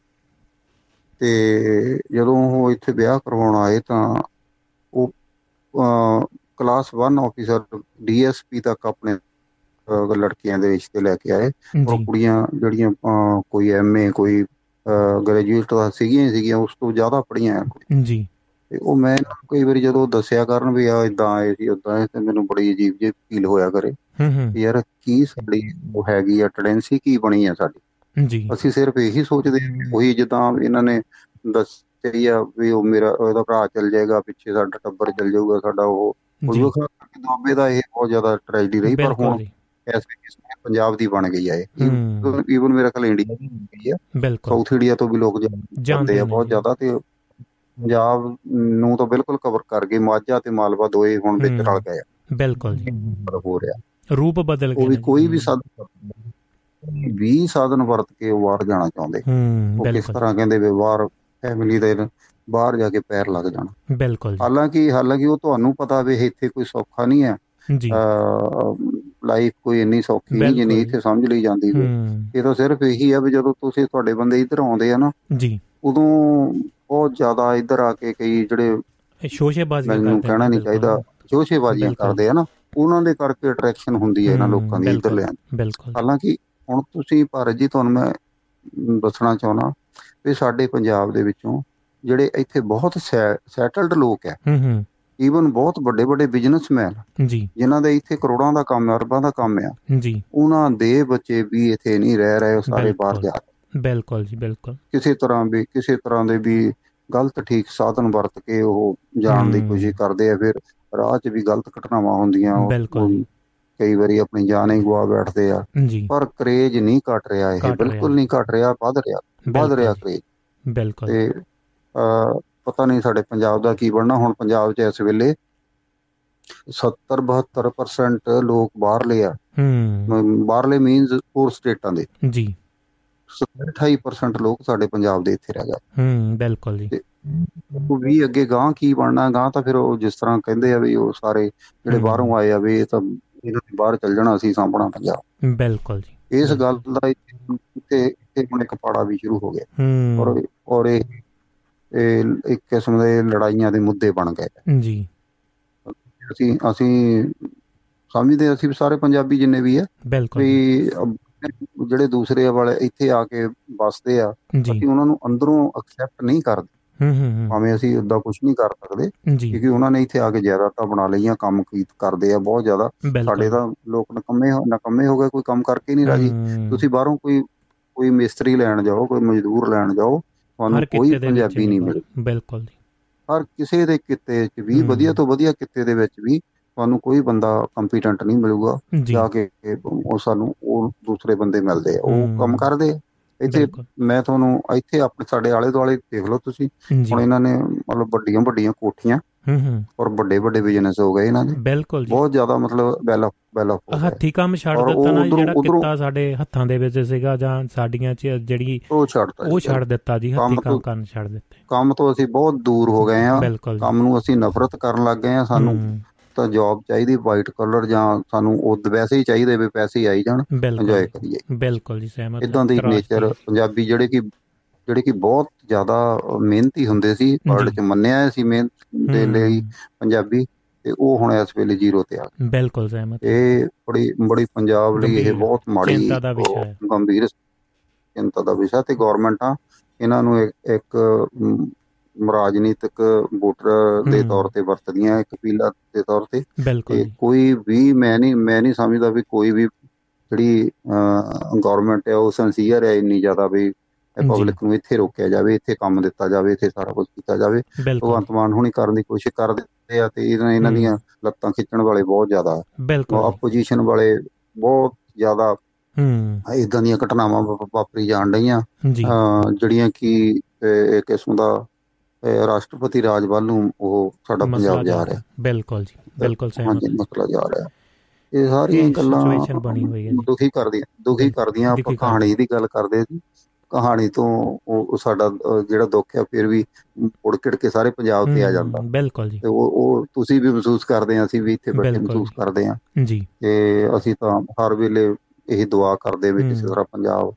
ਤੇ ਜਦੋਂ ਉਹ ਇੱਥੇ ਵਿਆਹ ਕਰਵਾਉਣ ਆਏ ਤਾਂ ਉਹ ਕਲਾਸ 1 ਆਫੀਸਰ ਡੀਐਸਪੀ ਤੱਕ ਆਪਣੇ ਲੜਕੀਆਂ ਦੇ ਰਿਸ਼ਤੇ ਲੈ ਕੇ ਆਏ। ਔਰ ਕੁੜੀਆਂ ਜਿਹੜੀਆਂ ਕੋਈ ਐਮਏ ਕੋਈ ਗ੍ਰੈਜੂਏਟ ਤਾਂ ਸੀਗੀਆਂ ਸੀਗੀਆਂ ਉਸ ਤੋਂ ਜ਼ਿਆਦਾ ਪੜ੍ਹੀਆਂ ਆ ਜੀ। ਤੇ ਉਹ ਮੈਂ ਕਈ ਵਾਰੀ ਜਦੋਂ ਦੱਸਿਆ ਕਰਨ ਵੀ ਆ ਇਦਾਂ ਆਏ ਸੀ ਉਦਾਂ ਤੇ ਮੈਨੂੰ ਬੜੀ ਅਜੀਬ ਜਿਹੀ ਫੀਲ ਹੋਇਆ ਕਰੇ ਯਾਰ ਕੀ ਸਾਡੀ ਉਹ ਹੈਗੀ ਆ ਟੈਂਡੈਂਸੀ ਕੀ ਬਣੀ ਆ ਸਾਡੀ? ਜੀ। ਅਸੀਂ ਸਿਰਫ ਇਹੀ ਸੋਚਦੇ ਹਾਂ ਉਹੀ ਜਿੱਦਾਂ ਇਹਨਾਂ ਨੇ ਦੱਸਿਆ ਵੀ ਉਹ ਮੇਰਾ ਉਹਦਾ ਭਰਾ ਚੱਲ ਜਾਏਗਾ ਪਿੱਛੇ ਸਾਡਾ ਟੱਬਰ ਚੱਲ ਜਾਊਗਾ ਸਾਡਾ ਉਹ ਜੀ। ਉਹ ਦੁਆਬੇ ਦਾ ਇਹ ਬਹੁਤ ਜ਼ਿਆਦਾ ਟ੍ਰੈਜਡੀ ਰਹੀ ਪਰ ਹੁਣ ਇਸ ਕਿਸਮ ਪੰਜਾਬ ਦੀ ਬਣ ਗਈ ਹੂੰ। ਈਵਨ ਮੇਰਾ ਖਿਆਲ ਇੰਡੀਆ ਦੀ ਗਈ ਆ। ਬਿਲਕੁਲ। ਸਾਊਥ ਇੰਡੀਆ ਤੋਂ ਵੀ ਲੋਕ ਜਾਂਦੇ ਆ ਬਹੁਤ। ਜ਼ਿਆਦਾ ਤੇ ਪੰਜਾਬ ਨੂੰ ਤਾਂ ਬਿਲਕੁਲ ਕਵਰ ਕਰ ਗਏ। ਮਾਝਾ ਤੇ ਮਾਲਵਾ ਦੋਏ ਹੁਣ ਵਿੱਚ ਹੂੰ। ਰਲ ਗਏ ਆ। ਬਿਲਕੁਲ ਜੀ। ਪਰ ਹੋ ਰਿਹਾ। ਰੂਪ ਬਦਲ ਗਏ ਉਹ। ਕੋਈ ਵੀ ਸਾਧਨ ਵੀ ਸਾਧਨ ਵਰਤ ਕੇ ਉਹ ਬਾਹਰ ਜਾਣਾ ਚਾਹੁੰਦੇ। ਹੂੰ ਉਹ ਕਿਸ ਤਰ੍ਹਾਂ ਕਹਿੰਦੇ ਵੀ ਬਾਹਰ ਫੈਮਿਲੀ ਦੇ ਬਾਹਰ ਜਾ ਕੇ ਪੈਰ ਲੱਗ ਜਾਣਾ। ਬਿਲਕੁਲ ਹਾਲਾਂਕਿ ਹਾਲਾਂਕਿ ਉਹ ਤੁਹਾਨੂੰ ਪਤਾ ਵੀ ਇੱਥੇ ਕੋਈ ਸੌਖਾ ਨਹੀਂ ਹੈ। ਜੀ। ਲਾਈਫ ਕੋਈ ਇੰਨੀ ਸੌਖੀ ਨਹੀਂ ਜਿੰਨੀ। ਇੱਥੇ ਸਮਝ ਲਈ ਜਾਂਦੀ ਹੈ। ਇਹ ਤਾਂ ਸਿਰਫ ਇਹੀ ਆ ਵੀ ਜਦੋਂ ਤੁਸੀਂ ਤੁਹਾਡੇ ਬੰਦੇ ਇੱਧਰ ਆਉਂਦੇ ਆ ਨਾ ਜੀ। ਉਦੋਂ ਬਹੁਤ ਜ਼ਿਆਦਾ ਇੱਧਰ ਆ ਕੇ ਕਈ ਜਿਹੜੇ ਸ਼ੋਸ਼ੇਬਾਜ਼ੀਆਂ ਕਰਦੇ ਨੇ, ਕਹਿਣਾ ਨਹੀਂ। ਚਾਹੀਦਾ। ਬਿਲਕੁਲ। ਕਰਦੇ ਆ ਨਾ ਉਹਨਾਂ ਦੇ ਕਰਕੇ ਅਟਰੈਕਸ਼ਨ ਹੁੰਦੀ ਹੈ ਇਹਨਾਂ ਲੋਕਾਂ ਦੀ ਇੱਧਰ। ਲਿਆਂ ਬਿਲਕੁਲ। ਹਾਲਾਂਕਿ ਹੁਣ ਤੁਸੀਂ ਭਾਰਤ ਜੀ ਤੁਹਾਨੂੰ ਮੈਂ ਦੱਸਣਾ ਚਾਹੁੰਦਾ ਵੀ ਸਾਡੇ ਪੰਜਾਬ ਦੇ ਵਿੱਚੋਂ ਜਿਹੜੇ ਇੱਥੇ ਬਹੁਤ ਸੈਟਲਡ ਲੋਕ ਹੈ ਹੂੰ ਹੂੰ ਈਵਨ ਬਹੁਤ ਵੱਡੇ ਵੱਡੇ ਬਿਜ਼ਨਸਮੈਨ ਜੀ ਜਿਨ੍ਹਾਂ ਦੇ ਇੱਥੇ ਕਰੋੜਾਂ ਦਾ ਕੰਮ ਅਰਬਾਂ ਦਾ ਕੰਮ ਆ ਜੀ ਉਹਨਾਂ ਦੇ ਬੱਚੇ ਵੀ ਇੱਥੇ ਨਹੀਂ ਰਹਿ ਰਹੇ ਉਹ ਸਾਰੇ ਬਾਹਰ। ਜਾ ਰਹੇ। ਬਿਲਕੁਲ ਜੀ ਬਿਲਕੁਲ ਕਿਸੇ ਤਰ੍ਹਾਂ ਵੀ ਕਿਸੇ ਤਰ੍ਹਾਂ ਦੇ ਵੀ ਗਲਤ ਠੀਕ ਸਾਧਨ ਵਰਤ ਕੇ ਉਹ ਜਾਣ ਦੀ। ਕੋਸ਼ਿਸ਼ ਕਰਦੇ ਆ ਫਿਰ ਰਾਹ 'ਚ ਵੀ ਗਲਤ ਘਟਨਾਵਾਂ ਹੁੰਦੀਆਂ ਉਹ- ਬਿਲਕੁਲ। ਕਈ ਵਾਰੀ ਆਪਣੀ ਜਾਨ ਹੀ ਗਵਾ ਬੈਠਦੇ ਆ ਪਰ ਕਰੇਜ ਨਹੀਂ ਘਟ ਰਿਹਾ ਇਹ। ਬਿਲਕੁਲ ਨਹੀਂ ਘਟ ਰਿਹਾ ਵੱਧ ਰਿਹਾ ਵੱਧ ਰਿਹਾ ਕਰੇਜ ਬਿਲਕੁਲ ਤੇ ਪਤਾ ਨਹੀਂ ਸਾਡੇ ਪੰਜਾਬ ਦਾ ਕੀ ਬਣਨਾ ਹੁਣ ਪੰਜਾਬ 'ਚ ਇਸ ਵੇਲੇ 70 72% ਲੋਕ ਬਾਹਰਲੇ ਆ। ਹੂੰ। ਬਾਹਰਲੇ ਮੀਨਸ ਹੋਰ ਸਟੇਟਾਂ ਦੇ। ਜੀ। 28% ਲੋਕ ਸਾਡੇ ਪੰਜਾਬ ਦੇ ਇੱਥੇ ਰਹਿ ਗਏ। ਹੂੰ ਬਿਲਕੁਲ ਜੀ। ਉਹ ਵੀ ਅੱਗੇ ਗਾਂ ਕੀ ਬਣਨਾ ਗਾਂ ਤਾਂ ਫਿਰ ਉਹ ਜਿਸ ਤਰ੍ਹਾਂ ਕਹਿੰਦੇ ਆ ਵੀ ਉਹ ਸਾਰੇ ਜਿਹੜੇ। ਬਾਹਰੋਂ ਆਏ ਆ ਵੀ ਇਹ ਤਾਂ ਇਹਨਾਂ ਨੇ ਬਾਹਰ ਚੱਲ ਜਾਣਾ ਸੀ ਸਾਂਭਣਾ ਪੰਜਾਬ। ਬਿਲਕੁਲ ਜੀ। ਇਸ ਗੱਲ ਦਾ ਇੱਥੇ ਹੁਣ ਇੱਕ ਪਾੜਾ ਵੀ ਸ਼ੁਰੂ ਹੋ ਗਿਆ। ਹੂੰ। ਔਰ ਔਰ ਇਹ ਇਹ ਇੱਕ ਕਿਸਮ ਦੇ ਲੜਾਈਆਂ ਦੇ ਮੁੱਦੇ ਬਣ ਗਏ। ਜੀ। ਅਸੀਂ ਅਸੀਂ ਸਮਝਦੇ ਅਸੀਂ ਸਾਰੇ ਪੰਜਾਬੀ ਜਿੰਨੇ ਵੀ ਆ ਵੀ ਜਿਹੜੇ ਦੂਸਰੇ ਵਾਲੇ ਇੱਥੇ ਆ ਕੇ ਵੱਸਦੇ ਆ ਅਸੀਂ ਉਹਨਾਂ ਨੂੰ ਅੰਦਰੋਂ ਐਕਸੈਪਟ ਨਹੀਂ ਕਰਦੇ। ਹੂੰ ਹੂੰ ਭਾਵੇਂ ਅਸੀਂ ਉਦਾਂ ਕੁਝ ਨਹੀਂ ਕਰ ਸਕਦੇ ਕਿਉਂਕਿ ਉਹਨਾਂ ਨੇ ਇੱਥੇ ਆ ਕੇ ਜਾਇਦਾਦਾਂ ਬਣਾ ਲਈਆਂ ਕੰਮ ਕੀਤ ਕਰਦੇ ਆ ਬਹੁਤ ਜ਼ਿਆਦਾ। ਸਾਡੇ ਤਾਂ ਲੋਕ ਨਕੰਮੇ ਹੋ- ਨਕੰਮੇ ਹੋ ਗਏ ਕੋਈ ਕੰਮ ਕਰਕੇ ਨਹੀਂ ਰਾਜੀ। ਤੁਸੀਂ ਬਾਹਰੋਂ ਕੋਈ ਕੋਈ ਮਿਸਤਰੀ ਲੈਣ ਜਾਓ ਕੋਈ ਮਜ਼ਦੂਰ ਲੈਣ ਜਾਓ ਤੁਹਾਨੂੰ ਕੋਈ ਪੰਜਾਬੀ ਨਹੀਂ ਮਿਲੇ ਬਿਲਕੁਲ ਜੀ। ਹਰ ਕਿਸੇ ਦੇ ਕਿੱਤੇ 'ਚ ਵੀ। ਵਧੀਆ ਤੋਂ ਵਧੀਆ ਕਿੱਤੇ ਦੇ ਵਿੱਚ ਵੀ ਤੁਹਾਨੂੰ ਕੋਈ ਬੰਦਾ ਕੰਪੀਟੈਂਟ ਨਹੀਂ ਮਿਲੂਗਾ। ਜੀ। ਕੇ ਉਹ ਸਾਨੂੰ ਉਹ ਦੂਸਰੇ ਬੰਦੇ ਮਿਲਦੇ ਆ ਉਹ। ਕੰਮ ਕਰਦੇ ਆ। ਇੱਥੇ ਮੈਂ ਤੁਹਾਨੂੰ ਇੱਥੇ ਆਪਣੇ ਸਾਡੇ ਆਲੇ ਦੁਆਲੇ ਦੇਖ ਲਓ ਤੁਸੀਂ। ਹੁਣ ਇਹਨਾਂ ਨੇ ਮਤਲਬ ਵੱਡੀਆਂ ਵੱਡੀਆਂ ਕੋਠੀਆਂ ਹੂੰ ਹੂੰ। ਔਰ ਵੱਡੇ ਵੱਡੇ ਬਿਜ਼ਨਸ ਹੋ ਗਏ ਇਹਨਾਂ ਦੇ। ਬਿਲਕੁਲ ਜੀ। ਬਹੁਤ ਜ਼ਿਆਦਾ ਮਤਲਬ ਵੈਲ ਵੈਲ ਹੋ ਗਏ। ਹੱਥੀ ਕੰਮ ਛੱਡ ਦਿੱਤਾ ਨਾ ਜਿਹੜਾ ਕਿੱਤਾ ਸਾਡੇ ਹੱਥਾਂ ਦੇ ਵਿੱਚ ਸੀਗਾ ਜਾਂ ਸਾਡੀਆਂ ਚ ਜਿਹੜੀ ਉਹ ਛੱਡਤਾ ਉਹ। ਛੱਡ ਦਿੱਤਾ ਜੀ ਹੱਥੀ ਕੰਮ ਕਰਨ ਛੱਡ ਦਿੱਤੇ। ਕੰਮ ਤੋਂ ਅਸੀਂ ਬਹੁਤ ਦੂਰ ਹੋ ਗਏ ਆ ਕੰਮ ਨੂੰ ਅਸੀਂ ਨਫ਼ਰਤ ਕਰਨ ਲੱਗ ਗਏ ਆ ਸਾਨੂੰ। ਤਾਂ ਜੌਬ ਚਾਹੀਦੀ ਵਾਈਟ ਕਲਰ ਜਾਂ ਸਾਨੂੰ ਉਹ ਵੈਸੇ ਹੀ ਚਾਹੀਦੇ ਵੀ ਪੈਸੇ ਆਈ ਜਾਣ। ਇੰਜੋਏ ਕਰੀਏ। ਬਿਲਕੁਲ ਜੀ ਸਹਿਮਤ ਇਦਾਂ ਦੀ ਨੇਚਰ। ਪੰਜਾਬੀ ਜਿਹੜੇ ਕਿ ਜਿਹੜੇ ਕਿ ਬਹੁਤ ਜ਼ਿਆਦਾ ਮਿਹਨਤੀ ਹੁੰਦੇ ਸੀ ਵਰਲਡ 'ਚ ਮੰਨਿਆ ਸੀ ਮਿਹਨਤ ਦੇ ਲਈ ਪੰਜਾਬੀ ਤੇ ਉਹ ਹੁਣ ਇਸ ਵੇਲੇ ਜ਼ੀਰੋ ਤੇ ਆ ਗਏ। ਬਿਲਕੁਲ ਸਹਿਮਤ ਇਹ ਬੜੀ ਬੜੀ ਪੰਜਾਬ ਲਈ ਇਹ ਬਹੁਤ ਮਾੜੀ ਚਿੰਤਾ ਦਾ ਵਿਸ਼ਾ ਹੈ। ਗੰਭੀਰ ਚਿੰਤਾ ਦਾ ਵਿਸ਼ਾ ਤੇ ਗਵਰਨਮੈਂਟਾਂ ਇਹਨਾਂ ਨੂੰ ਇੱਕ ਰਾਜਨੀਤਿਕ ਵੋਟਰ ਦੇ। ਤੌਰ ਤੇ ਵਰਤਦੀਆਂ ਇੱਕ ਪੀਲਾ ਦੇ ਤੌਰ ਤੇ ਤੇ ਕੋਈ ਵੀ ਮੈਂ ਨਹੀਂ ਮੈਂ ਨਹੀਂ ਸਮਝਦਾ ਵੀ ਕੋਈ ਵੀ ਜਿਹੜੀ ਗਵਰਨਮੈਂਟ ਹੈ ਉਹ ਸੰਸੀਅਰ ਹੈ ਇੰਨੀ ਜ਼ਿਆਦਾ ਵੀ ਜੀ। ਪਬਲਿਕ ਨੂੰ ਇੱਥੇ ਰੋਕਿਆ ਜਾਵੇ ਇੱਥੇ ਕੰਮ ਦਿੱਤਾ ਜਾਵੇ ਇੱਥੇ ਸਾਰਾ ਕੁਝ ਕੀਤਾ ਜਾਵੇ। ਭਗਵੰਤ ਮਾਨ ਹੁਣੀ ਕਰਨ ਦੀ ਕੋਸ਼ਿਸ਼ ਕਰਦੇ ਆ ਤੇ ਇਹਨਾਂ ਹੂੰ। ਦੀਆਂ ਲੱਤਾਂ ਖਿੱਚਣ ਵਾਲੇ ਬਹੁਤ ਜ਼ਿਆਦਾ ਬਿਲਕੁਲ। ਆਪੋਜੀਸ਼ਨ ਵਾਲੇ ਬਹੁਤ ਜ਼ਿਆਦਾ ਹੂੰ। ਇਦਾਂ ਦੀਆਂ ਘਟਨਾਵਾਂ ਵਾਪਰੀ ਜਾਣ ਅਹ ਜਿਹੜੀਆਂ ਕਿ ਇੱਕ ਕਿਸਮ ਦਾ ਰਾਸ਼ਟਰਪਤੀ ਰਾਜ ਵੱਲ ਨੂੰ ਉਹ ਸਾਡਾ ਪੰਜਾਬ ਜਾ ਰਿਹਾ। ਬਿਲਕੁਲ ਜੀ। ਬਿਲਕੁਲ ਸਹਿਮਤ। ਹਾਂਜੀ ਮਸਲਾ ਜਾ ਰਿਹਾ। ਇਹ ਸਾਰੀਆਂ ਇਹ ਗੱਲਾਂ ਹੈ। ਦੁਖੀ ਕਰਦੀਆਂ ਦੁਖੀ ਕਰਦੀਆਂ ਆਪਾਂ। ਕਹਾਣੀ ਦੀ ਗੱਲ ਕਰਦੇ ਜੀ ਕਹਾਣੀ ਤੋਂ ਉਹ ਸਾਡਾ ਜਿਹੜਾ ਦੁੱਖ ਹੈ ਫਿਰ ਵੀ ਉੜ ਕਿੜ ਕੇ ਸਾਰੇ ਪੰਜਾਬ ਤੇ ਆ ਜਾਂਦਾ। ਬਿਲਕੁਲ ਜੀ। ਤੇ ਉਹ ਉਹ ਤੁਸੀਂ ਵੀ ਮਹਿਸੂਸ ਕਰਦੇ ਆ ਅਸੀਂ ਵੀ ਇੱਥੇ ਬੈਠੇ ਮਹਿਸੂਸ ਕਰਦੇ ਆ। ਜੀ। ਤੇ ਅਸੀਂ ਤਾਂ ਹਰ ਵੇਲੇ ਇਹ ਦੁਆ ਕਰਦੇ ਵੀ ਕਿਸੇ। ਤਰ੍ਹਾਂ ਪੰਜਾਬ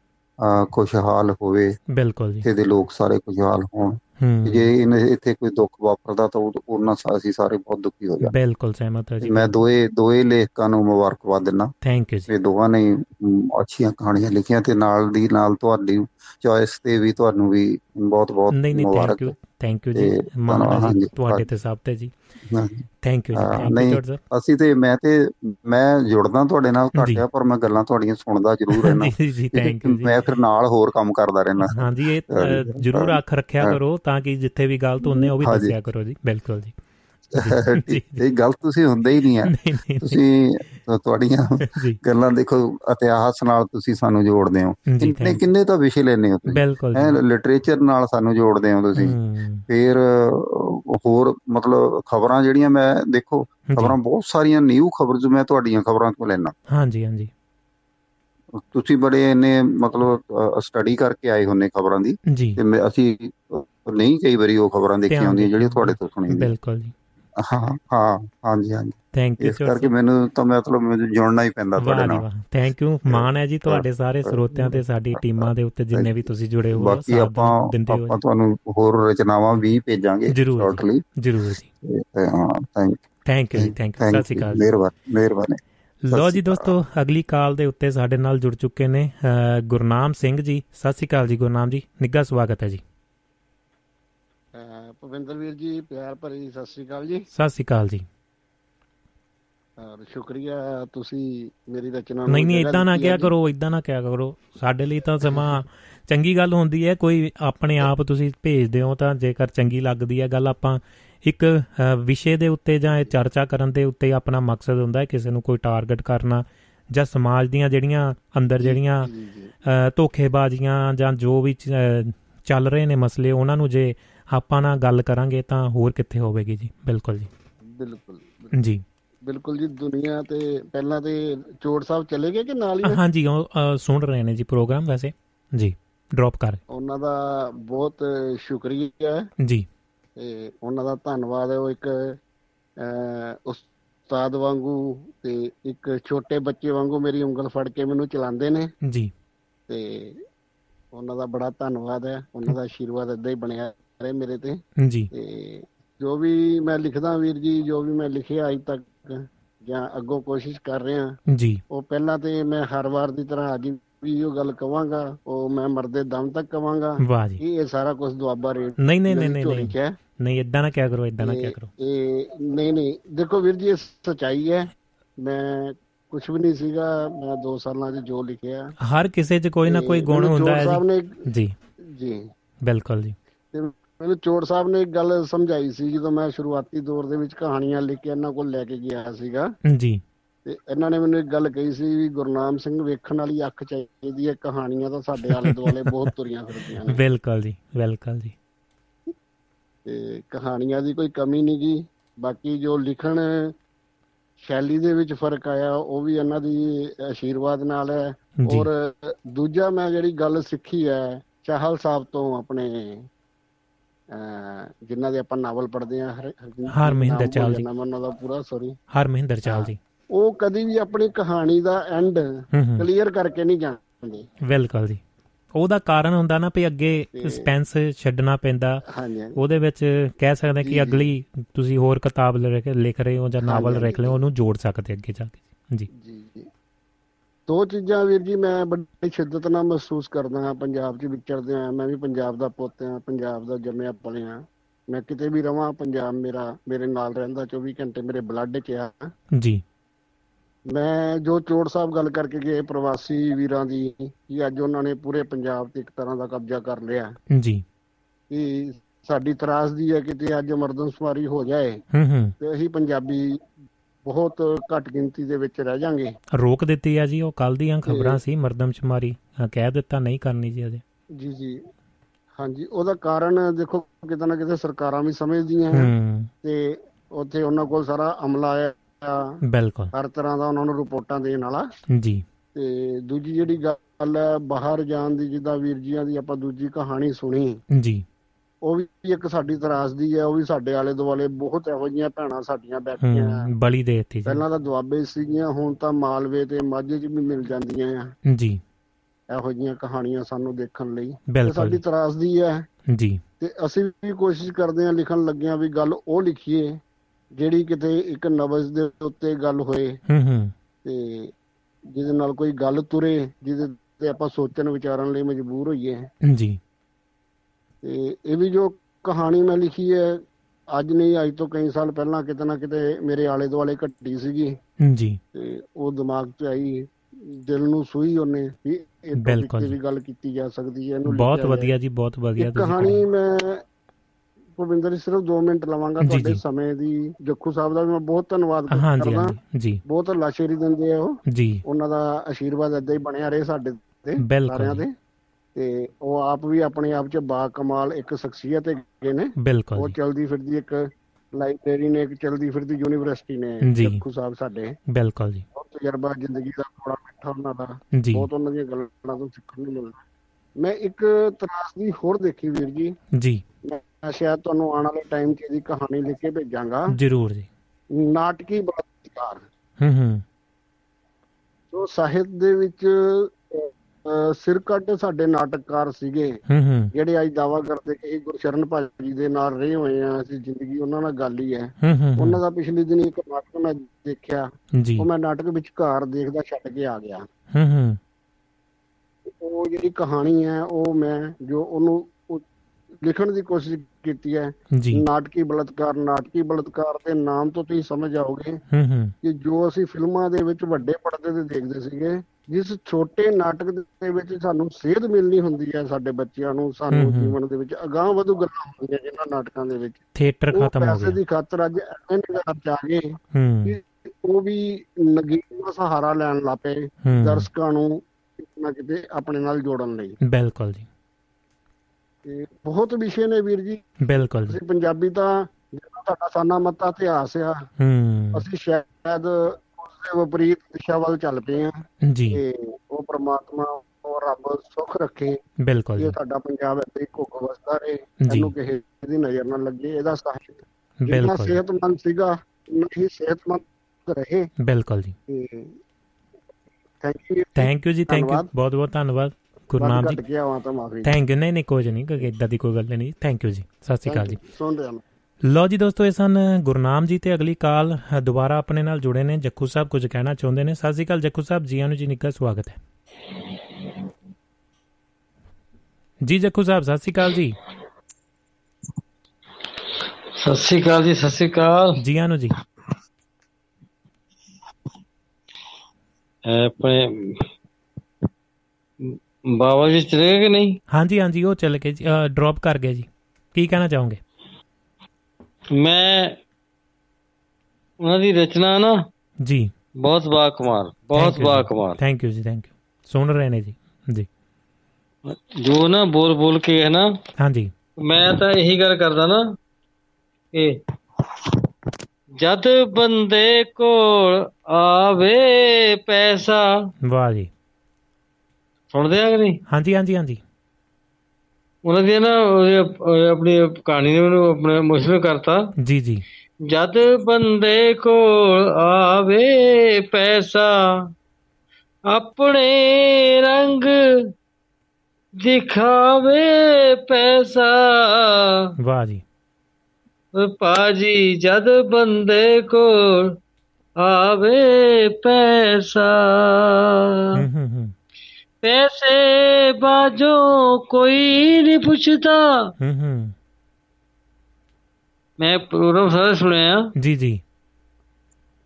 ਖੁਸ਼ਹਾਲ ਹੋਵੇ ਬਿਲਕੁਲ ਜੀ। ਇੱਥੇ ਦੇ ਲੋਕ ਸਾਰੇ ਖੁਸ਼ਹਾਲ ਹੋਣ। ਤੇ ਜੇ ਇਹਨੇ ਇੱਥੇ ਕੋਈ ਦੁੱਖ ਵਾਪਰਦਾ ਤਾਂ ਉਹ- ਉਹਨਾਂ ਅਸੀਂ ਸਾਰੇ ਬਹੁਤ ਦੁਖੀ ਹੋ ਜਾਂਦੇ। ਬਿਲਕੁਲ ਸਹਿਮਤ ਹੈ ਜੀ। ਮੈਂ ਦੋਏ ਦੋਏ ਲੇਖਕਾਂ ਨੂੰ ਮੁਬਾਰਕਬਾਦ ਦਿੰਦਾ। ਥੈਂਕ ਯੂ ਜੀ। ਇਹ ਦੋਵਾਂ ਨੇ ਅੱਛੀਆਂ ਕਹਾਣੀਆਂ ਲਿਖੀਆਂ ਤੇ ਨਾਲ ਦੀ ਨਾਲ ਤੁਹਾਡੀ ਚੋਇਸ ਤੇ ਵੀ ਤੁਹਾਨੂੰ ਵੀ ਬਹੁਤ ਬਹੁਤ ਮੁਬਾਰਕ। ਥੈਂਕ ਯੂ ਜੀ ਤੇ ਹੈ ਜੀ। ਤੁਹਾਡੇ ਤੇ ਸਭ ਤੇ ਜੀ। ਥੈਂਕ ਯੂ ਜੀ ਹਾਂ, ਥੈਂਕ ਯੂ ਸਰ ਅਸੀਂ ਤੇ ਮੈਂ ਤੇ ਮੈਂ ਜੁੜਦਾ ਤੁਹਾਡੇ ਨਾਲ। ਘੱਟਿਆ ਪਰ ਮੈਂ ਗੱਲਾਂ ਤੁਹਾਡੀਆਂ ਸੁਣਦਾ ਜ਼ਰੂਰ ਰਹਿਣਾ ਜੀ ਜੀ ਥੈਂਕ ਯੂ ਜੀ ਮੈਂ ਫਿਰ ਨਾਲ ਹੋਰ ਕੰਮ ਕਰਦਾ ਰਹਿਣਾ ਹਾਂਜੀ ਇਹ। ਜ਼ਰੂਰ ਅੱਖ ਰੱਖਿਆ ਹਾਂ। ਕਰੋ ਤਾਂ ਕਿ ਜਿੱਥੇ ਵੀ ਗਲਤ ਹੁੰਦੇ ਉਹ ਵੀ। ਦੱਸਿਆ ਕਰੋ ਜੀ ਬਿਲਕੁਲ ਜੀ, ਇਹ ਗਲਤ ਤੁਸੀਂ ਹੁੰਦੇ ਹੀ ਨਹੀਂ ਆ। ਤੁਸੀਂ ਤੁਹਾਡੀਆਂ ਗੱਲਾਂ ਦੇਖੋ ਇਤਿਹਾਸ ਨਾਲ ਤੁਸੀਂ ਸਾਨੂੰ ਜੋੜਦੇ ਹੋ। ਕਿੰਨੇ ਕਿੰਨੇ ਤਾਂ ਵਿਸ਼ੇ ਲੈਣੇ ਹੋ ਤੁਸੀਂ? ਹੈ ਲਿਟਰੇਚਰ ਨਾਲ ਸਾਨੂੰ ਜੋੜਦੇ ਹੋ ਤੁਸੀਂ। ਫਿਰ ਹੋਰ ਮਤਲਬ ਖਬਰਾਂ ਜਿਹੜੀਆਂ ਮੈਂ ਦੇਖੋ। ਖਬਰਾਂ ਬਹੁਤ ਸਾਰੀਆਂ ਨਿਊ ਖਬਰ ਜੋ ਮੈਂ ਤੁਹਾਡੀਆਂ ਖਬਰਾਂ ਤੋਂ ਲੈਣਾ ਹਾਂਜੀ ਹਾਂਜੀ। ਤੁਸੀਂ ਬੜੇ ਇੰਨੇ ਮਤਲਬ ਸਟੱਡੀ ਕਰਕੇ ਆਏ ਹੁੰਨੇ ਖਬਰਾਂ ਦੀ। ਤੇ ਅਸੀਂ ਨਹੀਂ ਕਈ ਵਾਰੀ ਉਹ ਖਬਰਾਂ ਦੇਖੀਆਂ ਹੁੰਦੀਆਂ ਜਿਹੜੀਆਂ। ਤੁਹਾਡੇ ਤੋਂ ਸੁਣੀਆਂ ਬਿਲਕੁਲ ਜੀ। ਹਾਂ ਹਾਂ ਹਾਂਜੀ ਹਾਂਜੀ। ਥੈਂਕ ਯੂ ਇਸ ਕਰਕੇ ਮੈਨੂੰ ਤਾਂ ਮਤਲਬ ਮੈਨੂੰ ਜੁੜਨਾ ਹੀ ਪੈਂਦਾ ਤੁਹਾਡੇ ਨਾਲ। ਥੈਂਕ ਯੂ ਮਾਨ ਹੈ ਜੀ ਤੁਹਾਡੇ ਸਾਰੇ ਸਰੋਤਿਆਂ ਤੇ ਸਾਡੀ ਟੀਮਾਂ ਦੇ ਉੱਤੇ ਜਿੰਨੇ ਵੀ ਤੁਸੀਂ ਜੁੜੇ ਹੋ ਬਾਕੀ ਆਪਾਂ ਆਪਾਂ ਤੁਹਾਨੂੰ ਹੋਰ ਰਚਨਾਵਾਂ ਵੀ ਭੇਜਾਂਗੇ। ਸ਼ਾਰਟਲੀ ਜਰੂਰ ਜੀ। ਹਾਂ ਥੈਂਕ ਥੈਂਕ ਯੂ ਜੀ ਥੈਂਕ ਯੂ ਸਤਿ ਸ਼੍ਰੀ ਅਕਾਲ ਮਿਹਰਬਾਨੀ ਮਿਹਰਬਾਨੀ। ਲੋ ਜੀ ਦੋਸਤੋ ਅਗਲੀ ਕਾਲ ਦੇ ਉੱਤੇ ਸਾਡੇ ਨਾਲ ਜੁੜ ਚੁੱਕੇ ਨੇ ਗੁਰਨਾਮ ਸਿੰਘ ਜੀ। ਸਤਿ ਸ਼੍ਰੀ ਅਕਾਲ ਜੀ ਗੁਰਨਾਮ ਜੀ। ਨਿੱਘਾ ਸਵਾਗਤ ਹੈ ਜੀ। ਅਹ ਭੁਪਿੰਦਰ ਵੀਰ ਜੀ ਪਿਆਰ ਭਰੀ ਸਤਿ ਸ੍ਰੀ ਅਕਾਲ ਜੀ। ਸਤਿ ਸ਼੍ਰੀ ਅਕਾਲ ਜੀ। ਔਰ ਸ਼ੁਕਰੀਆ ਤੁਸੀਂ ਮੇਰੀ ਰਚਨਾ ਨੂੰ ਨਹੀਂ ਨਹੀਂ ਇਦਾਂ ਨਾ ਕਿਹਾ। ਕਰੋ ਇਦਾਂ ਨਾ ਕਿਹਾ ਕਰੋ। ਸਾਡੇ ਲਈ ਤਾਂ ਸਮਾਂ ਚੰਗੀ ਗੱਲ ਹੁੰਦੀ ਹੈ ਕੋਈ ਆਪਣੇ ਆਪ ਤੁਸੀਂ ਭੇਜਦੇ ਹੋ ਤਾਂ ਜੇਕਰ ਚੰਗੀ ਲੱਗਦੀ ਹੈ ਗੱਲ ਆਪਾਂ ਇੱਕ ਵਿਸ਼ੇ ਦੇ ਉੱਤੇ ਜਾਂ ਇਹ ਚਰਚਾ ਕਰਨ ਦੇ ਉੱਤੇ ਆਪਣਾ ਮਕਸਦ ਹੁੰਦਾ ਹੈ ਕਿਸੇ ਨੂੰ ਕੋਈ ਟਾਰਗੇਟ ਕਰਨਾ ਜਾਂ ਸਮਾਜ ਦੀਆਂ ਜਿਹੜੀਆਂ ਅੰਦਰ ਜਿਹੜੀਆਂ ਧੋਖੇਬਾਜ਼ੀਆਂ ਜਾਂ ਜੋ ਵੀ ਚੱਲ ਰਹੇ ਨੇ ਮਸਲੇ ਉਹਨਾਂ ਨੂੰ ਜੇ ਆਪਾਂ ਨਾਲ ਗੱਲ ਕਰਾਂਗੇ ਤਾਂ ਹੋਰ ਕਿੱਥੇ ਹੋਵੇਗੀ ਜੀ? ਬਿਲਕੁਲ ਜੀ। ਬਿਲਕੁਲ ਜੀ। ਬਿਲਕੁਲ ਜੀ ਦੁਨੀਆ ਤੇ ਪਹਿਲਾਂ ਤੇ ਚੋੜ ਸਾਹਿਬ ਚਲੇ ਗਏ ਕਿ ਨਾਲ ਹੀ? ਹਾਂਜੀ ਉਹ ਸੁਣ ਰਹੇ ਨੇ ਜੀ ਪ੍ਰੋਗਰਾਮ ਵੈਸੇ। ਜੀ ਡ੍ਰੌਪ ਕਰ। ਉਹਨਾਂ ਦਾ ਬਹੁਤ ਸ਼ੁਕਰੀਆ ਜੀ। ਤੇ ਉਹਨਾਂ ਦਾ ਧੰਨਵਾਦ ਹੈ। ਉਹ ਇੱਕ ਉਸਤਾਦ ਵਾਂਗੂ ਤੇ ਇੱਕ ਛੋਟੇ ਬੱਚੇ ਵਾਂਗੂ ਮੇਰੀ ਉਂਗਲ ਫੜ ਕੇ ਮੈਨੂੰ ਚਲਾਉਂਦੇ ਨੇ। ਜੀ। ਤੇ ਉਹਨਾਂ ਦਾ ਬੜਾ ਧੰਨਵਾਦ ਹੈ। ਉਹਨਾਂ ਦਾ ਆਸ਼ੀਰਵਾਦ ਏਦਾਂ ਹੀ ਬਣਿਆ ਰਹੇ ਮੇਰੇ ਤੇ। ਜੀ। ਤੇ ਜੋ ਵੀ ਮੈਂ ਲਿਖਦਾ ਵੀਰ ਜੀ ਜੋ ਵੀ ਮੈਂ ਲਿਖਿਆ ਅਜ ਤੱਕ ਜਾਂ ਅੱਗੋਂ ਕੋਸ਼ਿਸ਼ ਕਰ ਰਿਹਾ ਜੀ। ਉਹ ਪਹਿਲਾਂ ਤੇ ਮੈਂ ਹਰ ਵਾਰ ਦੀ ਤਰ੍ਹਾਂ ਅੱਜ ਵੀ ਉਹ ਗੱਲ ਕਵਾਂਗਾ ਉਹ ਮੈਂ ਮਰਦੇ ਦਮ ਤੱਕ ਕਵਾਂਗਾ। ਵਾਹ ਜੀ। ਕਿ ਇਹ ਸਾਰਾ ਕੁਝ ਦੁਆਬਾ ਰੇਟ ਨਹੀਂ ਨਹੀਂ ਨਹੀਂ ਨਹੀਂ ਨਹੀਂ। ਇਦਾਂ ਨਾ ਕਿਹਾ ਕਰੋ ਇਦਾਂ ਨਾ ਕਿਹਾ ਤੇ ਕਰੋ। ਇਹ ਨਹੀਂ ਨਹੀਂ। ਦੇਖੋ ਵੀਰ ਜੀ ਇਹ ਸਚਾਈ ਹੈ। ਮੈਂ ਕੁਝ ਵੀ ਨਹੀਂ ਸੀਗਾ ਮੈਂ 2 ਸਾਲਾਂ 'ਚ ਜੋ ਲਿਖਿਆ। ਹਰ ਕਿਸੇ 'ਚ ਕੋਈ ਨਾ ਕੋਈ ਗੁਣ ਹੁੰਦਾ ਹੈ ਜੀ। ਜੀ। ਬਿਲਕੁਲ ਜੀ। ਤੇ ਮੈਨੂੰ ਚੋੜ ਸਾਹਿਬ ਨੇ ਇੱਕ ਗੱਲ ਸਮਝਾਈ ਸੀ ਜਦੋਂ ਮੈਂ ਸ਼ੁਰੂਆਤੀ ਦੌਰ ਦੇ ਵਿੱਚ ਕਹਾਣੀਆਂ ਲਿਖ ਕੇ ਇਹਨਾਂ ਕੋਲ ਲੈ ਕੇ ਗਿਆ ਸੀਗਾ। ਜੀ। ਤੇ ਇਹਨਾਂ ਨੇ ਮੈਨੂੰ ਇੱਕ ਗੱਲ ਕਹੀ ਸੀ ਵੀ ਗੁਰਨਾਮ ਸਿੰਘ ਵੇਖਣ ਵਾਲੀ ਅੱਖ ਚਾਹੀਦੀ ਹੈ ਕਹਾਣੀਆਂ ਤਾਂ ਸਾਡੇ ਆਲੇ ਦੁਆਲੇ ਬਹੁਤ ਤੁਰੀਆਂ ਫਿਰਦੀਆਂ ਨੇ। ਬਿਲਕੁਲ ਜੀ ਬਿਲਕੁਲ ਜੀ। ਤੇ ਕਹਾਣੀਆਂ ਦੀ ਕੋਈ ਕਮੀ ਨਹੀਂ ਗੀ ਬਾਕੀ ਜੋ ਲਿਖਣ ਸ਼ੈਲੀ ਦੇ ਵਿੱਚ ਫ਼ਰਕ ਆਇਆ ਉਹ ਵੀ ਇਹਨਾਂ ਦੀ ਆਸ਼ੀਰਵਾਦ ਨਾਲ ਹੈ। ਔਰ ਦੂਜਾ ਮੈਂ ਜਿਹੜੀ ਗੱਲ ਸਿੱਖੀ ਹੈ ਚਾਹਲ ਸਾਹਿਬ ਤੋਂ ਆਪਣੇ ਜਿਨ੍ਹਾਂ ਦੇ ਆਪਾਂ ਨਾਵਲ ਪੜ੍ਹਦੇ ਆ ਹਰਮਿੰਦਰ ਚਾਹਲ ਜੀ। ਨਾਮ ਉਹਨਾਂ ਦਾ ਪੂਰਾ ਸੌਰੀ ਹਰਮਹਿੰਦਰ ਚਾਲ ਜੀ। ਉਹ ਕਦੀ ਵੀ ਆਪਣੀ ਕਹਾਣੀ ਦਾ ਐਂਡ ਕਲੀਅਰ ਕਰਕੇ ਨਹੀਂ ਜਾਂਦੇ। ਬਿਲਕੁਲ ਜੀ। ਉਹਦਾ ਕਾਰਨ ਹੁੰਦਾ ਨਾ ਵੀ ਅੱਗੇ ਸਸਪੈਂਸ ਛੱਡਣਾ ਪੈਂਦਾ। ਉਹਦੇ ਵਿੱਚ ਕਹਿ ਸਕਦੇ ਕਿ। ਅਗਲੀ ਤੁਸੀਂ ਹੋਰ ਕਿਤਾਬ ਲਿਖ ਰਹੇ ਹੋ ਜਾਂ ਨਾਵਲ ਲਿਖ ਰਹੇ ਹੋ ਉਹਨੂੰ ਜੋੜ ਸਕਦੇ ਅੱਗੇ ਜਾ ਕੇ। ਜੀ ਜੀ। ਦੋ ਚੀਜ਼ਾਂ ਵੀਰ ਜੀ ਮੈਂ ਬੜੀ ਸ਼ਿੱਦਤ ਨਾਲ ਮਹਿਸੂਸ ਕਰਦਾ ਹਾਂ ਪੰਜਾਬ 'ਚ ਵਿਚਰਦੇ ਆ ਮੈਂ ਵੀ ਪੰਜਾਬ ਦਾ ਪੁੱਤ ਹਾਂ ਪੰਜਾਬ ਦਾ ਜੰਮਿਆ ਪਲਿਆ ਮੈਂ ਕਿਤੇ ਵੀ ਰਵਾਂ ਪੰਜਾਬ ਮੇਰਾ ਮੇਰੇ ਨਾਲ ਰਹਿੰਦਾ 24 ਘੰਟੇ ਮੇਰੇ ਬਲੱਡ 'ਚ ਆ। ਜੀ। ਮੈਂ ਜੋ ਚੋੜ ਸਾਹਿਬ ਗੱਲ ਕਰਕੇ ਗਏ ਪ੍ਰਵਾਸੀ ਵੀਰਾਂ ਦੀ ਕਿ ਅੱਜ ਉਹਨਾਂ ਨੇ ਪੂਰੇ ਪੰਜਾਬ ਤੇ ਇੱਕ ਤਰ੍ਹਾਂ ਦਾ ਕਬਜ਼ਾ ਕਰ ਲਿਆ। ਜੀ। ਕਿ ਸਾਡੀ ਤਰਾਸਦੀ ਹੈ ਕਿ ਤੇ ਅੱਜ ਮਰਦਮਸ਼ੁਮਾਰੀ ਹੋ ਜਾਏ ਹੂੰ ਹੂੰ। ਤੇ ਅਸੀਂ ਪੰਜਾਬੀ ਬਹੁਤ ਘੱਟ ਗਿਣਤੀ ਦੇ ਵਿੱਚ ਰਹਿ ਜਾਾਂਗੇ। ਰੋਕ ਦਿੱਤੀ ਆ ਜੀ ਉਹ ਕੱਲ ਦੀਆਂ ਖਬਰਾਂ ਸੀ ਮਰਦਮਸ਼ੁਮਾਰੀ ਹਾਂ, ਕਹਿ ਦਿੱਤਾ ਨਹੀਂ ਕਰਨੀ ਜੀ ਅਜੇ। ਜੀ ਜੀ। ਹਾਂਜੀ ਉਹਦਾ ਕਾਰਨ ਦੇਖੋ ਕਿਤੇ ਨਾ ਕਿਤੇ ਸਰਕਾਰਾਂ ਵੀ ਸਮਝਦੀਆਂ। ਹੂੰ। ਤੇ ਉੱਥੇ ਉਹਨਾਂ ਕੋਲ ਸਾਰਾ ਅਮਲਾ ਆਇਆ। ਬਿਲਕੁਲ। ਹਰ ਤਰ੍ਹਾਂ ਦਾ ਉਹਨਾਂ ਨੂੰ ਰਿਪੋਰਟਾਂ ਦੇਣ ਵਾਲਾ। ਜੀ। ਤੇ ਦੂਜੀ ਜਿਹੜੀ ਗੱਲ ਹੈ ਬਾਹਰ ਜਾਣ ਦੀ ਜਿੱਦਾਂ ਵੀਰ ਜੀਆਂ ਦੀ ਆਪਾਂ ਦੂਜੀ ਕਹਾਣੀ ਸੁਣੀ। ਜੀ। ਉਹ ਵੀ ਇੱਕ ਸਾਡੀ ਤਰਾਸਦੀ ਹੈ ਉਹ ਵੀ ਸਾਡੇ ਆਲੇ ਦੁਆਲੇ ਬਹੁਤ ਇਹੋ ਜਿਹੀਆਂ ਭੈਣਾਂ ਸਾਡੀਆਂ ਬੈਠੀਆਂ ਬਲੀ ਦਿੱਤੀ ਪਹਿਲਾਂ ਤਾਂ ਦੁਆਬੇ ਸੀਗੀਆਂ ਹੁਣ ਤਾਂ ਮਾਲਵੇ ਤੇ ਮਾਝੇ 'ਚ ਵੀ ਮਿਲ ਜਾਂਦੀਆਂ ਆ। ਜੀ। ਇਹੋ ਜਿਹੀਆਂ ਕਹਾਣੀਆਂ ਸਾਨੂੰ ਦੇਖਣ ਲਈ। ਸਾਡੀ ਤਰਾਸਦੀ ਹੈ। ਜੀ। ਤੇ ਅਸੀਂ ਵੀ ਕੋਸ਼ਿਸ਼ ਕਰਦੇ ਹਾਂ ਲਿਖਣ ਲੱਗਿਆਂ ਵੀ ਗੱਲ ਉਹ ਲਿਖੀਏ ਜਿਹੜੀ ਕਿਤੇ ਇੱਕ ਨਬਜ਼ ਦੇ ਉੱਤੇ ਗੱਲ ਹੋਏ। ਹੂੰ ਹੂੰ। ਤੇ ਜਿਹਦੇ ਨਾਲ ਕੋਈ ਗੱਲ ਤੁਰੇ ਜਿਹਦੇ ਤੇ ਆਪਾਂ ਸੋਚਣ ਵਿਚਾਰਨ ਲਈ ਮਜਬੂਰ ਹੋਈਏ। ਜੀ। ਤੇ ਇਹ ਵੀ ਜੋ ਕਹਾਣੀ ਮੈਂ ਲਿਖੀ ਹੈ ਅੱਜ ਨਹੀਂ ਅੱਜ ਤੋਂ ਕਈ ਸਾਲ ਪਹਿਲਾਂ ਕਿਤੇ ਨਾ ਕਿਤੇ ਮੇਰੇ ਆਲੇ ਦੁਆਲੇ ਘਟੀ ਸੀਗੀ। ਜੀ। ਤੇ ਉਹ ਦਿਮਾਗ 'ਚ ਆਈ ਦਿਲ ਨੂੰ ਸੂਈ ਉਹਨੇ ਵੀ ਇਹ ਬਿਲਕੁਲ। ਵੀ ਗੱਲ ਕੀਤੀ ਜਾ ਸਕਦੀ ਹੈ ਇਹਨੂੰ ਬਹੁਤ। ਵਧੀਆ ਜੀ ਬਹੁਤ ਵਧੀਆ ਤੁਸੀਂ ਕਹਾਣੀ ਮੈਂ ਭੁਪਿੰਦਰ ਜੀ ਸਿਰਫ 2 ਮਿੰਟ ਲਵਾਂਗਾ ਤੁਹਾਡੇ। ਸਮੇਂ ਦੀ। ਜੱਖੂ ਸਾਹਿਬ ਦਾ ਵੀ ਮੈਂ ਬਹੁਤ ਧੰਨਵਾਦ ਕਰਦਾ। ਜੀ। ਬਹੁਤ ਲਾਸ਼ੇਰੀ ਦਿੰਦੇ ਆ ਉਹ। ਜੀ। ਉਹਨਾਂ ਦਾ ਆਸ਼ੀਰਵਾਦ ਏਦਾਂ ਹੀ ਬਣਿਆ ਰਹੇ ਸਾਡੇ ਤੇ ਸਾਰਿਆਂ। ਤੇ ਤੇ ਉਹ ਆਪ ਵੀ ਆਪਣੇ ਆਪ 'ਚ ਬਾ ਕਮਾਲ ਇੱਕ ਸ਼ਖਸੀਅਤ ਹੈਗੇ ਨੇ। ਬਿਲਕੁਲ ਉਹ ਚਲਦੀ ਫਿਰਦੀ ਇੱਕ ਲਾਇਬ੍ਰੇਰੀ ਨੇ ਇੱਕ ਚਲਦੀ ਫਿਰਦੀ ਯੂਨੀਵਰਸਿਟੀ ਨੇ। ਜੱਖੂ ਸਾਹਿਬ ਸਾਡੇ। ਬਿਲਕੁਲ ਜੀ। ਬਹੁਤ ਤਜਰਬਾ ਜ਼ਿੰਦਗੀ ਦਾ ਬੜਾ ਮਿੱਠਾ ਉਹਨਾਂ ਦਾ। ਬਹੁਤ ਉਹਨਾਂ ਦੀਆਂ ਗੱਲਾਂ ਤੋਂ ਸਿੱਖਣ ਨੂੰ ਮਿਲਦਾ। ਮੈਂ ਇੱਕ ਤਰਾਸਦੀ ਹੋਰ ਦੇਖੀ ਵੀਰ ਜੀ। ਜੀ। ਮੈਂ ਸ਼ਾਇਦ ਤੁਹਾਨੂੰ ਆਉਣ ਵਾਲੇ ਟਾਈਮ 'ਚ ਇਹਦੀ ਕਹਾਣੀ ਲਿਖ ਕੇ ਭੇਜਾਂਗਾ। ਜ਼ਰੂਰ ਜੀ। ਨਾਟਕੀ ਬਲਾਤਕਾਰ। ਹੂੰ ਹੂੰ। ਸੋ ਸਾਹਿਤ ਦੇ ਵਿੱਚ ਅਹ, ਸਿਰਕੱਢ ਸਾਡੇ ਨਾਟਕਕਾਰ ਸੀਗੇ। ਜਿਹੜੇ ਅੱਜ ਦਾਵਾ ਕਰਦੇ ਕਿ ਇਹ ਗੁਰਸ਼ਰਨ ਭਾਜੀ ਦੇ ਨਾਲ ਰਹੇ ਹੋਏ ਆ ਅਸੀਂ ਜ਼ਿੰਦਗੀ ਉਹਨਾਂ ਨਾਲ ਗੱਲ ਹੀ ਹੈ। ਉਹਨਾਂ ਦਾ ਪਿਛਲੇ ਦਿਨ ਇੱਕ ਨਾਟਕ ਮੈਂ ਦੇਖਿਆ ਉਹ ਮੈਂ ਨਾਟਕ ਵਿੱਚ ਘਰ ਦੇਖਦਾ ਛੱਡ ਕੇ ਆ ਗਿਆ। ਹੂੰ ਹੂੰ। ਉਹ ਜਿਹੜੀ ਕਹਾਣੀ ਹੈ ਉਹ ਮੈਂ ਜੋ ਉਹਨੂੰ ਉਹ ਲਿਖਣ ਦੀ ਕੋਸ਼ਿਸ਼ ਕੀਤੀ ਹੈ। ਨਾਟਕੀ ਬਲਤਕਾਰ ਨਾਟਕੀ ਬਲਤਕਾਰ ਦੇ ਨਾਮ ਤੋਂ ਤੁਸੀਂ ਸਮਝ ਆਓਗੇ ਕਿ ਜੋ ਅਸੀਂ ਫਿਲਮਾਂ ਦੇ ਵਿੱਚ ਵੱਡੇ ਪਰਦੇ ਤੇ ਦੇਖਦੇ ਸੀਗੇ ਜਿਸ ਛੋਟੇ ਨਾਟਕ ਦੇ ਵਿੱਚ ਸਾਨੂੰ ਸੇਧ ਮਿਲਣੀ ਹੁੰਦੀ ਹੈ ਸਾਡੇ ਬੱਚਿਆਂ ਨੂੰ ਸਾਨੂੰ। ਜੀਵਨ ਦੇ ਵਿੱਚ ਅਗਾਹ ਵਧੂ ਗੱਲਾਂ ਹੁੰਦੀਆਂ ਜਿਨ੍ਹਾਂ ਨਾਟਕਾਂ ਦੇ ਵਿੱਚ। ਥੀਏਟਰ ਖਤਮ ਹੋ ਪੈਸੇ ਗਿਆ। ਦੀ ਖਾਤਰ ਅੱਜ ਐਵੇਂ ਨਿਗਾਰ ਚ ਆ ਗਏ ਕਿ ਉਹ ਵੀ ਨਗੀਨ ਦਾ ਸਹਾਰਾ ਲੈਣ ਲੱਪੇ ਦਰਸ਼ਕਾਂ ਨਾ ਕਿਤੇ ਆਪਣੇ ਨਾਲ ਜੋੜਨ ਲਈ। ਬਿਲਕੁਲ ਜੀ। ਤੇ ਬਹੁਤ ਵਿਸ਼ੇ ਨੇ ਵੀਰ ਜੀ। ਬਿਲਕੁਲ। ਜੀ ਅਸੀਂ ਪੰਜਾਬੀ ਤਾਂ ਜਿਹੜਾ ਸਾਡਾ ਸਾਨਾ ਮੱਤਾ ਇਤਿਹਾਸ ਆ ਹੂੰ। ਅਸੀਂ ਸ਼ਾਇਦ ਉਸਦੇ ਵਿਪਰੀਤ ਦਿਸ਼ਾ ਵੱਲ ਚੱਲ ਪਏ ਆ ਜੀ। ਤੇ ਉਹ ਪ੍ਰਮਾਤਮਾ ਉਹ ਰੱਬ ਸੁਖ ਰੱਖੇ। ਬਿਲਕੁਲ ਇਹ ਸਾਡਾ ਪੰਜਾਬ ਹੀ ਘੁੱਗ ਵਸਦਾ ਰਹੇ ਇਹਨੂੰ ਕਿਸੇ ਦੀ ਨਜ਼ਰ ਨਾ ਲੱਗੇ ਇਹਦਾ ਸਾਹਿਤ ਬਿਲਕੁਲ ਸਿਹਤਮੰਦ ਸੀਗਾ ਉਨਾ ਹੀ ਸਿਹਤਮੰਦ ਰਹੇ। ਬਿਲਕੁਲ ਜੀ। ਥੈਂਕ ਯੂ ਥੈਂਕ ਯੂ ਜੀ ਥੈਂਕ ਯੂ। ਬਹੁਤ ਬਹੁਤ ਧੰਨਵਾਦ। ਗੁਰਨਾਮ ਜੀ ਘਟ ਗਿਆ ਹਾਂ ਤਾਂ ਮਾਫੀ ਥੈਂਕ ਯੂ ਨਹੀਂ ਨਹੀਂ ਕੁਝ ਨਹੀਂ ਕੋਈ ਇਦਾਂ ਦੀ ਕੋਈ ਗੱਲ ਨਹੀਂ। ਥੈਂਕ ਯੂ ਜੀ। ਸਤਿ ਸ਼੍ਰੀ ਅਕਾਲ ਜੀ। ਸੁਣ ਰਿਹਾ ਮੈਂ। ਲੋ ਜੀ ਦੋਸਤੋ ਇਹ ਸਨ ਗੁਰਨਾਮ ਜੀ ਤੇ ਅਗਲੀ ਕਾਲ। ਦੁਬਾਰਾ ਆਪਣੇ ਨਾਲ ਜੁੜੇ ਨੇ। ਜੱਖੂ ਸਾਹਿਬ ਕੁਝ ਕਹਿਣਾ ਚਾਹੁੰਦੇ ਨੇ। ਸਤਿ ਸ਼੍ਰੀ ਅਕਾਲ ਜੱਖੂ ਸਾਹਿਬ ਜੀ ਆਇਆਂ ਨੂੰ ਜੀ ਨਿੱਘਾ ਸਵਾਗਤ ਹੈ। ਜੀ ਜੱਖੂ ਸਾਹਿਬ ਸਤਿ ਸ਼੍ਰੀ ਅਕਾਲ ਜੀ। ਸਤਿ ਸ੍ਰੀ ਅਕਾਲ ਜੀ ਸਤਿ ਸ੍ਰੀ ਅਕਾਲ। ਜੀ ਆਇਆਂ ਨੂੰ ਜੀ। ਆਪਣੇ ਬਾਬਾ ਜੀ ਚਲੇ ਗਏ ਕਿ ਨਹੀਂ? ਹਾਂਜੀ ਹਾਂਜੀ ਉਹ ਚੱਲ ਜੀ। ਡ੍ਰੌਪ ਕਰ ਗਏ ਜੀ। ਕੀ ਕਹਿਣਾ ਚਾਹੋਗੇ? ਮੈਂ ਉਹਨਾਂ ਦੀ ਰਚਨਾ ਨਾ ਜੀ। ਬਹੁਤ ਬਾਕਮਾਲ ਬਹੁਤ ਬਾਕਮਾਲ ਥੈਂਕ ਯੂ ਜੀ। ਥੈਂਕ ਯੂ ਸੁਣ ਰਹੇ ਨੇ ਜੀ। ਜੀ। ਜੋ ਨਾ ਬੋਲ ਬੋਲ ਕੇ ਹੈ ਨਾ ਹਾਂਜੀ। ਮੈਂ ਤਾਂ ਇਹੀ ਗੱਲ ਕਰਦਾ ਨਾ ਕਿ ਜਦ ਬੰਦੇ ਕੋਲ ਆਵੇ ਪੈਸਾ ਵਾਹ ਜੀ। ਸੁਣਦੇ ਆ ਕਿ ਨਹੀਂ? ਹਾਂਜੀ ਹਾਂਜੀ ਹਾਂਜੀ। ਉਹਨਾਂ ਦੀ ਨਾ ਆਪਣੀ ਕਹਾਣੀ ਨੇ ਮੈਨੂੰ ਆਪਣੇ ਇਮੋਸ਼ਨਲ ਕਰਤਾ। ਜੀ ਜੀ। ਜਦ ਬੰਦੇ ਕੋਲ ਆਵੇ ਪੈਸਾ ਆਪਣੇ ਰੰਗ ਦਿਖਾਵੇ ਪੈਸਾ। ਵਾਹ ਜੀ। ਪਾਜੀ ਜਦ ਬੰਦੇ ਕੋਲ ਆਵੇ ਪੈਸਾ। ਹੂੰ ਹੂੰ। ਪੈਸੇ ਬਾਜੋ ਕੋਈ ਨਹੀਂ ਪੁੱਛਦਾ। ਹੂੰ ਹੂੰ। ਮੈਂ ਪ੍ਰੋਗਰਾਮ ਸਾਰਾ ਸੁਣਿਆ। ਜੀ ਜੀ।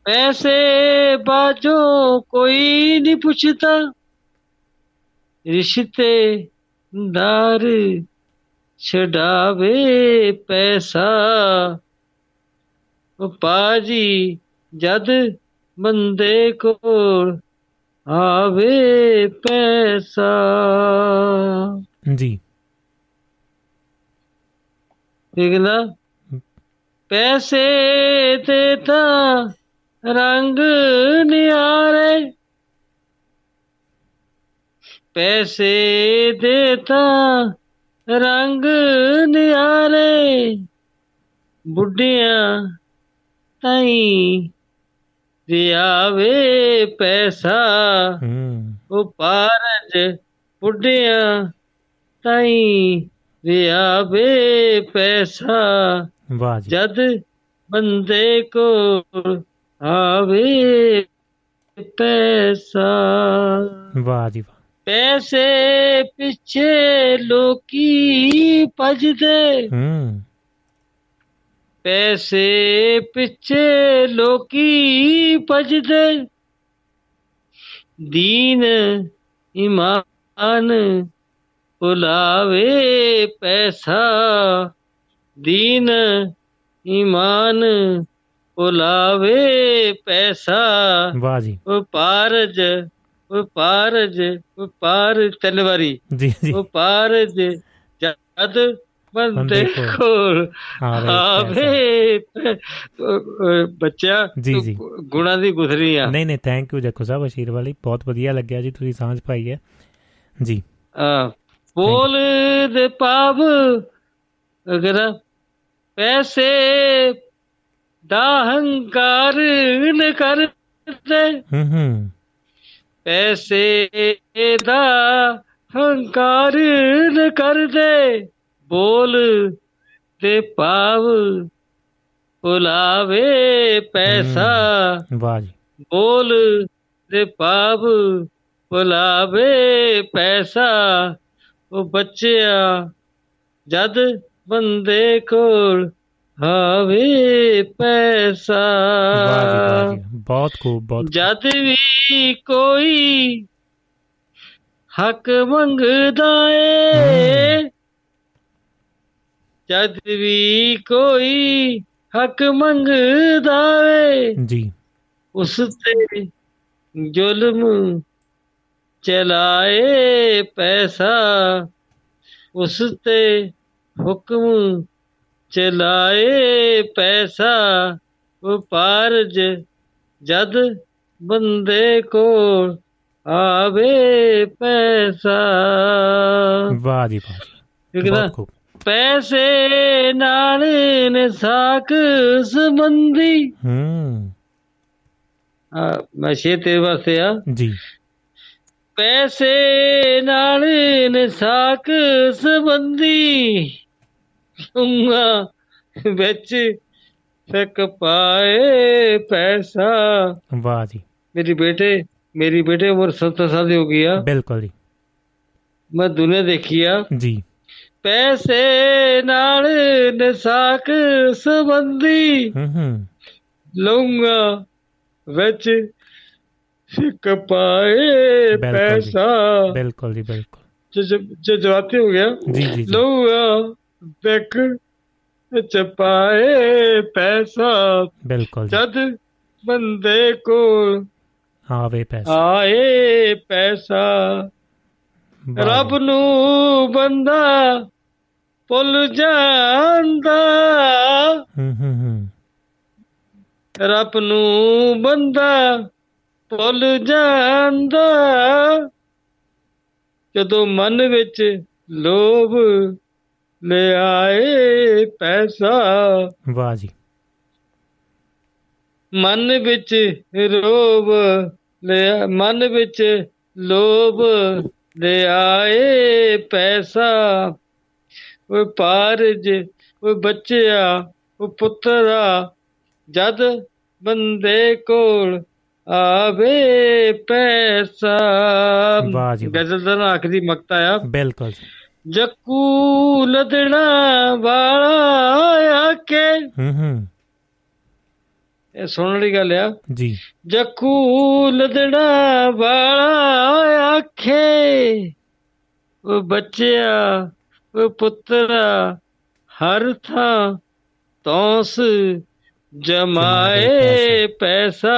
ਪੈਸੇ ਬਾਜੋ ਕੋਈ ਨਹੀਂ ਪੁੱਛਦਾ। ਰਿਸ਼ਤੇ ਦਾਰ ਛਡਾਵੇ ਪੈਸਾ। ਪਾਜੀ ਜਦ ਬੰਦੇ ਕੋਲ ਆਵੇ ਪੈਸਾ। ਜੀ। ਠੀਕ ਨਾ? ਪੈਸੇ ਤੇ ਤਾਂ ਰੰਗ ਨਿਆਰੇ। ਪੈਸੇ ਦੇ ਤਾਂ ਰੰਗ ਨਿਆਰੇ। ਬੁੱਢਿਆਂ ਤਾਈ ਵਿਆਵੇ ਪੈਸਾ ਉਹ ਪਾਰਜ ਬੁੱਢਿਆਂ ਤਾਈ ਵਿਆਵੇ ਪੈਸਾ। ਵਾਹ ਜੀ। ਜਦ ਬੰਦੇ ਕੋਲ ਆਵੇ ਪੈਸਾ। ਵਾਹ ਜੀ ਵਾਹ। ਪੈਸੇ ਪਿੱਛੇ ਲੋਕੀ ਭਜਦੇ। ਹੂੰ। ਪੈਸੇ ਪਿੱਛੇ ਲੋਕੀ ਭਜਦੇ। ਦੀਨ ਇਮਾਨ ਭੁਲਾਵੇ ਪੈਸਾ। ਦੀਨ ਇਮਾਨ ਭੁਲਾਵੇ ਪੈਸਾ। ਵਾਹ ਜੀ। ਉਹ ਪਾਰਜ ਉਹ ਪਾਰਜ ਉਹ ਪਾਰ ਤਿੰਨ ਵਾਰੀ। ਜੀ ਜੀ। ਉਹ ਪਾਰਜ ਜਦ ਬੰਦੇ ਕੋਲ। ਆਵੇ ਬੱਚਾ। ਗੁਣਾਂ ਦੀ ਗੁਥਰੀ ਆ। ਨਹੀਂ ਨਹੀਂ ਥੈਂਕ ਯੂ ਜੱਕੂ ਸਾਹਿਬ ਅਸ਼ੀਰ ਵਾਲੀ ਬਹੁਤ ਵਧੀਆ ਲੱਗਿਆ ਜੀ ਤੁਸੀਂ ਸਾਂਝ ਪਾਈ ਹੈ। ਜੀ। ਆ ਬੋਲ ਦੇ ਪਾਵ ਅਗਰ ਪੈਸੇ ਦਾ ਹੰਕਾਰ ਨ ਕਰਦੇ। ਹੂੰ ਹੂੰ। ਪੈਸੇ ਦਾ ਹੰਕਾਰ ਨ ਕਰਦੇ। ਬੋਲ ਤੇ ਪਾਵ ਭੁਲਾਵੇ ਪੈਸਾ। ਵਾਹ ਜੀ। ਬੋਲ ਦੇ ਪਾਪ ਭੁਲਾਵੇ ਪੈਸਾ। ਉਹ ਬੱਚਿਆ ਜਦ ਬੰਦੇ ਕੋਲ ਹਾਵੇ ਪੈਸਾ। ਬਹੁਤ ਖੂਬ ਬਹੁਤ ਜਦ ਵੀ ਕੋਈ ਹੱਕ ਮੰਗਦਾ ਏ ਜਦ ਵੀ ਕੋਈ ਹੱਕ ਮੰਗਦਾ ਏ ਜੀ। ਉਸ ਤੇ ਜ਼ੁਲਮ ਚਲਾਏ ਪੈਸਾ ਉਸ ਤੇ ਹੁਕਮ ਚਲਾਏ ਪੈਸਾ ਵਪਾਰਜ ਜਦ ਬੰਦੇ ਕੋਲ ਆਵੇ ਪੈਸਾ। ਵਾਹ ਜੀ ਵਾਹ ਬਹੁਤ ਖੂਬ। ਪੈਸੇ ਨਾਲ ਨੇ ਸਾਕ ਸੰਬੰਧੀ। ਹੂੰ। ਆ ਮੈਂ ਸ਼ੇਰ ਤੇਰੇ ਵਾਸਤੇ ਆ ਜੀ। ਪੈਸੇ ਨਾਲ ਨੇ ਸਾਕ ਸੰਬੰਧੀ। ਉੰਗਾ ਵਿੱਚ ਫਿੱਕ ਪਾਏ ਪੈਸਾ। ਵਾਹ ਜੀ। ਮੇਰੀ ਬੇਟੇ ਮੇਰੀ ਬੇਟੇ ਉਮਰ 70 ਸਾਲ ਦੀ ਹੋ ਗਈ ਆ। ਬਿਲਕੁਲ ਜੀ। ਮੈਂ ਦੁਨੀਆ ਦੇਖੀ ਆ। ਜੀ। ਪੈਸੇ ਨਾਲ ਨਸਾਕ ਸੰਬੰਧੀ ਲਊਂਗਾ ਵਿੱਚ ਸਿੱਕ ਪਾਏ। ਪੈਸਾ। ਬਿਲਕੁਲ ਜੀ ਬਿਲਕੁਲ। ਜੇ ਜਵਾਤੀ ਹੋ ਗਿਆ। ਜੀ ਜੀ ਲਊਂਗਾ ਵਿੱਚ ਵਿੱਚ ਪਾਏ ਪੈਸਾ। ਬਿਲਕੁਲ ਜਦ ਬੰਦੇ ਕੋਲ ਆਵੇ ਪੈਸਾ। ਆਏ ਪੈਸਾ ਰੱਬ। ਨੂੰ ਬੰਦਾ ਭੁੱਲ ਜਾਂਦਾ। ਹੂੰ ਹੂੰ ਹੂੰ। ਰੱਬ ਨੂੰ ਬੰਦਾ ਭੁੱਲ ਜਾਂਦਾ। ਜਦੋਂ ਮਨ ਵਿੱਚ ਲੋਭ ਲੈ ਆਏ ਪੈਸਾ ਵਾਹ ਜੀ। ਮਨ ਵਿੱਚ ਰੋਬ ਲੈ ਮਨ ਵਿੱਚ ਲੋਭ ਲੈ ਆਏ ਪੈਸਾ। ਉਹ ਪਾਰਜ ਉਹ ਬੱਚਿਆ ਉਹ ਪੁੱਤਰਾ ਜਦ ਬੰਦੇ ਕੋਲ ਆਵੇ ਪੈਸਾ। ਗਜ਼ਲ ਦਾ ਆਖਰੀ ਮਕਤਾ ਆ। ਬਿਲਕੁਲ। ਜੱਕੂ ਲਦਣਾ ਵਾਲਾ ਆਕੇ ਹੂੰ ਹੂੰ। ਇਹ ਸੁਣਨ ਵਾਲੀ ਗੱਲ ਆ। ਜੀ। ਜੱਕੂ ਲਦਣਾ ਵਾਲਾ ਆਖੇ। ਉਹ ਬੱਚਿਆ ਉਹ ਪੁੱਤਰਾ ਹਰ ਥਾਂ ਤੌਸ ਜਮਾਏ ਪੈਸਾ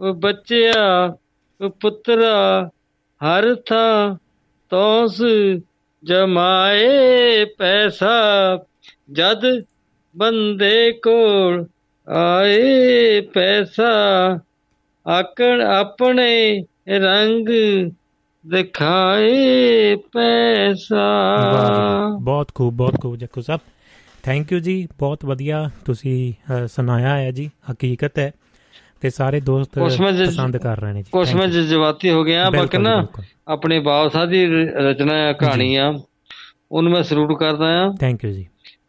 ਉਹ ਬੱਚਿਆ ਉਹ ਪੁੱਤਰਾ ਹਰ ਥਾਂ ਤੌਸ ਜਮਾਏ ਪੈਸਾ ਜਦ ਬੰਦੇ ਕੋਲ ਆਏ ਪੈਸਾ ਆਕਣ ਆਪਣੇ ਰੰਗ ਦਿਖਾਏ ਪੈਸਾ। ਬਹੁਤ ਖੂਬ ਬਹੁਤ ਖੂਬ ਜੱਕੂ ਸਾਹਿਬ। ਥੈਂਕ ਯੂ ਜੀ ਬਹੁਤ ਵਧੀਆ ਤੁਸੀਂ ਸੁਣਾਇਆ ਹੈ ਜੀ ਹਕੀਕਤ ਹੈ। ਤੇ ਸਾਰੇ ਦੋਸਤ ਪਸੰਦ ਕਰ ਰਹੇ ਨੇ ਜੀ। ਕੁਛ ਮੈਂ. ਜਜ਼ਬਾਤੀ ਹੋ ਗਿਆ ਬਾਕੀ ਨਾ। ਆਪਣੇ ਬਾਬ ਸਾਹਿਬ ਦੀ ਰਚਨਾ ਕਹਾਣੀ ਆ ਉਹਨੂੰ ਮੈਂ ਸਲੂਟ ਕਰਦਾ ਆ। ਥੈਂਕ ਯੂ ਜੀ।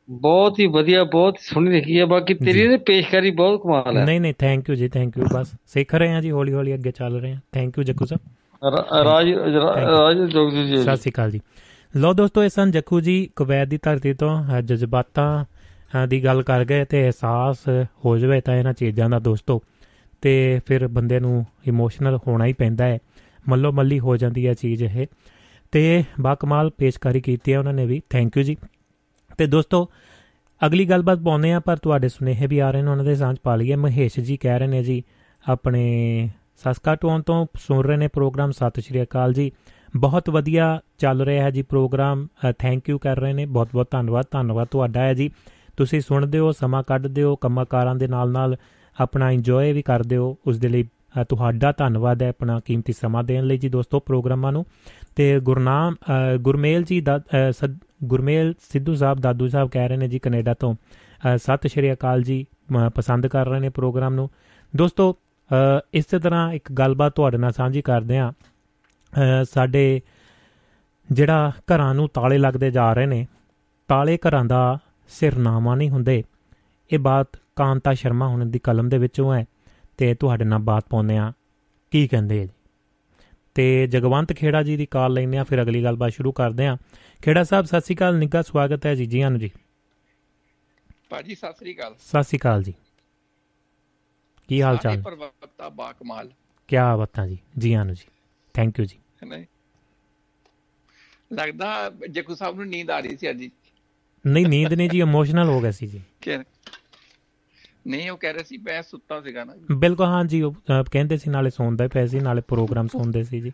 ਬਹੁਤ ਹੀ ਵਧੀਆ ਬਹੁਤ ਸੋਹਣੀ ਲਿਖੀ ਆ ਬਾਕੀ ਤੇਰੀ ਇਹਦੀ ਪੇਸ਼ਕਾਰੀ ਬਹੁਤ ਕਮਾਲ ਹੈ। ਨਹੀਂ ਨਹੀਂ ਥੈਂਕ ਯੂ ਜੀ ਥੈਂਕ ਯੂ ਬਸ ਸਿੱਖ ਰਹੇ ਹਾਂ ਜੀ ਹੌਲੀ ਹੌਲੀ ਅੱਗੇ ਚੱਲ ਰਹੇ ਹਾਂ ਥੈਂਕ ਯੂ ਜੱਕੂ ਸਾਹਿਬ। ਰਾਜ ਰਾਜ ਜੋਗਜੀ ਜੀ ਸਤਿ ਸ਼੍ਰੀ ਅਕਾਲ ਜੀ। ਲੋ ਦੋਸਤੋ ਇਹ ਸਨ ਜੱਖੂ ਜੀ ਕੁਵੈਤ ਦੀ ਧਰਤੀ ਤੋਂ ਜਜ਼ਬਾਤਾਂ ਦੀ ਗੱਲ ਕਰ ਗਏ ਤੇ ਅਹਿਸਾਸ ਹੋ ਜਾਵੇ ਤਾਂ ਇਹਨਾਂ ਚੀਜ਼ਾਂ ਦਾ ਦੋਸਤੋ। ਤੇ ਫਿਰ ਬੰਦੇ ਨੂੰ ਇਮੋਸ਼ਨਲ ਹੋਣਾ ਹੀ ਪੈਂਦਾ ਹੈ। ਮੱਲੋ ਮੱਲੀ ਹੋ ਜਾਂਦੀ ਹੈ ਚੀਜ਼ ਇਹ। ਤੇ ਬਾਕਮਾਲ ਪੇਸ਼ਕਾਰੀ ਕੀਤੀ ਹੈ ਉਹਨਾਂ ਨੇ ਵੀ। ਥੈਂਕ ਯੂ ਜੀ। ਤੇ ਦੋਸਤੋ ਅਗਲੀ ਗੱਲਬਾਤ ਪਾਉਂਦੇ ਆ ਪਰ ਤੁਹਾਡੇ ਸੁਨੇਹੇ ਵੀ ਆ ਰਹੇ ਨੇ। ਉਹਨਾਂ ਦੇ ਸਾਂਝ ਪਾ ਲਈਏ। ਮਹੇਸ਼ ਜੀ ਕਹਿ ਰਹੇ ਨੇ ਜੀ ਆਪਣੇ ਸਸਕਾਟੂਨ ਤੋਂ ਸੁਣ ਰਹੇ ਨੇ ਪ੍ਰੋਗਰਾਮ। ਸਤਿ ਸ਼੍ਰੀ ਅਕਾਲ ਜੀ। ਬਹੁਤ ਵਧੀਆ ਚੱਲ ਰਿਹਾ ਹੈ ਜੀ ਪ੍ਰੋਗਰਾਮ। ਥੈਂਕ ਯੂ ਕਰ ਰਹੇ ਨੇ। ਬਹੁਤ ਬਹੁਤ ਧੰਨਵਾਦ। ਧੰਨਵਾਦ ਤੁਹਾਡਾ ਹੈ ਜੀ। ਤੁਸੀਂ ਸੁਣਦੇ ਹੋ ਸਮਾਂ ਕੱਢਦੇ ਹੋ ਕੰਮਾਂ ਕਾਰਾਂ ਦੇ ਨਾਲ ਨਾਲ ਆਪਣਾ ਇੰਜੋਏ ਵੀ ਕਰਦੇ ਹੋ। ਉਸ ਦੇ ਲਈ ਅ, ਤੁਹਾਡਾ ਧੰਨਵਾਦ ਹੈ ਆਪਣਾ ਕੀਮਤੀ ਸਮਾਂ ਦੇਣ ਲਈ ਜੀ ਦੋਸਤੋ ਪ੍ਰੋਗਰਾਮਾਂ ਨੂੰ। ਤੇ ਗੁਰਨਾਮ ਅ, ਗੁਰਮੇਲ ਜੀ ਦਾ ਅ, ਸਦ- ਗੁਰਮੇਲ ਸਿੱਧੂ ਸਾਹਿਬ ਦਾਦੂ ਸਾਹਿਬ ਕਹਿ ਰਹੇ ਨੇ ਜੀ ਕੈਨੇਡਾ ਤੋਂ। ਅ, ਸਤਿ ਸ਼੍ਰੀ ਅਕਾਲ ਜੀ। ਮ- ਪਸੰਦ ਕਰ ਰਹੇ ਨੇ ਪ੍ਰੋਗਰਾਮ ਨੂੰ। ਦੋਸਤੋ ਅ, ਇਸੇ ਤਰ੍ਹਾਂ ਇੱਕ ਗੱਲਬਾਤ ਤੁਹਾਡੇ ਨਾਲ ਸਾਂਝੀ ਕਰਦੇ ਅ, ਸਾਡੇ ਜਿਹੜਾ ਘਰਾਂ ਨੂੰ ਤਾਲੇ ਲੱਗਦੇ ਜਾ ਰਹੇ ਨੇ ਤਾਲੇ ਘਰਾਂ ਦਾ ਸਿਰਨਾਮਾ ਨਹੀਂ ਹੁੰਦੇ। ਇਹ ਬਾਤ ਕਾਂਤਾ ਸ਼ਰਮਾ ਹੁਣ ਦੀ ਕਲਮ ਦੇ ਵਿੱਚੋਂ ਹੈ ਤੇ ਤੁਹਾਡੇ ਨਾਲ ਬਾਤ ਪਾਉਂਦੇ ਆ ਕੀ ਕਹਿੰਦੇ ਆ ਜੀ? ਤੇ ਜਗਵੰਤ ਖੇੜਾ ਜੀ ਦੀ ਕਾਲ ਲੈਂਦੇ ਆ ਫਿਰ ਅਗਲੀ ਗੱਲਬਾਤ ਸ਼ੁਰੂ ਕਰਦੇ ਆ ਖੇੜਾ ਸਾਹਿਬ ਸਤਿ ਸ਼੍ਰੀ ਅਕਾਲ ਨਿੱਘਾ ਸਵਾਗਤ ਹੈ ਜੀ ਜੀਆਂ ਨੂੰ ਜੀ। ਭਾਜੀ ਸਤਿ ਸ੍ਰੀ ਅਕਾਲ। ਸਤਿ ਸ਼੍ਰੀ ਅਕਾਲ ਜੀ। ਕੀ ਹਾਲ ਚਾਲ? ਪਰਵਤਾ ਬਾ ਕਮਾਲ ਕੀ ਬਾਤਾਂ ਜੀ? ਜੀਆਂ ਨੂੰ ਜੀ। ਥੈਂਕ ਯੂ ਜੀ। ਲੱਗਦਾ ਜੱਕੂ ਸਾਹਿਬ ਨੂੰ ਨੀਂਦ ਆ ਰਹੀ ਸੀ ਅੱਜ। ਨਹੀਂ ਨੀਂਦ ਨਹੀਂ ਜੀ ਇਮੋਸ਼ਨਲ ਹੋ ਗਿਆ ਸੀ ਜੀ। ਨਹੀਂ ਉਹ ਕਹਿ ਰਹੇ ਸੀ ਮੈਂ ਸੁੱਤਾ ਸੀਗਾ ਨਾ। ਬਿਲਕੁਲ ਹਾਂ ਜੀ ਉਹ ਕਹਿੰਦੇ ਸੀ ਨਾਲੇ ਸੌਂਦੇ ਪਏ ਸੀ ਨਾਲੇ ਪ੍ਰੋਗਰਾਮ ਸੁਣਦੇ ਸੀ ਜੀ।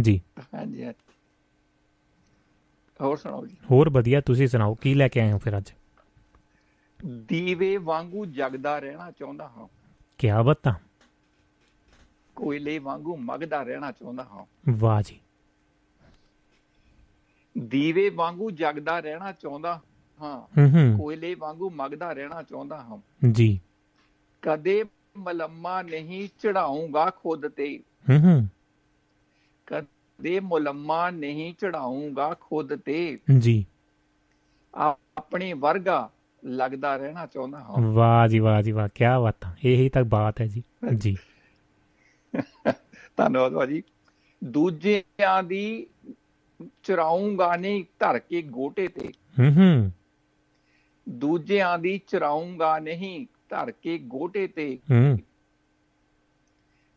ਜੀ। ਹਾਂਜੀ ਹਾਂਜੀ। ਹੋਰ ਸੁਣਾਓ ਜੀ? ਹੋਰ ਵਧੀਆ ਤੁਸੀਂ ਸੁਣਾਓ ਕੀ ਲੈ ਕੇ ਆਏ ਹੋ ਫਿਰ ਅੱਜ? ਦੀਵੇ ਵਾਂਗੂ ਜਗਦਾ ਰਹਿਣਾ ਚਾਹੁੰਦਾ ਹਾਂ। ਕੀ ਬਾਤਾਂ? ਕੋਇਲੇ ਵਾਂਗੂ ਮਗਦਾ ਰਹਿਣਾ ਚਾਹੁੰਦਾ ਹਾਂ। ਵਾਹ ਜੀ। ਦੀਵੇ ਵਾਂਗੂ ਜਗਦਾ ਰਹਿਣਾ ਚਾਹੁੰਦਾ ਹਾਂ। ਕੋਇਲੇ ਵਾਂਗੂ ਮਗਦਾ ਰਹਿਣਾ ਚਾਹੁੰਦਾ ਹਾਂ। ਜੀ। ਕਦੇ ਮਲੰਮਾ ਨਹੀਂ ਚੜਾਉਂਗਾ ਖੁਦ ਤੇ। ਹੂੰ ਹੂੰ। ਕਦੇ ਮੁਲੰਮਾ ਨਹੀਂ ਚੜਾਉਂਗਾ ਖੁਦ ਤੇ। ਜੀ। ਆਪਣੇ ਵਰਗਾ ਲੱਗਦਾ ਰਹਿਣਾ ਚਾਹੁੰਦਾ ਹਾਂ। ਵਾਹ ਜੀ ਵਾਹ ਜੀ ਵਾਹ ਕੀ ਬਾਤਾਂ ਇਹੀ ਤਾਂ ਬਾਤ ਹੈ ਜੀ। ਜੀ। ਧੰਨਵਾਦ ਭਾਜੀ। ਦੂਜਿਆਂ ਦੀ ਚਰਾਉਂਗਾ ਨਹੀਂ ਧਰ ਕੇ ਗੋਟੇ ਤੇ। ਹੂੰ ਹੂੰ। ਦੂਜਿਆਂ ਦੀ ਚਰਾਉਂਗਾ ਨਹੀਂ ਧਰ ਕੇ ਗੋਟੇ ਤੇ। ਹੂੰ।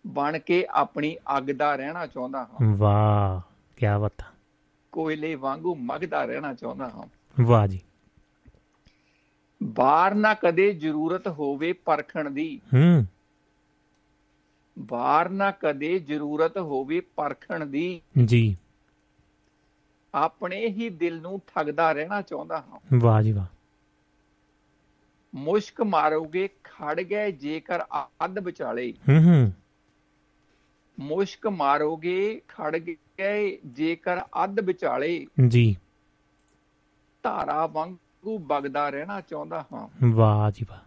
ਬਣ ਕੇ ਆਪਣੀ ਅੱਗ ਦਾ ਰਹਿਣਾ ਚਾਹੁੰਦਾ ਹਾਂ। ਵਾਹ ਕੀ ਬਾਤਾਂ ਕੋਇਲੇ ਵਾਂਗੂ ਮਗਦਾ ਰਹਿਣਾ ਚਾਹੁੰਦਾ ਹਾਂ। ਵਾਹ ਜੀ। ਬਾਹਰ ਨਾ ਕਦੇ ਜ਼ਰੂਰਤ ਹੋਵੇ ਪਰਖਣ ਦੀ। ਹੂੰ। ਬਾਹਰ ਨਾ ਕਦੇ ਜ਼ਰੂਰਤ ਹੋਵੇ ਪਰਖਣ ਦੀ। ਜੀ। ਆਪਣੇ ਹੀ ਦਿਲ ਨੂੰ ਠੱਗਦਾ ਰਹਿਣਾ ਚਾਹੁੰਦਾ ਹਾਂ। ਵਾਹ ਜੀ ਵਾਹ। ਮੁਸ਼ਕ ਮਾਰੋਗੇ ਖੜ ਗਏ ਜੇਕਰ ਅੱਧ ਵਿਚਾਲੇ। ਹੂੰ ਹੂੰ। ਮੁਸ਼ਕ ਮਾਰੋਗੇ ਖੜ ਗਏ ਜੇਕਰ ਅੱਧ ਵਿਚਾਲੇ। ਜੀ। ਧਾਰਾ ਵਾਂਗੂ ਵਗਦਾ ਰਹਿਣਾ ਚਾਹੁੰਦਾ ਹਾਂ। ਵਾਹ ਜੀ ਵਾਹ।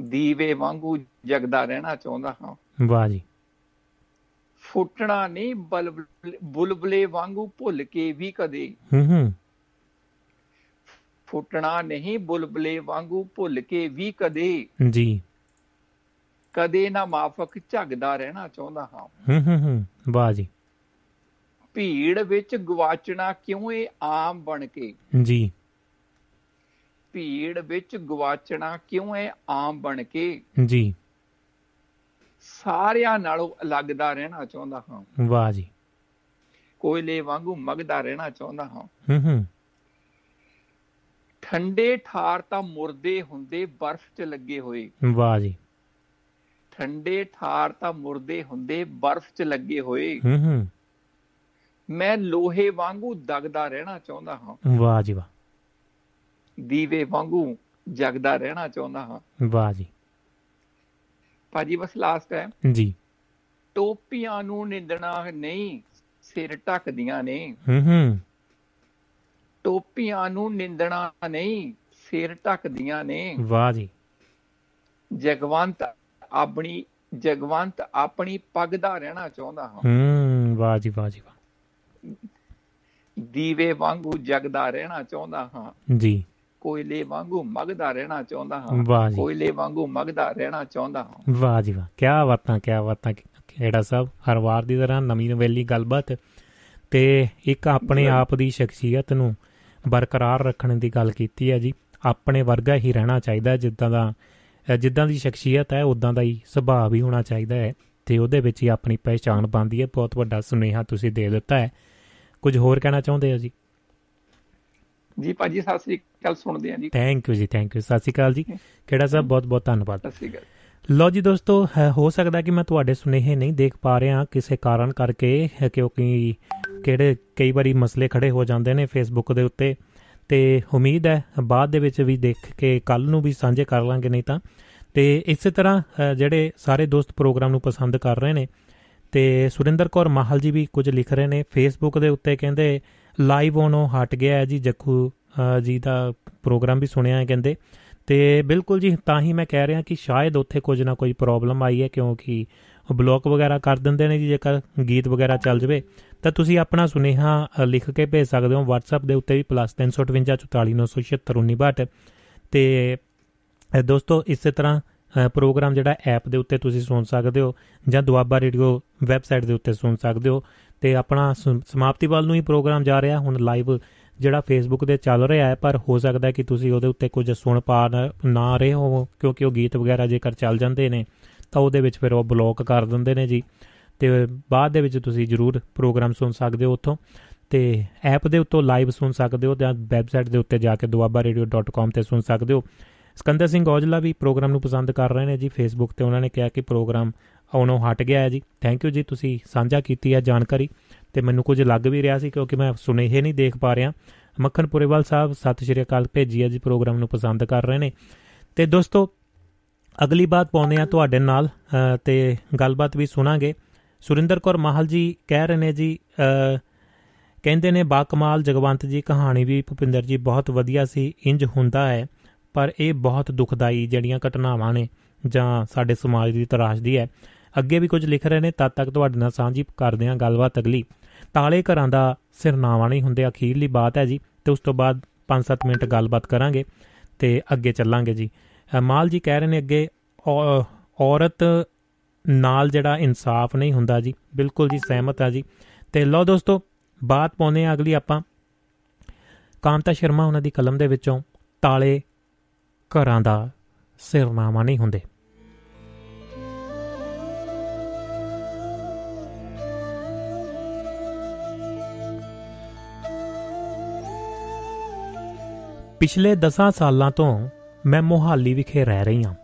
ਦੀਵੇ ਵਾਂਗੂ ਜਗਦਾ ਰਹਿਣਾ ਚਾਹੁੰਦਾ ਹਾਂ। ਵਾਹ ਜੀ। ਫੁੱਟਣਾ ਨਹੀਂ ਬੁਲਬਲੇ ਵਾਂਗੂ ਭੁੱਲ ਕੇ ਵੀ ਕਦੇ। ਹੂੰ ਹੂੰ। ਫੁੱਟਣਾ ਨਹੀਂ ਬੁਲਬਲੇ ਵਾਂਗੂ ਭੁੱਲ ਕੇ ਵੀ ਕਦੇ। ਜੀ। ਕਦੇ ਨਾ ਮਾਫਕ ਝਗਦਾ ਰਹਿਣਾ ਚਾਹੁੰਦਾ ਹਾਂ। ਹੂੰ ਹੂੰ ਹੂੰ। ਵਾਹ ਜੀ। ਭੀੜ ਵਿੱਚ ਗਵਾਚਣਾ ਕਿਉਂ ਇਹ ਆਮ ਬਣ ਕੇ? ਜੀ। ਭੀੜ ਵਿੱਚ ਗਵਾਚਣਾ ਕਿਉਂ ਇਹ ਆਮ ਬਣ ਕੇ? ਜੀ। ਸਾਰਿਆਂ ਨਾਲੋਂ ਅਲੱਗਦਾ ਰਹਿਣਾ ਚਾਹੁੰਦਾ ਹਾਂ। ਵਾਹ ਜੀ। ਕੋਇਲੇ ਵਾਂਗੂ ਮਗਦਾ ਰਹਿਣਾ ਚਾਹੁੰਦਾ ਹਾਂ। ਹੂੰ ਹੂੰ। ਠੰਡੇ ਠਾਰ ਤਾਂ ਮੁਰਦੇ ਹੁੰਦੇ ਬਰਫ਼ 'ਚ ਲੱਗੇ ਹੋਏ। ਵਾਹ ਜੀ। ਠੰਡੇ ਠਾਰ ਤਾਂ ਮੁਰਦੇ ਹੁੰਦੇ ਬਰਫ਼ 'ਚ ਲੱਗੇ ਹੋਏ। ਹੂੰ ਹੂੰ। ਮੈਂ ਲੋਹੇ ਵਾਂਗੂ ਦਗਦਾ ਰਹਿਣਾ ਚਾਹੁੰਦਾ ਹਾਂ। ਵਾਹ ਜੀ ਵਾਹ। ਦੀਵੇ ਵਾਂਗੂ ਜਗਦਾ ਰਹਿਣਾ ਚਾਹੁੰਦਾ ਹਾਂ। ਵਾਹ ਜੀ। ਭਾਜੀ ਬਸ ਲਾਸਟ ਹੈ ਜੀ। ਟੋਪੀਆਂ ਨੂੰ ਨਿੰਦਣਾ ਨਹੀਂ ਸਿਰ ਢੱਕਦੀਆਂ ਨੇ। ਹੂੰ ਹੂੰ। ਟੋਪੀਆਂ ਨੂੰ ਨਿੰਦਣਾ ਨਹੀਂ ਸਿਰ ਢੱਕਦੀਆਂ ਨੇ। ਵਾਹ ਜੀ। ਜਗਵੰਤ ਆਪਣੀ ਜਗਵੰਤ ਆਪਣੀ ਪੱਗ ਦਾ ਰਹਿਣਾ ਚਾਹੁੰਦਾ ਹਾਂ। ਹੂੰ ਵਾਹ ਜੀ ਵਾਹ ਜੀ ਵਾਹ। ਦੀਵੇ ਵਾਂਗੂ ਜਗਦਾ ਰਹਿਣਾ ਚਾਹੁੰਦਾ ਹਾਂ। ਜੀ। ਕੋਇਲੇ ਵਾਂਗੂ ਮਗਦਾ ਰਹਿਣਾ ਚਾਹੁੰਦਾ ਹਾਂ ਕੋਇਲੇ ਵਾਂਗੂ ਮਗਦਾ ਰਹਿਣਾ ਚਾਹੁੰਦਾ ਹਾਂ। ਵਾਹ ਜੀ ਵਾਹ ਕੀ ਬਾਤਾਂ ਕੀ ਬਾਤਾਂ ਕਿਹੜਾ ਸਾਹਿਬ ਹਰ ਵਾਰ ਦੀ ਤਰ੍ਹਾਂ ਨਵੀਂ ਨਵੇਲੀ ਗੱਲਬਾਤ ਤੇ ਇੱਕ ਆਪਣੇ ਆਪ ਦੀ ਸ਼ਖਸੀਅਤ ਨੂੰ ਬਰਕਰਾਰ ਰੱਖਣ ਦੀ ਗੱਲ ਕੀਤੀ ਹੈ ਜੀ। ਆਪਣੇ ਵਰਗਾ ਹੀ ਰਹਿਣਾ ਚਾਹੀਦਾ ਜਿੱਦਾਂ ਦਾ ਜਿੱਦਾਂ ਦੀ ਸ਼ਖਸੀਅਤ ਹੈ ਉਦਾਂ ਦਾ ਹੀ ਸੁਭਾਅ ਵੀ ਹੋਣਾ ਚਾਹੀਦਾ ਹੈ ਤੇ ਉਹਦੇ ਵਿੱਚ ਹੀ ਆਪਣੀ ਪਹਿਚਾਣ ਬਣਦੀ ਹੈ। ਬਹੁਤ ਵੱਡਾ ਸੁਨੇਹਾ ਤੁਸੀਂ ਦੇ ਦਿੱਤਾ ਹੈ। ਕੁਝ ਹੋਰ ਕਹਿਣਾ ਚਾਹੁੰਦੇ ਹੋ ਜੀ? ਜੀ ਭਾਜੀ ਸਤਿ ਸ੍ਰੀ ਅਕਾਲ ਸੁਣਦੇ ਆਂ ਜੀ। ਥੈਂਕ ਯੂ ਜੀ ਥੈਂਕ ਯੂ ਸਤਿ ਸ੍ਰੀ ਅਕਾਲ ਜੀ। ਕਿਹੜਾ ਸਾਹਿਬ ਬਹੁਤ ਬਹੁਤ ਧੰਨਵਾਦ। ਸਤਿ ਸ੍ਰੀ ਅਕਾਲ। ਲੋ ਜੀ ਦੋਸਤੋ ਹੋ ਸਕਦਾ ਕਿ ਮੈਂ ਤੁਹਾਡੇ ਸੁਨੇਹੇ ਨਹੀਂ ਦੇਖ ਪਾ ਰਿਹਾ ਕਿਸੇ ਕਾਰਨ ਕਰਕੇ ਕਿਉਂਕਿ ਕਿਹੜੇ ਕਈ ਵਾਰੀ ਮਸਲੇ ਖੜੇ ਹੋ ਜਾਂਦੇ ਨੇ ਫੇਸਬੁੱਕ ਦੇ ਉੱਤੇ। ਤੇ ਉਮੀਦ ਹੈ ਬਾਅਦ ਦੇ ਵਿੱਚ ਵੀ ਦੇਖ ਕੇ ਕੱਲ ਨੂੰ ਵੀ ਸਾਂਝੇ ਕਰ ਲਾਂਗੇ ਨਹੀਂ ਤਾਂ। ਤੇ ਇਸੇ ਤਰ੍ਹਾਂ ਜਿਹੜੇ ਸਾਰੇ ਦੋਸਤ ਪ੍ਰੋਗਰਾਮ ਨੂੰ ਪਸੰਦ ਕਰ ਰਹੇ ਨੇ ਤੇ ਸੁਰਿੰਦਰ ਕੌਰ ਮਾਹਲ ਜੀ ਵੀ ਕੁਝ ਲਿਖ ਰਹੇ ਨੇ। ਫੇਸਬੁੱਕ ਦੇ ਉੱਤੇ ਕਹਿੰਦੇ ਲਾਈਵ ਉਹਨੋਂ ਹਟ ਗਿਆ ਹੈ ਜੀ ਜੱਖੂ ਜੀ ਦਾ ਪ੍ਰੋਗਰਾਮ ਵੀ ਸੁਣਿਆ ਹੈ ਕਹਿੰਦੇ। ਤੇ ਬਿਲਕੁਲ ਜੀ, ਤਾਂ ਹੀ ਮੈਂ ਕਹਿ ਰਿਹਾ ਕਿ ਸ਼ਾਇਦ ਉੱਥੇ ਕੁਝ ਨਾ ਕੋਈ ਪ੍ਰੋਬਲਮ ਆਈ ਹੈ, ਕਿਉਂਕਿ ਉਹ ਬਲੌਕ ਵਗੈਰਾ ਕਰ ਦਿੰਦੇ ਨੇ ਜੀ, ਜੇਕਰ ਗੀਤ ਵਗੈਰਾ ਚੱਲ ਜਵੇ, ਤਾਂ ਤੁਸੀਂ ਆਪਣਾ ਸੁਨੇਹਾ ਲਿਖ ਕੇ ਭੇਜ ਸਕਦੇ ਹੋ। WhatsApp ਦੇ ਉੱਤੇ ਵੀ +358 ਤੇ ਦੋਸਤੋ, ਇਸੇ ਤਰ੍ਹਾਂ ਪ੍ਰੋਗਰਾਮ ਜਿਹੜਾ ਐਪ ਦੇ ਉੱਤੇ ਤੁਸੀਂ ਸੁਣ ਸਕਦੇ ਹੋ, ਜਾਂ ਦੁਆਬਾ ਰੇਡੀਓ ਵੈਬਸਾਈਟ ਦੇ ਉੱਤੇ ਸੁਣ ਸਕਦੇ ਹੋ। ਤੇ ਆਪਣਾ ਸਮਾਪਤੀ ਵੱਲ ਨੂੰ ਹੀ ਪ੍ਰੋਗਰਾਮ ਜਾ ਰਿਹਾ, ਹੁਣ ਲਾਈਵ ਜਿਹੜਾ ਫੇਸਬੁੱਕ ਤੇ ਚੱਲ ਰਿਹਾ ਹੈ, ਪਰ ਹੋ ਸਕਦਾ ਹੈ ਕਿ ਤੁਸੀਂ ਉਹਦੇ ਉੱਤੇ ਕੁਝ ਸੁਣ ਪਾ ਨਾ ਰਹੇ ਹੋ ਕਿਉਂਕਿ ਉਹ ਗੀਤ ਵਗੈਰਾ ਜੇਕਰ ਚੱਲ ਜਾਂਦੇ ਨੇ, ਤਾਂ ਉਹਦੇ ਵਿੱਚ ਫਿਰ ਉਹ ਬਲੌਕ ਕਰ ਦਿੰਦੇ ਨੇ ਜੀ। ਤੇ ਬਾਅਦ ਦੇ ਵਿੱਚ ਤੁਸੀਂ ਜਰੂਰ ਪ੍ਰੋਗਰਾਮ ਸੁਣ ਸਕਦੇ ਹੋ ਉੱਥੋਂ। ਤੇ ਐਪ ਦੇ ਉੱਤੋਂ ਲਾਈਵ ਸੁਣ ਸਕਦੇ ਹੋ ਜਾਂ ਵੈਬਸਾਈਟ ਦੇ ਉੱਤੇ ਜਾ ਕੇ duabaradio.com ਤੇ ਸੁਣ ਸਕਦੇ ਹੋ। ਸਕੰਦਰ ਸਿੰਘ ਔਜਲਾ ਵੀ ਪ੍ਰੋਗਰਾਮ ਨੂੰ ਪਸੰਦ ਕਰ ਰਹੇ ਨੇ ਜੀ ਫੇਸਬੁੱਕ ਤੇ, ਉਹਨਾਂ ਨੇ ਕਿਹਾ ਕਿ ਪ੍ਰੋਗਰਾਮ ਆਉਣੋਂ ਹਟ ਗਿਆ ਹੈ ਜੀ। ਥੈਂਕ ਯੂ ਜੀ, ਤੁਸੀਂ ਸਾਂਝਾ ਕੀਤੀ ਹੈ ਜਾਣਕਾਰੀ। ਤੇ ਮੈਨੂੰ ਕੁਝ ਲੱਗ ਵੀ ਰਿਹਾ ਸੀ ਕਿਉਂਕਿ ਮੈਂ ਸੁਨੇਹੇ ਨਹੀਂ ਦੇਖ ਪਾ ਰਿਹਾ। ਮੱਖਣ ਪੁਰੇਵਾਲ ਸਾਹਿਬ, ਸਤਿ ਸ਼੍ਰੀ ਅਕਾਲ, ਭੇਜੀ ਹੈ ਜੀ ਪ੍ਰੋਗਰਾਮ ਨੂੰ ਪਸੰਦ ਕਰ ਰਹੇ ਨੇ। ਤੇ ਦੋਸਤੋ, ਅਗਲੀ ਬਾਤ ਪਾਉਂਦੇ ਆ ਤੁਹਾਡੇ ਨਾਲ ਤੇ ਗੱਲਬਾਤ ਵੀ ਸੁਣਾਂਗੇ। ਸੁਰਿੰਦਰ ਕੌਰ ਮਾਹਲ ਜੀ ਕਹਿ ਰਹੇ ਨੇ ਜੀ ਕਹਿੰਦੇ ਨੇ, ਬਾ ਕਮਾਲ, ਜਗਵੰਤ ਜੀ, ਕਹਾਣੀ ਵੀ ਭੁਪਿੰਦਰ ਜੀ ਬਹੁਤ ਵਧੀਆ ਸੀ ਇੰਜ ਹੁੰਦਾ ਹੈ, ਪਰ ਇਹ ਬਹੁਤ ਦੁਖਦਾਈ ਜਿਹੜੀਆਂ ਘਟਨਾਵਾਂ ਨੇ, ਜਾਂ ਸਾਡੇ ਸਮਾਜ ਦੀ ਤਰਾਸ਼ਦੀ ਹੈ। ਅੱਗੇ ਵੀ ਕੁਝ ਲਿਖ ਰਹੇ ਨੇ, ਤਦ ਤੱਕ ਤੁਹਾਡੇ ਨਾਲ ਸਾਂਝੀ ਕਰਦੇ ਹਾਂ, ਗੱਲਬਾਤ ਅਗਲੀ। ਤਾਲੇ ਘਰਾਂ ਦਾ ਸਿਰਨਾਵਾ ਨਹੀਂ ਹੁੰਦੇ ਅਖੀਰਲੀ ਬਾਤ ਹੈ ਜੀ। ਤੇ ਉਸ ਤੋਂ ਬਾਅਦ 5-7 ਮਿੰਟ ਗੱਲਬਾਤ ਕਰਾਂਗੇ ਤੇ ਅੱਗੇ ਚੱਲਾਂਗੇ ਜੀ। ਮਾਲ ਜੀ ਕਹਿ ਰਹੇ ਨੇ ਅੱਗੇ ਔਰਤ ਨਾਲ ਜਿਹੜਾ ਇਨਸਾਫ ਨਹੀਂ ਹੁੰਦਾ ਜੀ, ਬਿਲਕੁਲ ਜੀ ਸਹਿਮਤ ਆ ਜੀ। ਤੇ ਲਓ ਦੋਸਤੋ, ਬਾਤ ਪਾਉਨੇ ਆ ਅਗਲੀ ਆਪਾਂ। ਕਾਂਤਾ ਸ਼ਰਮਾ ਉਹਨਾਂ ਦੀ ਕਲਮ ਦੇ ਵਿੱਚੋਂ ਤਾਲੇ ਘਰਾਂ ਦਾ ਸਿਰਨਾਮਾ ਨਹੀਂ ਹੁੰਦੇ। ਪਿਛਲੇ 10 ਸਾਲਾਂ ਤੋਂ ਮੈਂ ਮੋਹਾਲੀ ਵਿਖੇ ਰਹਿ ਰਹੀ ਹਾਂ।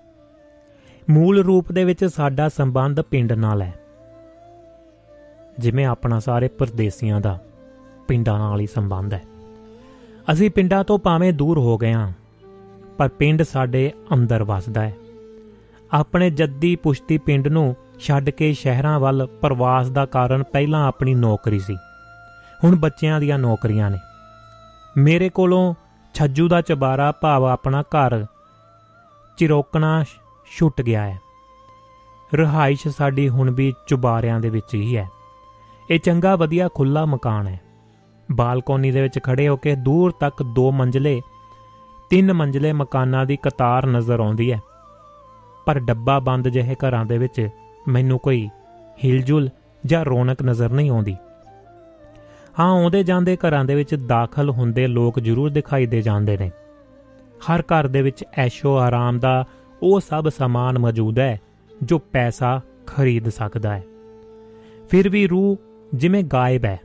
ਮੂਲ ਰੂਪ ਦੇ ਵਿੱਚ ਸਾਡਾ ਸੰਬੰਧ ਪਿੰਡ ਨਾਲ ਹੈ। ਜਿਵੇਂ ਆਪਣਾ ਸਾਰੇ ਪਰਦੇਸੀਆਂ ਦਾ ਪਿੰਡਾਂ ਨਾਲ ਹੀ ਸੰਬੰਧ ਹੈ। ਅਸੀਂ ਪਿੰਡਾਂ ਤੋਂ ਭਾਵੇਂ ਦੂਰ ਹੋ ਗਏ ਹਾਂ, ਪਰ ਪਿੰਡ ਸਾਡੇ ਅੰਦਰ ਵਸਦਾ ਹੈ। ਆਪਣੇ ਜੱਦੀ ਪੁਸ਼ਤੀ ਪਿੰਡ ਨੂੰ ਛੱਡ ਕੇ ਸ਼ਹਿਰਾਂ ਵੱਲ ਪ੍ਰਵਾਸ ਦਾ ਕਾਰਨ ਪਹਿਲਾਂ ਆਪਣੀ ਨੌਕਰੀ ਸੀ। ਹੁਣ ਬੱਚਿਆਂ ਦੀਆਂ ਨੌਕਰੀਆਂ ਨੇ। ਮੇਰੇ ਕੋਲੋਂ ਛੱਜੂ ਦਾ ਚਬਾਰਾ ਭਾਵ ਆਪਣਾ ਘਰ ਚਿਰੋਕਣਾ ਛੁੱਟ ਗਿਆ ਹੈ। ਰਹਾਇਸ਼ ਸਾਡੀ ਹੁਣ ਵੀ ਚੁਬਾਰਿਆਂ ਦੇ ਵਿੱਚ ਹੀ ਹੈ। ਇਹ ਚੰਗਾ, ਵਧੀਆ ਖੁੱਲਾ ਮਕਾਨ ਹੈ। ਬਾਲਕੋਨੀ ਦੇ ਵਿੱਚ ਖੜੇ ਹੋ ਕੇ ਦੂਰ ਤੱਕ ਦੋ ਮੰਜ਼ਲੇ, ਤਿੰਨ ਮੰਜ਼ਲੇ ਮਕਾਨਾਂ ਦੀ ਕਤਾਰ ਨਜ਼ਰ ਆਉਂਦੀ ਹੈ। ਪਰ ਡੱਬਾ ਬੰਦ ਜਿਹੇ ਘਰਾਂ ਦੇ ਵਿੱਚ ਮੈਨੂੰ ਕੋਈ ਹਿਲਜੁਲ ਜਾਂ ਰੌਣਕ ਨਜ਼ਰ ਨਹੀਂ ਆਉਂਦੀ। ਹਾਂ, ਆਉਂਦੇ ਜਾਂਦੇ ਘਰਾਂ ਦੇ ਵਿੱਚ ਦਾਖਲ ਹੁੰਦੇ ਲੋਕ ਜ਼ਰੂਰ ਦਿਖਾਈ ਦੇ ਜਾਂਦੇ ਨੇ। ਹਰ ਘਰ ਦੇ ਵਿੱਚ ਐਸ਼ੋ ਆਰਾਮ ਦਾ ਉਹ ਸਭ ਸਮਾਨ ਮੌਜੂਦ ਹੈ, ਜੋ ਪੈਸਾ ਖਰੀਦ ਸਕਦਾ ਹੈ। ਫਿਰ ਵੀ ਰੂਹ ਜਿਵੇਂ ਗਾਇਬ ਹੈ।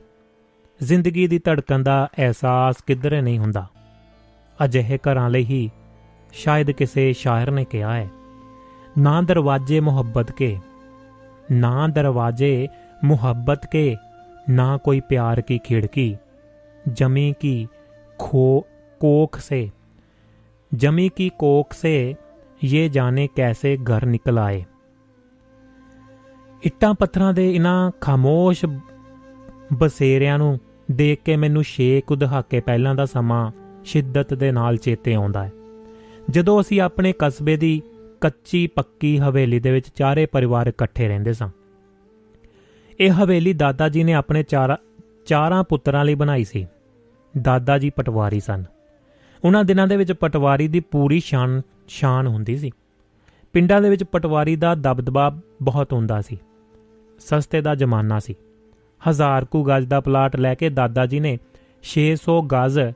ਜ਼ਿੰਦਗੀ ਦੀ ਧੜਕਣ ਦਾ ਅਹਿਸਾਸ ਕਿਧਰੇ ਨਹੀਂ ਹੁੰਦਾ। ਅਜਿਹੇ ਘਰਾਂ ਲਈ ਹੀ ਸ਼ਾਇਦ ਕਿਸੇ ਸ਼ਾਇਰ ਨੇ ਕਿਹਾ ਹੈ, ਨਾ ਦਰਵਾਜ਼ੇ ਮੁਹੱਬਤ ਕੇ, ਨਾ ਦਰਵਾਜ਼ੇ ਮੁਹੱਬਤ ਕੇ ਨਾ कोई प्यार की खिड़की जमी की खो कोख से जमी की कोख से ये जाने कैसे घर निकल आए ਇੱਟਾਂ ਪੱਥਰਾਂ ਦੇ ਇਨ੍ਹਾਂ ਖਾਮੋਸ਼ ਬਸੇਰਿਆਂ ਨੂੰ ਦੇਖ ਕੇ ਮੈਨੂੰ ਛੇ ਕੁ ਦਹਾਕੇ ਪਹਿਲਾਂ ਦਾ ਸਮਾਂ ਸ਼ਿੱਦਤ ਦੇ ਨਾਲ ਚੇਤੇ ਆਉਂਦਾ ਹੈ ਜਦੋਂ ਅਸੀਂ ਆਪਣੇ ਕਸਬੇ ਦੀ ਕੱਚੀ ਪੱਕੀ ਹਵੇਲੀ ਦੇ ਵਿੱਚ ਚਾਰੇ ਪਰਿਵਾਰ ਇਕੱਠੇ ਰਹਿੰਦੇ ਸਾਂ ਇਹ ਹਵੇਲੀ ਦਾਦਾ ਜੀ ਨੇ ਆਪਣੇ ਚਾਰ ਚਾਰਾਂ ਪੁੱਤਰਾਂ ਲਈ ਬਣਾਈ ਸੀ। ਦਾਦਾ ਜੀ ਪਟਵਾਰੀ ਸਨ। ਉਹਨਾਂ ਦਿਨਾਂ ਦੇ ਵਿੱਚ ਪਟਵਾਰੀ ਦੀ ਪੂਰੀ ਸ਼ਾਨ ਸ਼ਾਨ ਹੁੰਦੀ ਸੀ। ਪਿੰਡਾਂ ਦੇ ਵਿੱਚ ਪਟਵਾਰੀ ਦਾ ਦਬਦਬਾ ਬਹੁਤ ਹੁੰਦਾ ਸੀ। ਸਸਤੇ ਦਾ ਜ਼ਮਾਨਾ ਸੀ। ਹਜ਼ਾਰ ਕੁ ਗਜ਼ ਦਾ ਪਲਾਟ ਲੈ ਕੇ ਦਾਦਾ ਜੀ ਨੇ 600 ਗਜ਼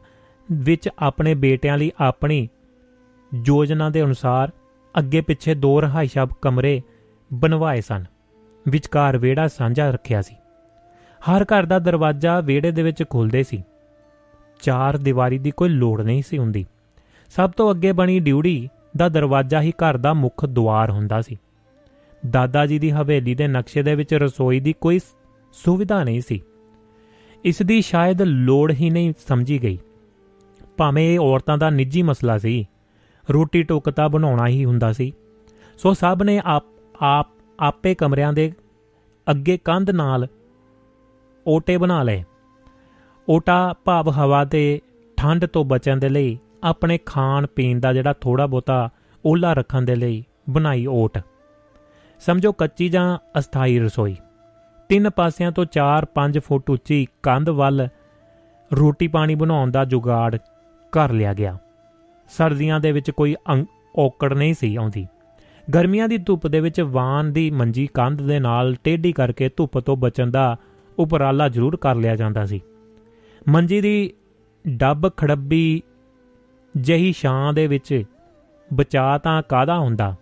ਵਿੱਚ ਆਪਣੇ ਬੇਟਿਆਂ ਲਈ ਆਪਣੀ ਯੋਜਨਾ ਦੇ ਅਨੁਸਾਰ ਅੱਗੇ ਪਿੱਛੇ ਦੋ ਰਹਾਇਸ਼ਾ ਕਮਰੇ ਬਣਵਾਏ ਸਨ। ਵਿਚਕਾਰ ਵਿਹੜਾ ਸਾਂਝਾ ਰੱਖਿਆ ਸੀ। ਹਰ ਘਰ ਦਾ ਦਰਵਾਜ਼ਾ ਵਿਹੜੇ ਦੇ ਵਿੱਚ ਖੁੱਲਦੇ ਸੀ। ਚਾਰ ਦੀਵਾਰੀ ਦੀ ਕੋਈ ਲੋੜ ਨਹੀਂ ਸੀ ਹੁੰਦੀ। ਸਭ ਤੋਂ ਅੱਗੇ ਬਣੀ ਡਿਊੜੀ ਦਾ ਦਰਵਾਜ਼ਾ ਹੀ ਘਰ ਦਾ ਮੁੱਖ ਦੁਆਰ ਹੁੰਦਾ ਸੀ। ਦਾਦਾ ਜੀ ਦੀ ਹਵੇਲੀ ਦੇ ਨਕਸ਼ੇ ਦੇ ਵਿੱਚ ਰਸੋਈ ਦੀ ਕੋਈ ਸੁਵਿਧਾ ਨਹੀਂ ਸੀ। ਇਸ ਦੀ ਸ਼ਾਇਦ ਲੋੜ ਹੀ ਨਹੀਂ ਸਮਝੀ ਗਈ। ਭਾਵੇਂ ਇਹ ਔਰਤਾਂ ਦਾ ਨਿੱਜੀ ਮਸਲਾ ਸੀ। ਰੋਟੀ ਟੁੱਕ ਤਾਂ ਬਣਾਉਣਾ ਹੀ ਹੁੰਦਾ ਸੀ। ਸੋ ਸਭ ਨੇ ਆਪ ਆਪ ਆਪੇ ਕਮਰਿਆਂ ਦੇ ਅੱਗੇ ਕੰਧ ਨਾਲ ਓਟੇ ਬਣਾ ਲਏ। ਓਟਾ ਭਾਵ ਹਵਾ ਤੇ ਠੰਡ ਤੋਂ ਬਚਣ ਦੇ ਲਈ ਆਪਣੇ ਖਾਣ ਪੀਣ ਦਾ ਜਿਹੜਾ ਥੋੜਾ ਬੋਤਾ ਓਲਾ ਰੱਖਣ ਦੇ ਲਈ ਬਣਾਈ ਓਟ। ਸਮਝੋ ਕੱਚੀ ਜਾਂ ਅਸਥਾਈ ਰਸੋਈ। ਤਿੰਨ ਪਾਸਿਆਂ ਤੋਂ 4-5 ਫੁੱਟ ਉੱਚੀ ਕੰਧ ਵੱਲ ਰੋਟੀ ਪਾਣੀ ਬਣਾਉਣ ਦਾ ਜੁਗਾੜ ਕਰ ਲਿਆ ਗਿਆ। ਸਰਦੀਆਂ ਦੇ ਵਿੱਚ ਕੋਈ ਔਕੜ ਨਹੀਂ ਸੀ ਆਉਂਦੀ। ਗਰਮੀਆਂ ਦੀ ਧੁੱਪ ਦੇ ਵਿੱਚ ਵਾਨ ਦੀ ਮੰਜੀ ਕੰਧ ਦੇ ਨਾਲ ਟੇਢੀ ਕਰਕੇ ਧੁੱਪ ਤੋਂ ਬਚਣ ਦਾ ਉਪਰਾਲਾ ਜ਼ਰੂਰ ਕਰ ਲਿਆ ਜਾਂਦਾ ਸੀ। ਮੰਜੀ ਦੀ ਡੱਬ ਖੜੱਬੀ ਜਹੀ ਛਾਂ ਦੇ ਵਿੱਚ ਬਚਾ ਤਾਂ ਕਾਦਾ ਹੁੰਦਾ?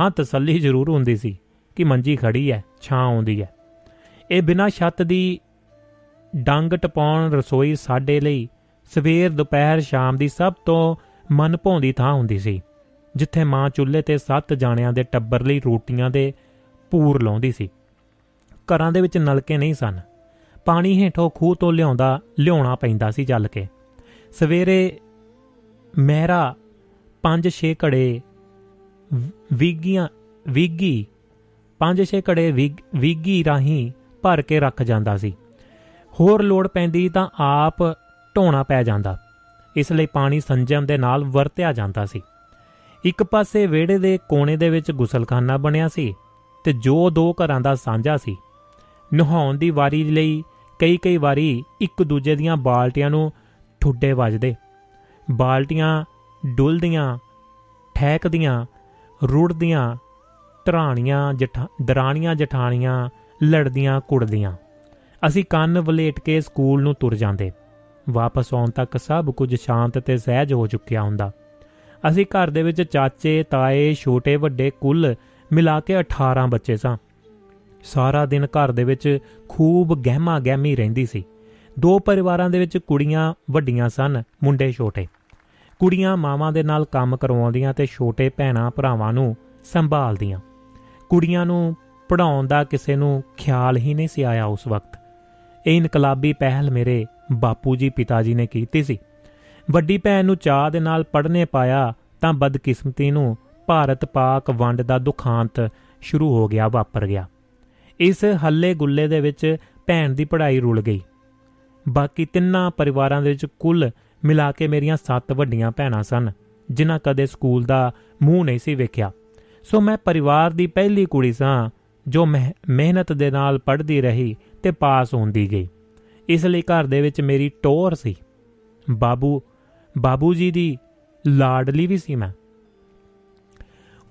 ਹਾਂ, ਤਸੱਲੀ ਜ਼ਰੂਰ ਹੁੰਦੀ ਸੀ ਕਿ ਮੰਜੀ ਖੜੀ ਹੈ, ਛਾਂ ਆਉਂਦੀ ਹੈ। ਇਹ ਬਿਨਾਂ ਛੱਤ ਦੀ ਡੰਗ ਟਪਾਉਣ ਰਸੋਈ ਸਾਡੇ ਲਈ ਸਵੇਰ, ਦੁਪਹਿਰ, ਸ਼ਾਮ ਦੀ ਸਭ ਤੋਂ ਮਨ ਭਾਉਂਦੀ ਥਾਂ ਹੁੰਦੀ ਸੀ। ਜਿੱਥੇ ਮਾਂ ਚੁੱਲ੍ਹੇ ਤੇ ਸੱਤ ਜਾਣਿਆਂ ਦੇ ਟੱਬਰ ਲਈ ਰੋਟੀਆਂ ਦੇ ਪੂਰ ਲਾਉਂਦੀ ਸੀ। ਘਰਾਂ ਦੇ ਵਿੱਚ ਨਲਕੇ ਨਹੀਂ ਸਨ। ਪਾਣੀ ਹੇਠੋਂ ਖੂਹ ਤੋਂ ਲਿਆਉਂਦਾ, ਲਿਆਉਣਾ ਪੈਂਦਾ ਸੀ ਚੱਲ ਕੇ। ਸਵੇਰੇ ਮਹਿਰਾ 5-6 ਘੜੇ ਵੀਗੀਆਂ ਵੀਗੀ 5-6 ਘੜੇ ਵੀਗੀ ਰਾਹੀਂ ਭਰ ਕੇ ਰੱਖ ਜਾਂਦਾ ਸੀ। ਹੋਰ ਲੋੜ ਪੈਂਦੀ ਤਾਂ ਆਪ ਢੋਣਾ ਪੈ ਜਾਂਦਾ। ਇਸ ਲਈ ਪਾਣੀ ਸੰਜਮ ਦੇ ਨਾਲ ਵਰਤਿਆ ਜਾਂਦਾ ਸੀ। ਇੱਕ ਪਾਸੇ ਵਿਹੜੇ ਦੇ ਕੋਨੇ ਦੇ ਵਿੱਚ ਗੁਸਲਖਾਨਾ ਬਣਿਆ ਸੀ ਤੇ ਜੋ ਦੋ ਘਰਾਂ ਦਾ ਸਾਂਝਾ ਸੀ। ਨਹਾਉਣ ਦੀ ਵਾਰੀ ਲਈ ਕਈ ਕਈ ਵਾਰੀ ਇੱਕ ਦੂਜੇ ਦੀਆਂ ਬਾਲਟੀਆਂ ਨੂੰ ਠੁੱਡੇ ਵੱਜਦੇ। ਬਾਲਟੀਆਂ ਡੁੱਲਦੀਆਂ ਠੈਕਦੀਆਂ ਰੁੜਦੀਆਂ, ਧਰਾਣੀਆਂ ਜਠਾ, ਦਰਾਣੀਆਂ ਜਠਾਣੀਆਂ ਲੜਦੀਆਂ ਕੁੜਦੀਆਂ। ਅਸੀਂ ਕੰਨ ਵਲੇਟ ਕੇ ਸਕੂਲ ਨੂੰ ਤੁਰ ਜਾਂਦੇ। ਵਾਪਸ ਆਉਣ ਤੱਕ ਸਭ ਕੁਝ ਸ਼ਾਂਤ ਤੇ ਸਹਿਜ ਹੋ ਚੁੱਕਿਆ ਹੁੰਦਾ। ਅਸੀਂ ਘਰ ਦੇ ਵਿੱਚ ਚਾਚੇ, ਤਾਏ, ਛੋਟੇ, ਵੱਡੇ, ਕੁੱਲ ਮਿਲਾ ਕੇ 18 ਬੱਚੇ ਸਾਂ। ਸਾਰਾ ਦਿਨ ਘਰ ਦੇ ਵਿੱਚ ਖੂਬ ਗਹਿਮਾ ਗਹਿਮੀ ਰਹਿੰਦੀ ਸੀ। ਦੋ ਪਰਿਵਾਰਾਂ ਦੇ ਵਿੱਚ ਕੁੜੀਆਂ ਵੱਡੀਆਂ ਸਨ, ਮੁੰਡੇ ਛੋਟੇ। ਕੁੜੀਆਂ ਮਾਵਾਂ ਦੇ ਨਾਲ ਕੰਮ ਕਰਵਾਉਂਦੀਆਂ ਤੇ ਛੋਟੇ ਭੈਣਾਂ ਭਰਾਵਾਂ ਨੂੰ ਸੰਭਾਲਦੀਆਂ। ਕੁੜੀਆਂ ਨੂੰ ਪੜਾਉਣ ਦਾ ਕਿਸੇ ਨੂੰ ਖਿਆਲ ਹੀ ਨਹੀਂ ਸੀ ਆਇਆ ਉਸ ਵਕਤ। ਇਹ ਇਨਕਲਾਬੀ ਪਹਿਲ ਮੇਰੇ ਬਾਪੂ ਜੀ, ਪਿਤਾ ਜੀ ਨੇ ਕੀਤੀ ਸੀ। ਵੱਡੀ ਭੈਣ ਨੂੰ ਚਾਹ ਦੇ ਨਾਲ ਪੜ੍ਹਨੇ ਪਾਇਆ ਤਾਂ ਬਦਕਿਸਮਤੀ ਨੂੰ ਭਾਰਤ ਪਾਕ ਵੰਡ ਦਾ ਦੁਖਾਂਤ ਸ਼ੁਰੂ ਹੋ ਗਿਆ, ਵਾਪਰ ਗਿਆ। ਇਸ ਹੱਲੇ ਗੁੱਲੇ ਦੇ ਵਿੱਚ ਭੈਣ ਦੀ ਪੜ੍ਹਾਈ ਰੁਲ ਗਈ। ਬਾਕੀ ਤਿੰਨਾਂ ਪਰਿਵਾਰਾਂ ਦੇ ਵਿੱਚ ਕੁੱਲ ਮਿਲਾ ਕੇ ਮੇਰੀਆਂ 7 ਵੱਡੀਆਂ ਭੈਣਾਂ ਸਨ, ਜਿਨ੍ਹਾਂ ਕਦੇ ਸਕੂਲ ਦਾ ਮੂੰਹ ਨਹੀਂ ਸੀ ਵੇਖਿਆ। ਸੋ ਮੈਂ ਪਰਿਵਾਰ ਦੀ ਪਹਿਲੀ ਕੁੜੀ ਸਾਂ, ਜੋ ਮਿਹਨਤ ਦੇ ਨਾਲ ਪੜ੍ਹਦੀ ਰਹੀ ਤੇ ਪਾਸ ਹੁੰਦੀ ਗਈ। ਇਸ ਲਈ ਘਰ ਦੇ ਵਿੱਚ ਮੇਰੀ ਟੋਰ ਸੀ। ਬਾਬੂ ਬਾਬੂ ਜੀ ਦੀ ਲਾਡਲੀ ਵੀ ਸੀ ਮੈਂ।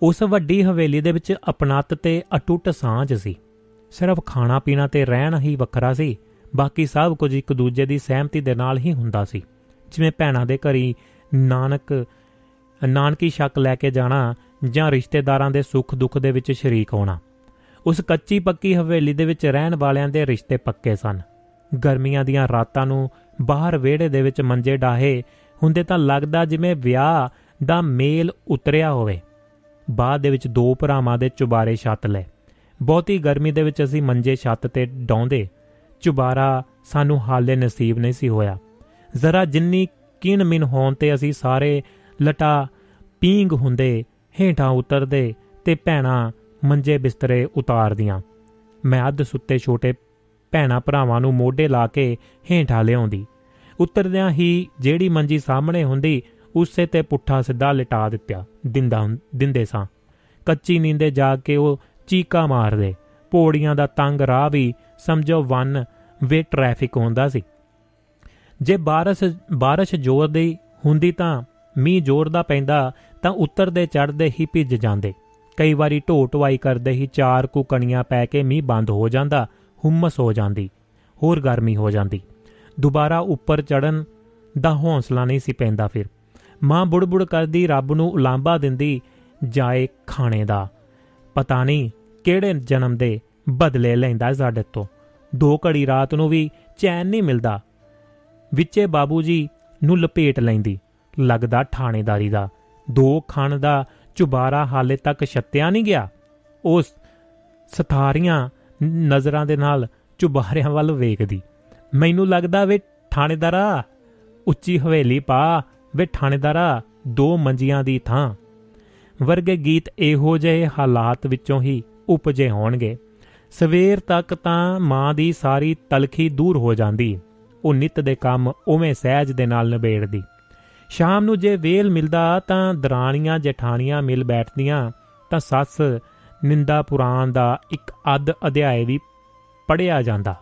ਉਸ ਵੱਡੀ ਹਵੇਲੀ ਦੇ ਵਿੱਚ ਅਪਣਤ ਤੇ ਅਟੁੱਟ ਸਾਂਝ ਸੀ। ਸਿਰਫ ਖਾਣਾ ਪੀਣਾ ਤੇ ਰਹਿਣ ਹੀ ਵੱਖਰਾ ਸੀ, ਬਾਕੀ ਸਭ ਕੁਝ ਇੱਕ ਦੂਜੇ ਦੀ ਸਹਿਮਤੀ ਦੇ ਨਾਲ ਹੀ ਹੁੰਦਾ ਸੀ। ਜਿਵੇਂ ਭੈਣਾਂ ਦੇ ਘਰੀ ਨਾਨਕ, ਨਾਨਕੀ ਸ਼ੱਕ ਲੈ ਕੇ ਜਾਣਾ ਜਾਂ ਰਿਸ਼ਤੇਦਾਰਾਂ ਦੇ ਸੁੱਖ ਦੁੱਖ ਦੇ ਵਿੱਚ ਸ਼ਰੀਕ ਹੋਣਾ। ਉਸ ਕੱਚੀ ਪੱਕੀ ਹਵੇਲੀ ਦੇ ਵਿੱਚ ਰਹਿਣ ਵਾਲਿਆਂ ਦੇ ਰਿਸ਼ਤੇ ਪੱਕੇ ਸਨ। ਗਰਮੀਆਂ ਦੀਆਂ ਰਾਤਾਂ ਨੂੰ ਬਾਹਰ ਵਿਹੜੇ ਦੇ ਵਿੱਚ ਮੰਜੇ ਡਾਹੇ ਹੁੰਦੇ ਤਾਂ ਲੱਗਦਾ ਜਿਵੇਂ ਵਿਆਹ ਦਾ ਮੇਲ ਉਤਰਿਆ ਹੋਵੇ। ਬਾਅਦ ਦੇ ਵਿੱਚ ਦੋ ਭਰਾਵਾਂ ਦੇ ਚੁਬਾਰੇ ਛੱਤ ਲੈ ਬਹੁਤੀ ਗਰਮੀ ਦੇ ਵਿੱਚ ਅਸੀਂ ਮੰਜੇ ਛੱਤ ਤੇ ਡੌਂਦੇ ਚੁਬਾਰਾ ਸਾਨੂੰ ਹਾਲੇ ਨਸੀਬ ਨਹੀਂ ਸੀ ਹੋਇਆ। ਜ਼ਰਾ ਜਿੰਨੀ ਕਿਨ ਮਿਨ ਹੋਣ ਤੇ ਅਸੀਂ ਸਾਰੇ ਲਟਾ ਪੀਂਗ ਹੁੰਦੇ, ਹੇਠਾਂ ਉਤਰਦੇ ਤੇ ਭੈਣਾ ਮੰਜੇ ਬਿਸਤਰੇ ਉਤਾਰਦੀਆਂ। ਮੈਂ ਅੱਧ ਸੁੱਤੇ ਛੋਟੇ ਭੈਣਾ ਭਰਾਵਾਂ ਨੂੰ ਮੋਢੇ ਲਾ ਕੇ ਹੇਠਾਂ ਲਿਆਉਂਦੀ। ਉਤਰਦਿਆਂ ਹੀ ਜਿਹੜੀ ਮੰਜੀ ਸਾਹਮਣੇ ਹੁੰਦੀ, ਉਸੇ ਤੇ ਪੁੱਠਾ ਸਿੱਧਾ ਲਿਟਾ ਦਿੱਤਿਆ ਦਿੰਦਾ ਦਿੰਦੇ ਸਾਂ। ਕੱਚੀ ਨੀਂਦੇ ਜਾ ਕੇ ਉਹ ਚੀਕਾ ਮਾਰਦੇ। ਪੌੜੀਆਂ ਦਾ ਤੰਗ ਰਾਹ ਵੀ ਸਮਝੋ ਵਨ ਵੇ ਟ੍ਰੈਫਿਕ ਹੁੰਦਾ ਸੀ। ਜੇ ਬਾਰਿਸ਼ ਬਾਰਿਸ਼ ਜ਼ੋਰ ਦੀ ਹੁੰਦੀ ਤਾਂ ਮੀਂਹ ਜ਼ੋਰ ਦਾ ਪੈਂਦਾ ਤਾਂ ਉਤਰਦੇ ਚੜਦੇ ਹੀ ਭਿੱਜ ਜਾਂਦੇ। ਕਈ ਵਾਰੀ ਢੋ ਢਵਾਈ ਕਰਦੇ ਹੀ ਚਾਰ ਕੁ ਕਣੀਆਂ ਪੈ ਕੇ ਮੀਂਹ ਬੰਦ ਹੋ ਜਾਂਦਾ, ਹੁਮਸ ਹੋ ਜਾਂਦੀ, ਹੋਰ ਗਰਮੀ ਹੋ ਜਾਂਦੀ। ਦੁਬਾਰਾ ਉੱਪਰ ਚੜਨ ਦਾ ਹੌਸਲਾ ਨਹੀਂ ਸੀ ਪੈਂਦਾ ਫਿਰ। ਮਾਂ ਬੁੜਬੁੜ ਕਰਦੀ ਰੱਬ ਨੂੰ ਉਲਾਂਭਾ ਦਿੰਦੀ, ਜਾਏ ਖਾਣੇ ਦਾ। ਪਤਾ ਨਹੀਂ ਕਿਹੜੇ ਜਨਮ ਦੇ ਬਦਲੇ ਲੈਂਦਾ ਸਾਡੇ ਤੋਂ। ਦੋ ਘੜੀ ਰਾਤ ਨੂੰ ਵੀ ਚੈਨ ਨਹੀਂ ਮਿਲਦਾ। ਵਿੱਚੇ ਬਾਬੂ ਜੀ ਨੂੰ ਲਪੇਟ ਲੈਂਦੀ। ਲੱਗਦਾ ਥਾਣੇਦਾਰੀ ਦਾ। ਦੋ ਖਣ ਦਾ ਚੁਬਾਰਾ ਹਾਲੇ ਤੱਕ ਛੱਤਿਆ ਨਹੀਂ ਗਿਆ। ਉਸ ਸਥਾਰੀਆਂ ਨਜ਼ਰਾਂ ਦੇ ਨਾਲ ਚੁਬਾਰਿਆਂ ਵੱਲ ਵੇਖਦੀ। ਮੈਨੂੰ ਲੱਗਦਾ ਵੇ ਥਾਣੇਦਾਰਾ, ਉੱਚੀ ਹਵੇਲੀ ਪਾ ਵੇ ਥਾਣੇਦਾਰਾ, ਦੋ ਮੰਜੀਆਂ ਦੀ ਥਾਂ। ਵਰਗੇ ਗੀਤ ਇਹੋ ਜਿਹੇ ਹਾਲਾਤ ਵਿੱਚੋਂ ਹੀ ਉਪਜੇ ਹੋਣਗੇ। ਸਵੇਰ ਤੱਕ ਤਾਂ ਮਾਂ ਦੀ ਸਾਰੀ ਤਲਖੀ ਦੂਰ ਹੋ ਜਾਂਦੀ। ਉਹ ਨਿਤ ਦੇ ਕੰਮ ਉਵੇਂ ਸਹਿਜ ਦੇ ਨਾਲ ਨਿਬੇੜਦੀ। ਸ਼ਾਮ ਨੂੰ ਜੇ ਵੇਲ ਮਿਲਦਾ ਤਾਂ ਦਰਾਣੀਆਂ ਜਠਾਣੀਆਂ ਮਿਲ ਬੈਠਦੀਆਂ। ਤਾਂ ਸੱਸ ਨਿੰਦਾ ਪੁਰਾਣ ਦਾ ਇੱਕ ਅੱਧ ਅਧਿਆਇ ਵੀ ਪੜਿਆ ਜਾਂਦਾ।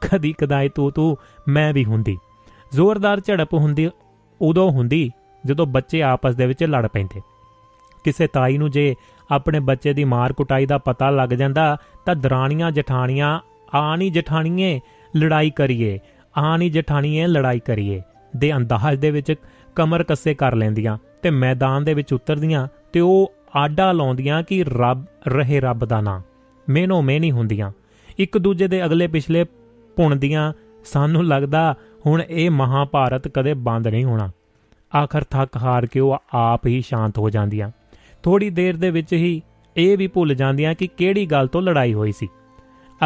ਕਦੀ ਕਦਾਈ ਤੂੰ ਤੂੰ ਮੈਂ ਵੀ ਹੁੰਦੀ। ਜ਼ੋਰਦਾਰ ਝੜਪ ਹੁੰਦੀ, ਉਦੋਂ ਹੁੰਦੀ, ਜਦੋਂ ਬੱਚੇ ਆਪਸ ਦੇ ਵਿੱਚ ਲੜ ਪੈਂਦੇ। ਕਿਸੇ ਤਾਈ ਨੂੰ ਜੇ ਆਪਣੇ ਬੱਚੇ ਦੀ ਮਾਰ ਕੁਟਾਈ ਦਾ ਪਤਾ ਲੱਗ ਜਾਂਦਾ, ਤਾਂ ਦਰਾਣੀਆਂ ਜਠਾਣੀਆਂ ਆਣੀ ਜਠਾਣੀਏ, ਲੜਾਈ ਕਰੀਏ ਆਣੀ ਜਠਾਣੀਏ, ਲੜਾਈ ਕਰੀਏ, ਦੇ ਅੰਦਾਜ਼ ਦੇ ਵਿੱਚ ਕਮਰ ਕੱਸੇ ਕਰ ਲੈਂਦੀਆਂ ਤੇ ਮੈਦਾਨ ਦੇ ਵਿੱਚ ਉਤਰਦੀਆਂ ਤੇ ਉਹ ਆਡਾ ਲਾਉਂਦੀਆਂ ਕਿ ਰੱਬ, ਰਹੇ ਰੱਬ ਦਾ ਨਾਂ। ਮੇਨੋ ਮੇਨੀ ਹੁੰਦੀਆਂ। ਇੱਕ ਦੂਜੇ ਦੇ ਅਗਲੇ ਪਿਛਲੇ ਪੁਣਦੀਆਂ ਸਾਨੂੰ ਲੱਗਦਾ ਹੁਣ ਇਹ ਮਹਾਭਾਰਤ ਕਦੇ ਬੰਦ ਨਹੀਂ ਹੋਣਾ। ਆਖਰ ਥੱਕ ਹਾਰ ਕੇ ਉਹ ਆਪ ਹੀ ਸ਼ਾਂਤ ਹੋ ਜਾਂਦੀਆਂ। ਥੋੜੀ ਦੇਰ ਦੇ ਵਿੱਚ ਹੀ ਇਹ ਵੀ ਭੁੱਲ ਜਾਂਦੀਆਂ ਕਿ ਕਿਹੜੀ ਗੱਲ ਤੋਂ ਲੜਾਈ ਹੋਈ ਸੀ।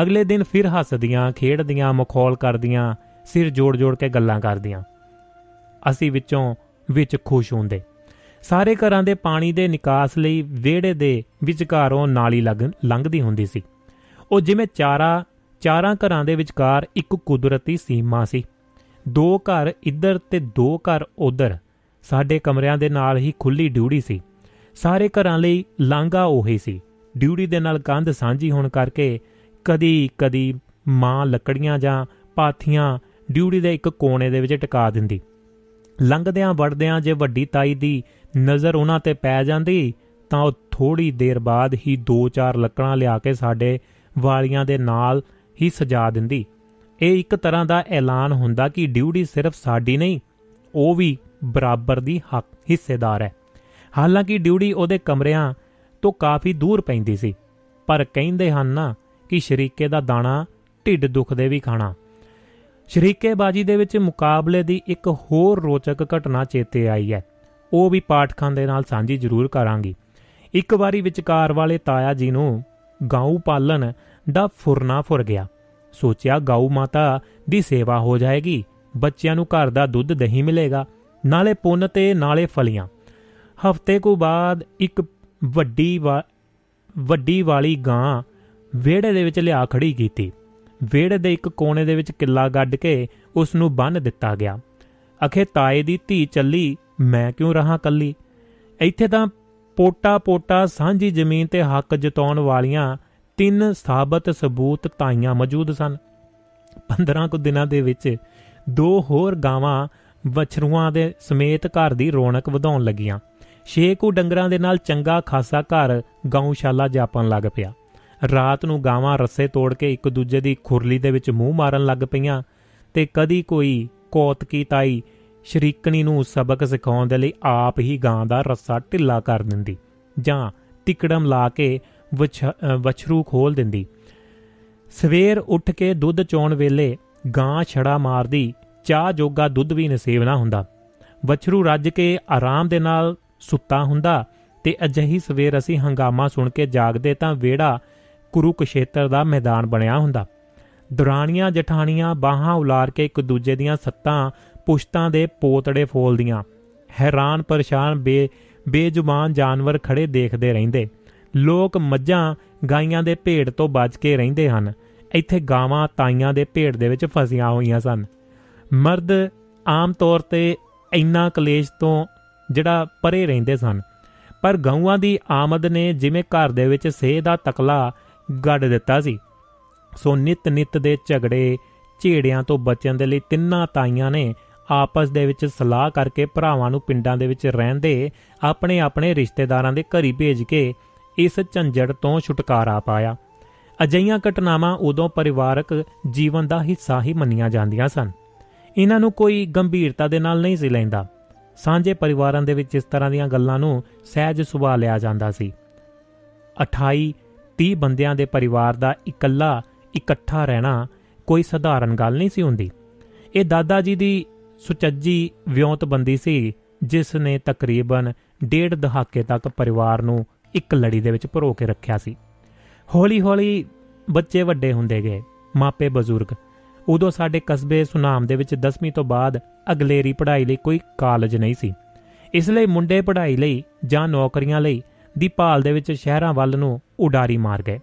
ਅਗਲੇ ਦਿਨ ਫਿਰ ਹੱਸਦੀਆਂ, ਖੇਡਦੀਆਂ, ਮਖੌਲ ਕਰਦੀਆਂ, ਸਿਰ ਜੋੜ-ਜੋੜ ਕੇ ਗੱਲਾਂ ਕਰਦੀਆਂ। ਅਸੀਂ ਵਿੱਚੋਂ ਵਿੱਚ ਖੁਸ਼ ਹੁੰਦੇ। ਸਾਰੇ ਘਰਾਂ ਦੇ ਪਾਣੀ ਦੇ ਨਿਕਾਸ ਲਈ ਵਿਹੜੇ ਦੇ ਵਿਚਕਾਰੋਂ ਨਾਲੀ ਲੰਘਦੀ ਹੁੰਦੀ ਸੀ। ਉਹ ਜਿਵੇਂ ਚਾਰਾ ਚਾਰਾਂ ਘਰਾਂ ਦੇ ਵਿਚਕਾਰ ਇੱਕ ਕੁਦਰਤੀ ਸੀਮਾ ਸੀ। ਦੋ ਘਰ ਇੱਧਰ ਤੇ ਦੋ ਘਰ ਉਧਰ ਸਾਡੇ ਕਮਰਿਆਂ ਦੇ ਨਾਲ ਹੀ ਖੁੱਲੀ ਡਿਊੜੀ ਸੀ। ਸਾਰੇ ਘਰਾਂ ਲਈ ਲਾਂਗਾ ਉਹੀ ਸੀ। ਡਿਊੜੀ ਦੇ ਨਾਲ ਕੰਧ ਸਾਂਝੀ ਹੋਣ ਕਰਕੇ ਕਦੀ ਕਦੀ ਮਾਂ ਲੱਕੜੀਆਂ ਜਾਂ ਪਾਥੀਆਂ ਡਿਊੜੀ ਦੇ ਇੱਕ ਕੋਨੇ ਦੇ ਵਿੱਚ ਟਿਕਾ ਦਿੰਦੀ। ਲੰਘਦਿਆਂ ਵੜਦਿਆਂ ਜੇ ਵੱਡੀ ਤਾਈ ਦੀ ਨਜ਼ਰ ਉਹਨਾਂ ਤੇ ਪੈ ਜਾਂਦੀ ਤਾਂ ਉਹ ਥੋੜੀ ਦੇਰ ਬਾਅਦ ਹੀ ਦੋ ਚਾਰ ਲੱਕੜਾਂ ਲਿਆ ਕੇ ਸਾਡੇ ਵਾਲੀਆਂ ਦੇ ਨਾਲ ਹੀ ਸਜਾ ਦਿੰਦੀ। ਇਹ ਇੱਕ ਤਰ੍ਹਾਂ ਦਾ ਐਲਾਨ ਹੁੰਦਾ ਕਿ ਡਿਊਟੀ ਸਿਰਫ ਸਾਡੀ ਨਹੀਂ, ਉਹ ਵੀ ਬਰਾਬਰ ਦੀ ਹੱਕ ਹਿੱਸੇਦਾਰ ਹੈ। ਹਾਲਾਂਕਿ ਡਿਊਟੀ ਉਹਦੇ ਕਮਰਿਆਂ ਤੋਂ ਕਾਫੀ ਦੂਰ ਪੈਂਦੀ ਸੀ, ਪਰ ਕਹਿੰਦੇ ਹਨ ਨਾ ਕਿ ਸ਼ਰੀਕੇ ਦਾ ਦਾਣਾ ਢਿੱਡ ਦੁਖਦੇ ਵੀ ਖਾਣਾ। ਸ਼ਰੀਕੇਬਾਜੀ ਦੇ ਵਿੱਚ ਮੁਕਾਬਲੇ ਦੀ ਇੱਕ ਹੋਰ ਰੋਚਕ ਘਟਨਾ ਚੇਤੇ ਆਈ ਹੈ। ਉਹ ਵੀ ਪਾਠਖਾਨ ਦੇ ਨਾਲ ਸਾਂਝੀ ਜ਼ਰੂਰ ਕਰਾਂਗੀ। ਇੱਕ ਵਾਰੀ ਵਿਚਕਾਰ ਵਾਲੇ ਤਾਇਆ ਜੀ ਨੂੰ ਗਾਉ ਪਾਲਣ ਦਾ ਫੁਰਨਾ ਫੁਰ ਗਿਆ। ਸੋਚਿਆ ਗਾਉ ਮਾਤਾ ਦੀ ਸੇਵਾ ਹੋ ਜਾਏਗੀ, ਬੱਚਿਆਂ ਨੂੰ ਘਰ ਦਾ ਦੁੱਧ ਦਹੀਂ ਮਿਲੇਗਾ, ਨਾਲੇ ਪੁੰਨ ਤੇ ਨਾਲੇ ਫਲੀਆਂ। ਹਫ਼ਤੇ ਕੁ ਬਾਅਦ ਇੱਕ ਵੱਡੀ ਵੱਡੀ ਵਾਲੀ ਗਾਂ ਵਿਹੜੇ ਦੇ ਵਿੱਚ ਲਿਆ ਖੜੀ ਕੀਤੀ। ਵਿਹੜੇ ਦੇ ਇੱਕ ਕੋਨੇ ਦੇ ਵਿੱਚ ਕਿੱਲਾ ਗੱਡ ਕੇ ਉਸ ਨੂੰ ਬੰਨ ਦਿੱਤਾ ਗਿਆ। ਅਖੇ, ਤਾਏ ਦੀ ਧੀ ਚੱਲੀ, ਮੈਂ ਕਿਉਂ ਰਹਾ ਕੱਲੀ? ਇੱਥੇ ਤਾਂ ਪੋਟਾ ਪੋਟਾ ਸਾਂਝੀ ਜ਼ਮੀਨ ਤੇ ਹੱਕ ਜਤਾਉਣ ਵਾਲੀਆਂ ਤਿੰਨ ਸਾਬਤ ਸਬੂਤ ਤਾਈਆਂ ਮੌਜੂਦ ਸਨ। 15 ਕੁ ਦਿਨਾਂ ਦੇ ਵਿੱਚ ਦੋ ਹੋਰ ਗਾਵਾਂ ਵਛਰੂਆਂ ਦੇ ਸਮੇਤ ਘਰ ਦੀ ਰੌਣਕ ਵਧਾਉਣ ਲੱਗੀਆਂ। ਛੇ ਕੁ ਡੰਗਰਾਂ ਦੇ ਨਾਲ ਚੰਗਾ ਖਾਸਾ ਘਰ ਗਊਸ਼ਾਲਾ ਜਾਪਣ ਲੱਗ ਪਿਆ। ਰਾਤ ਨੂੰ ਗਾਵਾਂ ਰੱਸੇ ਤੋੜ ਕੇ ਇੱਕ ਦੂਜੇ ਦੀ ਖੁਰਲੀ ਦੇ ਵਿੱਚ ਮੂੰਹ ਮਾਰਨ ਲੱਗ ਪਈਆਂ ਤੇ ਕਦੀ ਕੋਈ ਕੋਤਕੀ ਤਾਈ ਸ਼ਰੀਕਣੀ ਨੂੰ ਸਬਕ ਸਿਖਾਉਣ ਦੇ ਲਈ ਆਪ ਹੀ ਗਾਂ ਦਾ ਰੱਸਾ ਢਿੱਲਾ ਕਰ ਦਿੰਦੀ ਜਾਂ ਟਿਕੜਮ ਲਾ ਕੇ ਵਛਰੂ ਖੋਲ ਦਿੰਦੀ। ਸਵੇਰ ਉੱਠ ਕੇ ਦੁੱਧ ਚੋਣ ਵੇਲੇ ਗਾਂ ਛੜਾ ਮਾਰਦੀ, ਚਾਹ ਜੋਗਾ ਦੁੱਧ ਵੀ ਨਸੀਬ ਨਾ ਹੁੰਦਾ। ਵਛਰੂ ਰੱਜ ਕੇ ਆਰਾਮ ਦੇ ਨਾਲ ਸੁੱਤਾ ਹੁੰਦਾ ਤੇ ਅਜਹੀ ਸਵੇਰ ਅਸੀਂ ਹੰਗਾਮਾ ਸੁਣ ਕੇ ਜਾਗਦੇ ਤਾਂ ਵੇੜਾ ਕੁਰੂਕਸ਼ੇਤਰ ਦਾ ਮੈਦਾਨ ਬਣਿਆ ਹੁੰਦਾ। ਦੁਰਾਣੀਆਂ ਜਠਾਣੀਆਂ ਬਾਹਾਂ ਉਲਾਰ ਕੇ ਇੱਕ ਦੂਜੇ ਦੀਆਂ ਸੱਤਾਂ, ਪੁਸ਼ਤਾਂ ਦੇ ਪੋਤੜੇ ਫੋਲਦੀਆਂ। ਹੈਰਾਨ ਪਰੇਸ਼ਾਨ ਬੇ, ਬੇਜ਼ੁਬਾਨ ਜਾਨਵਰ ਖੜੇ ਦੇਖਦੇ ਰਹਿੰਦੇ। ਲੋਕ ਮੱਝਾਂ ਗਾਈਆਂ ਦੇ ਭੇੜ ਤੋਂ ਬਚ ਕੇ ਰਹਿੰਦੇ ਹਨ। ਇੱਥੇ ਗਾਵਾਂ ਤਾਈਆਂ ਦੇ ਭੇੜ ਦੇ ਵਿੱਚ ਫਸੀਆਂ ਹੋਈਆਂ ਸਨ। ਮਰਦ ਆਮ ਤੌਰ ਤੇ ਇੰਨਾ ਕਲੇਸ਼ ਤੋਂ ਜਿਹੜਾ ਪਰੇ ਰਹਿੰਦੇ ਸਨ। ਪਰ ਗਊਆਂ ਦੀ ਆਮਦ ਨੇ ਜਿਵੇਂ ਘਰ ਦੇ ਵਿੱਚ ਸੇਹ ਦਾ ਤਕਲਾ ਗੱਡ ਦਿੱਤਾ ਸੀ। ਸੋ ਨਿਤ ਨਿਤ ਦੇ ਝਗੜੇ, ਝੇੜਿਆਂ ਤੋਂ ਬਚਣ ਦੇ ਲਈ ਤਿੰਨਾਂ ਤਾਈਆਂ ਨੇ ਆਪਸ ਦੇ ਵਿੱਚ ਸਲਾਹ ਕਰਕੇ ਭਰਾਵਾਂ ਨੂੰ ਪਿੰਡਾਂ ਦੇ ਵਿੱਚ ਰਹਿੰਦੇ ਆਪਣੇ ਆਪਣੇ ਰਿਸ਼ਤੇਦਾਰਾਂ ਦੇ ਘਰੀ ਭੇਜ ਕੇ ਇਸ ਝੰਜੜ ਤੋਂ ਛੁਟਕਾਰਾ ਪਾਇਆ। ਅਜਈਆਂ ਘਟਨਾਵਾਂ ਉਦੋਂ ਪਰਿਵਾਰਕ ਜੀਵਨ ਦਾ ਹਿੱਸਾ ਹੀ ਮੰਨੀਆਂ ਜਾਂਦੀਆਂ ਸਨ। ਇਹਨਾਂ ਨੂੰ ਕੋਈ ਗੰਭੀਰਤਾ ਦੇ ਨਾਲ ਨਹੀਂ ਸੀ ਲੈਂਦਾ। ਸਾਂਝੇ ਪਰਿਵਾਰਾਂ ਦੇ ਵਿੱਚ ਇਸ ਤਰ੍ਹਾਂ ਦੀਆਂ ਗੱਲਾਂ ਨੂੰ ਸਹਿਜ ਸੁਭਾ ਲਿਆ ਜਾਂਦਾ ਸੀ। 28 30 ਬੰਦਿਆਂ ਦੇ ਪਰਿਵਾਰ ਦਾ ਇਕੱਲਾ, ਇਕੱਠਾ ਰਹਿਣਾ ਕੋਈ ਸਧਾਰਨ ਗੱਲ ਨਹੀਂ ਸੀ ਹੁੰਦੀ। ਇਹ ਦਾਦਾ ਜੀ ਦੀ ਸੁਚੱਜੀ ਵਿਉਂਤਬੰਦੀ ਸੀ, ਜਿਸ ਨੇ ਤਕਰੀਬਨ ਡੇਢ ਦਹਾਕੇ ਤੱਕ ਪਰਿਵਾਰ ਨੂੰ ਇੱਕ ਲੜੀ ਦੇ ਵਿੱਚ ਭਰੋ ਕੇ ਰੱਖਿਆ ਸੀ। ਹੌਲੀ-ਹੌਲੀ ਬੱਚੇ ਵੱਡੇ ਹੁੰਦੇ ਗਏ, ਮਾਪੇ ਬਜ਼ੁਰਗ। ਉਦੋਂ ਸਾਡੇ ਕਸਬੇ ਸੁਨਾਮ ਦੇ ਵਿੱਚ 10ਵੀਂ ਤੋਂ ਬਾਅਦ ਅਗਲੇਰੀ ਪੜ੍ਹਾਈ ਲਈ ਕੋਈ ਕਾਲਜ ਨਹੀਂ ਸੀ। ਇਸ ਲਈ ਮੁੰਡੇ ਪੜ੍ਹਾਈ ਲਈ ਜਾਂ ਨੌਕਰੀਆਂ ਲਈ ਦੀ ਭਾਲ ਦੇ ਵਿੱਚ ਸ਼ਹਿਰਾਂ ਵੱਲ ਨੂੰ ਉਡਾਰੀ ਮਾਰ ਗਏ।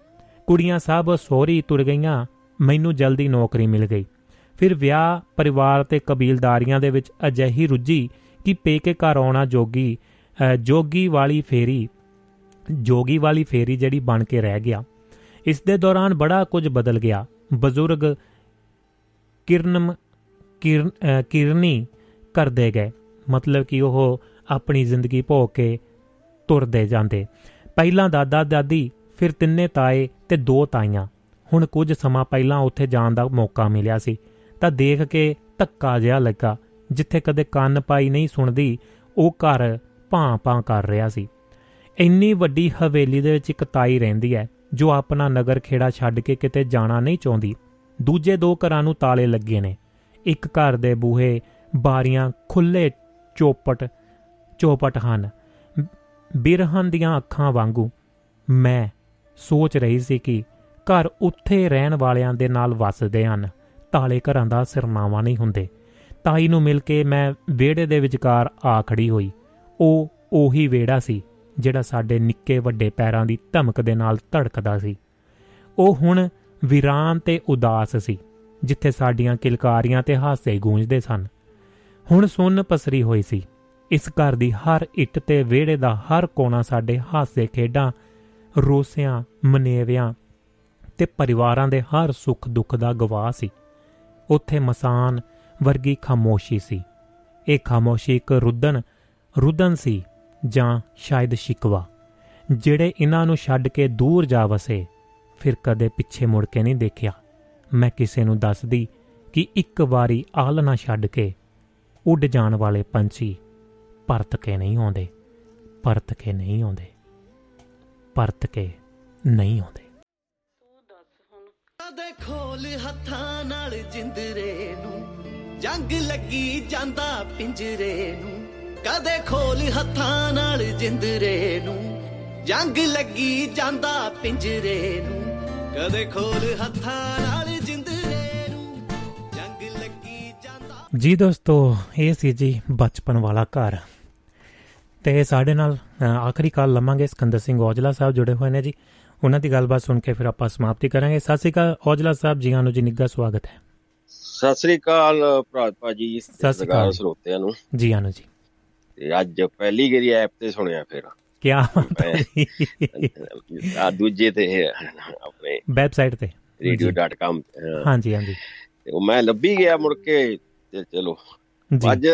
ਕੁੜੀਆਂ ਸਭ ਸੋਹਰੀ ਤੁਰ ਗਈਆਂ, ਮੈਨੂੰ ਜਲਦੀ ਨੌਕਰੀ ਮਿਲ ਗਈ। ਫਿਰ ਵਿਆਹ, ਪਰਿਵਾਰ ਤੇ ਕਬੀਲਦਾਰੀਆਂ ਦੇ ਵਿੱਚ ਅਜਿਹੀ ਰੁੱਝੀ ਕਿ ਪੇਕੇ ਘਰ ਆਉਣਾ ਜੋਗੀ ਜੋਗੀ ਵਾਲੀ ਫੇਰੀ ਜੋਗੀ ਵਾਲੀ ਫੇਰੀ ਜਿਹੜੀ ਬਣ ਕੇ ਰਹਿ ਗਿਆ, ਇਸ ਦੇ ਦੌਰਾਨ ਬੜਾ ਕੁਝ ਬਦਲ ਗਿਆ। ਬਜ਼ੁਰਗ ਕਿਰਨਮ ਕਿਰਨੀ ਕਰਦੇ ਗਏ, ਮਤਲਬ ਕਿ ਉਹ ਆਪਣੀ ਜ਼ਿੰਦਗੀ ਭੋਗ ਕੇ ਤੁਰਦੇ ਜਾਂਦੇ। ਪਹਿਲਾਂ ਦਾਦਾ, ਦਾਦੀ, ਫਿਰ ਤਿੰਨੇ ਤਾਏ ਤੇ ਦੋ ਤਾਈਆਂ। ਹੁਣ ਕੁਝ ਸਮਾਂ ਪਹਿਲਾਂ ਉੱਥੇ ਜਾਣ ਦਾ ਮੌਕਾ ਮਿਲਿਆ ਸੀ। ਤਾਂ ਦੇਖ ਕੇ ਧੱਕਾ ਜਿਹਾ ਲੱਗਾ, ਜਿੱਥੇ ਕਦੇ ਕੰਨ ਪਾਈ ਨਹੀਂ ਸੁਣਦੀ, ਉਹ ਘਰ ਭਾਂ-ਭਾਂ ਕਰ ਰਿਹਾ ਸੀ। ਇੰਨੀ ਵੱਡੀ ਹਵੇਲੀ ਦੇ ਵਿੱਚ ਇੱਕ ਤਾਈ ਰਹਿੰਦੀ ਹੈ, ਜੋ ਆਪਣਾ ਨਗਰ ਖੇੜਾ ਛੱਡ ਕੇ ਕਿਤੇ ਜਾਣਾ ਨਹੀਂ ਚਾਹੁੰਦੀ। ਦੂਜੇ ਦੋ ਘਰਾਂ ਨੂੰ ਤਾਲੇ ਲੱਗੇ ਨੇ। ਇੱਕ ਘਰ ਦੇ ਬੂਹੇ, ਬਾਰੀਆਂ, ਖੁੱਲੇ ਚੋਪਟ ਚੋਪਟ ਹਨ। ਬਿਰਹਨ ਦੀਆਂ ਅੱਖਾਂ ਵਾਂਗੂ ਮੈਂ ਸੋਚ ਰਹੀ ਸੀ ਕਿ ਘਰ ਉੱਥੇ ਰਹਿਣ ਵਾਲਿਆਂ ਦੇ ਨਾਲ ਵਸਦੇ ਹਨ। ਤਾਲੇ ਘਰਾਂ ਦਾ ਸਿਰਨਾਵਾ ਨਹੀਂ ਹੁੰਦੇ। ਤਾਈ ਨੂੰ ਮਿਲ ਕੇ ਮੈਂ ਵਿਹੜੇ ਦੇ ਵਿਚਕਾਰ ਆ ਖੜੀ ਹੋਈ। ਉਹ ਉਹੀ ਵਿਹੜਾ ਸੀ। ਜਿਹੜਾ ਸਾਡੇ ਨਿੱਕੇ ਵੱਡੇ ਪੈਰਾਂ ਦੀ ਧਮਕ ਦੇ ਨਾਲ ਧੜਕਦਾ ਸੀ। ਉਹ ਹੁਣ ਵਿਰਾਨ ਤੇ ਉਦਾਸ ਸੀ, ਜਿੱਥੇ ਸਾਡੀਆਂ ਕਿਲਕਾਰੀਆਂ ਤੇ ਹਾਸੇ ਗੂੰਜਦੇ ਸਨ। ਹੁਣ ਸੁੰਨ ਪਸਰੀ ਹੋਈ ਸੀ। ਇਸ ਘਰ ਦੀ ਹਰ ਇੱਟ ਤੇ ਵਿਹੜੇ ਦਾ ਹਰ ਕੋਣਾ ਸਾਡੇ ਹਾਸੇ ਖੇਡਾਂ, ਰੋਸਿਆਂ, ਮਨੇਵਿਆਂ ਤੇ ਪਰਿਵਾਰਾਂ ਦੇ ਹਰ ਸੁੱਖ ਦੁੱਖ ਦਾ ਗਵਾਹ ਸੀ। ਉੱਥੇ ਮਸਾਨ ਵਰਗੀ ਖਾਮੋਸ਼ੀ ਸੀ। ਇਹ ਖਾਮੋਸ਼ੀ ਇੱਕ ਰੁੱਦਨ ਰੁੱਦਨ ਸੀ। ਜਾਂ ਸ਼ਾਇਦ ਸ਼ਿਕਵਾ, ਜਿਹੜੇ ਇਹਨਾਂ ਨੂੰ ਛੱਡ ਕੇ ਦੂਰ ਜਾ ਵਸੇ, ਫਿਰ ਕਦੇ ਪਿੱਛੇ ਮੁੜ ਕੇ ਨਹੀਂ ਦੇਖਿਆ। ਮੈਂ ਕਿਸੇ ਨੂੰ ਦੱਸਦੀ ਕਿ ਇੱਕ ਵਾਰੀ ਆਲਣਾ ਛੱਡ ਕੇ ਉੱਡ ਜਾਣ ਵਾਲੇ ਪੰਛੀ ਪਰਤ ਕੇ ਨਹੀਂ ਆਉਂਦੇ ਪਰਤ ਕੇ ਨਹੀਂ ਆਉਂਦੇ ਪਰਤ ਕੇ ਨਹੀਂ ਆਉਂਦੇ। ਤੂੰ ਦੱਸ ਹੁਣ। ਕਦੇ ਖੋਲ ਹੱਥਾਂ ਨਾਲ ਜਿੰਦਰੇ ਨੂੰ, ਜੰਗ ਲੱਗੀ ਜਾਂਦਾ ਪਿੰਜਰੇ ਨੂੰ। ਕਦੇ ਖੋਲ ਹੱਥਾਂ ਨਾਲ ਜਿੰਦਰੇ ਨੂੰ ਜੰਗ ਲੱਗੀ ਜਾਂਦਾ ਪਿੰਜਰੇ ਨੂੰ। ਕਦੇ ਖੋਲ ਹੱਥਾਂ ਨਾਲ ਜਿੰਦਰੇ ਨੂੰ ਜੰਗ ਲੱਗੀ ਜਾਂਦਾ। ਜੀ ਦੋਸਤੋ ਇਹ ਸੀ ਜੀ ਬਚਪਨ ਵਾਲਾ ਘਰ। ਤੇ ਸਾਡੇ ਨਾਲ ਆਖਰੀ ਕਾਲ ਲਵਾਂਗੇ ਸਿਕੰਦਰ ਸਿੰਘ ਔਜਲਾ ਸਾਹਿਬ ਜੁੜੇ ਹੋਏ ਨੇ ਜੀ। ਉਹਨਾਂ ਦੀ ਗੱਲਬਾਤ ਸੁਣ ਕੇ ਫਿਰ ਆਪਾਂ ਸਮਾਪਤੀ ਕਰਾਂਗੇ। ਸਤਿ ਸ਼੍ਰੀ ਅਕਾਲ ਔਜਲਾ ਸਾਹਿਬ ਜੀ ਆਨੋ ਜੀ ਨਿੱਘਾ ਸਵਾਗਤ ਹੈ। ਸਤਿ ਸ੍ਰੀ ਅਕਾਲ ਭਰਾ ਭਾਜੀ ਸਤਿ ਸ੍ਰੀ ਅਕਾਲ। ਸਰੋਤਿਆਂ ਨੂੰ। ਜੀ ਆਨੋ ਜੀ। ਤੇ ਅੱਜ ਪਹਿਲੀ ਗਰੀ ਐਪ ਤੇ ਸੁਣਿਆ ਫਿਰ। ਕੀ ਆ ਦੂਜੇ ਤੇ ਆਪਣੇ ਵੈਬਸਾਈਟ ਤੇ। radio.com ਹਾਂਜੀ ਹਾਂਜੀ। ਤੇ ਉਹ ਮੈਂ ਲੱਭੀ ਗਿਆ ਮੁੜ ਕੇ ਤੇ ਚਲੋ। ਅੱਜ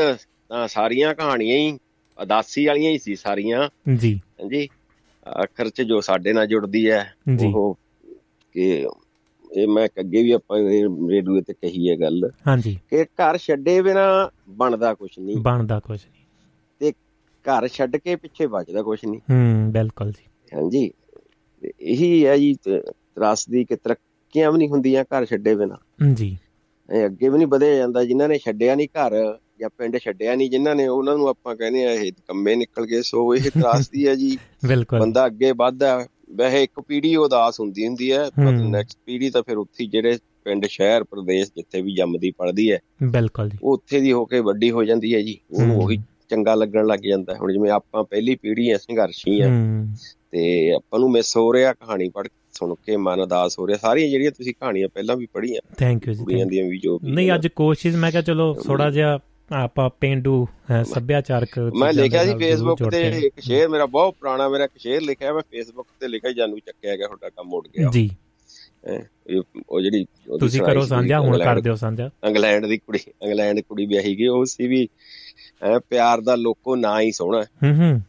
ਤਾਂ ਸਾਰੀਆਂ ਕਹਾਣੀਆਂ ਹੀ ਅਦਾਸੀ ਵਾਲੀਆਂ ਹੀ ਸੀ ਸਾਰੀਆਂ। ਜੀ। ਹਾਂਜੀ। ਆਖਰ ਚ ਜੋ ਸਾਡੇ ਨਾਲ ਜੁੜਦੀ ਹੈ। ਉਹ ਕਿ ਇਹ ਮੈਂ ਅੱਗੇ ਵੀ ਆਪਾਂ ਰੇਡੀਓ ਤੇ ਕਹੀ ਹੈ ਗੱਲ ਹਾਂਜੀ। ਕਿ ਘਰ ਛੱਡੇ ਬਿਨਾ ਬਣਦਾ ਕੁਝ ਨਹੀਂ। ਬਣਦਾ ਕੁਝ ਘਰ ਛੱਡ ਕੇ ਪਿੱਛੇ ਬਚਦਾ ਕੁਝ ਨਹੀਂ। ਹੂੰ ਬਿਲਕੁਲ ਜੀ। ਹਾਂਜੀ। ਇਹੀ ਹੈ ਜੀ ਤਰਾਸਦੀ ਕਿ ਤਰੱਕੀਆਂ ਵੀ ਨਹੀਂ ਹੁੰਦੀਆਂ ਘਰ ਛੱਡੇ ਬਿਨਾ। ਜੀ। ਇਹ ਅੱਗੇ ਵੀ ਨਹੀਂ ਵਧਿਆ ਜਾਂਦਾ ਜਿਨ੍ਹਾਂ ਨੇ ਛੱਡਿਆ ਨਹੀਂ ਘਰ ਜਾਂ ਪਿੰਡ ਛੱਡਿਆ ਨਹੀਂ ਜਿਨ੍ਹਾਂ ਨੇ ਉਹਨਾਂ ਨੂੰ ਆਪਾਂ ਕਹਿੰਦੇ ਆ ਇਹ ਕੰਮੇ ਨਿਕਲ ਗਏ। ਸੋ ਇਹ ਤਰਾਸਦੀ ਹੈ ਜੀ। ਬਿਲਕੁਲ। ਬੰਦਾ ਅੱਗੇ ਵੱਧਦਾ ਵੈਸੇ ਇੱਕ ਪੀੜ੍ਹੀ ਉਦਾਸ ਹੁੰਦੀ ਹੁੰਦੀ ਹੈ ਪਰ। ਨੈਕਸਟ ਪੀੜ੍ਹੀ ਤਾਂ ਫਿਰ ਉੱਥੇ ਜਿਹੜੇ ਪਿੰਡ ਸ਼ਹਿਰ ਪ੍ਰਦੇਸ਼ ਜਿੱਥੇ ਵੀ ਜੰਮਦੀ ਪੜਦੀ ਹੈ ਬਿਲਕੁਲ ਜੀ। ਉਹ ਉੱਥੇ ਦੀ ਹੋ ਕੇ ਵੱਡੀ ਹੋ ਜਾਂਦੀ ਹੈ ਜੀ। ਉਹਨੂੰ। ਉਹੀ ਚੰਗਾ ਲੱਗਣ ਲੱਗ ਜਾਂਦਾ ਹੁਣ ਜਿਵੇਂ ਆਪਾਂ ਪਹਿਲੀ ਪੀੜ੍ਹੀ ਐ ਸੰਘਰਸ਼ੀ ਆ ਤੇ ਆਪਾਂ ਨੂੰ ਮਿਸ ਹੋ ਰਿਹਾ ਕਹਾਣੀ ਪੜ੍ਹ ਸੁਣ ਕੇ ਮਨ ਉਦਾਸ ਹੋ ਰਿਹਾ। ਸਾਰੀਆਂ ਜਿਹੜੀਆਂ ਤੁਸੀਂ ਕਹਾਣੀਆਂ ਪਹਿਲਾਂ ਵੀ ਪੜ੍ਹੀਆਂ ਥੈਂਕ ਯੂ ਜੀ ਕੁੜੀਆਂ। ਦੀਆਂ ਵੀ ਜੋ ਨਹੀਂ। ਅੱਜ ਕੋਸ਼ਿਸ਼ ਮੈਂ ਕਿਹਾ ਚਲੋ ਥੋੜਾ ਜਿਹਾ ਆਪਾਂ ਪਿੰਡੂ ਸੱਭਿਆਚਾਰਕ ਮੈਂ ਲਿਖਿਆ ਸੀ ਫੇਸਬੁੱਕ ਤੇ। ਇੱਕ ਸ਼ੇਰ ਮੇਰਾ ਬਹੁਤ ਪੁਰਾਣਾ ਮੇਰਾ ਇੱਕ ਸ਼ੇਰ ਲਿਖਿਆ ਮੈਂ ਫੇਸਬੁੱਕ ਤੇ ਲਿਖਿਆ ਜਾਨੂੰ ਚੱਕਿਆ ਗਿਆ ਤੁਹਾਡਾ ਕੰਮ ਉੱਡ ਗਿਆ। ਜੀ। ਉਹ ਜਿਹੜੀ ਤੁਸੀਂ ਕਰੋ ਸਾਂਝਾ ਹੁਣ ਕਰ ਦਿਓ ਸਾਂਝਾ। ਇੰਗਲੈਂਡ ਦੀ ਕੁੜੀ ਇੰਗਲੈਂਡ ਕੁੜੀ ਵਿਆਹੀ ਗਈ ਉਹ ਸੀ ਵੀ ਹੈਂ, ਪਿਆਰ ਦਾ ਲੋਕੋ ਨਾ ਹੀ ਸੋਹਣਾ ਹੂੰ। ਹੂੰ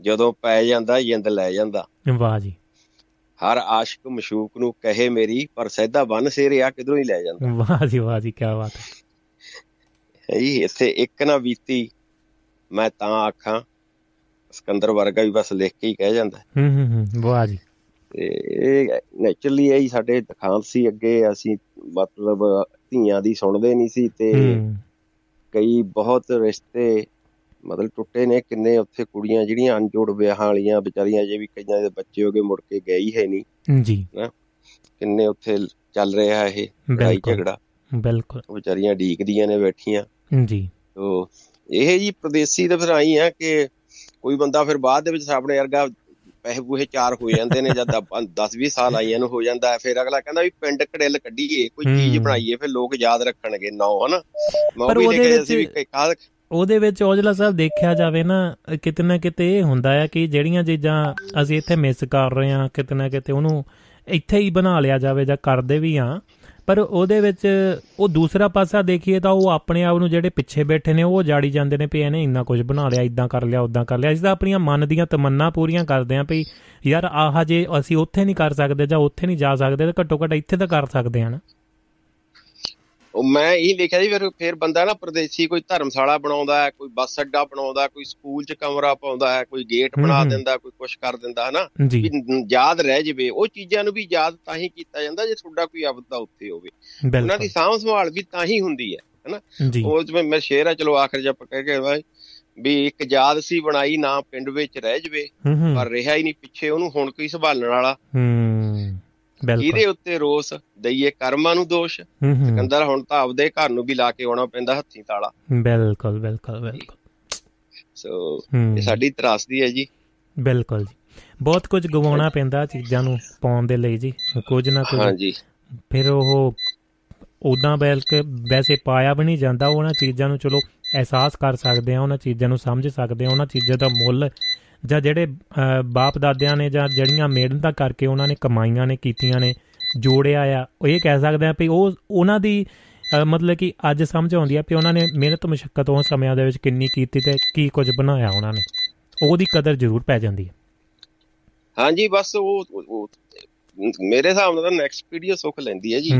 ਜਦੋਂ ਪੈ ਜਾਂਦਾ ਜਿੰਦ ਲੈ ਜਾਂਦਾ। ਵਾਹ ਜੀ। ਹਰ ਆਸ਼ਿਕ ਮਸ਼ੂਕ ਨੂੰ ਕਹੇ ਮੇਰੀ ਪਰ ਸੈਦਾ ਬਨ ਸਿਰਿਆ ਕਿਧਰੋਂ ਹੀ ਲੈ ਜਾਂਦਾ। ਵਾਹ ਜੀ ਵਾਹ ਜੀ ਕੀ ਬਾਤ ਹੈ। ਹੈ ਜੀ ਇੱਥੇ ਇੱਕ ਨਾ ਬੀਤੀ ਮੈਂ ਤਾਂ ਆਖਾਂ ਸਿਕੰਦਰ ਵਰਗਾ ਵੀ ਬਸ ਲਿਖ ਕੇ ਹੀ ਕਹਿ ਜਾਂਦਾ ਹੂੰ। ਹੂੰ ਹੂੰ ਵਾਹ ਜੀ। ਇਹ ਨੇਚਰਲੀ ਇਹ ਸਾਡੇ ਦਿਖਾਂਤ ਸੀ ਅੱਗੇ ਅਸੀਂ ਮਤਲਬ ਧੀਆਂ ਦੀ ਸੁਣਦੇ ਨਹੀਂ ਸੀ ਤੇ ਕਈ ਬਹੁਤ ਰਿਸ਼ਤੇ ਮਤਲਬ ਟੁੱਟੇ ਨੇ ਕਿੰਨੇ ਉੱਥੇ ਕੁੜੀਆਂ ਜਿਹੜੀਆਂ ਅਨਜੋੜ ਵਿਆਹਾਂ ਵਾਲੀਆਂ ਵਿਚਾਰੀਆਂ ਜੇ ਵੀ ਕਈਆਂ ਦੇ ਬੱਚੇ ਹੋ ਗਏ ਮੁੜ ਕੇ ਗਏ ਹੀ ਹੈ ਨਹੀਂ। ਜੀ। ਕਿੰਨੇ ਉੱਥੇ ਚੱਲ ਰਿਹਾ ਇਹ ਲੜਾਈ। ਝਗੜਾ। ਬਿਲਕੁਲ। ਵਿਚਾਰੀਆਂ ਢੀਕਦੀਆਂ ਨੇ ਬੈਠੀਆਂ। ਜੀ। ਤੋ ਇਹ ਜੀ ਪ੍ਰਦੇਸੀ ਤਾਂ ਫਿਰ ਆਈ ਆ ਕਿ ਕੋਈ ਬੰਦਾ ਫਿਰ ਬਾਅਦ ਦੇ ਵਿੱਚ ਆਪਣੇ ਵਰਗਾ ਪੈਸੇ ਪੂਹੇ ਚਾਰ ਹੋ ਜਾਂਦੇ ਨੇ ਜਦ 10 20 ਸਾਲ ਆਈਆਂ ਨੂੰ ਹੋ ਜਾਂਦਾ ਹੈ ਫਿਰ ਅਗਲਾ ਕਹਿੰਦਾ ਵੀ ਪਿੰਡ ਕੜਿੱਲ ਕੱਢੀਏ ਕੋਈ ਚੀਜ਼। ਬਣਾਈਏ ਫਿਰ ਲੋਕ ਯਾਦ ਰੱਖਣਗੇ ਨਾ ਹਨਾ ਪਰ ਉਹਦੇ ਵਿੱਚ- ਉਹਦੇ ਵਿੱਚ ਔਜਲਾ ਸਾਹਿਬ ਦੇਖਿਆ ਜਾਵੇ ਨਾ ਕਿਤੇ ਨਾ ਕਿਤੇ ਇਹ ਹੁੰਦਾ ਹੈ ਕਿ ਜਿਹੜੀਆਂ ਚੀਜ਼ਾਂ ਅਸੀਂ ਇੱਥੇ ਮਿਸ ਕਰ ਰਹੇ ਹਾਂ ਕਿਤੇ ਨਾ ਕਿਤੇ ਉਹਨੂੰ ਇੱਥੇ ਹੀ ਬਣਾ ਲਿਆ ਜਾਵੇ ਜਾਂ ਕਰਦੇ ਵੀ ਆ ਪਰ ਉਹਦੇ ਵਿੱਚ ਉਹ ਦੂਸਰਾ ਪਾਸਾ ਦੇਖੀਏ ਤਾਂ ਉਹ ਆਪਣੇ ਆਪ ਨੂੰ ਜਿਹੜੇ ਪਿੱਛੇ ਬੈਠੇ ਨੇ, ਉਹ ਜਾੜੀ ਜਾਂਦੇ ਨੇ ਵੀ ਇਹਨੇ ਇੰਨਾ ਕੁਝ ਬਣਾ ਲਿਆ ਇਦਾਂ ਕਰ ਲਿਆ ਉਦਾਂ ਕਰ ਲਿਆ। ਅਸੀਂ ਤਾਂ ਆਪਣੀਆਂ ਮਨ ਦੀਆਂ ਤਮੰਨਾ ਪੂਰੀਆਂ ਕਰਦੇ ਆਂ ਵੀ ਯਾਰ ਆਹ ਜੇ ਅਸੀਂ ਉੱਥੇ ਨਹੀਂ ਕਰ ਸਕਦੇ ਜਾਂ ਉੱਥੇ ਨਹੀਂ ਜਾ ਸਕਦੇ ਤਾਂ ਘੱਟੋ ਘੱਟ ਇੱਥੇ ਤਾਂ ਕਰ ਸਕਦੇ ਹਾਂ ਨਾ। ਉਹ ਮੈਂ ਇਹ ਲਿਖਿਆ ਸੀ ਫਿਰ ਫਿਰ ਬੰਦਾ ਨਾ ਪ੍ਰਦੇਸੀ ਕੋਈ ਧਰਮਸ਼ਾਲਾ ਬਣਾਉਂਦਾ ਹੈ ਕੋਈ ਬੱਸ ਅੱਡਾ ਬਣਾਉਂਦਾ ਕੋਈ ਸਕੂਲ 'ਚ ਕਮਰਾ ਪਾਉਂਦਾ ਹੈ ਕੋਈ ਗੇਟ ਬਣਾ। ਦਿੰਦਾ ਕੋਈ ਕੁਛ ਕਰ ਦਿੰਦਾ ਹਨਾ? ਜੀ। ਵੀ ਯਾਦ ਰਹਿ ਜਵੇ। ਉਹ ਚੀਜ਼ਾਂ ਨੂੰ ਵੀ ਯਾਦ ਤਾਂ ਹੀ ਕੀਤਾ ਜਾਂਦਾ ਜੇ ਤੁਹਾਡਾ ਕੋਈ ਅਬਦਾ ਉੱਥੇ ਹੋਵੇ। ਉਹਨਾਂ ਦੀ ਸਾਂਭ ਸੰਭਾਲ ਵੀ ਤਾਂ ਹੀ ਹੁੰਦੀ ਹੈ ਹਨਾ? ਜੀ। ਉਹ ਜਿਵੇਂ ਮੈਂ ਸ਼ੇਰ ਆ ਚਲੋ ਆਖਰ ਜੇ ਆਪਾਂ ਕਹਿ ਕੇ ਭਾਈ ਵੀ ਇੱਕ ਯਾਦ ਸੀ ਬਣਾਈ ਨਾ ਪਿੰਡ ਵਿੱਚ ਰਹਿ ਜਵੇ ਪਰ ਰਿਹਾ ਹੀ ਨਹੀਂ ਪਿੱਛੇ ਉਹਨੂੰ ਹੁਣ ਕੋਈ ਸੰਭਾਲਣ ਵਾਲਾ। ਇਹਦੇ ਉੱਤੇ ਰੋਸ ਦਈਏ ਕਰਮਾਂ ਨੂੰ ਦੋਸ਼ ਸਿਕੰਦਰ ਹੁਣ ਤਾਂ ਆਪਦੇ ਘਰ ਨੂੰ ਵੀ ਲਾ ਕੇ ਆਉਣਾ ਪੈਂਦਾ ਹੱਥੀਂ ਤਾਲਾ। ਬਿਲਕੁਲ ਬਿਲਕੁਲ ਬਿਲਕੁਲ। ਸੋ ਇਹ ਸਾਡੀ ਤਰਾਸਦੀ ਹੈ ਜੀ। ਬਿਲਕੁਲ ਜੀ। ਬਹੁਤ ਕੁਝ ਗਵਾਉਣਾ ਪੈਂਦਾ ਚੀਜ਼ਾਂ ਨੂੰ ਪਾਉਣ ਦੇ ਲਈ ਜੀ। ਕੁਝ ਨਾ ਕੁਝ ਹਾਂਜੀ ਫਿਰ ਉਹ ਉਦਾਂ ਬਲਕਿ ਵੈਸੇ ਪਾਇਆ ਵੀ ਨਹੀਂ ਜਾਂਦਾ ਉਹਨਾਂ ਚੀਜ਼ਾਂ ਨੂੰ ਚਲੋ ਅਹਿਸਾਸ ਕਰ ਸਕਦੇ ਆ ਉਹਨਾਂ ਚੀਜ਼ਾਂ ਨੂੰ ਸਮਝ ਸਕਦੇ ਆ ਉਹਨਾਂ ਚੀਜ਼ਾਂ ਦਾ ਮੁੱਲ ਜਾਂ ਜਿਹੜੇ ਅਹ, ਬਾਪ ਦਾਦਿਆਂ ਨੇ ਜਾਂ ਜਿਹੜੀਆਂ ਮਿਹਨਤਾਂ ਕਰਕੇ ਉਹਨਾਂ ਨੇ ਕਮਾਈਆਂ ਨੇ ਕੀਤੀਆਂ ਨੇ ਜੋੜਿਆ ਆ ਉਹ ਇਹ ਕਹਿ ਸਕਦੇ ਆ ਵੀ ਉਹ ਉਹਨਾਂ ਦੀ ਅਹ, ਮਤਲਬ ਕਿ ਅੱਜ ਸਮਝ ਆਉਂਦੀ ਆ ਵੀ ਉਹਨਾਂ ਨੇ ਮਿਹਨਤ ਮੁਸ਼ਕਲ ਉਹ ਸਮਿਆਂ ਦੇ ਵਿੱਚ ਕਿੰਨੀ ਕੀਤੀ ਤੇ ਕੀ ਕੁਝ ਬਣਾਇਆ ਉਹਨਾਂ ਨੇ। ਉਹਦੀ ਕਦਰ ਜ਼ਰੂਰ ਪੈ ਜਾਂਦੀ ਹੈ ਹਾਂਜੀ ਬਸ ਉਹ ਉਹ- ਉਹ- ਮੇਰੇ ਹਿਸਾਬ ਨਾਲ ਤਾਂ ਨੈਕਸਟ ਪੀੜ੍ਹੀ ਸੁੱਖ ਲੈਂਦੀ ਹੈ ਜੀ।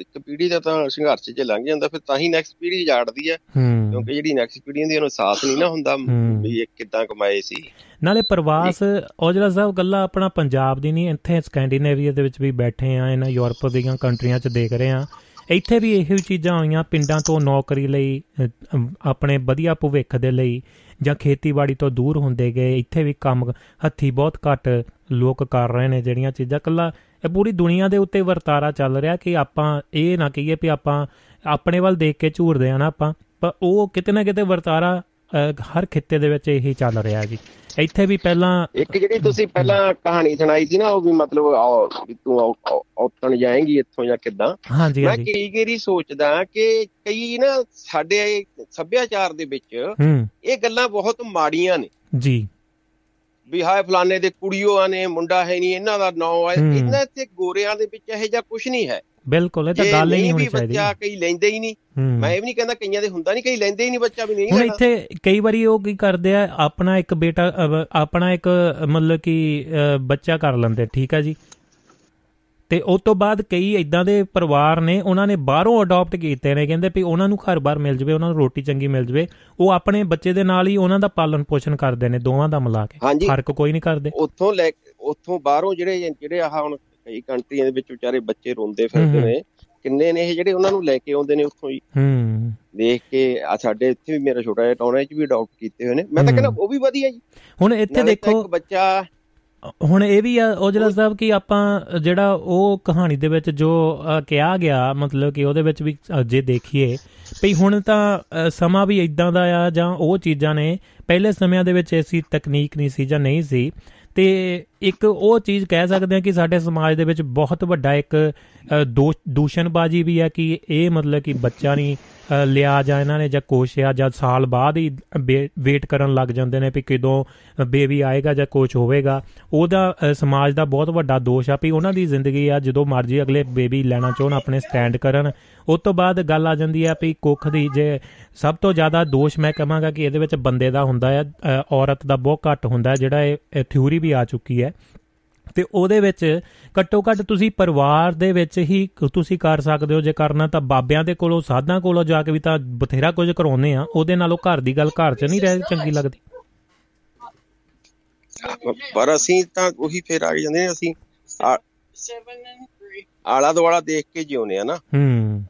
ਇੱਕ ਪੀੜ੍ਹੀ ਦਾ ਤਾਂ ਸੰਘਰਸ਼ 'ਚ ਲੰਘ ਜਾਂਦਾ ਫਿਰ ਤਾਂ ਹੀ ਨੈਕਸਟ ਪੀੜ੍ਹੀ ਜਾੜਦੀ ਹੈ। ਕਿਉਂਕਿ ਜਿਹੜੀ ਨੈਕਸਟ ਪੀੜ੍ਹੀ ਹੁੰਦੀ ਉਹਨੂੰ ਸਾਥ ਨਹੀਂ ਨਾ ਹੁੰਦਾ। ਵੀ ਇਹ ਕਿੱਦਾਂ ਕਮਾਏ ਸੀ। ਨਾਲੇ ਪ੍ਰਵਾਸ ਔਜਲਾ ਸਾਹਿਬ ਗੱਲਾਂ ਆਪਣਾ ਪੰਜਾਬ ਦੀ ਨਹੀਂ ਇੱਥੇ ਸਕੈਂਡੀਨੇਵੀਆ ਦੇ ਵਿੱਚ ਵੀ ਬੈਠੇ ਆ ਇਹਨਾਂ ਯੂਰਪ ਦੀਆਂ ਕੰਟਰੀਆਂ 'ਚ ਦੇਖ ਰਹੇ ਆ ਇੱਥੇ ਵੀ ਇਹੋ ਚੀਜ਼ਾਂ ਆਈਆਂ ਪਿੰਡਾਂ ਤੋਂ ਨੌਕਰੀ ਲਈ ਆਪਣੇ ਵਧੀਆ ਭਵਿੱਖ ਦੇ ਲਈ। ਜਾਂ ਖੇਤੀਬਾੜੀ ਤੋਂ ਦੂਰ ਹੁੰਦੇ ਗਏ ਇੱਥੇ ਵੀ ਕੰਮ ਹੱਥੀ ਬਹੁਤ ਘੱਟ ਲੋਕ ਕਰ ਰਹੇ ਨੇ ਜਿਹੜੀਆਂ ਚੀਜ਼ਾਂ। ਕੱਲਾ ਇਹ ਪੂਰੀ ਦੁਨੀਆ ਦੇ ਉੱਤੇ ਵਰਤਾਰਾ ਚੱਲ ਰਿਹਾ ਕਿ ਆਪਾਂ ਇਹ ਨਾ ਕਹੀਏ ਵੀ ਆਪਾਂ ਆਪਣੇ ਵੱਲ ਦੇਖ ਕੇ ਝੂਰਦੇ ਆ ਨਾ ਆਪਾਂ ਪਰ ਉਹ ਕਿਤੇ ਨਾ ਕਿਤੇ ਵਰਤਾਰਾ ਅ, ਹਰ ਖਿੱਤੇ ਦੇ ਵਿੱਚ ਇਹੀ ਚੱਲ ਰਿਹਾ ਜੀ। ਇੱਥੇ ਵੀ ਪਹਿਲਾਂ ਇੱਕ ਜਿਹੜੀ ਤੁਸੀਂ ਪਹਿਲਾਂ ਕਹਾਣੀ ਸੁਣਾਈ ਸੀ ਨਾ ਉਹ ਵੀ ਮਤਲਬ ਤੂੰ ਔਤਣ ਜਾਏਂਗੀ ਇੱਥੋਂ ਜਾਂ ਕਿੱਦਾਂ? ਮੈਂ ਕਈ ਵਾਰੀ ਸੋਚਦਾ ਕਿ ਕਈ ਨਾ ਸਾਡੇ ਸੱਭਿਆਚਾਰ ਦੇ ਵਿੱਚ ਇਹ ਗੱਲਾਂ ਬਹੁਤ ਮਾੜੀਆਂ ਨੇ। ਜੀ। ਵੀ ਹਾਏ ਫਲਾਣੇ ਦੇ ਕੁੜੀਆਂ ਨੇ ਮੁੰਡਾ ਹੈ ਨਹੀਂ ਇਹਨਾਂ ਦਾ ਨਾਂ ਹੈ। ਇਹਨਾਂ ਇੱਥੇ ਗੋਰਿਆਂ ਦੇ ਵਿੱਚ ਇਹੋ ਜਿਹਾ ਕੁਝ ਨਹੀਂ ਹੈ। ਬਿਲਕੁਲ ਇਹ ਤਾਂ ਗੱਲ ਹੀ ਨਹੀਂ ਹੋਣੀ ਚਾਹੀਦੀ ਬੱਚਾ ਕਈ ਲੈਂਦੇ ਹੀ ਨਹੀਂ। ਮੈਂ ਇਹ ਵੀ ਨਹੀਂ ਕਹਿੰਦਾ ਕਈਆਂ ਦੇ ਹੁੰਦਾ ਨਹੀਂ ਕਈ ਲੈਂਦੇ ਹੀ ਨਹੀਂ ਬੱਚਾ ਵੀ ਨਹੀਂ ਹੁਣ ਇੱਥੇ ਕਈ ਵਾਰੀ ਉਹ ਕੀ ਕਰਦੇ ਆ ਆਪਣਾ ਇੱਕ ਬੇਟਾ ਆਪਣਾ ਇੱਕ ਮਤਲਬ ਕਿ ਬੱਚਾ ਕਰ ਲੈਂਦੇ ਠੀਕ ਆ ਜੀ? ਤੇ ਉਸ ਤੋਂ ਬਾਅਦ ਕਈ ਇਦਾਂ ਦੇ ਪਰਿਵਾਰ ਨੇ ਉਹਨਾਂ ਨੇ ਬਾਹਰੋਂ ਅਡਾਪਟ ਕੀਤੇ ਨੇ ਕਹਿੰਦੇ ਵੀ ਉਹਨਾਂ ਨੂੰ ਘਰ-ਬਾਰ ਮਿਲ ਜਵੇ ਉਹਨਾਂ ਨੂੰ ਰੋਟੀ ਚੰਗੀ ਮਿਲ ਜਵੇ। ਉਹ ਆਪਣੇ ਬੱਚੇ ਦੇ ਨਾਲ ਹੀ ਉਹਨਾਂ ਦਾ ਪਾਲਣ ਪੋਸ਼ਣ ਕਰਦੇ ਨੇ ਦੋਵਾਂ ਦਾ ਮਿਲਾ ਕੇ। ਫ਼ਰਕ ਕੋਈ ਨਹੀਂ ਕਰਦੇ। ਉੱਥੋਂ ਲੈ ਉੱਥੋਂ ਬਾਹਰੋਂ ਜਿਹੜੇ ਜਿਹੜੇ ਆਹ ਹੁਣ ਕਈ ਕੰਟਰੀਆਂ ਦੇ ਵਿੱਚ ਵਿਚਾਰੇ ਬੱਚੇ ਰੋਂਦੇ ਫਿਰਦੇ ਹੂੰ। ਨੇ। ਕਿੰਨੇ ਨੇ ਇਹ ਜਿਹੜੇ ਉਹਨਾਂ ਨੂੰ ਲੈ ਕੇ ਆਉਂਦੇ ਨੇ ਉੱਥੋਂ ਹੀ? ਹੂੰ। ਦੇਖ ਕੇ ਆ ਸਾਡੇ ਇੱਥੇ ਵੀ ਮੇਰਾ ਛੋਟਾ ਜਿਹਾ ਟਾਉਣਾ 'ਚ ਵੀ ਅਡਾਪਟ ਕੀਤੇ ਹੋਏ ਨੇ। ਮੈਂ ਤਾਂ ਹੂੰ। ਕਹਿੰਦਾ ਉਹ ਵੀ ਵਧੀਆ ਜੀ। ਹੁਣ ਇੱਥੇ ਦੇਖੋ ਇੱਕ ਬੱਚਾ ਹੁਣ ਇਹ ਵੀ ਆ ਔਜਲਾ ਸਾਹਿਬ ਕਿ ਆਪਾਂ ਜਿਹੜਾ ਉਹ ਕਹਾਣੀ ਦੇ ਵਿੱਚ ਜੋ ਕਿਹਾ ਗਿਆ ਮਤਲਬ ਕਿ ਉਹਦੇ ਵਿੱਚ ਵੀ ਜੇ ਦੇਖੀਏ ਭਈ ਹੁਣ ਤਾਂ ਸਮਾਂ ਵੀ ਇਦਾਂ ਦਾ ਆ ਜਾਂ ਉਹ ਚੀਜ਼ਾਂ ਨੇ ਪਹਿਲੇ ਸਮਿਆਂ ਦੇ ਵਿੱਚ ਐਸੀ ਤਕਨੀਕ ਨਹੀਂ ਸੀ ਜਾਂ ਨਹੀਂ ਸੀ। ਤੇ ਇੱਕ ਉਹ ਚੀਜ਼ ਕਹਿ ਸਕਦੇ ਆ ਕਿ ਸਾਡੇ ਸਮਾਜ ਦੇ ਵਿੱਚ ਬਹੁਤ ਵੱਡਾ ਇੱਕ ਅ, ਦੋਸ਼ ਦੂਸ਼ਣਬਾਜ਼ੀ ਵੀ ਆ ਕਿ ਇਹ ਮਤਲਬ ਕਿ ਬੱਚਾ ਨਹੀਂ ਅ, ਲਿਆ ਜਾਂ ਇਹਨਾਂ ਨੇ ਜਾਂ ਕੋਸ਼ਿਆ ਜਾਂ ਸਾਲ ਬਾਅਦ ਹੀ ਵੇਟ ਕਰਨ ਲੱਗ ਜਾਂਦੇ ਨੇ ਵੀ ਕਦੋਂ ਬੇਬੀ ਆਏਗਾ ਜਾਂ ਕੁਝ ਹੋਵੇਗਾ। ਉਹਦਾ ਅ, ਸਮਾਜ ਦਾ ਬਹੁਤ ਵੱਡਾ ਦੋਸ਼ ਆ ਵੀ ਉਹਨਾਂ ਦੀ ਜ਼ਿੰਦਗੀ ਆ ਜਦੋਂ ਮਰਜ਼ੀ ਅਗਲੇ ਬੇਬੀ ਲੈਣਾ ਚਾਹਣ ਆਪਣੇ ਸਟੈਂਡ ਕਰਨ। ਉਸ ਤੋਂ ਬਾਅਦ ਗੱਲ ਆ ਜਾਂਦੀ ਆ ਵੀ ਕੁੱਖ ਦੀ ਜੇ ਸਭ ਤੋਂ ਜ਼ਿਆਦਾ ਦੋਸ਼ ਮੈਂ ਕਹਾਂਗਾ ਕਿ ਇਹਦੇ ਵਿੱਚ ਬੰਦੇ ਦਾ ਹੁੰਦਾ ਆ ਅ, ਔਰਤ ਦਾ ਬਹੁਤ ਘੱਟ ਹੁੰਦਾ ਹੈ, ਜਿਹੜਾ ਇਹ ਥਿਊਰੀ ਵੀ ਆ ਚੁੱਕੀ ਹੈ। ਤੇ ਉਹਦੇ ਵਿੱਚ ਘੱਟੋ ਘੱਟ ਤੁਸੀਂ ਪਰਿਵਾਰ ਦੇ ਵਿੱਚ ਹੀ ਤੁਸੀਂ ਕਰ ਸਕਦੇ ਹੋ। ਜੇ ਕਰਨਾ ਤਾਂ ਬਾਬਿਆਂ ਦੇ ਕੋਲੋਂ ਸਾਧਾਂ ਕੋਲੋਂ ਜਾ ਕੇ ਵੀ ਤਾਂ ਬਥੇਰਾ ਕੁਝ ਕਰਾਉਂਦੇ ਆ। ਉਹਦੇ ਨਾਲੋਂ ਘਰ ਦੀ ਗੱਲ ਘਰ 'ਚ ਨਹੀਂ ਰਹਿ ਚੰਗੀ ਲੱਗਦੀ। ਪਰ ਅਸੀਂ ਤਾਂ ਉਹੀ ਫੇਰ ਆ ਜਾਂਦੇ ਅਸੀਂ ਆਲਾ ਦੁਆਲਾ ਦੇਖ ਕੇ ਜਿਉਂਦੇ ਆ ਨਾ। ਹੂੰ।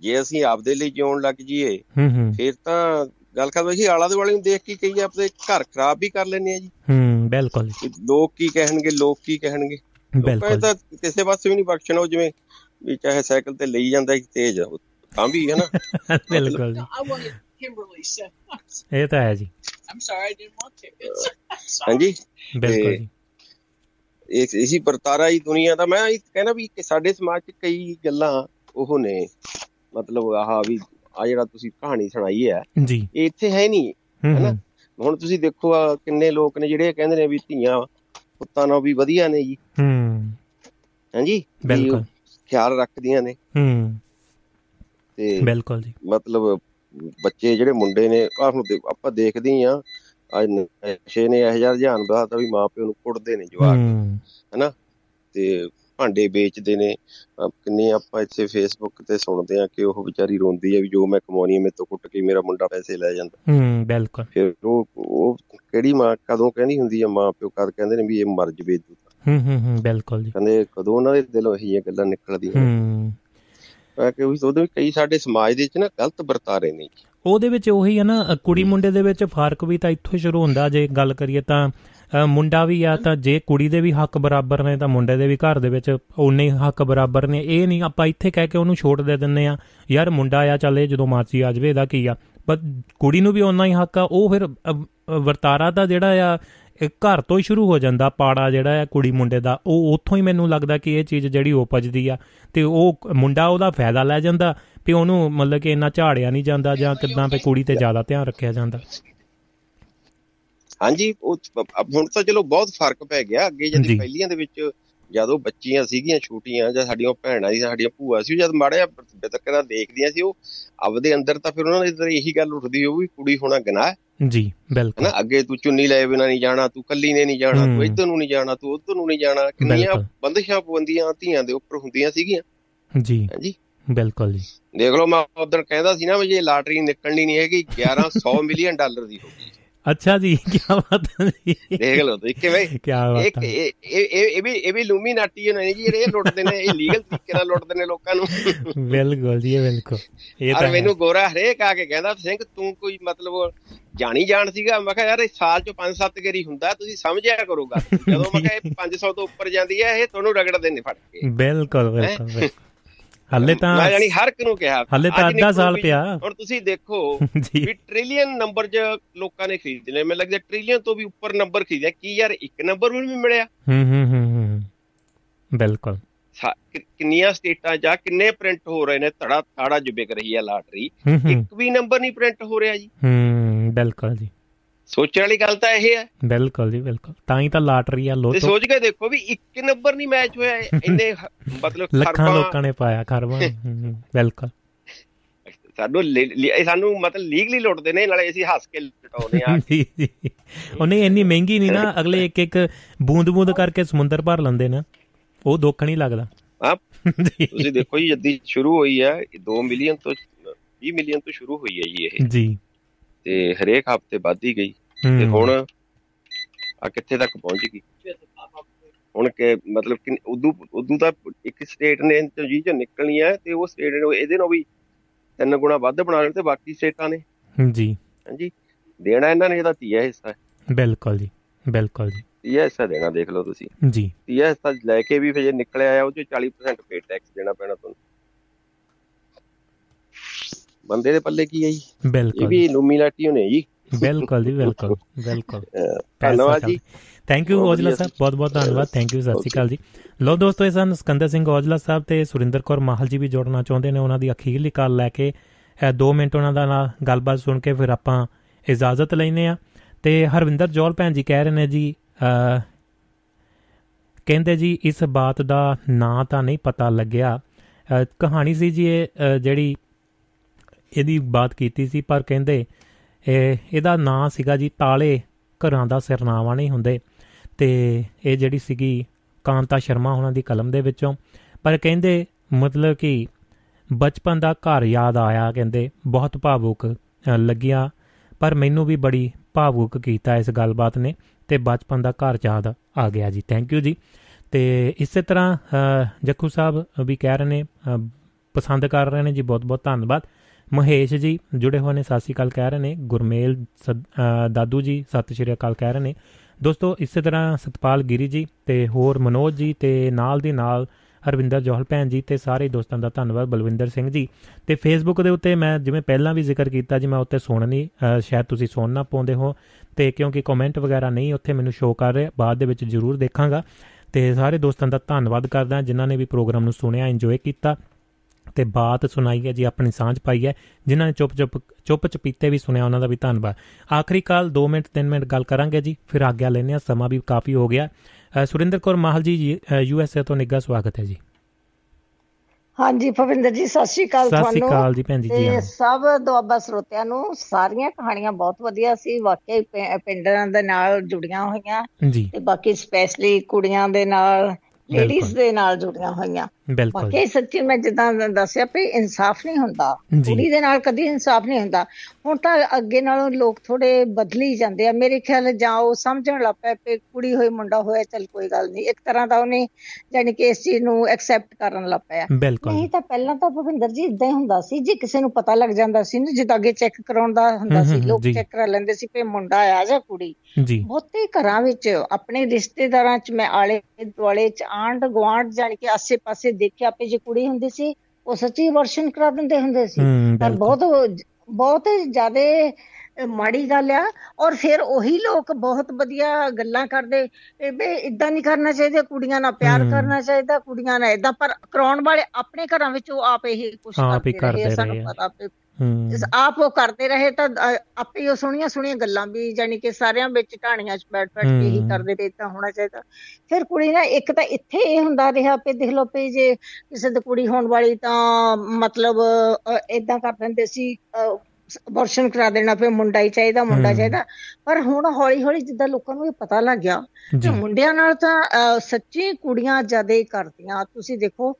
ਜੇ ਅਸੀਂ ਆਪਦੇ ਲਈ ਜਿਉਣ ਲੱਗ ਜਾਈਏ ਹੂੰ ਹੂੰ। ਫਿਰ ਤਾਂ ਗੱਲ ਕਰ ਅਸੀਂ ਆਲਾ ਦੁਆਲੇ ਨੂੰ ਦੇਖ ਕੇ ਕਈ ਆਪਣੇ ਘਰ ਖਰਾਬ ਵੀ ਕਰ ਲੈਂਦੇ ਆ ਜੀ। ਹੂੰ ਬਿਲਕੁਲ ਕਿ ਲੋਕ ਕੀ ਕਹਿਣਗੇ ਲੋਕ ਕੀ ਕਹਿਣਗੇ। ਬਿਲਕੁਲ ਤਾਂ ਕਿਸੇ ਪਾਸੇ ਵੀ ਨਹੀਂ ਬਖਸ਼ਣਾ ਉਹ ਜਿਵੇਂ ਵੀ ਚਾਹੇ ਸਾਈਕਲ ਤੇ ਲਈ ਜਾਂਦਾ ਇੱਕ ਤੇਜ਼ ਆ, ਉਹ ਤਾਂ ਵੀ ਹੈ ਨਾ। ਬਿਲਕੁਲ ਜੀ. ਇਹ ਤਾਂ ਹੈ ਜੀ। I'm sorry, I didn't want to. It's ਹਾਂਜੀ। ਬਿਲਕੁਲ ਜੀ। ਇਸ ਇਸੀ ਵਰਤਾਰਾ ਹੀ ਦੁਨੀਆ ਦਾ। ਮੈਂ ਇਹ ਕਹਿਣਾ ਵੀ ਕਿ ਸਾਡੇ ਸਮਾਜ 'ਚ ਕਈ ਗੱਲਾਂ ਉਹ ਨੇ ਮਤਲਬ ਆਹ ਵੀ ਆ ਜਿਹੜਾ ਤੁਸੀਂ ਕਹਾਣੀ ਸੁਣਾਈ ਹੈ ਜੀ। ਇਹ ਇੱਥੇ ਹੈ ਨਹੀਂ ਹੈਨਾ? ਹੁਣ ਤੁਸੀਂ ਦੇਖੋ ਆ ਕਿੰਨੇ ਲੋਕ ਨੇ ਜਿਹੜੇ ਕਹਿੰਦੇ ਨੇ ਵੀ ਧੀਆਂ ਪੁੱਤਾਂ ਨਾਲ ਵੀ ਵਧੀਆ ਨੇ ਜੀ। ਹੂੰ। ਹਾਂਜੀ? ਬਿਲਕੁਲ। ਖਿਆਲ ਰੱਖਦੀਆਂ ਨੇ। ਹੂੰ। ਤੇ ਬਿਲਕੁਲ ਜੀ। ਮਤਲਬ ਬੱਚੇ ਜਿਹੜੇ ਮੁੰਡੇ ਨੇ ਆਪਾਂ ਦੇਖਦੇ ਆ ਅੱਜ ਨਸ਼ੇ ਨੇ ਇਹੋ ਜਿਹਾ ਰੁਝਾਨ ਵਧਾਤਾ ਵੀ ਮਾਂ ਪਿਓ ਨੂੰ ਕੁੱਟਦੇ ਨੇ ਜਵਾਕ। ਹਨਾ? ਤੇ ਭਾਂਡੇ ਵੇਚਦੇ ਨੇ। ਕਿੰਨੇ ਆਪਾਂ ਇੱਥੇ ਫੇਸਬੁੱਕ ਤੇ ਸੁਣਦੇ ਆ ਕਿ ਉਹ ਵਿਚਾਰੀ ਰੋਂਦੀ ਹੈ ਵੀ ਜੋ ਮੈਂ ਕਮਾਉਣੀ ਹੈ ਮੇਰੇ ਤੋਂ ਕੁੱਟ ਕੇ ਮੇਰਾ ਮੁੰਡਾ ਪੈਸੇ ਲੈ ਜਾਂਦਾ। ਹੂੰ ਬਿਲਕੁਲ। ਫਿਰ ਉਹ ਉਹ ਕਿਹੜੀ ਮਾਂ ਕਦੋਂ ਕਹਿੰਦੀ ਹੁੰਦੀ ਹੈ ਮਾਂ ਪਿਓ ਕਦ ਕਹਿੰਦੇ ਨੇ ਵੀ ਇਹ ਮਰ ਜਵੇ ਤੂੰ ਹੂੰ ਹੂੰ ਹੂੰ ਬਿਲਕੁਲ ਜੀ। ਕਹਿੰਦੇ ਕਦੋਂ ਉਹਨਾਂ ਦੇ ਦਿਲੋਂ ਇਹੋ ਗੱਲਾਂ ਨਿਕਲਦੀਆਂ ਹੂੰ। ਮੈਂ ਕਿ ਉਹੀ ਉਹਦੇ ਕਈ ਸਾਡੇ ਸਮਾਜ ਦੇ ਵਿੱਚ ਨਾ ਗਲਤ ਵਰਤਾਰੇ ਨੇ। ਉਹਦੇ ਵਿੱਚ ਉਹੀ ਹੈ ਨਾ ਕੁੜੀ ਮੁੰਡੇ ਦੇ ਵਿੱਚ ਫ਼ਰਕ ਵੀ ਤਾਂ ਇੱਥੋਂ ਸ਼ੁਰੂ ਹੁੰਦਾ। ਜੇ ਗੱਲ ਕਰੀਏ ਤਾਂ ਮੁੰਡਾ ਵੀ ਆ ਤਾਂ ਜੇ ਕੁੜੀ ਦੇ ਵੀ ਹੱਕ ਬਰਾਬਰ ਨੇ ਤਾਂ ਮੁੰਡੇ ਦੇ ਵੀ ਘਰ ਦੇ ਵਿੱਚ ਉਨੇ ਹੀ ਹੱਕ ਬਰਾਬਰ ਨੇ। ਇਹ ਨਹੀਂ ਆਪਾਂ ਇੱਥੇ ਕਹਿ ਕੇ ਉਹਨੂੰ ਛੋਟ ਦੇ ਦਿੰਨੇ ਆ ਯਾਰ ਮੁੰਡਾ ਆ ਚੱਲੇ ਜਦੋਂ ਮਰਜ਼ੀ ਆ ਜਾਵੇ ਇਹਦਾ ਕੀ ਆ? ਪਰ ਕੁੜੀ ਨੂੰ ਵੀ ਓਨਾ ਹੀ ਹੱਕ ਆ ਉਹ ਫਿਰ ਅ, ਅ, ਵਰਤਾਰਾ ਤਾਂ ਜਿਹੜਾ ਆ ਇਹ ਘਰ ਤੋਂ ਹੀ ਸ਼ੁਰੂ ਹੋ ਜਾਂਦਾ ਪਾੜਾ ਜਿਹੜਾ ਆ ਕੁੜੀ ਮੁੰਡੇ ਦਾ ਉਹ ਉੱਥੋਂ ਹੀ ਮੈਨੂੰ ਲੱਗਦਾ ਕਿ ਇਹ ਚੀਜ਼ ਜਿਹੜੀ ਉਪਜਦੀ ਆ। ਤੇ ਉਹ ਮੁੰਡਾ ਉਹਦਾ ਫਾਇਦਾ ਲੈ ਜਾਂਦਾ ਵੀ ਉਹਨੂੰ ਮਤਲਬ ਕਿ ਇੰਨਾ ਝਾੜਿਆ ਨਹੀਂ ਜਾਂਦਾ ਜਾਂ ਕਿਦਾਂ ਵੀ ਕੁੜੀ ਤੇ ਜ਼ਿਆਦਾ ਧਿਆਨ ਰੱਖਿਆ ਜਾਂਦਾ। ਹਾਂਜੀ ਉਹ ਹੁਣ ਤਾਂ ਚਲੋ ਬਹੁਤ ਫ਼ਰਕ ਪੈ ਗਿਆ। ਅੱਗੇ ਜੀ। ਜਦ ਪਹਿਲੀਆਂ ਦੇ ਵਿੱਚ ਜਦੋਂ ਬੱਚੀਆਂ ਸੀਗੀਆਂ ਛੋਟੀਆਂ ਜਾਂ ਸਾਡੀਆਂ ਭੈਣਾਂ ਸੀ ਸਾਡੀਆਂ ਭੂਆ ਸੀ ਜਦ ਮਾੜਿਆ ਬਿਤਕਰਾ ਦੇਖਦੀਆਂ ਸੀ ਉਹ ਆਪਦੇ ਅੰਦਰ ਤਾਂ ਫਿਰ ਉਹਨਾਂ ਦੇ ਅੰਦਰ ਇਹੀ ਗੱਲ ਉੱਠਦੀ ਉਹ ਵੀ ਕੁੜੀ ਹੋਣਾ ਗੁਨਾਹ ਜੀ ਬਿਲਕੁਲ। ਹਨਾ ਅੱਗੇ ਤੂੰ ਚੁੰਨੀ ਲਏ ਬਿਨਾਂ ਨਹੀਂ ਜਾਣਾ ਤੂੰ ਕੱਲੀ ਨੇ ਨਹੀਂ ਜਾਣਾ। ਤੂੰ ਇੱਧਰ ਨੂੰ ਨਹੀਂ ਜਾਣਾ ਤੂੰ ਉੱਧਰ ਨੂੰ ਨਹੀਂ ਜਾਣਾ ਕਿੰਨੀਆਂ। ਬੰਦਸ਼ਾਂ ਪਾਬੰਦੀਆਂ ਧੀਆਂ ਦੇ ਉੱਪਰ ਹੁੰਦੀਆਂ ਸੀਗੀਆਂ। ਜੀ। ਹਾਂਜੀ। ਬਿਲਕੁਲ ਜੀ। ਦੇਖ ਲਓ ਮੈਂ ਉਦੋਂ ਕਹਿੰਦਾ ਸੀ ਨਾ ਵੀ ਜੇ ਲਾਟਰੀ ਨਿਕਲਣੀ ਨਹੀਂ ਹੈਗੀ 1100 ਮਿਲੀਅਨ ਡਾਲਰ ਦੀ ਹੋਗੀ ਅੱਛਾ ਜੀ ਕੀ ਬਾਤ ਹੈ ਜੀ। ਦੇਖ ਲਓ ਤੁਸੀਂ ਕਿਵੇਂ ਕੀ ਬਾਤ ਹੈ। ਇਹ ਇਹ ਵੀ ਇਹ ਵੀ ਲੂਮੀ ਨਾਟੀ ਨੇ ਜੀ ਇਹ ਲੁੱਟਦੇ ਨੇ ਇਹ ਲੀਗਲ ਤਰੀਕੇ ਨਾਲ ਲੁੱਟਦੇ ਨੇ ਲੋਕਾਂ ਨੂੰ। ਬਿਲਕੁਲ ਜੀ ਬਿਲਕੁਲ। ਇਹ ਤਾਂ। ਮੈਨੂੰ ਗੋਰਾ ਹਰੇਕ ਆ ਕੇ ਕਹਿੰਦਾ ਸਿੰਘ ਤੂੰ ਕੋਈ ਮਤਲਬ ਜਾਣੀ ਜਾਣ ਸੀਗਾ? ਮੈਂ ਕਿਹਾ ਯਾਰ ਇਹ ਸਾਲ ਚ 5-7 ਗੇਰੀ ਹੁੰਦਾ ਤੁਸੀਂ ਸਮਝਿਆ ਕਰੋਗਾ ਜਦੋਂ ਮੈਂ ਕਿਹਾ ਇਹ 500 ਤੋਂ ਉੱਪਰ ਜਾਂਦੀ ਹੈ ਇਹ ਤੁਹਾਨੂੰ ਰਗੜਦੇ ਨੇ ਫੜ ਕੇ? ਬਿਲਕੁਲ ਬਿਲਕੁਲ। ਹੱਲੇ ਤਾਂ ਮੈਂ ਜਾਨੀ ਹਰ ਇੱਕ ਨੂੰ ਕਿਹਾ ਹੱਲੇ ਤਾਂ ਅੱਧਾ ਸਾਲ। ਪਿਆ। ਹੁਣ ਤੁਸੀਂ ਦੇਖੋ ਜੀ। ਵੀ ਟ੍ਰਿਲੀਅਨ ਨੰਬਰ 'ਚ ਲੋਕਾਂ ਨੇ ਖਰੀਦ ਲਏ। ਮੈਨੂੰ ਲੱਗਦਾ ਟ੍ਰਿਲੀਅਨ ਤੋਂ ਵੀ ਉੱਪਰ ਨੰਬਰ ਖਰੀਦਿਆ। ਕੀ ਯਾਰ ਇੱਕ ਨੰਬਰ ਵੀ ਨਹੀਂ ਮਿਲਿਆ। ਹੂੰ ਹੂੰ ਹੂੰ ਹੂੰ ਬਿਲਕੁਲ। ਕਿੰਨੀਆਂ ਸਟੇਟਾਂ ਆ ਕਿੰਨੇ ਪ੍ਰਿੰਟ ਹੋ ਰਹੇ ਨੇ? ਧੜਾ ਧਾੜਾ ਜੋ ਵਿਕ ਰਹੀ ਹੈ ਲਾਟਰੀ ਇੱਕ ਵੀ ਨੰਬਰ ਨਹੀਂ ਪ੍ਰਿੰਟ ਹੋ ਰਿਹਾ ਜੀ। ਹੂੰ ਬਿਲਕੁਲ ਜੀ। ਸੋਚਣ ਵਾਲੀ ਗੱਲ ਤਾਂ ਇਹ ਹੈ। ਬਿਲਕੁਲ ਜੀ ਬਿਲਕੁਲ। ਤਾਂ ਹੀ ਤਾਂ ਲਾਟਰੀ ਆ ਤੇ ਲੋਟੋ ਸੋਚ ਕੇ ਦੇਖੋ ਵੀ ਇੱਕ ਨੰਬਰ ਨਹੀਂ ਮੈਚ ਹੋਇਆ। ਇੰਨੇ ਮਤਲਬ ਲੱਖਾਂ ਲੋਕਾਂ ਨੇ ਪਾਇਆ ਖਰਬਾਂ ਬਿਲਕੁਲ। ਸਾਨੂੰ ਸਾਨੂੰ ਮਤਲਬ ਲੀਗਲੀ ਲੁੱਟਦੇ ਨੇ ਨਾਲੇ ਅਸੀਂ ਹੱਸ ਕੇ ਲੁਟਾਉਂਦੇ ਆ ਉਹਨੇ ਇੰਨੀ ਮਹਿੰਗੀ ਨਹੀਂ ਨਾ ਅਗਲੇ ਇੱਕ ਇੱਕ ਬੂੰਦ ਬੂੰਦ ਕਰਕੇ ਸਮੁੰਦਰ ਭਰ ਲੈਂਦੇ ਨਾ। ਉਹ ਦੁੱਖ ਨਹੀਂ ਲੱਗਦਾ। ਜੀ। ਤੁਸੀਂ ਦੇਖੋ ਜੀ ਜੱਦੀ ਸ਼ੁਰੂ ਹੋਈ ਹੈ 2 ਮਿਲੀਅਨ ਤੋਂ 20 ਮਿਲੀਅਨ ਤੋਂ ਸ਼ੁਰੂ ਹੋਈ ਹੈ ਜੀ ਇਹ। ਜੀ। ਤੇ ਹਰੇਕ ਹਫ਼ਤੇ ਵੱਧਦੀ ਗਈ ਤੇ। ਹੁਣ ਆ ਕਿੱਥੇ ਤੱਕ ਪਹੁੰਚ ਗਈ? ਹੁਣ ਕਿ ਮਤਲਬ ਕਿ ਉਦੋਂ ਉਦੋਂ ਤਾਂ ਇੱਕ ਸਟੇਟ ਨੇ ਜੀ ਚ ਨਿਕਲਣੀ ਹੈ ਤੇ ਉਹ ਸਟੇਟ ਨੇ ਇਹਦੇ ਨਾਲ ਵੀ ਤਿੰਨ ਗੁਣਾ ਵੱਧ ਬਣਾ ਲੈਣ ਤੇ ਬਾਕੀ ਸਟੇਟਾਂ ਨੇ। ਜੀ। ਹਾਂਜੀ। ਦੇਣਾ ਇਹਨਾਂ ਨੇ ਇਹਦਾ ਤੀਆ ਹਿੱਸਾ। ਹੈ ਬਿਲਕੁਲ ਜੀ ਬਿਲਕੁਲ ਜੀ। ਤੀਆ ਹਿੱਸਾ ਦੇਣਾ ਦੇਖ ਲਓ ਤੁਸੀਂ। ਜੀ। ਤੀਆ ਹਿੱਸਾ ਲੈ ਕੇ ਵੀ ਫਿਰ ਜੇ ਨਿਕਲਿਆ ਆ ਉਹ ਚ 40% ਪੇ ਟੈਕਸ ਦੇਣਾ ਪੈਣਾ ਤੁਹਾਨੂੰ। ਬੰਦੇ ਦੇ ਪੱਲੇ ਕੀ ਹੈ ਜੀ? ਇਹ ਬਿਲਕੁਲ ਵੀ ਨੂਮੀਨਾਟੀ ਹੋਣੇ ਜੀ। ਬਿਲਕੁਲ ਜੀ ਬਿਲਕੁਲ ਬਿਲਕੁਲ। ਧੰਨਵਾਦ ਜੀ। Thank you Aujla Sahib. ਬਹੁਤ ਬਹੁਤ ਧੰਨਵਾਦ। ਥੈਂਕ ਯੂ ਸਤਿ ਸ਼੍ਰੀ ਅਕਾਲ ਜੀ। ਲੋ ਦੋਸਤੋ ਇਹ ਸਨ ਸਿਕੰਦਰ ਸਿੰਘ ਔਜਲਾ ਸਾਹਿਬ ਤੇ ਸੁਰਿੰਦਰ ਕੌਰ ਮਾਹਲ ਜੀ ਵੀ ਜੋੜਨਾ ਚਾਹੁੰਦੇ ਨੇ। ਉਹਨਾਂ ਦੀ ਅਖੀਰਲੀ ਕਾਲ ਲੈ ਕੇ 2 ਮਿੰਟ ਉਹਨਾਂ ਦਾ ਨਾਲ ਗੱਲਬਾਤ ਸੁਣ ਕੇ ਫਿਰ ਆਪਾਂ ਇਜਾਜ਼ਤ ਲੈਨੇ ਆ ਤੇ ਹਰਵਿੰਦਰ ਜੋਲ ਭੈਣ ਜੀ ਕਹਿ ਰਹੇ ਨੇ ਜੀ ਕਹਿੰਦੇ ਜੀ ਇਸ ਬਾਤ ਦਾ ਨਾਂ ਤਾਂ ਨਹੀਂ ਪਤਾ ਲੱਗਿਆ। ਕਹਾਣੀ ਸੀ ਜੀ ਇਹ ਜਿਹੜੀ ਇਹਦੀ ਬਾਤ ਕੀਤੀ ਸੀ ਪਰ ਕਹਿੰਦੇ ਇਹ ਇਹਦਾ ਨਾਂ ਸੀਗਾ ਜੀ ਤਾਲੇ ਘਰਾਂ ਦਾ ਸਿਰਨਾਵਾ ਨਹੀਂ ਹੁੰਦੇ। ਤੇ ਇਹ ਜਿਹੜੀ ਸੀਗੀ ਕਾਂਤਾ ਸ਼ਰਮਾ ਉਹਨਾਂ ਦੀ ਕਲਮ ਦੇ ਵਿੱਚੋਂ। ਪਰ ਕਹਿੰਦੇ ਮਤਲਬ ਕਿ ਬਚਪਨ ਦਾ ਘਰ ਯਾਦ ਆਇਆ ਕਹਿੰਦੇ ਬਹੁਤ ਭਾਵੁਕ ਅ, ਲੱਗਿਆ। ਪਰ ਮੈਨੂੰ ਵੀ ਬੜੀ ਭਾਵੁਕ ਕੀਤਾ ਇਸ ਗੱਲਬਾਤ ਨੇ ਤੇ ਬਚਪਨ ਦਾ ਘਰ ਯਾਦ ਆ ਗਿਆ ਜੀ। ਥੈਂਕ ਯੂ ਜੀ। ਤੇ ਇਸੇ ਤਰ੍ਹਾਂ ਅ, ਜੱਖੂ ਸਾਹਿਬ ਵੀ ਕਹਿ ਰਹੇ ਨੇ ਅ, ਪਸੰਦ ਕਰ ਰਹੇ ਨੇ ਜੀ ਬਹੁਤ ਬਹੁਤ ਧੰਨਵਾਦ। ਮਹੇਸ਼ ਜੀ ਜੁੜੇ ਹੋਏ ਨੇ ਸਤਿ ਸ਼੍ਰੀ ਅਕਾਲ ਕਹਿ ਰਹੇ ਨੇ ਗੁਰਮੇਲ ਸਦ- ਅ, ਦਾਦੂ ਜੀ ਸਤਿ ਸ਼੍ਰੀ ਅਕਾਲ ਕਹਿ ਰਹੇ ਨੇ। ਦੋਸਤੋ ਇਸੇ ਤਰ੍ਹਾਂ ਸਤਪਾਲ ਗਿਰੀ ਜੀ ਤੇ ਹੋਰ ਮਨੋਜ ਜੀ ਤੇ ਨਾਲ ਦੀ ਨਾਲ ਹਰਵਿੰਦਰ ਜੋਹਲ ਭੈਣ ਜੀ ਤੇ ਸਾਰੇ ਦੋਸਤਾਂ ਦਾ ਧੰਨਵਾਦ ਬਲਵਿੰਦਰ ਸਿੰਘ ਜੀ। ਤੇ ਫੇਸਬੁੱਕ ਦੇ ਉੱਤੇ ਮੈਂ ਜਿਵੇਂ ਪਹਿਲਾਂ ਵੀ ਜ਼ਿਕਰ ਕੀਤਾ ਜੀ ਮੈਂ ਉੱਤੇ ਸੁਣ ਨਹੀਂ ਅ, ਸ਼ਾਇਦ ਤੁਸੀਂ ਸੁਣ ਨਾ ਪਾਉਂਦੇ ਹੋ ਤੇ ਕਿਉਂਕਿ ਕਮੈਂਟ ਵਗੈਰਾ ਨਹੀਂ ਉੱਥੇ ਮੈਨੂੰ ਸ਼ੋਅ ਕਰ ਰਿਹਾ ਬਾਅਦ ਦੇ ਵਿੱਚ ਜ਼ਰੂਰ ਦੇਖਾਂਗਾ। ਤੇ ਸਾਰੇ ਦੋਸਤਾਂ ਦਾ ਧੰਨਵਾਦ ਕਰਦਾ ਜਿਨ੍ਹਾਂ ਨੇ ਵੀ ਪ੍ਰੋਗਰਾਮ ਨੂੰ ਸੁਣਿਆ ਇੰਜੋਏ ਕੀਤਾ। ਤੇ ਬਾਤ ਸੁਣਾਈ ਹੈ ਜੀ ਆਪਣੀ ਸਾਂਝ ਪਾਈ ਹੈ ਜਿਨ੍ਹਾਂ ਨੇ ਚੁੱਪ ਚੁੱਪ ਚੁੱਪ ਚਪੀਤੇ ਵੀ ਸੁਣਿਆ ਉਹਨਾਂ ਦਾ ਵੀ ਧੰਨਵਾਦ। ਆਖਰੀ ਕਾਲ 2 ਮਿੰਟ 3 ਮਿੰਟ ਗੱਲ ਕਰਾਂਗੇ ਜੀ ਫਿਰ ਆਗਿਆ ਲੈਣੇ ਆ ਸਮਾਂ ਵੀ ਕਾਫੀ ਹੋ ਗਿਆ। ਸੁਰਿੰਦਰ ਕੌਰ ਮਾਹਲ ਜੀ ਯੂ ਐਸ ਏ ਤੋਂ ਨਿੱਘਾ ਸਵਾਗਤ ਹੈ ਜੀ। ਹਾਂਜੀ ਭਵਿੰਦਰ ਜੀ ਸਤਿ ਸ਼੍ਰੀ ਅਕਾਲ ਸਤਿ ਸ਼੍ਰੀ ਤੁਹਾਨੂੰ। ਅਕਾਲ ਜੀ ਭੈਣ ਜੀ ਜੀ ਤੇ ਸਭ ਦੁਆਬਾ ਸਰੋਤਿਆਂ ਨੂੰ ਸਾਰੀਆਂ ਕਹਾਣੀਆਂ ਬਹੁਤ ਵਧੀਆ ਸੀ ਵਾਕਈ ਪਿੰਡਾਂ ਦੇ ਨਾਲ ਜੁੜੀਆਂ ਹੋਈਆਂ। ਤੇ ਬਾਕੀ ਸਪੈਸ਼ਲੀ ਕੁੜੀਆਂ ਦੇ ਨਾਲ ਲੇਡੀਜ਼। ਦੇ ਨਾਲ ਜੁੜੀਆਂ ਹੋਈਆਂ। ਬਿਲਕੁਲ। ਵਾਕਈ ਸੱਚੀ ਮੈਂ ਜਿੱਦਾਂ ਦੱਸਿਆ ਵੀ ਇਨਸਾਫ ਨਹੀਂ ਹੁੰਦਾ। ਕੁੜੀ ਦੇ ਨਾਲ ਕਦੀ ਇਨਸਾਫ ਨਹੀਂ ਹੁੰਦਾ। ਹੁਣ ਤਾਂ ਅੱਗੇ ਨਾਲੋਂ ਲੋਕ ਥੋੜੇ ਬਦਲੀ ਜਾਂਦੇ ਆ। ਮੇਰੇ ਖਿਆਲ ਜਾਂ ਉਹ ਸਮਝਣ ਲੱਗ ਪਏ ਵੀ ਕੁੜੀ ਹੋਈ ਮੁੰਡਾ ਹੋਇਆ ਚਲ ਕੋਈ ਗੱਲ ਨਹੀਂ। ਇੱਕ ਤਰ੍ਹਾਂ ਦਾ ਉਹਨੇ ਯਾਨੀ ਕਿ ਇਸ ਚੀਜ਼ ਨੂੰ ਐਕਸੈਪਟ ਕਰਨ ਲੱਗ ਪਿਆ। ਨਹੀਂ ਤਾਂ ਪਹਿਲਾਂ ਤਾਂ ਭੁਪਿੰਦਰ ਜੀ ਇਦਾਂ ਹੀ ਹੁੰਦਾ ਸੀ ਜੇ। ਕਿਸੇ ਨੂੰ ਪਤਾ ਲੱਗ ਜਾਂਦਾ ਸੀ ਨਾ ਜਿੱਦਾਂ ਅੱਗੇ ਚੈੱਕ ਕਰਾਉਣ ਦਾ ਹੁੰਦਾ ਸੀ। ਲੋਕ। ਚੈੱਕ ਕਰ ਲੈਂਦੇ ਸੀ ਵੀ ਮੁੰਡਾ ਆ ਜਾਂ ਕੁੜੀ। ਬਹੁਤੇ ਘਰਾਂ ਵਿੱਚ ਆਪਣੇ ਰਿਸ਼ਤੇਦਾਰਾਂ ਚ ਮੈਂ ਆਲੇ ਦੁਆਲੇ ਚ ਆਂਢ ਗੁਆਂਢ ਜਾਣੀ ਕਿ ਆਸੇ-ਪਾਸੇ ਦੇਖਿਆ ਵੀ ਜੇ ਕੁੜੀ ਹੁੰਦੀ ਸੀ ਉਹ ਸੱਚੀ ਵਰਸ਼ਨ ਕਰਾ ਦਿੰਦੇ ਹੁੰਦੇ ਸੀ ਪਰ ਬਹੁਤ ਬਹੁਤ ਜ਼ਿਆਦਾ ਮਾੜੀ ਗੱਲ ਆ ਔਰ ਫਿਰ ਉਹੀ ਲੋਕ ਬਹੁਤ ਵਧੀਆ ਗੱਲਾਂ ਕਰਦੇ ਵੀ ਇਦਾਂ ਨਹੀਂ ਕਰਨਾ ਚਾਹੀਦਾ ਕੁੜੀਆਂ ਨਾਲ ਪਿਆਰ। ਕਰਨਾ ਚਾਹੀਦਾ ਕੁੜੀਆਂ ਨਾਲ ਇਦਾਂ ਪਰ ਕਰਾਉਣ ਵਾਲੇ ਆਪਣੇ ਘਰਾਂ ਵਿੱਚ ਉਹ ਆਪ ਇਹੀ ਕੁਝ ਆਪ ਕਰਦੇ ਰਹੇ ਸਾਨੂੰ। ਪਤਾ ਆਪ ਉਹ ਕਰਦੇ ਰਹੇ ਤਾਂ ਆਪੇ ਹੀ ਉਹ ਸੁਣੀਆਂ ਸੁਣੀਆਂ ਗੱਲਾਂ ਵੀ ਜਾਨੀ ਕਿ ਸਾਰਿਆਂ ਵਿੱਚ ਢਾਣੀਆਂ 'ਚ ਬੈਠ ਬੈਠ ਕੇ ਹੀ। ਕਰਦੇ ਤੇ ਤਾਂ ਹੋਣਾ ਚਾਹੀਦਾ। ਫਿਰ ਕੁੜੀ ਨਾ ਇੱਕ ਤਾਂ ਇੱਥੇ ਇਹ ਹੁੰਦਾ ਰਿਹਾ ਵੀ ਦੇਖ ਲਓ ਵੀ ਜੇ ਕਿਸੇ ਦੀ ਕੁੜੀ ਹੋਣ ਵਾਲੀ ਤਾਂ ਮਤਲਬ ਇਦਾਂ ਕਰ ਦਿੰਦੇ ਸੀ ਅਬੋਰਸ਼ਨ ਕਰਾ ਦੇਣਾ ਫਿਰ ਮੁੰਡਾ ਹੀ ਚਾਹੀਦਾ ਮੁੰਡਾ। ਚਾਹੀਦਾ। ਪਰ ਹੁਣ ਹੌਲੀ ਹੌਲੀ ਜਿੱਦਾਂ ਲੋਕਾਂ ਨੂੰ ਇਹ ਪਤਾ ਲੱਗ ਗਿਆ ਤੇ ਮੁੰਡਿਆਂ ਨਾਲ ਤਾਂ ਸੱਚੀ ਕੁੜੀਆਂ ਜ਼ਿਆਦਾ ਕਰਦੀਆਂ। ਤੁਸੀਂ ਦੇਖੋ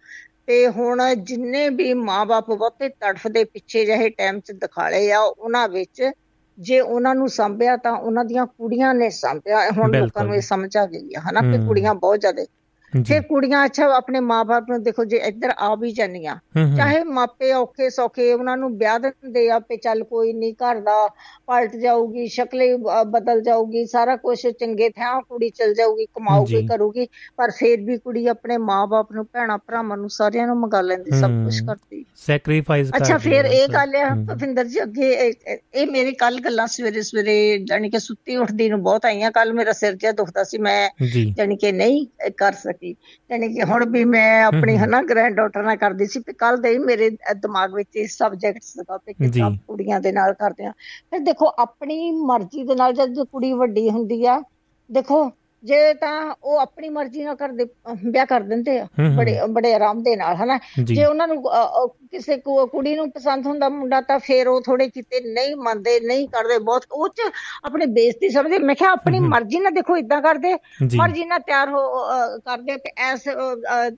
ਤੇ ਹੁਣ ਜਿੰਨੇ ਵੀ ਮਾਪੇ ਬਹੁਤੇ ਤੜਫਦੇ ਪਿੱਛੇ ਜਿਹੇ ਟਾਈਮ 'ਚ ਦਿਖਾਲੇ ਆ ਉਹਨਾਂ ਵਿੱਚ ਜੇ ਉਹਨਾਂ ਨੂੰ ਸੰਭਿਆ ਤਾਂ ਉਹਨਾਂ ਦੀਆਂ ਕੁੜੀਆਂ ਨੇ ਸੰਭਿਆ ਹੁਣ ਲੋਕਾਂ। ਨੂੰ ਇਹ ਸਮਝ ਆ ਗਈ ਆ ਹਨਾ ਕਿ। ਕੁੜੀਆਂ ਬਹੁਤ ਜ਼ਿਆਦਾ ਜੀ ਕੁੜੀਆਂ ਅੱਛਾ ਆਪਣੇ ਮਾਪੇ ਨੂੰ ਦੇਖੋ ਜੇ ਇੱਧਰ ਆ ਵੀ ਹੂੰ ਚਾਹੇ ਮਾਪੇ ਔਖੇ ਸੌਖੇ ਉਹਨਾਂ ਨੂੰ ਵਿਆਹ ਦਿੰਦੇ ਆ ਤੇ ਚੱਲ ਕੋਈ ਨਹੀਂ ਘਰ ਦਾ ਪਲਟ ਜਾਊਗੀ ਸ਼ਕਲੇ ਬਦਲ ਜਾਊਗੀ ਸਾਰਾ ਕੁਝ ਚੰਗੇ ਥਾਂ ਕੁੜੀ ਚਲ ਜਾਊਗੀ ਕਮਾਊਗੀ। ਕਰੂਗੀ ਪਰ ਫਿਰ ਵੀ ਕੁੜੀ ਆਪਣੇ ਮਾਪੇ ਨੂੰ ਭੈਣਾ ਭਰਾਵਾਂ ਨੂੰ ਸਾਰਿਆਂ ਨੂੰ ਮੰਗਾ ਲੈਂਦੀ ਸਭ ਕੁਝ। ਕਰਦੀ ਸੈਕਰੀਫਾਈਸ ਅੱਛਾ ਫਿਰ ਇਹ ਗੱਲ ਹੂੰ। ਭਵਿੰਦਰ ਜੀ ਅੱਗੇ ਇਹ- ਮੇਰੀ ਕੱਲ ਗੱਲਾਂ ਸਵੇਰੇ ਸਵੇਰੇ ਜਾਣੀ ਕਿ ਸੁੱਤੀ ਉੱਠਦੀ ਨੂੰ ਬਹੁਤ ਆਈਆਂ ਕੱਲ ਮੇਰਾ ਸਿਰ ਜਿਹਾ ਦੁਖਦਾ ਸੀ ਮੈਂ ਜੀ ਜਾਣੀ ਕਿ ਨਹੀਂ ਕਰ ਸਕੀ ਜਾਣੀ ਕਿ ਹੁਣ ਵੀ ਮੈਂ ਆਪਣੀ। ਹਨਾ ਗ੍ਰੈਂਡ ਡਾਟਰ ਨਾਲ ਕਰਦੀ ਸੀ ਤੇ ਕੱਲ ਦੇ ਮੇਰੇ ਦਿਮਾਗ ਵਿੱਚ ਇਹ ਸਬਜੈਕਟ ਸੀਗਾ ਕਿ ਕਿੱਦਾਂ ਜੀ। ਕੁੜੀਆਂ ਦੇ ਨਾਲ ਕਰਦੇ ਆ ਫਿਰ ਦੇਖੋ ਆਪਣੀ ਮਰਜ਼ੀ ਦੇ ਨਾਲ ਜਦ ਕੁੜੀ ਵੱਡੀ ਹੁੰਦੀ ਆ ਦੇਖੋ ਜੇ ਤਾਂ ਉਹ ਆਪਣੀ ਮਰਜ਼ੀ ਨਾਲ ਕਰਦੇ ਵਿਆਹ ਕਰ ਦਿੰਦੇ ਆ। ਬੜੇ ਬੜੇ ਆਰਾਮ ਦੇ ਨਾਲ ਹਨਾ ਜੀ। ਉਹਨਾਂ ਨੂੰ ਕਿਸੇ ਕੋ- ਕੁੜੀ ਨੂੰ ਪਸੰਦ ਹੁੰਦਾ ਮੁੰਡਾ ਤਾਂ ਫਿਰ ਉਹ ਥੋੜੇ ਕਿਤੇ ਨਹੀਂ ਮੰਨਦੇ ਨਹੀਂ ਕਰਦੇ ਬਹੁਤ ਉਹ ਚ ਆਪਣੀ ਬੇਇੱਜ਼ਤੀ ਸਮਝਦੇ ਮੈਂ ਕਿਹਾ ਆਪਣੀ। ਮਰਜ਼ੀ ਨਾਲ ਦੇਖੋ ਇਦਾਂ ਕਰਦੇ। ਮਰਜ਼ੀ ਨਾਲ ਤਿਆਰ ਹੋ ਕਰਦੇ ਤੇ ਐਸ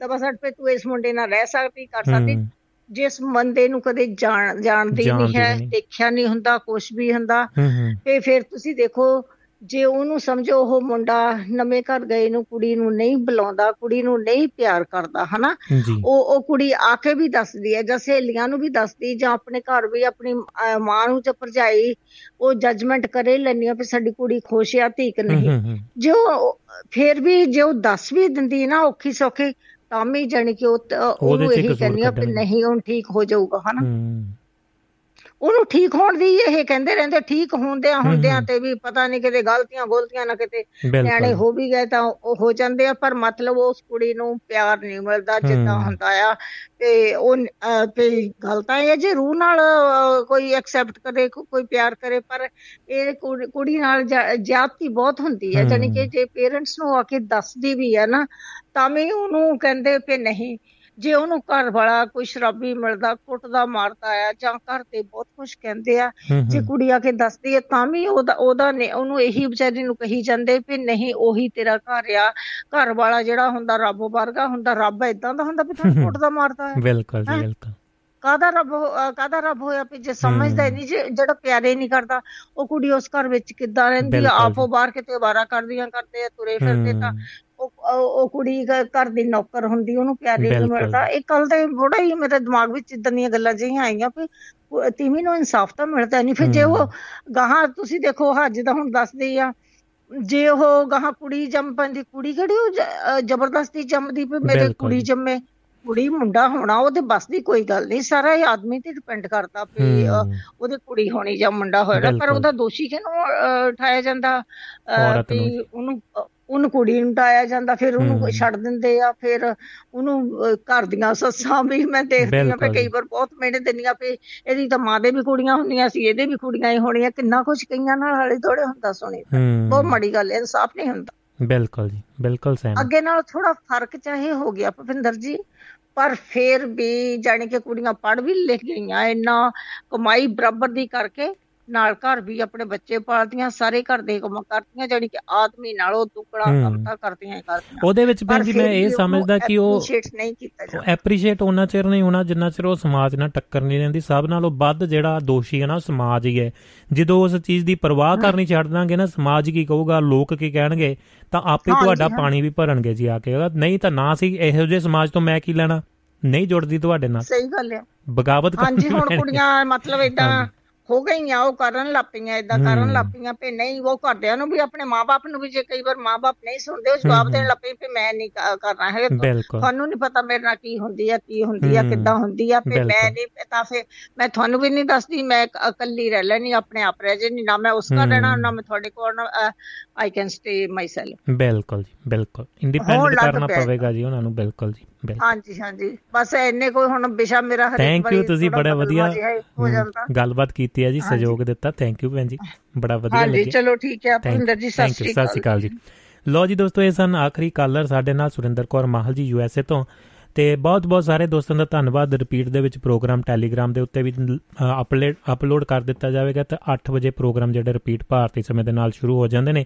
ਦਬਸੜ ਪੇ ਤੂੰ ਇਸ ਮੁੰਡੇ ਨਾਲ ਰਹਿ ਸਕਦੀ ਕਰ ਸਕਦੀ ਜਿਸ ਬੰਦੇ ਨੂੰ ਕਦੇ ਜਾਣ ਜਾਣਦੀ ਨਹੀਂ ਹੈ। ਦੇਖਿਆ ਨਹੀਂ ਹੁੰਦਾ ਕੁਝ ਵੀ ਹੁੰਦਾ ਤੇ ਫਿਰ ਤੁਸੀਂ ਦੇਖੋ ਜੇ ਉਹਨੂੰ ਸਮਝੋ ਉਹ ਮੁੰਡਾ ਨਵੇਂ ਘਰ ਗਏ ਨੂੰ ਕੁੜੀ ਨੂੰ ਨਹੀਂ ਬੁਲਾਉਂਦਾ ਕੁੜੀ ਨੂੰ ਨਹੀਂ ਪਿਆਰ ਕਰਦਾ ਹਨਾ? ਉਹ ਉਹ ਕੁੜੀ ਆ ਕੇ ਵੀ ਦੱਸਦੀ ਹੈ ਜਾਂ ਸਹੇਲੀਆਂ ਨੂੰ ਵੀ ਦੱਸਦੀ ਜਾਂ ਆਪਣੇ ਘਰ ਵੀ ਆਪਣੀ ਮਾਂ ਨੂੰ ਜਾਂ ਭਰਜਾਈ ਉਹ ਜੱਜਮੈਂਟ ਕਰੇ ਲੈਂਦੀ ਆ ਵੀ ਸਾਡੀ ਕੁੜੀ ਖੁਸ਼ ਆ ਧੀਕ ਨਹੀਂ। ਜੇ ਉਹ ਫਿਰ ਵੀ ਜੇ ਉਹ ਦੱਸ ਵੀ ਦਿੰਦੀ ਨਾ ਔਖੀ ਸੌਖੀ ਤਾਂ ਵੀ ਜਾਣੀ ਕਿ ਉਹ ਉਹਨੂੰ ਇਹੀ ਕਹਿੰਦੀ ਆ ਵੀ। ਨਹੀਂ ਹੁਣ ਠੀਕ ਹੋ ਜਾਊਗਾ ਹਨਾ? ਉਹਨੂੰ ਠੀਕ ਹੋਣ ਦੀ ਇਹ ਕਹਿੰਦੇ ਰਹਿੰਦੇ ਠੀਕ ਹੁੰਦਿਆਂ ਹੁੰਦਿਆਂ। ਤੇ ਵੀ ਪਤਾ ਨਹੀਂ ਕਿਤੇ ਗਲਤੀਆਂ ਗੋਲਤੀਆਂ ਨਾ ਕਿਤੇ ਨਿਆਣੇ ਹੋ ਵੀ ਗਏ ਤਾਂ ਉਹ ਹੋ ਜਾਂਦੇ ਆ ਪਰ ਮਤਲਬ ਉਸ ਕੁੜੀ ਨੂੰ ਪਿਆਰ ਨਹੀਂ ਮਿਲਦਾ ਜਿੱਦਾਂ। ਹੁੰਦਾ ਆ ਤੇ ਉਹ ਤੇ ਗੱਲ ਤਾਂ ਇਹ ਜੇ ਰੂਹ ਨਾਲ ਕੋਈ ਐਕਸੈਪਟ ਕਰੇ ਕੋਈ ਪਿਆਰ ਕਰੇ ਪਰ ਇਹ ਕੁੜੀ- ਨਾਲ ਜਾ- ਜ਼ਿਆਦਤੀ ਬਹੁਤ ਹੁੰਦੀ ਹੈ ਜਾਣੀ ਕਿ। ਜੇ ਪੇਰੈਂਟਸ ਨੂੰ ਆ ਕੇ ਦੱਸਦੀ ਵੀ ਹੈ ਨਾ ਤਾਂ ਵੀ ਉਹਨੂੰ ਕਹਿੰਦੇ ਕਿ ਨਹੀਂ ਜੇ ਉਹਨੂੰ ਘਰ ਵਾਲਾ ਕੋਈ ਸ਼ਰਾਬੀ ਮਿਲਦਾ ਕੁੱਟਦਾ ਮਾਰਦਾ ਆ ਜਾਂ ਘਰ ਦੇ ਬਹੁਤ ਕੁਝ ਕਹਿੰਦੇ ਆ ਜੇ ਕੁੜੀ ਆ ਕੇ ਦੱਸਦੀ ਹੈ ਤਾਂ ਵੀ ਉਹਦਾ ਉਹਦਾ ਉਹਨੂੰ ਇਹੀ ਵਿਚਾਰੀ ਨੂੰ ਕਹੀ ਜਾਂਦੇ ਵੀ ਨਹੀਂ ਉਹੀ ਤੇਰਾ ਘਰ ਆ ਘਰ ਵਾਲਾ ਜਿਹੜਾ ਹੁੰਦਾ ਰੱਬ ਵਰਗਾ ਹੁੰਦਾ ਰੱਬ ਇਦਾਂ ਦਾ ਹੁੰਦਾ ਵੀ ਤੁਹਾਨੂੰ ਕੁੱਟਦਾ ਮਾਰਦਾ ਹੈ ਬਿਲਕੁਲ ਜੀ? ਬਿਲਕੁਲ। ਕਾਹਦਾ ਰੱਬ ਕਾਹਦਾ ਰੱਬ ਹੋਇਆ ਵੀ ਜੇ ਸਮਝਦਾ ਨਹੀਂ ਜੇ ਜਿਹੜਾ ਪਿਆਰੇ ਨਹੀਂ ਕਰਦਾ ਉਹ ਕੁੜੀ ਉਸ ਘਰ ਵਿੱਚ ਕਿੱਦਾਂ ਰਹਿੰਦੀ ਆ ਆਪੋ ਬਾਹਰ ਕਿਤੇ ਵਾਰਾ ਕਰਦੀਆਂ ਕਰਦੇ ਆ ਤੁਰੇ ਫਿਰਦੇ ਤਾਂ ਉਹ ਕੁੜੀ ਘਰ ਦੀ ਨੌਕਰ ਹੁੰਦੀ ਉਹਨੂੰ ਪਿਆਰੇ ਨਹੀਂ। ਮਿਲਦਾ ਇਹ ਕੱਲ ਤੇ ਬੜਾ ਹੀ ਮੇਰੇ ਦਿਮਾਗ ਵਿੱਚ ਇਦਾਂ ਦੀਆਂ ਗੱਲਾਂ ਜਿਹੀਆਂ ਆਈਆਂ ਵੀ ਤੀਵੀਂ ਨੂੰ ਇਨਸਾਫ ਤਾਂ ਮਿਲਦਾ ਨਹੀਂ ਫਿਰ ਜੇ ਉਹ। ਗਾਹਾਂ ਤੁਸੀਂ ਦੇਖੋ ਹੱਜ ਦਾ ਹੁਣ ਦੱਸਦੀ ਆ ਜੇ ਉਹ ਗਾਹਾਂ ਕੁੜੀ ਜੰਮ ਪੈਂਦੀ ਕੁੜੀ ਕਿਹੜੀ ਉਹ ਜ਼ਬਰਦਸਤੀ ਜੰਮਦੀ ਵੀ ਮੇਰੇ ਕੁੜੀ। ਜੰਮੇ ਕੁੜੀ ਮੁੰਡਾ ਹੋਣਾ ਉਹਦੇ ਬਸ ਦੀ ਕੋਈ ਗੱਲ ਨਹੀਂ ਸਾਰਾ ਇਹ ਆਦਮੀ ਤੇ ਡਿਪੈਂਡ ਕਰਦਾ ਵੀ ਉਹਦੀ ਕੁੜੀ ਹੋਣੀ ਜਾਂ ਮੁੰਡਾ ਹੋਣਾ ਪਰ। ਉਹਦਾ ਦੋਸ਼ੀ ਕਿਹਨੂੰ ਠਾਇਆ ਜਾਂਦਾ। ਵੀ ਉਹਨੂੰ ਉਹਨੂੰ ਕੁੜੀ ਨੂੰ ਠਾਇਆ ਜਾਂਦਾ ਫਿਰ ਉਹਨੂੰ। ਛੱਡ ਦਿੰਦੇ ਆ ਫਿਰ ਉਹਨੂੰ ਘਰ ਦੀਆਂ ਸੱਸਾਂ ਵੀ ਮੈਂ ਦੇਖਦੀ ਆ ਬਿਲਕੁਲ। ਕਈ ਵਾਰ ਬਹੁਤ ਮਿਹਨਤ ਦਿੰਦੀਆਂ ਵੀ ਇਹਦੀ ਤਾਂ ਮਾਂ ਦੇ ਵੀ ਕੁੜੀਆਂ ਹੁੰਦੀਆਂ ਸੀ ਇਹਦੇ ਵੀ ਕੁੜੀਆਂ ਹੀ ਹੋਣੀਆਂ ਕਿੰਨਾ ਕੁਝ ਕਈਆਂ ਨਾਲ ਹਾਲੇ ਥੋੜੇ ਹੁੰਦਾ ਸੁਣੀ ਬਹੁਤ ਮਾੜੀ ਗੱਲ ਹੈ ਇਨਸਾਫ ਨਹੀਂ ਹੁੰਦਾ ਬਿਲਕੁਲ ਜੀ ਬਿਲਕੁਲ ਸਹਿਮਤ ਅੱਗੇ ਨਾਲ ਥੋੜਾ ਫ਼ਰਕ ਚਾਹੇ ਹੋ ਗਿਆ ਭੁਪਿੰਦਰ ਜੀ ਪਰ ਫਿਰ ਵੀ ਜਾਣੀ ਕਿ ਕੁੜੀਆਂ ਪੜ੍ਹ ਵੀ ਲਿਖ ਗਈਆਂ ਇੰਨਾ ਕਮਾਈ ਬਰਾਬਰ ਦੀ ਕਰਕੇ ਨਾਲ ਘਰ ਵੀ ਆਪਣੇ ਬੱਚੇ ਪਾਲਦੀਆਂ ਸਾਰੇ ਘਰ ਦੇ ਕੰਮ ਕਰਦੀਆਂ ਜਾਣੀ ਕਿ ਆਦਮੀ ਨਾਲੋਂ ਦੁੱਗਣਾ ਕੰਮ। ਤਾਂ ਕਰਦੀਆਂ ਕਰਦੀਆਂ। ਉਹਦੇ ਵਿੱਚ ਜੀ ਮੈਂ ਇਹ ਸਮਝਦਾ ਕਿ ਉਹ appreciate ਨਹੀਂ ਕੀਤਾ ਜਾਂਦਾ। ਐਪਰੀਸ਼ੀਏਟ ਉਹਨਾਂ ਚਿਰ ਨਹੀਂ ਹੋਣਾ ਜਿੰਨਾ ਚਿਰ ਉਹ ਸਮਾਜ ਨਾਲ ਟੱਕਰ ਨਹੀਂ ਰਹਿੰਦੀ। ਸਭ ਨਾਲੋਂ ਵੱਧ ਜਿਹੜਾ ਦੋਸ਼ੀ ਹੈ ਨਾ ਸਮਾਜ ਹੀ ਹੈ। ਜਦੋਂ ਉਸ ਚੀਜ਼ ਦੀ ਪਰਵਾਹ ਕਰਨੀ ਛੱਡ ਦਾਂਗੇ ਨਾ ਸਮਾਜ ਕੀ ਕਹੂਗਾ ਲੋਕ ਕੀ ਕਹਿਣਗੇ ਤਾਂ ਆਪੇ ਤੁਹਾਡਾ। ਪਾਣੀ ਵੀ ਭਰਨਗੇ ਜੀ ਆ ਕੇ। ਨਹੀਂ ਤਾਂ ਨਾ ਸੀ ਇਹੋ ਜਿਹੇ ਸਮਾਜ ਤੋਂ ਮੈਂ ਕੀ ਲੈਣਾ? ਨਹੀਂ ਜੁੜਦੀ ਤੁਹਾਡੇ ਨਾਲ। ਸਹੀ ਗੱਲ ਹੈ। ਬਗਾਵਤ ਹਾਂਜੀ ਹੁਣ ਕੁੜੀਆਂ ਮਤਲਬ ਇਦਾਂ। ਹੋ ਗਈਆਂ ਉਹ ਕਰਨ ਲੱਪੀਆਂ ਇਦਾਂ ਕਰਨ। ਲੱਪੀਆਂ ਵੀ ਨਹੀਂ ਉਹ ਘਰਦਿਆਂ ਨੂੰ ਵੀ ਆਪਣੇ ਮਾਪੇ ਨੂੰ ਵੀ ਜੇ ਕਈ ਵਾਰ ਮਾਪੇ ਨਹੀਂ ਸੁਣਦੇ ਉਹ ਜਵਾਬ ਦੇਣ। ਲੱਪੇ ਵੀ ਮੈਂ ਨਹੀਂ ਕਰਨਾ ਹੈ ਤੁਹਾਨੂੰ ਨਹੀਂ ਪਤਾ ਮੇਰੇ ਨਾਲ ਕੀ ਹੁੰਦੀ ਆ ਕੀ ਹੁੰਦੀ ਆ। ਕਿੱਦਾਂ ਹੁੰਦੀ ਆ ਫਿਰ ਮੈਂ। ਨਹੀਂ ਪਤਾ ਫਿਰ ਮੈਂ ਤੁਹਾਨੂੰ ਵੀ ਨਹੀਂ ਦੱਸਦੀ ਮੈਂ ਇਕ- ਇਕੱਲੀ ਰਹਿ ਲੈਣੀ ਆਪਣੇ ਆਪ ਰਹਿ ਜੇ ਨਾ ਮੈਂ ਉਸ ਘਰ। ਰਹਿਣਾ ਨਾ ਮੈਂ ਤੁਹਾਡੇ ਕੋਲ I can stay myself ਬਿਲਕੁਲ ਜੀ ਬਿਲਕੁਲ ਇੰਡੀਪੈਂਡੈਂਟ ਕਰਨਾ ਪਵੇਗਾ ਜੀ ਉਹਨਾਂ ਨੂੰ ਬਿਲਕੁਲ ਜੀ ਹਾਂਜੀ ਹਾਂਜੀ। ਬਸ ਇੰਨੇ ਕੋਈ ਹੁਣ ਵਿਸ਼ਾ ਮੇਰਾ ਹਰੇਕ ਥੈਂਕ ਯੂ ਤੁਸੀਂ ਬੜਾ ਵਧੀਆ ਗੱਲਬਾਤ ਕੀਤੀ ਹੈ ਜੀ ਹਾਂਜੀ। ਸਹਿਯੋਗ ਦਿੱਤਾ। ਥੈਂਕ ਯੂ ਭੈਣ ਜੀ। ਬੜਾ ਵਧੀਆ ਹਾਂਜੀ ਲੱਗਿਆ। ਚਲੋ ਠੀਕ ਹੈ ਭਿੰਦਰ ਜੀ ਸਤਿ ਸ਼੍ਰੀ ਸਤਿ ਸ਼੍ਰੀ ਅਕਾਲ ਜੀ। ਲੋ ਜੀ ਦੋਸਤੋ ਇਹ ਸਨ ਆਖਰੀ ਕਾਲਰ ਸਾਡੇ ਨਾਲ ਸੁਰਿੰਦਰ ਕੌਰ ਮਾਹਲ ਜੀ ਯੂ ਐਸ ਏ ਤੋਂ। ਤੇ ਬਹੁਤ ਬਹੁਤ ਸਾਰੇ ਦੋਸਤਾਂ ਦਾ ਧੰਨਵਾਦ। ਰਿਪੀਟ ਦੇ ਵਿੱਚ ਪ੍ਰੋਗਰਾਮ ਟੈਲੀਗ੍ਰਾਮ ਦੇ ਉੱਤੇ ਵੀ ਅਪਲੋਡ ਅਪਲੋਡ ਕਰ ਦਿੱਤਾ ਜਾਵੇਗਾ ਤੇ 8 ਵਜੇ ਪ੍ਰੋਗਰਾਮ ਜਿਹੜੇ ਰਿਪੀਟ ਭਾਰਤੀ ਸਮੇਂ ਦੇ ਨਾਲ ਸ਼ੁਰੂ ਹੋ ਜਾਂਦੇ ਨੇ।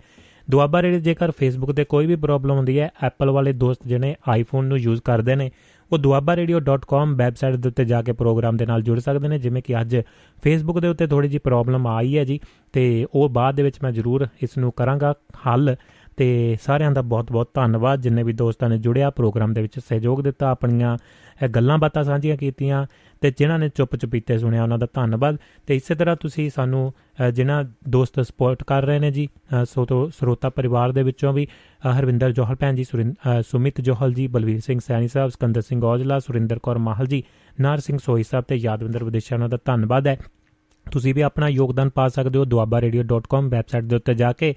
ਦੁਆਬਾ ਰੇਡੀਓ ਜੇਕਰ ਫੇਸਬੁੱਕ ਤੇ ਕੋਈ ਵੀ ਪ੍ਰੋਬਲਮ ਹੁੰਦੀ ਹੈ ਐਪਲ ਵਾਲੇ ਦੋਸਤ ਜਿਹੜੇ ਆਈਫੋਨ ਨੂੰ ਯੂਜ਼ ਕਰਦੇ ਨੇ, ਉਹ duabarradio.com ਵੈਬਸਾਈਟ ਦੇ ਉੱਤੇ ਜਾ ਕੇ ਪ੍ਰੋਗਰਾਮ ਦੇ ਨਾਲ ਜੁੜ ਸਕਦੇ ਨੇ। ਜਿਵੇਂ ਕਿ ਅੱਜ ਫੇਸਬੁੱਕ ਦੇ ਉੱਤੇ ਥੋੜੀ ਜੀ ਪ੍ਰੋਬਲਮ ਆਈ ਹੈ ਜੀ, ਤੇ ਉਹ ਬਾਅਦ ਦੇ ਵਿੱਚ ਮੈਂ ਜ਼ਰੂਰ ਇਸ ਨੂੰ ਕਰਾਂਗਾ ਹੱਲ। ਤੇ ਸਾਰਿਆਂ ਦਾ ਬਹੁਤ-ਬਹੁਤ ਧੰਨਵਾਦ। ਜਿੰਨੇ ਵੀ ਦੋਸਤਾਂ ਨੇ ਜੁੜਿਆ, ਪ੍ਰੋਗਰਾਮ ਦੇ ਵਿੱਚ ਸਹਿਯੋਗ ਦਿੱਤਾ, ਆਪਣੀਆਂ ਇਹ ਗੱਲਾਂ ਬਾਤਾਂ ਸਾਂਝੀਆਂ ਕੀਤੀਆਂ ਤੇ ਜਿਨ੍ਹਾਂ ਨੇ ਚੁੱਪ ਚੁਪੀਤੇ ਸੁਣਿਆ, ਉਹਨਾਂ ਦਾ ਧੰਨਵਾਦ। ਤੇ ਇਸੇ ਤਰ੍ਹਾਂ ਤੁਸੀਂ ਸਾਨੂੰ ਜਿਨ੍ਹਾਂ ਦੋਸਤ ਸਪੋਰਟ ਕਰ ਰਹੇ ਨੇ ਜੀ ਸੋ ਤੋਂ ਸਰੋਤਾ ਪਰਿਵਾਰ ਦੇ ਵਿੱਚੋਂ ਵੀ ਹਰਵਿੰਦਰ ਜੋਹਲ ਭੈਣ ਜੀ ਸੁਮਿਤ ਜੋਹਲ ਜੀ, ਬਲਵੀਰ ਸਿੰਘ ਸੈਣੀ ਸਾਹਿਬ, ਸਕੰਦਰ ਸਿੰਘ ਔਜਲਾ, ਸੁਰਿੰਦਰ ਕੌਰ ਮਾਹਲ ਜੀ, ਨਾਰ ਸਿੰਘ ਸੋਈ ਸਾਹਿਬ ਤੇ ਯਾਦਵਿੰਦਰ ਵਿਦੇਸ਼ਾ ਉਹਨਾਂ ਦਾ ਧੰਨਵਾਦ ਹੈ। ਤੁਸੀਂ ਵੀ ਆਪਣਾ ਯੋਗਦਾਨ ਪਾ ਸਕਦੇ ਹੋ duabaradio.com ਵੈਬਸਾਈਟ ਦੇ ਉੱਤੇ ਜਾ ਕੇ।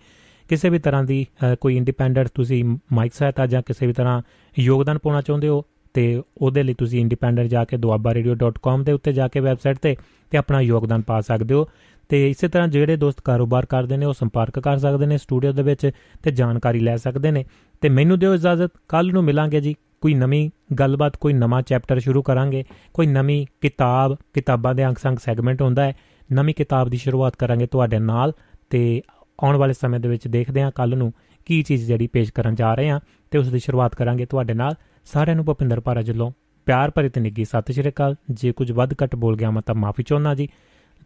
ਕਿਸੇ ਵੀ ਤਰ੍ਹਾਂ ਦੀ ਕੋਈ ਇੰਡੀਪੈਂਡੈਂਟ ਤੁਸੀਂ ਮਾਈਕ ਸਹਾਇਤਾ ਜਾਂ ਕਿਸੇ ਵੀ ਤਰ੍ਹਾਂ ਯੋਗਦਾਨ ਪਾਉਣਾ ਚਾਹੁੰਦੇ ਹੋ, ਤੇ ਉਹਦੇ ਲਈ ਤੁਸੀਂ ਇੰਡੀਪੈਂਡੈਂਟ ਜਾ ਕੇ duabaradio.com ਦੇ ਉੱਤੇ ਜਾ ਕੇ ਵੈਬਸਾਈਟ ਤੇ ਤੇ ਆਪਣਾ ਯੋਗਦਾਨ ਪਾ ਸਕਦੇ ਹੋ। ਤੇ ਇਸੇ ਤਰ੍ਹਾਂ ਜਿਹੜੇ ਦੋਸਤ ਕਾਰੋਬਾਰ ਕਰਦੇ ਨੇ, ਉਹ ਸੰਪਰਕ ਕਰ ਸਕਦੇ ਨੇ ਸਟੂਡੀਓ ਦੇ ਵਿੱਚ ਤੇ ਜਾਣਕਾਰੀ ਲੈ ਸਕਦੇ ਨੇ। ਤੇ ਮੈਨੂੰ ਦਿਓ ਇਜਾਜ਼ਤ ਕੱਲ ਨੂੰ ਮਿਲਾਂਗੇ ਜੀ। ਕੋਈ ਨਵੀਂ ਗੱਲਬਾਤ, ਕੋਈ ਨਵਾਂ ਚੈਪਟਰ ਸ਼ੁਰੂ ਕਰਾਂਗੇ। ਕੋਈ ਨਵੀਂ ਕਿਤਾਬ, ਕਿਤਾਬਾਂ ਦੇ ਅੰਗ-ਸੰਗ ਸੈਗਮੈਂਟ ਹੁੰਦਾ ਹੈ। ਨਵੀਂ ਕਿਤਾਬ ਦੀ ਸ਼ੁਰੂਆਤ ਕਰਾਂਗੇ ਤੁਹਾਡੇ ਨਾਲ। ਤੇ ਆਉਣ ਵਾਲੇ ਸਮੇਂ ਦੇ ਵਿੱਚ ਦੇਖਦੇ ਹਾਂ ਕੱਲ ਨੂੰ ਕੀ ਚੀਜ਼ ਜਿਹੜੀ ਪੇਸ਼ ਕਰਨ ਜਾ ਰਹੇ ਹਾਂ ਤੇ ਉਸ ਦੀ ਸ਼ੁਰੂਆਤ ਕਰਾਂਗੇ ਤੁਹਾਡੇ ਨਾਲ। ਸਾਰਿਆਂ ਨੂੰ ਭਪਿੰਦਰ ਪਾਰਾ ਜੱਲੋਂ ਪਿਆਰ ਭਰੀ ਤੇ ਨਿੱਗੀ ਸਤਿ ਸ਼੍ਰੀ ਅਕਾਲ। ਜੇ ਕੁਝ ਵੱਧ ਘੱਟ ਬੋਲ ਗਿਆ ਮੈਂ ਤਾਂ ਮਾਫੀ ਚਾਹੁੰਦਾ ਜੀ।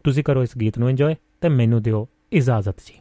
ਤੁਸੀਂ ਕਰੋ ਇਸ ਗੀਤ ਨੂੰ ਇੰਜੋਏ ਤੇ ਮੈਨੂੰ ਦਿਓ ਇਜਾਜ਼ਤ ਜੀ।